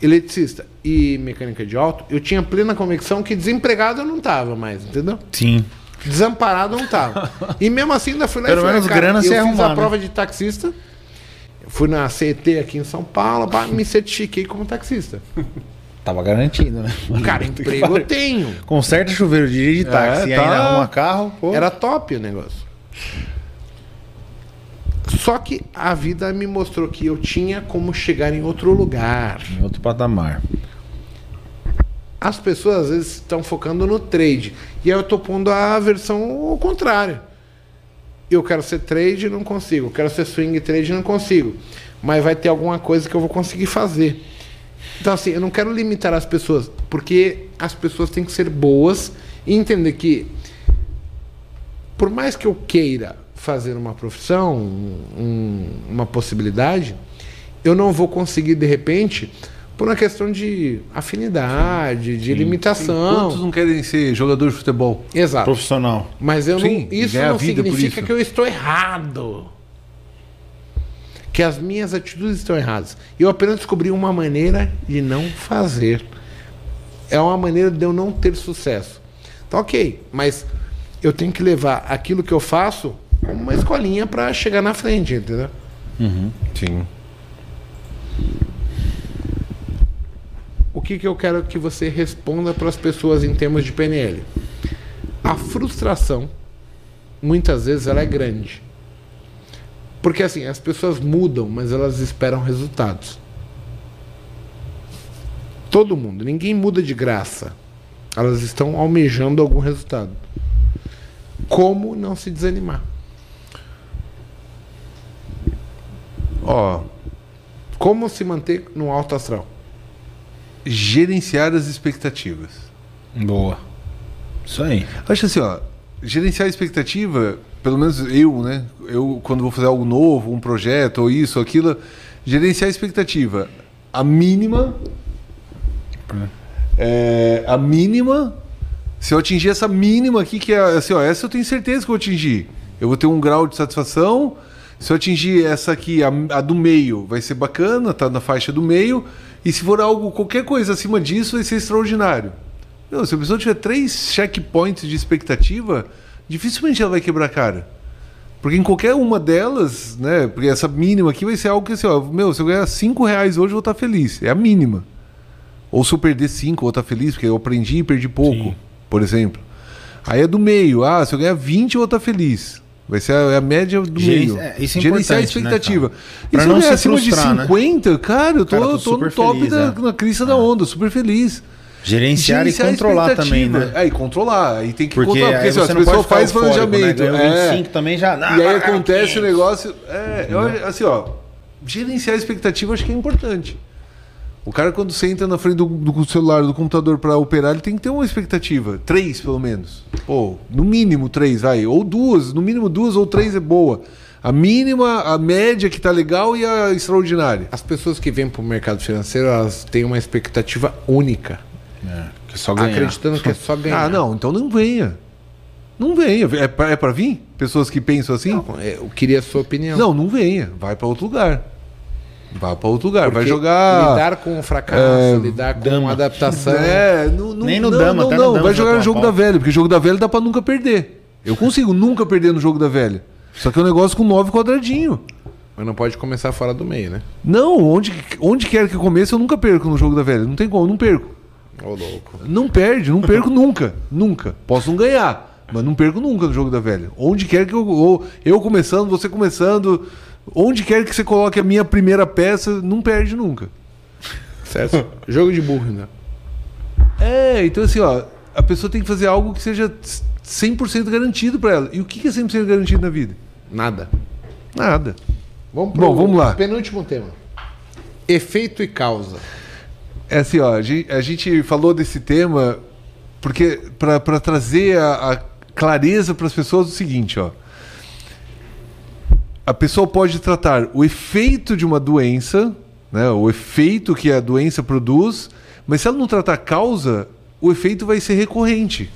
eletricista e mecânica de auto, eu tinha plena convicção que desempregado eu não estava mais, entendeu? Sim. Desamparado eu não estava. E mesmo assim ainda fui lá Pelo e falei, menos cara, grana eu você fiz arrumar, a né? prova de taxista, fui na CET aqui em São Paulo, pá, me certifiquei como taxista. Tava garantido, né? Cara, emprego eu tenho. Conserta chuveiro, dirige táxi, É, e tá. ainda arruma carro, pô. Era top o negócio. Só que a vida me mostrou que eu tinha como chegar em outro lugar. em outro patamar. As pessoas às vezes estão focando no trade. E aí eu tô pondo a versão ao contrário. Eu quero ser trade e não consigo. Eu quero ser swing trade e não consigo. Mas vai ter alguma coisa que eu vou conseguir fazer. Então, assim, eu não quero limitar as pessoas, porque as pessoas têm que ser boas e entender que, por mais que eu queira fazer uma profissão, um- uma possibilidade, eu não vou conseguir de repente por uma questão de afinidade, de limitação. Quantos não querem ser jogador de futebol? Exato. Profissional. Mas eu Sim, não, isso não significa isso. que eu estou errado. Que as minhas atitudes estão erradas. Eu apenas descobri uma maneira de não fazer. É uma maneira de eu não ter sucesso. Tá ok, mas eu tenho que levar aquilo que eu faço uma escolinha para chegar na frente, entendeu? Sim. O que, que eu quero que você responda para as pessoas em termos de PNL? A frustração, muitas vezes, ela é grande. Porque assim, as pessoas mudam, mas elas esperam resultados. Todo mundo, ninguém muda de graça. Elas estão almejando algum resultado. Como não se desanimar? Ó, Como se manter no alto astral? gerenciar as expectativas. Boa. Isso aí. Acho assim, ó, gerenciar a expectativa, pelo menos eu, né? Eu, quando vou fazer algo novo, um projeto, ou isso, ou aquilo, gerenciar a expectativa. A mínima. É, a mínima. Se eu atingir essa mínima aqui, que é assim, ó, essa eu tenho certeza que eu vou atingir. Eu vou ter um grau de satisfação. Se eu atingir essa aqui, a, a do meio, vai ser bacana, tá na faixa do meio. E se for algo, qualquer coisa acima disso, vai ser extraordinário. Meu, se a pessoa tiver três checkpoints de expectativa, dificilmente ela vai quebrar a cara. Porque em qualquer uma delas, né? Porque essa mínima aqui vai ser algo que assim, ó, meu, se eu ganhar cinco reais hoje, eu vou estar feliz. É a mínima. Ou se eu perder cinco, eu vou estar feliz, porque eu aprendi e perdi pouco, Sim. por exemplo. Aí é do meio. Ah, se eu ganhar 20, eu vou estar feliz. Vai ser a, a média do Geren- meio. é, isso é Gerenciar a né, expectativa. cara? e se não se acima de né? 50, cara, eu tô, Cara, tô eu tô no super top feliz, da, é. na crista da onda, super feliz. Gerenciar, Gerenciar e controlar também, né? É, e controlar. Aí tem que Porque, controlar. Porque assim, as pessoas fazem eufórico, planejamento. Né? É. 25 também já. E aí acontece o negócio. É, eu, assim, ó, gerenciar a expectativa acho que é importante. O cara, quando senta na frente do, do celular, do computador para operar, ele tem que ter uma expectativa. Três, pelo menos. Ou, no mínimo, três, vai. Ou duas. No mínimo, duas ou três é boa. A mínima, a média que tá legal e a extraordinária. As pessoas que vêm para o mercado financeiro, elas têm uma expectativa única. É, que é só ganhar. Acreditando que é só ganhar. Ah, não, então não venha. Não venha. É pra, é vir? Pessoas que pensam assim? Não, é, Eu queria a sua opinião. Não, não venha. Vai para outro lugar. Vai para outro lugar. vai Porque jogar. Lidar com o fracasso, É, lidar com dama. adaptação. É, não, não, Nem no não, dama, não, no não. dama Vai jogar no jogo da velha, porque jogo da velha dá pra nunca perder. Eu consigo nunca perder no jogo da velha. Só que é um negócio com nove quadradinho. Mas não pode começar fora do meio, né? Não, onde, onde quer que comece, eu nunca perco no jogo da velha. Não tem como, eu não perco. Ô, louco. Não perde, não perco nunca. Nunca. Posso não ganhar, mas não perco nunca no jogo da velha. Onde quer que eu. eu começando, você começando. Onde quer que você coloque a minha primeira peça, não perde nunca. Certo? Jogo de burro, né? É, então assim, ó, a pessoa tem que fazer algo que seja 100% garantido pra ela. E o que é 100% garantido na vida? Nada. Nada. Vamos Bom, vamos lá. Penúltimo tema. Efeito e causa. É assim, ó, a gente, falou desse tema porque para trazer a, a, clareza para as pessoas o seguinte, ó. A pessoa pode tratar o efeito de uma doença, né, o efeito que a doença produz, mas se ela não tratar a causa, o efeito vai ser recorrente.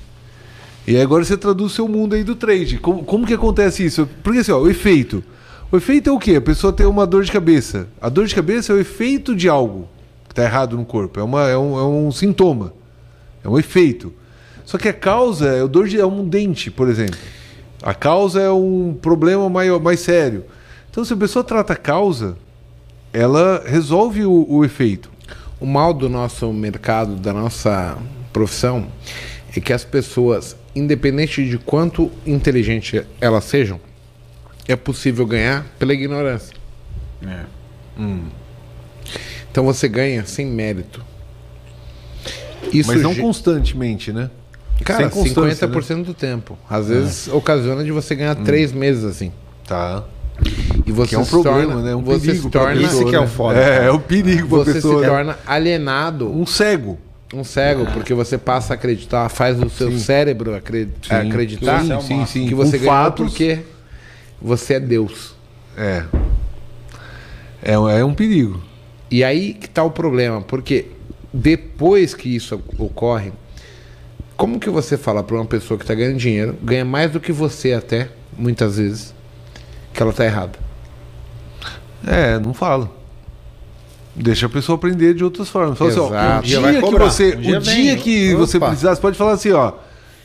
E agora você traduz o seu mundo aí do trade. Como, como que acontece isso? Porque assim, ó, o efeito. O efeito é o quê? A pessoa tem uma dor de cabeça. A dor de cabeça é o efeito de algo que está errado no corpo. É, uma, é, um, é um sintoma. É um efeito. Só que a causa é o dor de é um dente, por exemplo. A causa é um problema maior, mais sério. Então, se a pessoa trata a causa, ela resolve o, o efeito. O mal do nosso mercado, da nossa profissão, é que as pessoas, independente de quanto inteligente elas sejam, é possível ganhar pela ignorância. Então você ganha sem mérito. Isso Mas não ge- constantemente, né? Cara, sem constância, 50% do tempo. Às vezes ocasiona de você ganhar três meses assim. Tá. E você Que é um se problema, torna, né? Um você perigo se torna, pessoa, Esse que é o né? foda, É, é o perigo pra você pessoa. se torna alienado, Um cego. um cego, porque você passa a acreditar, faz o seu cérebro acre- acreditar Sim, sim, sim. que você ganhou fatos. porque você é Deus. É. É, é um perigo. E aí que tá o problema, porque depois que isso ocorre, como que você fala para uma pessoa que está ganhando dinheiro, ganha mais do que você até, muitas vezes, que ela está errada? É, não fala. Deixa a pessoa aprender de outras formas. Fala assim, ó, o Exato. dia, vai que você, Um dia o dia que você Opa. precisar, você pode falar assim, ó,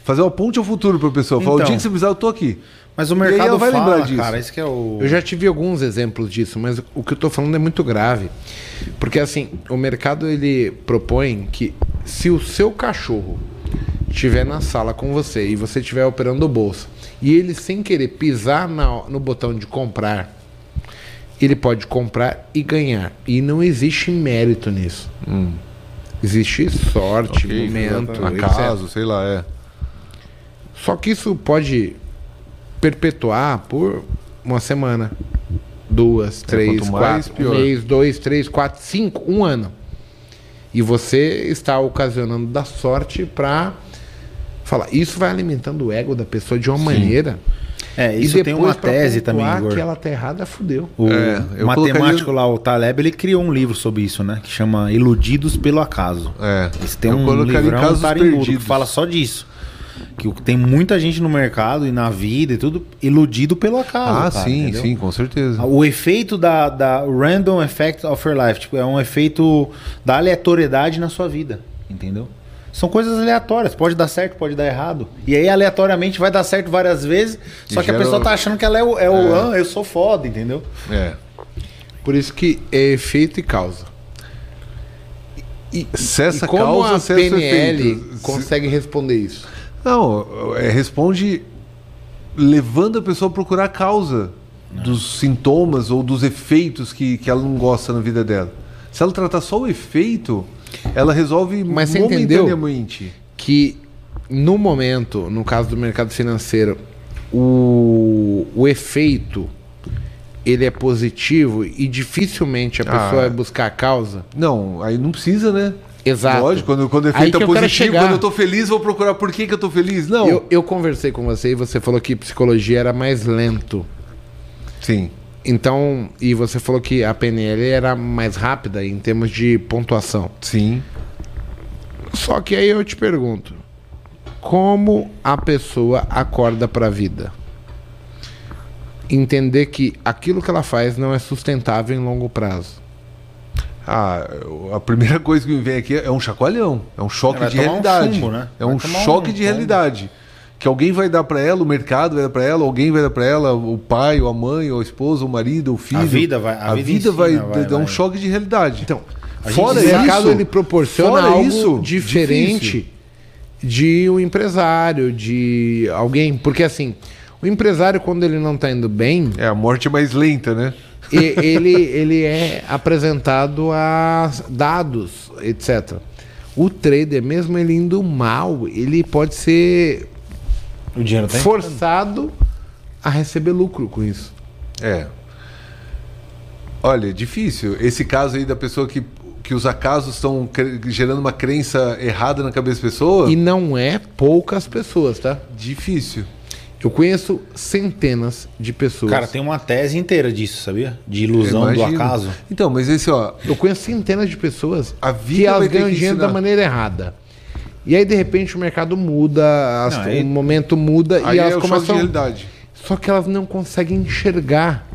fazer uma ponte ao futuro para a pessoa. Falar, o Então. dia que você precisar, eu tô aqui. Mas o E aí mercado ela vai fala, lembrar disso. cara, esse que é o... Eu já tive alguns exemplos disso, mas o que eu tô falando é muito grave. Porque assim, o mercado ele propõe que se o seu cachorro estiver na sala com você e você estiver operando o bolso e ele sem querer pisar na- no botão de comprar, ele pode comprar e ganhar. E não existe mérito nisso. Existe sorte, momento, etc. Acaso, sei lá, é. Só que isso pode perpetuar por uma semana, duas, três, É, quanto mais, quatro, um pior. mês, dois, três, quatro, cinco, um ano. E você está ocasionando da sorte para falar. Isso vai alimentando o ego da pessoa de uma maneira. É, e isso tem uma tese também, Igor. que ela tá errada, fudeu. O É, eu matemático colocaria- lá, o Taleb, ele criou um livro sobre isso, né? Que chama Iludidos pelo Acaso. É. Esse tem Eu um livrão tarimbudo que fala só disso. Que tem muita gente no mercado e na vida e tudo iludido pelo acaso. Ah, cara, sim, entendeu? sim, com certeza. O efeito da, da random effect of your life, tipo, é um efeito da aleatoriedade na sua vida, entendeu? São coisas aleatórias, pode dar certo, pode dar errado. E aí, aleatoriamente, vai dar certo várias vezes, só E que a pessoa tá achando que ela é o, é o ah, eu sou foda, entendeu? É. Por isso que é efeito e causa. E, Cessa e como causa, a cessa PNL efeito. consegue responder isso? Não, é, responde levando a pessoa a procurar a causa dos sintomas ou dos efeitos que, que ela não gosta na vida dela. Se ela tratar só o efeito, ela resolve Mas você entendeu? que no momento, no caso do mercado financeiro, o, o efeito ele é positivo e dificilmente a Ah. pessoa vai buscar a causa. Não, aí não precisa, né? Exato. Lógico, quando, quando o efeito é positivo, quando eu tô feliz, vou procurar por que, que eu tô feliz. Não. Eu, eu conversei com você e você falou que psicologia era mais lento. Sim. Então, e você falou que a PNL era mais rápida em termos de pontuação. Sim. Só que aí eu te pergunto, como a pessoa acorda para a vida? Entender que aquilo que ela faz não é sustentável em longo prazo. Ah, a primeira coisa que me vem aqui é um chacoalhão. É um choque de tomar um realidade. chumbo, né? É Vai um tomar um choque de tombo. realidade. Que alguém vai dar pra ela, o mercado vai dar pra ela, alguém vai dar pra ela, o pai, ou a mãe, ou a esposa, o marido, o filho. A vida vai- a A, vida vida, ensina, vai, vai, dar um vai. choque de realidade. Então, A fora o gente isso, mercado ele proporciona algo isso, diferente de um empresário, de alguém, porque assim, o empresário quando ele não está indo bem, É a morte mais lenta, né? e- ele ele é apresentado a dados, etc. O trader, mesmo ele indo mal, ele pode ser O dinheiro tem? forçado a receber lucro com isso. É. Olha, difícil. Esse caso aí da pessoa que, que os acasos estão gerando uma crença errada na cabeça da pessoa, E não é poucas pessoas, tá? difícil. Eu conheço centenas de pessoas. Cara, tem uma tese inteira disso, sabia? De ilusão do acaso. Então, mas esse, ó, Eu conheço centenas de pessoas A que vida elas vai ter ganham que dinheiro ensinar. da maneira errada. E aí, de repente, o mercado muda, as- Não, aí- o momento muda e elas é choque de começam. realidade. Só que elas não conseguem enxergar.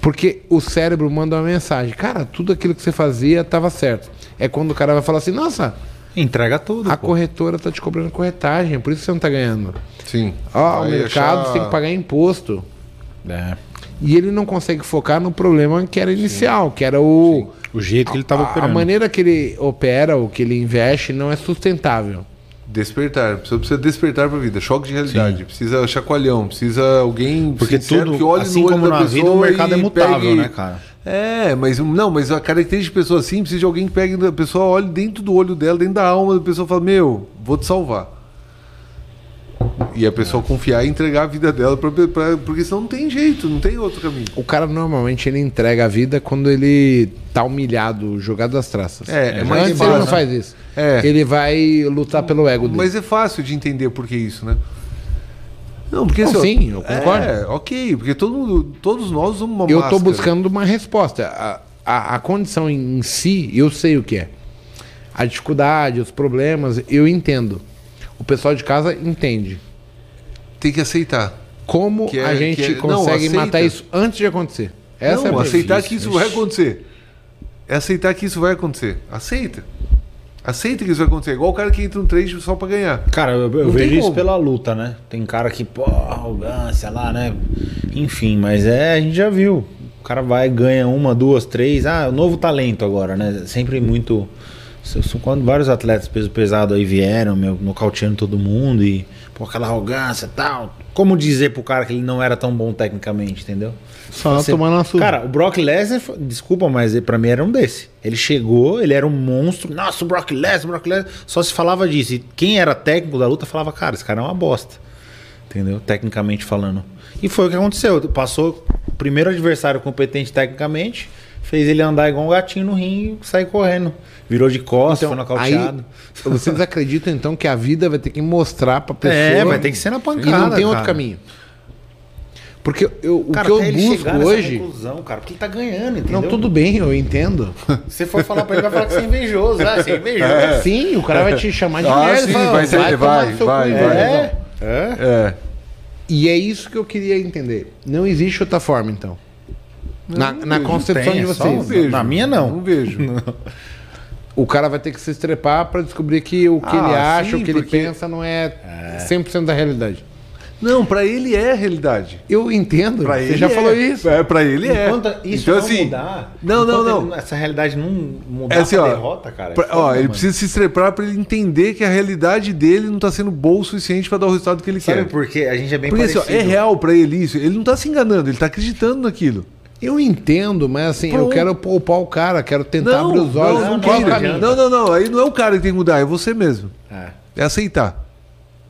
Porque o cérebro manda uma mensagem. Cara, tudo aquilo que você fazia estava certo. É quando o cara vai falar assim: nossa, Entrega tudo. a pô. corretora tá te cobrando corretagem, por isso você não tá ganhando. Sim. Ó, o mercado achar- tem que pagar imposto. É. E ele não consegue focar no problema que era inicial, que era o. O jeito que ele tava a, a operando. maneira que ele opera, o que ele investe, não é sustentável. Despertar, a pessoa precisa despertar pra vida, choque de realidade, precisa chacoalhão, precisa alguém Porque tudo, que olhe assim no olho como da na vida, o pessoa mercado é mutável, pegue- né, cara? É, mas não, mas a característica de pessoa assim precisa de alguém que pegue a pessoa, olhe dentro do olho dela, dentro da alma da pessoa e fala: Meu, vou te salvar. E a pessoa confiar e entregar a vida dela, pra, pra- porque senão não tem jeito, não tem outro caminho. O cara normalmente ele entrega a vida quando ele tá humilhado, jogado das traças. É, é mais Antes fácil. ele não faz isso. É. Ele vai lutar pelo ego dele. Mas é fácil de entender por que isso, né? Não, porque Não, assim, sim, eu concordo. É, ok, porque todo mundo, todos nós somos uma eu tô máscara. buscando uma resposta. A, a, a condição em si, eu sei o que é. A dificuldade, os problemas, eu entendo. O pessoal de casa entende. Tem que aceitar. Como Que é- a gente que é- não, consegue aceita. matar isso antes de acontecer? Essa não, é a aceitar que isso vai acontecer. É aceitar que isso vai acontecer. Aceita. Aceita que isso vai acontecer. Igual o cara que entra no trade só pra ganhar. Cara, eu, eu Não vejo isso como. pela luta, né? Tem cara que, pô, arrogância lá, né? Enfim, mas é, a gente já viu. O cara vai, ganha uma, duas, três. Ah, novo talento agora, né? Sempre muito. São quando vários atletas peso pesado aí vieram, meu, nocauteando todo mundo e, pô, aquela arrogância e tal. Como dizer pro cara que ele não era tão bom tecnicamente, entendeu? Só Você- tomando surra. Cara, o Brock Lesnar, desculpa, mas ele- pra mim era um desse. Ele chegou, ele era um monstro. Nossa, o Brock Lesnar, o Brock Lesnar. Só se falava disso. E quem era técnico da luta falava, cara, esse cara é uma bosta. Entendeu? Tecnicamente falando. E foi o que aconteceu. Passou o primeiro adversário competente tecnicamente, fez ele andar igual um gatinho no ringue e sair correndo. Virou de costas, foi Então, aí, nocauteado. vocês acreditam então que a vida vai ter que mostrar pra pessoa. É, vai ter que ser na E pancada. não tem outro cara. caminho. Porque eu, o Cara, que eu busco hoje. conclusão, cara, porque ele tá ganhando, entendeu? Não, tudo bem, eu entendo. Se você for falar pra ele, vai falar que você é invejoso. Ah, você é invejoso. Sim, o cara vai te chamar de Ah, merda. sim, fala, vai ser- vai, vai, cu, vai. velho. É? É. E é isso que eu queria entender. Não existe outra forma, então. Na, na concepção tem, de é só vocês. um vejo. Na minha, não. Não vejo. O cara vai ter que se estrepar pra descobrir que o que Ah, ele acha, sim, o que ele porque- pensa não é 100% da realidade. Não, pra ele é a realidade. Eu entendo. Pra Você ele já é. falou isso. É, pra ele é. Enquanto isso então, não assim, mudar, não, não, não. ele- essa realidade não mudar É assim, ó, derrota, cara. é pra- ó, ele mano. precisa se estrepar pra ele entender que a realidade dele não tá sendo boa o suficiente pra dar o resultado que ele Sabe quer. por quê? A gente é bem Porque assim, ó, parecido. é real pra ele isso. Ele não tá se enganando, ele tá acreditando naquilo. Eu entendo, mas assim, eu Pronto. quero poupar o cara, quero tentar Não, abrir os olhos. não, não, é não, não, não. Aí não é o cara que tem que mudar, é você mesmo. É. É aceitar.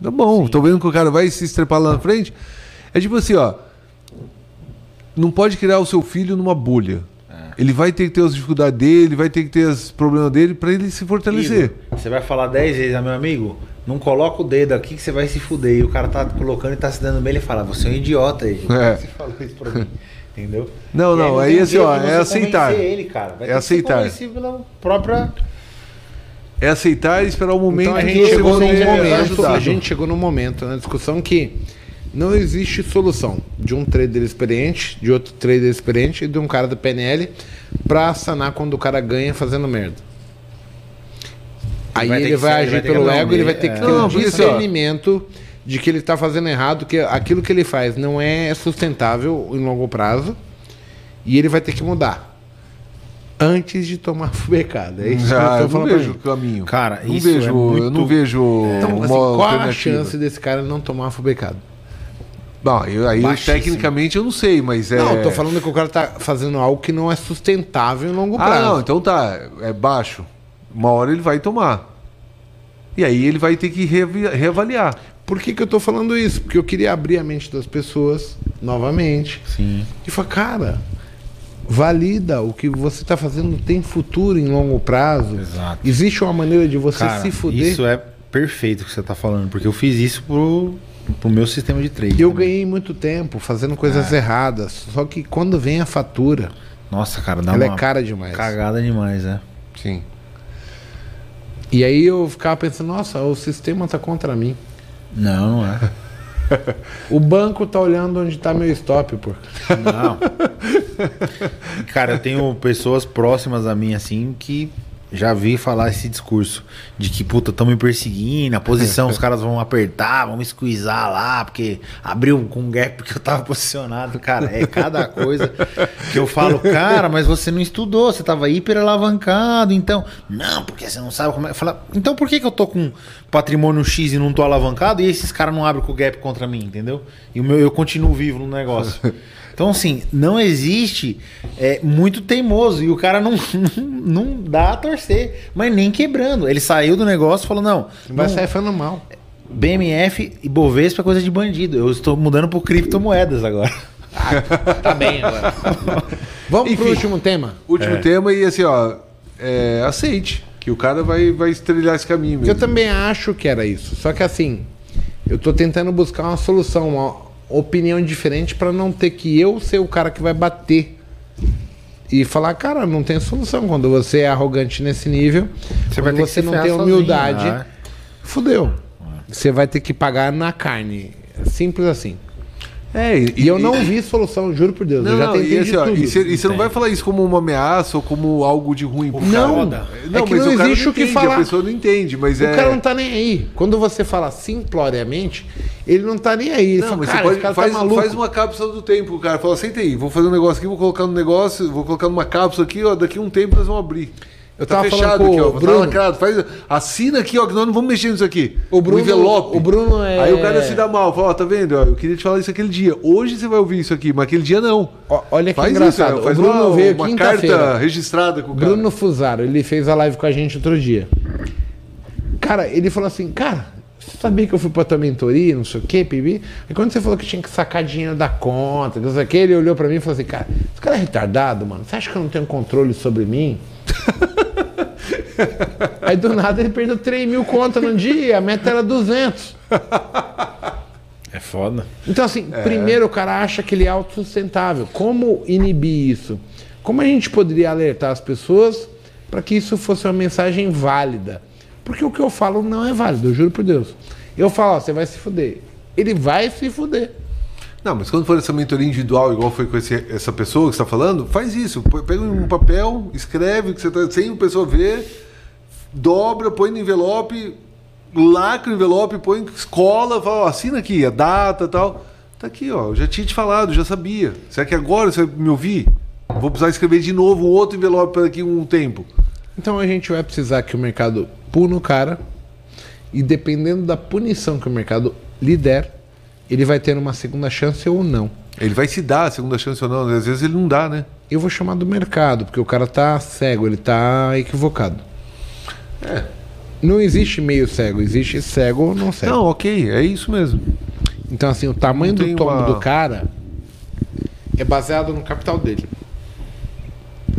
Tá bom, tô vendo que o cara vai se estrepar lá na frente. É tipo assim, ó. Não pode criar o seu filho numa bolha. Ele vai ter que ter as dificuldades dele, vai ter que ter os problemas dele pra ele se fortalecer. Igor, você vai falar 10 vezes, ah, meu amigo, não coloca o dedo aqui que você vai se fuder. E o cara tá colocando e tá se dando bem, ele fala, você é um idiota, Igor. É. Você falou isso pra mim. Entendeu? Não, E não, aí tem assim, ó, é aceitar. Ele, cara. Vai É aceitar. pela própria. É aceitar e esperar o momento Então a gente chegou num momento, a gente chegou num momento na discussão que não existe solução de um trader experiente, de outro trader experiente e de um cara do PNL pra sanar quando o cara ganha fazendo merda. Aí ele vai ele agir vai que pelo ego, ele vai ter de- que é. ter assim, ó, discernimento de que ele tá fazendo errado, que aquilo que ele faz não é sustentável em longo prazo e ele vai ter que mudar. Antes de tomar fubecada. É isso que eu Ah, tô eu não falando vejo o caminho. Cara, não isso vejo, é muito- eu não vejo Então, assim, qual a chance desse cara não tomar fubecada? Bom, eu, aí Baixíssimo. tecnicamente eu não sei, mas é. Não, eu tô falando que o cara tá fazendo algo que não é sustentável em longo prazo. Ah, não, então tá. É baixo. Uma hora ele vai tomar. E aí ele vai ter que reavaliar. Por que, que eu tô falando isso? Porque eu queria abrir a mente das pessoas novamente Sim. e falar, cara, valida o que você está fazendo tem futuro em longo prazo. Exato. Existe uma maneira de você Cara, se fuder. isso é perfeito o que você tá falando, porque eu fiz isso pro, pro meu sistema de trade. Eu também. ganhei muito tempo fazendo coisas É. erradas. Só que quando vem a fatura, Nossa, cara, dá ela uma é cara demais. cagada demais, é. Sim. E aí eu ficava pensando, nossa, o sistema tá contra mim. Não, não é. O banco tá olhando onde tá meu stop, pô. Não. Cara, eu tenho pessoas próximas a mim, assim, que já vi falar esse discurso de que, puta, estão me perseguindo, a posição os caras vão apertar, vão me squeezar lá, porque abriu com gap porque eu tava posicionado. Cara, é cada coisa que eu falo, cara, mas você não estudou, você tava hiper alavancado, então. Não, porque você não sabe como é. Fala, então por que, que eu tô com patrimônio X e não tô alavancado e esses caras não abrem com o gap contra mim, entendeu? E o meu, eu continuo vivo no negócio. Então, assim, não existe é, muito teimoso e o cara não, não, não dá a torcer, mas nem quebrando. Ele saiu do negócio e falou: não, Vai não sair falando mal. BMF e Bovespa é coisa de bandido. Eu estou mudando pro criptomoedas agora. Tá bem agora. Vamos pro Enfim. último tema. Último tema e assim, ó. é, aceite. Que o cara vai, vai estrelhar esse caminho mesmo. Eu também acho que era isso. Só que assim, eu tô tentando buscar uma solução, uma opinião diferente para não ter que eu ser o cara que vai bater. E falar, cara, não tem solução. Quando você é arrogante nesse nível, Você quando você não tem sozinho, humildade, né? fudeu. Você vai ter que pagar na carne. Simples assim. É, e, E, eu não vi solução, juro por Deus. Não, eu já não, tentei e, assim, de ó, e você e você não vai falar isso como uma ameaça ou como algo de ruim. pro cara. Não, Foda. é que não existe o que entende, falar. A pessoa não entende, mas O é. cara não tá nem aí. Quando você fala simploriamente, ele não tá nem aí. Não, fala, mas cara, você esse cara pode, faz, tá maluco. faz uma cápsula do tempo, cara. Fala, senta aí, vou fazer um negócio aqui, vou colocar no negócio, vou colocar numa cápsula aqui, ó, daqui um tempo nós vamos abrir. Eu tá tava fechado falando aqui, ó. o Tá Bruno. lacrado. Faz, assina aqui, ó, que nós não vamos mexer nisso aqui. O Bruno- envelope. o Bruno é- Aí o cara se dá mal, fala, ó, tá vendo? Ó, eu queria te falar isso aquele dia. Hoje você vai ouvir isso aqui, mas aquele dia não. Ó, olha que Faz engraçado. isso, ó, faz o Bruno uma, veio uma carta registrada com o cara. Bruno Fusaro, ele fez a live com a gente outro dia. Cara, ele falou assim, cara, você sabia que eu fui pra tua mentoria, não sei o quê, pibi? E quando você falou que tinha que sacar dinheiro da conta, não sei o quê, ele olhou pra mim e falou assim, cara, esse cara é retardado, mano. Você acha que eu não tenho controle sobre mim? Aí do nada ele perdeu 3 mil contas no dia, a meta era 200. É foda. Então, assim, primeiro o cara acha que ele é autossustentável. Como inibir isso? Como a gente poderia alertar as pessoas para que isso fosse uma mensagem válida? Porque o que eu falo não é válido, eu juro por Deus. Eu falo, ó, você vai se fuder. Ele vai se fuder. Não, mas quando for essa mentoria individual, igual foi com esse- essa pessoa que você está falando, faz isso. Pega um papel, escreve o que você está sem a pessoa ver, dobra, põe no envelope, lacra o envelope, põe escola, fala, ó, assina aqui a data e tal. Tá aqui, ó. Eu já tinha te falado, já sabia. Será que agora você vai me ouvir? Vou precisar escrever de novo um outro envelope para daqui um tempo. Então a gente vai precisar que o mercado puna o cara e dependendo da punição que o mercado lhe der, ele vai ter uma segunda chance ou não. Ele vai se dar a segunda chance ou não. Às vezes ele não dá, né? Eu vou chamar do mercado, porque o cara tá cego, ele tá equivocado. É. Não existe meio cego, existe cego ou não cego. Não, ok, é isso mesmo. Então, assim, o tamanho Não do tem tombo uma- do cara é baseado no capital dele.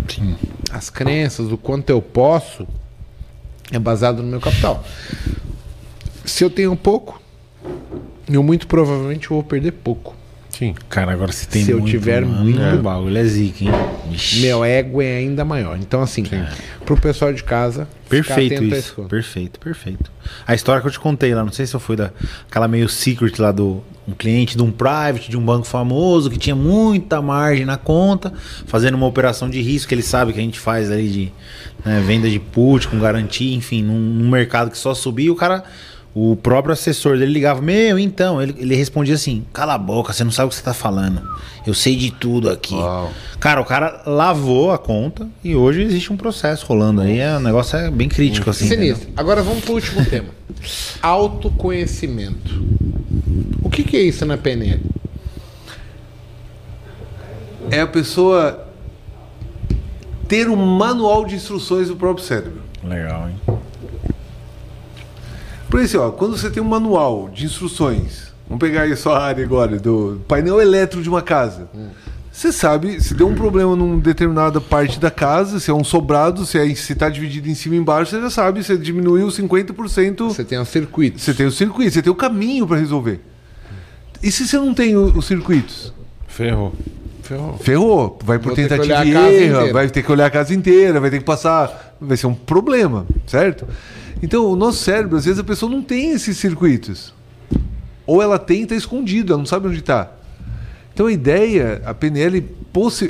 Sim. As crenças, o quanto eu posso, é baseado no meu capital. Se eu tenho pouco, eu muito provavelmente vou perder pouco. Sim. Cara, agora se tem Se eu muito, tiver mano, muito- o bagulho é zica, hein? Vixe. Meu ego é ainda maior. Então, assim, pro pessoal de casa, Perfeito isso. Perfeito, perfeito. A história que eu te contei lá, não sei se eu fui da aquela meio secret lá do um cliente de um private, de um banco famoso que tinha muita margem na conta, fazendo uma operação de risco que ele sabe que a gente faz ali de né, venda de put com garantia, enfim, num, num mercado que só subia, o cara o próprio assessor dele ligava, meu, então, ele, ele respondia assim, cala a boca, você não sabe o que você tá falando. Eu sei de tudo aqui. Uau. Cara, o cara lavou a conta e hoje existe um processo rolando aí. É, o negócio é bem crítico, assim. entendeu? Sinistro. Agora vamos pro último tema. Autoconhecimento. O que, que é isso na PNL? É a pessoa ter um manual de instruções do próprio cérebro. Legal, hein? Por isso, ó, quando você tem um manual de instruções, vamos pegar aí a sua área agora, do painel elétrico de uma casa. Você sabe, se deu um problema numa determinada parte da casa, se é um sobrado, se é, se tá dividido em cima e embaixo, você já sabe, você diminuiu 50%. Você tem os circuitos. Você tem o circuito, você tem o caminho para resolver. E se você não tem os circuitos? Ferrou. Ferrou. Ferrou. Vai por Vou ter que tentativa olhar e a casa erro, inteira. vai ter que olhar a casa inteira, vai ter que passar. Vai ser um problema, certo? Então, o nosso cérebro, às vezes, a pessoa não tem esses circuitos. Ou ela tem e está escondido, ela não sabe onde está. Então a ideia, a PNL,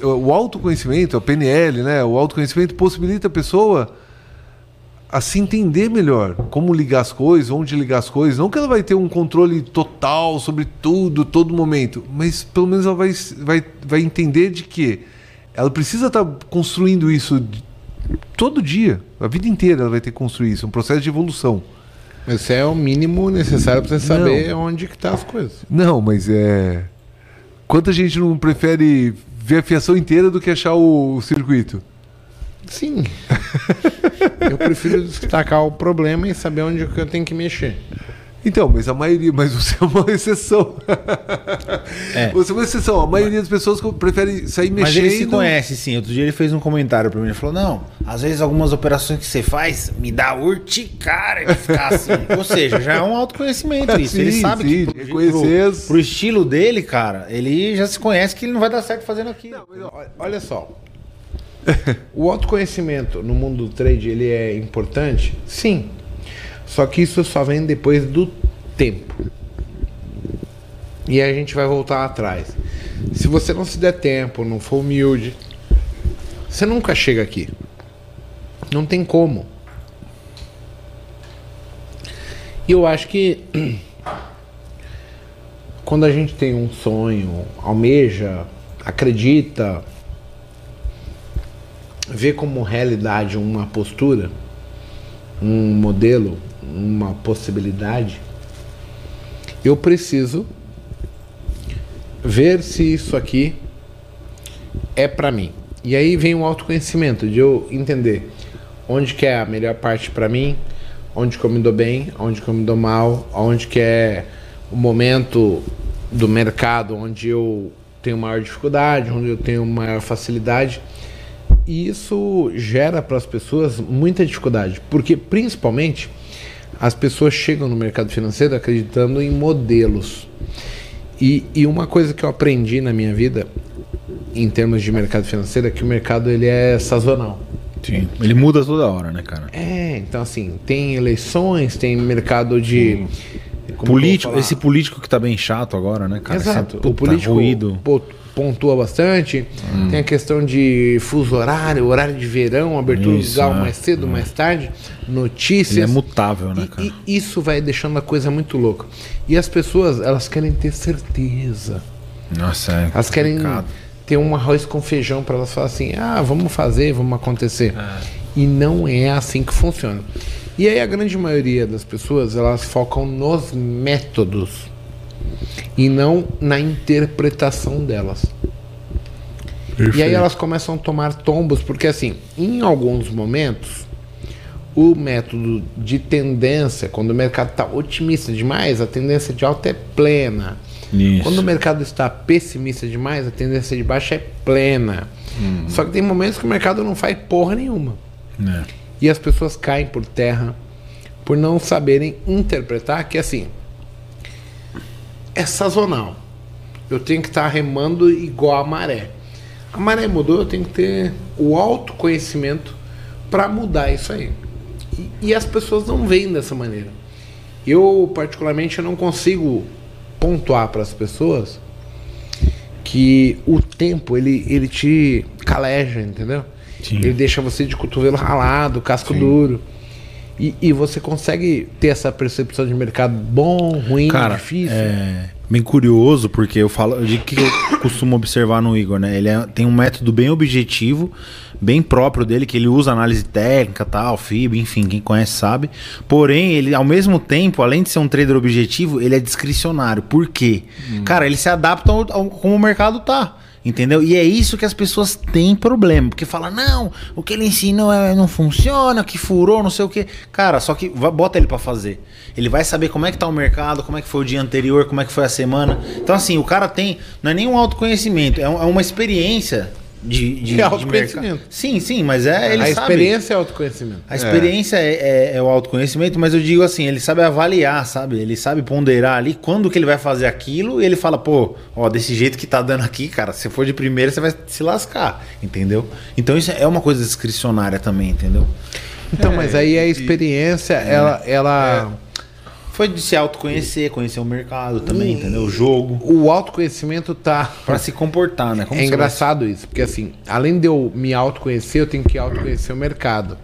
o autoconhecimento, a PNL, né? O autoconhecimento possibilita a pessoa a se entender melhor, como ligar as coisas, onde ligar as coisas. Não que ela vai ter um controle total sobre tudo, todo momento, mas pelo menos ela vai, vai, vai entender de que ela precisa estar construindo isso todo dia, a vida inteira ela vai ter que construir isso, um processo de evolução. Mas é o mínimo necessário para você saber onde que tá as coisas. Não, mas é. Quanta gente não prefere ver a fiação inteira do que achar o, o circuito? Sim. eu prefiro destacar o problema e saber onde que eu tenho que mexer. Então, mas a maioria, mas você é uma exceção. É. Você é uma exceção. A maioria das pessoas que preferem sair mexendo. Mas ele se conhece, sim. Outro dia ele fez um comentário pra mim. Ele falou: Não, às vezes algumas operações que você faz me dá urticária de ficar assim. Ou seja, já é um autoconhecimento isso. ele Sim, sabe sim, que pro, pro, pro estilo dele, cara, ele já se conhece que ele não vai dar certo fazendo aquilo. Olha- Olha só. O autoconhecimento no mundo do trade ele é importante? Sim. Só que isso só vem depois do tempo. E a gente vai voltar atrás. Se você não se der tempo, não for humilde, você nunca chega aqui. Não tem como. E eu acho que quando a gente tem um sonho, almeja, acredita, vê como realidade uma postura, um modelo, uma possibilidade, eu preciso ver se isso aqui é para mim. E aí vem o autoconhecimento de eu entender onde que é a melhor parte para mim, onde que eu me dou bem, onde que eu me dou mal, onde que é o momento do mercado onde eu tenho maior dificuldade, onde eu tenho maior facilidade. E isso gera para as pessoas muita dificuldade, porque principalmente as pessoas chegam no mercado financeiro acreditando em modelos. E, e uma coisa que eu aprendi na minha vida, em termos de mercado financeiro, é que o mercado ele é sazonal. Sim. Ele muda toda hora, né, cara? É, então assim, tem eleições, tem mercado de. Político, esse político que tá bem chato agora, né, cara? Exato. Esse O puta político ruído. po- pontua bastante. Tem a questão de fuso horário, horário de verão, abertura do Isso, galo é. mais cedo, mais tarde, notícias. Ele é mutável, né, E- cara? E, isso vai deixando a coisa muito louca. E as pessoas, elas querem ter certeza. Nossa, é Elas querem ter um arroz com feijão para elas falar assim: ah, vamos fazer, vamos acontecer. E não é assim que funciona. E aí a grande maioria das pessoas elas focam nos métodos e não na interpretação delas. E aí elas começam a tomar tombos, porque assim, em alguns momentos, o método de tendência, quando o mercado está otimista demais, a tendência de alta é plena. Isso. Quando o mercado está pessimista demais, a tendência de baixa é plena. Só que tem momentos que o mercado não faz porra nenhuma. É. E as pessoas caem por terra por não saberem interpretar que assim é sazonal. Eu tenho que estar remando igual a maré. A maré mudou, eu tenho que ter o autoconhecimento para mudar isso aí. E, e as pessoas não veem dessa maneira. Eu, particularmente, eu não consigo pontuar para as pessoas que o tempo ele, ele te caleja, entendeu? Sim. Ele deixa você de cotovelo ralado, casco duro. E, e você consegue ter essa percepção de mercado bom, ruim, Cara, difícil. é bem curioso, porque eu falo, de que eu costumo observar no Igor, né? Ele é- tem um método bem objetivo, bem próprio dele, que ele usa análise técnica, tal, FIB, enfim, quem conhece sabe. Porém, ele, ao mesmo tempo, além de ser um trader objetivo, ele é discricionário. Por quê? Cara, ele se adapta ao, ao- como o mercado tá. Entendeu? E é isso que as pessoas têm problema. Porque fala, não, o que ele ensinou é- não funciona, que furou, não sei o quê. Cara, só que bota ele pra fazer. Ele vai saber como é que tá o mercado, como é que foi o dia anterior, como é que foi a semana. Então, assim, o cara tem. Não é nem um autoconhecimento, é, é uma experiência de. de, É de autoconhecimento. mercado. Sim, sim, mas é. Ele a sabe. experiência é autoconhecimento. A experiência é, é- é o autoconhecimento, mas eu digo assim, ele sabe avaliar, sabe? Ele sabe ponderar ali quando que ele vai fazer aquilo e ele fala, pô, ó, desse jeito que tá dando aqui, cara, se for de primeira, você vai se lascar, entendeu? Então isso é uma coisa discricionária também, entendeu? Então, É, mas aí a e- experiência, ela, ela Foi de se autoconhecer, conhecer o mercado também, entendeu? O jogo. o autoconhecimento tá Pra se comportar, né? Como é engraçado isso, porque assim, além de eu me autoconhecer, eu tenho que autoconhecer o mercado.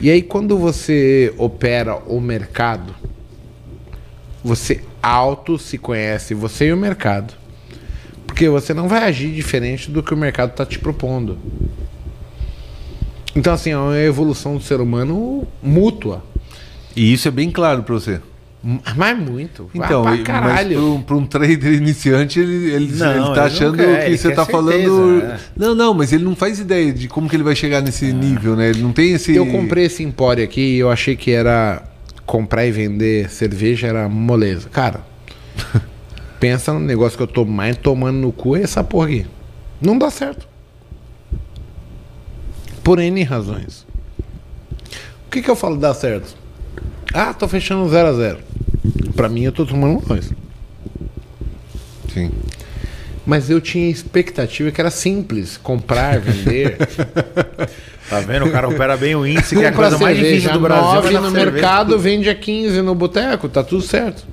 E aí quando você opera o mercado, você auto se conhece, você e o mercado. Porque você não vai agir diferente do que o mercado está te propondo. Então assim, é uma evolução do ser humano mútua. E isso é bem claro pra você. Mas muito. Então, pra mas caralho. para um, um trader iniciante, ele, ele, Não, ele ele tá não achando quer, que ele você tá certeza, falando. é. Não, não, mas ele não faz ideia de como que ele vai chegar nesse nível, né? Ele não tem esse. Eu comprei esse empório aqui e eu achei que era comprar e vender cerveja era moleza. Cara, pensa no negócio que eu tô mais tomando no cu é essa porra aqui. Não dá certo. Por N razões. O que que eu falo dá certo? Ah, tô fechando 0 a 0 Pra mim eu tô tomando dois. Sim. Mas eu tinha expectativa que era simples. Comprar, vender. Tá vendo? O cara opera bem o índice, que é a coisa mais difícil do Brasil. nove é na no cerveja. mercado, vende a 15 no boteco, tá tudo certo.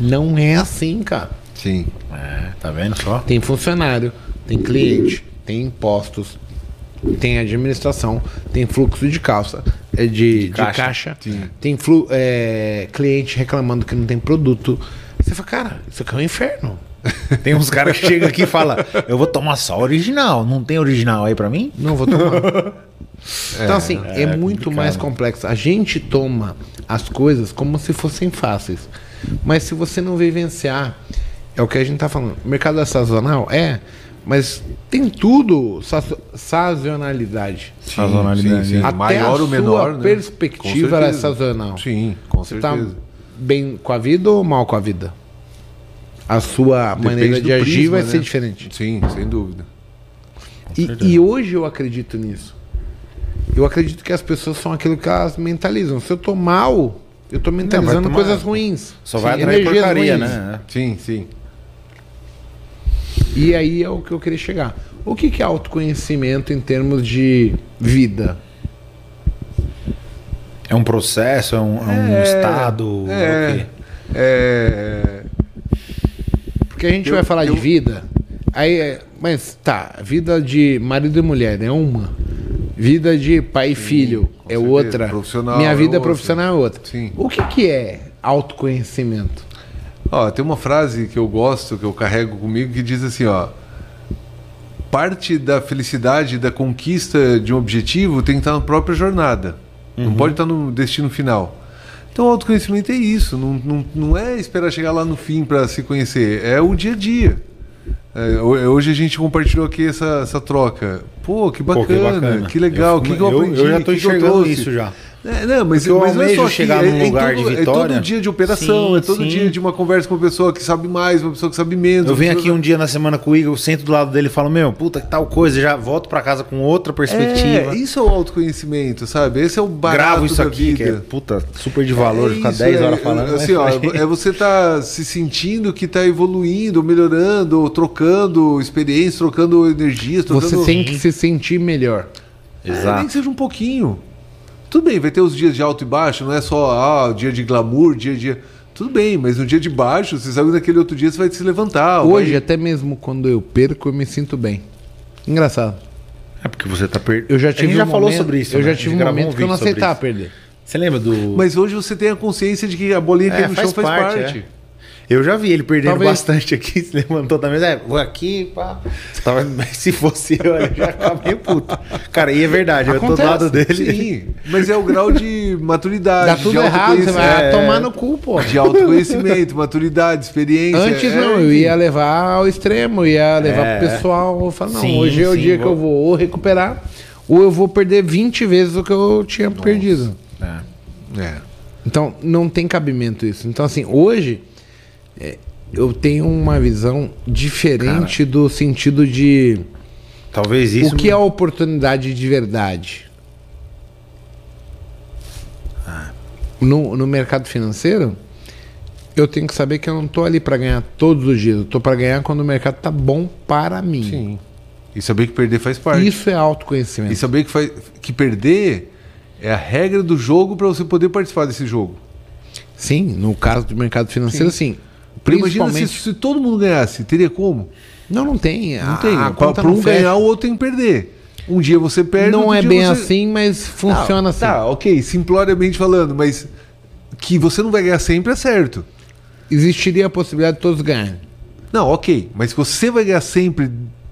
Não é assim, cara. Sim. É, tá vendo só? Tem funcionário, tem cliente, tem impostos, tem administração, tem fluxo de calça, é de, de caixa. caixa, Sim. tem flu, é, cliente reclamando que não tem produto. Você fala, cara, isso aqui é um inferno. Tem uns caras que chegam aqui e falam, eu vou tomar só original. Não tem original aí pra mim? Não vou tomar. então, assim, é, é muito complicado. mais complexo. A gente toma as coisas como se fossem fáceis. Mas se você não vivenciar, é o que a gente tá falando. Mercado é sazonal? É. Mas tem tudo sa- sazonalidade. Sazonalidade, Sim, sim. Até Maior a ou menor. sua né? perspectiva é sazonal. Sim, com Você tá certeza. bem com a vida ou mal com a vida? A sua Depende maneira de agir prisma, vai né? ser diferente. Sim, sem dúvida. E, e hoje eu acredito nisso. Eu acredito que as pessoas são aquilo que elas mentalizam. Se eu tô mal, eu tô mentalizando tomar- coisas ruins. Só vai Sim, atrair porcaria, ruins. né? Sim, sim. E aí é o que eu queria chegar. O que, que é autoconhecimento em termos de vida? É um processo, é um, é um estado. É. quê? É. Porque a gente Eu- vai falar eu- de vida, aí é, mas tá, vida de marido e mulher é uma. Vida de pai e filho é certeza. outra. Profissional Minha é vida outra. profissional é outra. Sim. O que, que é autoconhecimento? Ó, tem uma frase que eu gosto, que eu carrego comigo, que diz assim, ó. Parte da felicidade, da conquista de um objetivo tem que estar na própria jornada. Não pode estar no destino final. Então, o autoconhecimento é isso. Não, não, não é esperar chegar lá no fim para se conhecer. É o dia a dia. É, ho- hoje a gente compartilhou aqui essa, essa troca. Pô, que bacana, Pô, que, que bacana. legal, o que, que eu aprendi? Eu já que que eu enxergando trouxe? isso já. É, não, mas, eu mas não é aqui, chegar é, num é em lugar todo, de É vitória. todo dia de operação, Sim, é todo sim. dia de uma conversa com uma pessoa que sabe mais, uma pessoa que sabe menos. Eu venho aqui um dia na semana com o Igor, eu sento do lado dele e falo, meu, puta, que tal coisa, já volto pra casa com outra perspectiva. É, isso é o autoconhecimento, sabe? Esse é o barato Gravo isso da aqui, vida. que é puta, super de valor, É ficar isso, 10 é, horas falando. Assim, ó, é você tá se sentindo que tá evoluindo, melhorando, trocando experiências, trocando energias, trocando... Você tem que se sentir melhor. É, nem Exato. que seja um pouquinho. Tudo bem, vai ter os dias de alto e baixo, não é só ah, dia de glamour, dia de. Tudo bem, mas no dia de baixo, você sabe que naquele outro dia você vai se levantar. Hoje, vai- até mesmo quando eu perco, eu me sinto bem. Engraçado. É porque você tá perdendo. Eu já a tive gente já um falou momento- sobre isso. Eu né? já A tive um momento que eu não aceitava perder. Você lembra do. Mas hoje você tem a consciência de que a bolinha que É, no chão faz faz parte, parte. é. Eu já vi ele perdendo Talvez- bastante aqui, se levantou da mesa. É, vou aqui, pá. Tava, mas se fosse eu, eu já meio puto. Cara, e é verdade, eu tô do Acontece, lado dele. Sim, mas é o grau de maturidade. Dá tudo de errado, você vai autoconhecimento. tomar no cu, pô. De autoconhecimento, maturidade, experiência. Antes é, não, eu ia levar ao extremo, ia levar É. pro pessoal. Eu falo, não, Sim, hoje é o sim, dia que vou- eu vou ou recuperar, ou eu vou perder 20 vezes o que eu tinha perdido. É. É. Então, não tem cabimento isso. Então, assim, hoje é, eu tenho uma visão diferente do sentido de Talvez isso. o que é a oportunidade de verdade. Ah. No, no mercado financeiro, eu tenho que saber que eu não tô ali para ganhar todos os dias. Eu tô para ganhar quando o mercado tá bom para mim. Sim. E saber que perder faz parte. Isso é autoconhecimento. E saber que, faz, que perder é a regra do jogo para você poder participar desse jogo. Sim, no caso do mercado financeiro, sim. Porque imagina se, Principalmente. se todo mundo ganhasse, teria como? Não, não tem. Não tem. Para um ganhar, o outro tem que perder. Um dia você perde, Não é bem você- assim, mas funciona Ah, assim. Tá, ok, simploriamente falando, mas que você não vai ganhar sempre é certo. Existiria a possibilidade de todos ganharem. Não, ok, mas você vai ganhar sempre,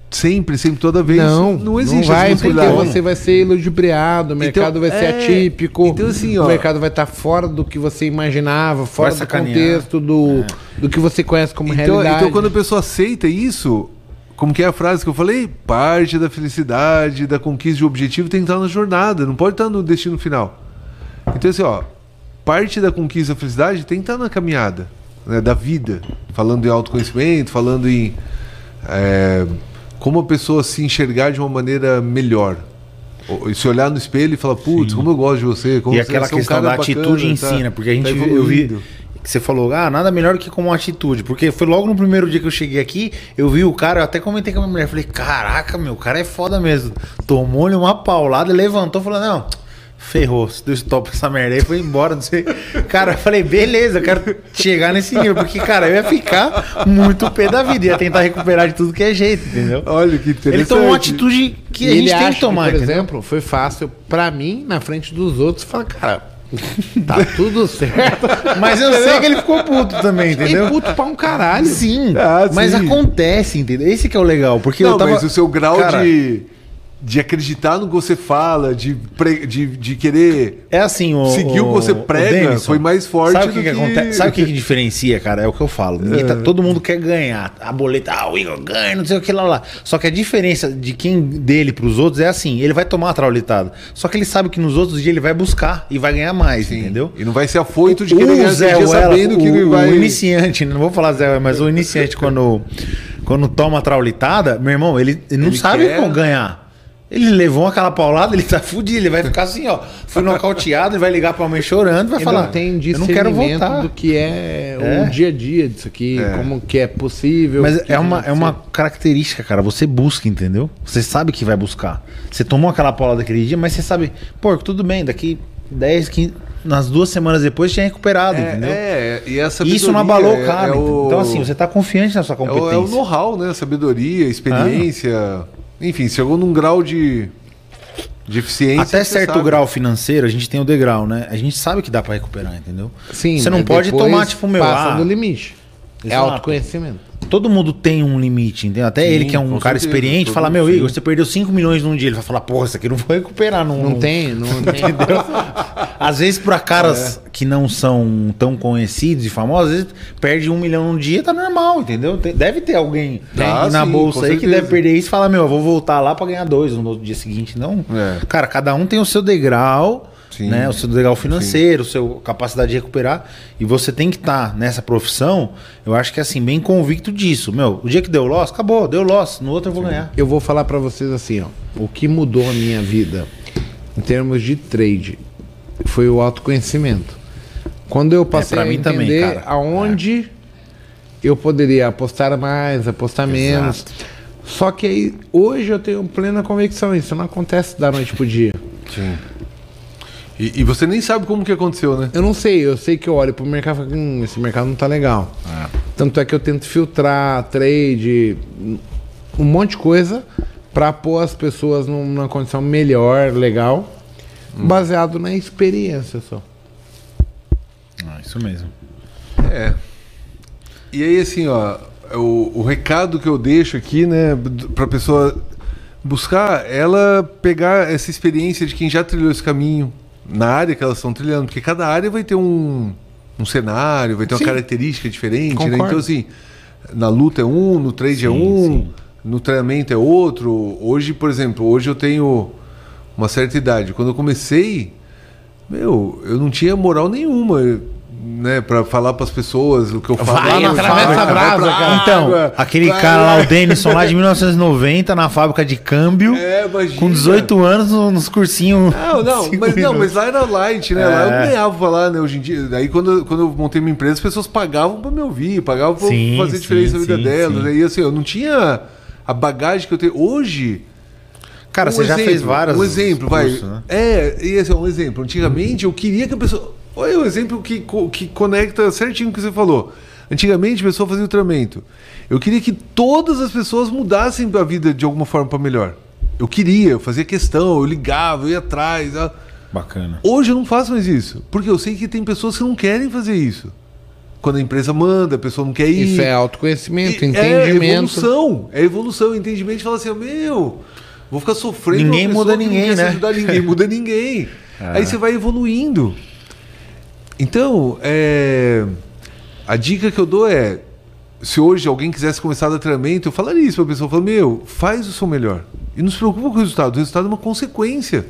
sempre, sempre, toda vez, Não, não existe vai essa porque você vai ser ludibriado, o mercado vai ser é, atípico, então assim, o ó- mercado vai estar fora do que você imaginava, fora do contexto do, do que você conhece como Então, realidade. então, quando a pessoa aceita isso, como que é a frase que eu falei? Parte da felicidade, da conquista de objetivo tem que estar na jornada, não pode estar no destino final. Então, assim, ó, parte da conquista da felicidade tem que estar na caminhada, né, da vida. Falando em autoconhecimento, falando em é, como a pessoa se enxergar de uma maneira melhor. E Se olhar no espelho e falar, putz, como eu gosto de você. Como E você aquela você é um questão da atitude bacana, ensina, porque a gente tá eu vi evoluindo." que você falou, ah, nada melhor que como atitude, porque foi logo no primeiro dia que eu cheguei aqui, eu vi o cara, eu até comentei com a minha mulher, falei, caraca, meu, o cara é foda mesmo. Tomou-lhe uma paulada, levantou, falou, não, ferrou, se deu stop essa merda aí, foi embora, não sei. Cara, eu falei, beleza, eu quero chegar nesse nível, porque, cara, eu ia ficar muito pé da vida, ia tentar recuperar de tudo que é jeito, entendeu? Olha que interessante. Ele tomou uma atitude que E a ele gente tem acha que tomar, por entendeu? exemplo, foi fácil pra mim, na frente dos outros, falar, cara, tá tudo certo. Mas eu sei que ele ficou puto também, entendeu? E puto pra um caralho. Sim, Ah, mas sim. acontece, entendeu? Esse que é o legal, porque Não, eu tava... mas o seu grau Cara, de, de acreditar no que você fala, de, pre- de, de querer É assim, o seguir o que você prega, Denison, foi mais forte Sabe o que, que que- acontece? Sabe o que, que diferencia, cara? É o que eu falo. Ninguém tá- todo mundo quer ganhar. A boleta, ah, o Igor ganha, não sei o que lá lá. Só que a diferença de quem dele pros outros é assim, ele vai tomar a traulitada. Só que ele sabe que nos outros dias ele vai buscar e vai ganhar mais, entendeu? E não vai ser afoito de querer ganhar o Zé sabendo que o, ele vai. o iniciante, não vou falar Zé mas o iniciante quando, quando toma a traulitada, meu irmão, ele, ele não Ele sabe quer- como ganhar. Ele levou aquela paulada, ele tá fudido, ele vai ficar assim, ó. Foi nocauteado, ele vai ligar pra mãe chorando, vai Ele falar. não tem eu não quero discernimento voltar. do que é, É. o dia a dia disso aqui, É. como que é possível. Mas é uma, é uma característica, cara. Você busca, entendeu? Você sabe que vai buscar. Você tomou aquela paulada aquele dia, mas você sabe, pô, tudo bem, daqui 10, 15. Nas duas semanas depois tinha recuperado, entendeu? É, é, e essa Isso não abalou o cara. entendeu? Então, assim, você tá confiante na sua É o, competência. é o know-how, né? Sabedoria, experiência. Enfim, chegou num grau de, de eficiência. Até certo sabe. grau financeiro, a gente tem o degrau, né? A gente sabe que dá pra recuperar, entendeu? Sim, Você não pode tomar, tipo, meu, Passa ah, do limite. É Exato. autoconhecimento. Todo mundo tem um limite, entendeu? Até Sim, ele que é um cara certeza, experiente, fala, meu. Igor, você perdeu 5 milhões num dia. Ele vai falar, porra, isso aqui não vou recuperar. Não, Não tem, não tem. Às vezes, pra caras É. que não são tão conhecidos e famosos, às vezes perde um milhão num dia, tá normal, entendeu? Deve ter alguém Ah, na sim, bolsa aí que certeza. deve perder isso e falar, meu, eu vou voltar lá pra ganhar dois no outro dia seguinte. Não. É. Cara, cada um tem o seu degrau. Sim. Né, o seu degrau financeiro, o seu capacidade de recuperar. E você tem que estar nessa profissão, eu acho que assim, bem convicto disso. Meu, o dia que deu loss, acabou, deu loss. No outro eu vou ganhar. Eu vou falar pra vocês assim, ó. O que mudou a minha vida em termos de trade foi o autoconhecimento. Quando eu passei pra a mim entender também, aonde eu poderia apostar mais, apostar menos. Só que aí, hoje eu tenho plena convicção, isso não acontece da noite pro dia. Sim. E, e você nem sabe como que aconteceu, né? Eu não sei, eu sei que eu olho pro mercado e falo, hum, esse mercado não tá legal. Tanto é que eu tento filtrar, trade, um monte de coisa pra pôr as pessoas num- numa condição melhor, legal, baseado na experiência só. Ah, isso mesmo. É. E aí, assim, ó, o, o recado que eu deixo aqui, né, pra pessoa buscar, ela pegar essa experiência de quem já trilhou esse caminho na área que elas estão trilhando, porque cada área vai ter um, um cenário, vai ter Sim. uma característica diferente, né? Então, assim, na luta é um, no trade é Sim, um, sim. no treinamento é outro. Hoje, por exemplo, hoje eu tenho uma certa idade. Quando eu comecei, meu, eu não tinha moral nenhuma, né, para falar para as pessoas o que eu falo. Vai, lá na fábrica, brasa, vai cara. Então, água, aquele vai cara lá, o Denison, lá de 1990, na fábrica de câmbio, É, com 18 anos, no- nos cursinhos. Não, não, mas, não, mas lá era light, né? Lá eu É. ganhava pra lá, né? Hoje em dia. Daí quando, quando eu montei minha empresa, as pessoas pagavam pra me ouvir, pagavam pra Sim, fazer sim, diferença na vida sim, delas. sim. Aí assim, eu não tinha a bagagem que eu tenho. Hoje. Cara, um você já exemplo, fez várias. Um exemplo, vai. cursos, né? É, e assim, um exemplo. Antigamente eu queria que a pessoa. Olha o exemplo que, que conecta certinho com o que você falou. Antigamente a pessoa fazia o treinamento. Eu queria que todas as pessoas mudassem a vida de alguma forma para melhor. Eu queria, eu fazia questão, eu ligava, eu ia atrás. ah. Bacana. Hoje eu não faço mais isso. Porque eu sei que tem pessoas que não querem fazer isso. Quando a empresa manda, a pessoa não quer ir. Isso é autoconhecimento, E- entendimento. É evolução. É evolução, entendimento. Fala assim, meu, vou ficar sofrendo. Ninguém muda que não ninguém, né? ajudar ninguém muda ninguém. Aí você vai evoluindo. Então, é, a dica que eu dou é: se hoje alguém quisesse começar a dar treinamento, eu falaria isso pra pessoa: eu falo, meu, faz o seu melhor. E não se preocupa com o resultado. O resultado é uma consequência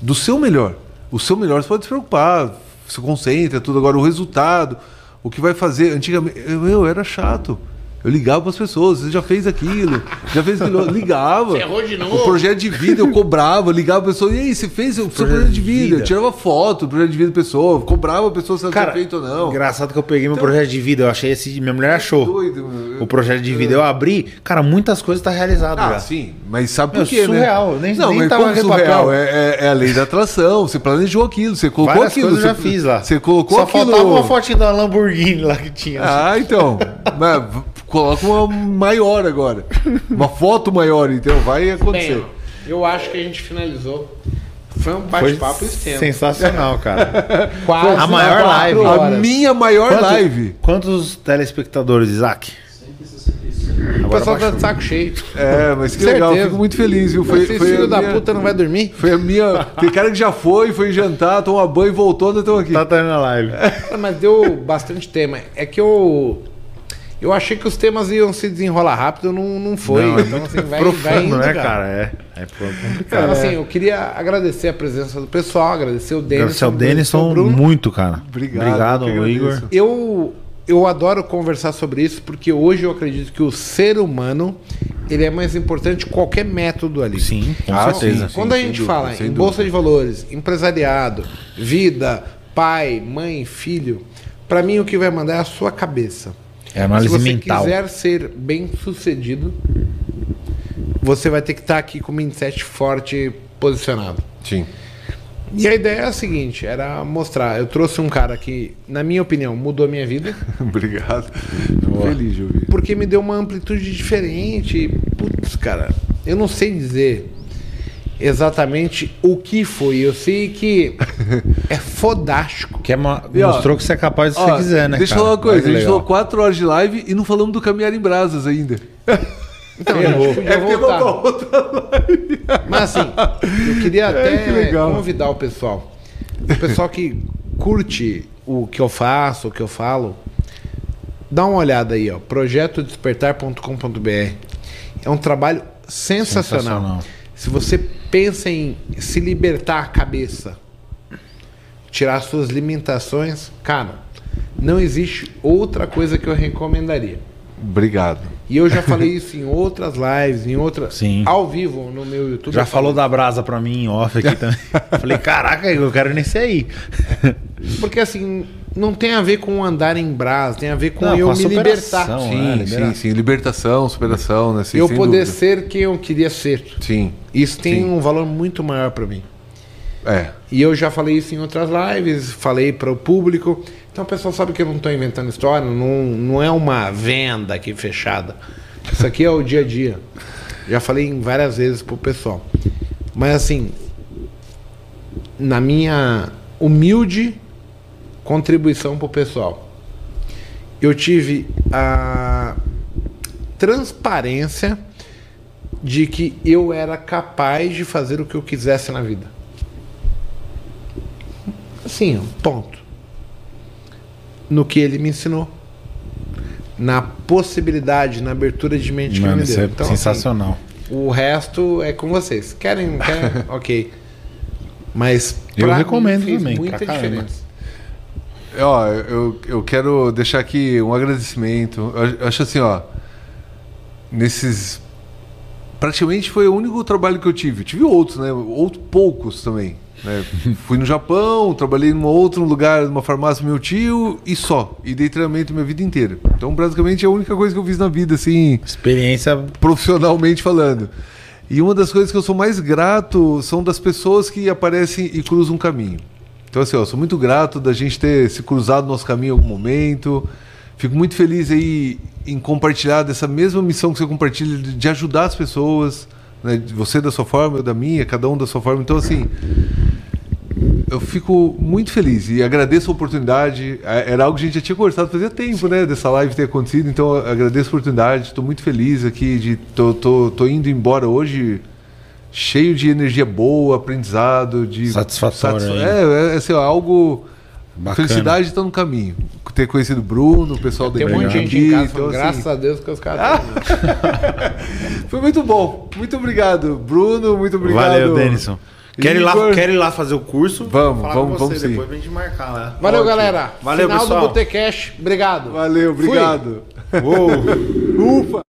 do seu melhor. O seu melhor você pode se preocupar, se concentra, tudo. Agora, o resultado, o que vai fazer. Antigamente, eu, meu, era chato. Eu ligava para as pessoas, você já fez aquilo, já fez aquilo, ligava. Você errou de novo. O projeto de vida eu cobrava, ligava a pessoa, e aí, você fez o seu projeto de vida? Eu tirava foto do projeto de vida da pessoa, cobrava a pessoa se ela Cara, tinha feito ou não. engraçado que eu peguei meu projeto de vida, eu achei esse. Minha mulher achou. Doido. O projeto de vida. Eu abri, cara, muitas coisas tá realizado Ah, já. sim, mas sabe por quê, surreal, né? nem- não, nem mas tava surreal? É, é- é a lei da atração, você planejou aquilo, você colocou Várias aquilo. coisas eu já você, fiz lá. Você colocou Só aquilo... faltava uma fotinha da Lamborghini lá que tinha. Ah, então. Mas coloca uma maior agora. Uma foto maior, então vai acontecer. Bem, eu acho que a gente finalizou. Foi um bate-papo extenso. sensacional, cara. Quase A maior live. a horas. minha maior Quanto- live. Quantos telespectadores, Isaac? O pessoal tá de saco cheio. É, mas que Certeza. legal, fico muito feliz, viu? Foi, Esse foi filho a da minha- puta não vai dormir? Foi a minha. Tem cara que já foi, foi jantar, tomou banho e voltou, ainda estão aqui. Tá terminando a live. Mas deu bastante tema. É que eu. Eu achei que os temas iam se desenrolar rápido, não, não foi. Não, é então, assim, vai, Profano, vai indo, né, cara. cara? É, é complicado. Então, assim, eu queria agradecer a presença do pessoal, agradecer o Denison. Agradecer ao Denison muito, cara. Obrigado, Obrigado, Igor. Eu, eu adoro conversar sobre isso porque hoje eu acredito que o ser humano ele é mais importante que qualquer método ali. Sim, com Ah, certeza. sim. Quando a sem gente dúvida, fala em dúvida. bolsa de valores, empresariado, vida, pai, mãe, filho, para mim o que vai mandar é a sua cabeça. É análise Se você mental. quiser ser bem sucedido, você vai ter que estar aqui com o mindset forte e posicionado. Sim. E a ideia é a seguinte, era mostrar, eu trouxe um cara que, na minha opinião, mudou a minha vida, Obrigado. Fico feliz de ouvir. porque me deu uma amplitude diferente. Putz, cara, eu não sei dizer exatamente o que foi. Eu sei que é fodástico. Que é uma- E, ó, mostrou que você é capaz do que Ó, você quiser, né? Deixa eu cara? falar uma coisa, que a gente falou 4 horas de live e não falamos do caminhar em brasas ainda. Então, gente podia voltar. Mas assim, eu queria É, que até legal. convidar o pessoal. O pessoal que curte o que eu faço, o que eu falo, dá uma olhada aí, ó. projetodespertar.com.br. É um trabalho sensacional. Sensacional. Se você pensa em se libertar a cabeça, tirar suas limitações, cara, não existe outra coisa que eu recomendaria. Obrigado. E eu já falei isso em outras lives, em outras. Sim. Ao vivo no meu YouTube. Já falou falei. da brasa pra mim em off aqui também. Falei, caraca, eu quero nesse aí. Porque assim, não tem a ver com andar em brasa, tem a ver com Não, eu com a me libertar. Sim, é, libera- sim, sim. Libertação, superação, né? Sim, eu sem poder dúvida. ser quem eu queria ser. Sim. Isso tem Sim. um valor muito maior para mim. É. E eu já falei isso em outras lives, falei para o público. Então o pessoal sabe que eu não estou inventando história, não, não é uma venda aqui fechada. Isso aqui é o dia a dia. Já falei várias vezes pro pessoal. Mas assim, na minha humilde contribuição pro pessoal, eu tive a transparência de que eu era capaz de fazer o que eu quisesse na vida. Assim, ponto. No que ele me ensinou. Na possibilidade, na abertura de mente que ele Mano, me isso deu. é Então, assim, sensacional. o resto é com vocês. Querem? querem? ok. Mas Eu mim recomendo fez também, muita pra caramba. Ó, eu, eu quero deixar aqui um agradecimento. Eu acho assim, ó. Nesses. Praticamente foi o único trabalho que eu tive. Tive outros, né? Outros poucos também. né? Fui no Japão, trabalhei num outro lugar, numa farmácia do meu tio e só. E dei treinamento minha vida inteira. Então, basicamente, é a única coisa que eu fiz na vida, assim, Experiência profissionalmente falando. E uma das coisas que eu sou mais grato são das pessoas que aparecem e cruzam um caminho. Então, assim, ó, sou muito grato da gente ter se cruzado nosso caminho em algum momento. Fico muito feliz aí em compartilhar dessa mesma missão que você compartilha de ajudar as pessoas, né? Você da sua forma, eu da minha, cada um da sua forma. Então, assim, eu fico muito feliz e agradeço a oportunidade. É- Era algo que a gente já tinha conversado fazia tempo, né? Dessa live ter acontecido. Então, eu agradeço a oportunidade. Estou muito feliz aqui de tô, tô, tô indo embora hoje cheio de energia boa, aprendizado, de Satisfatório aí. É, é assim, ó, algo Bacana. felicidade está no caminho. Ter conhecido o Bruno, o pessoal da Tem um monte de gente em casa então, assim, graças a Deus que os caras estão. Foi muito bom. Muito obrigado, Bruno. Muito obrigado. Valeu, Denison. Quero ir, lá, quero ir lá fazer o curso? Vamos, Falar vamos, com vamos você, sim. Depois pra gente marcar lá. Valeu, Ótimo. galera. Valeu, Final pessoal. do Botecash. Obrigado. Valeu, obrigado. Ufa.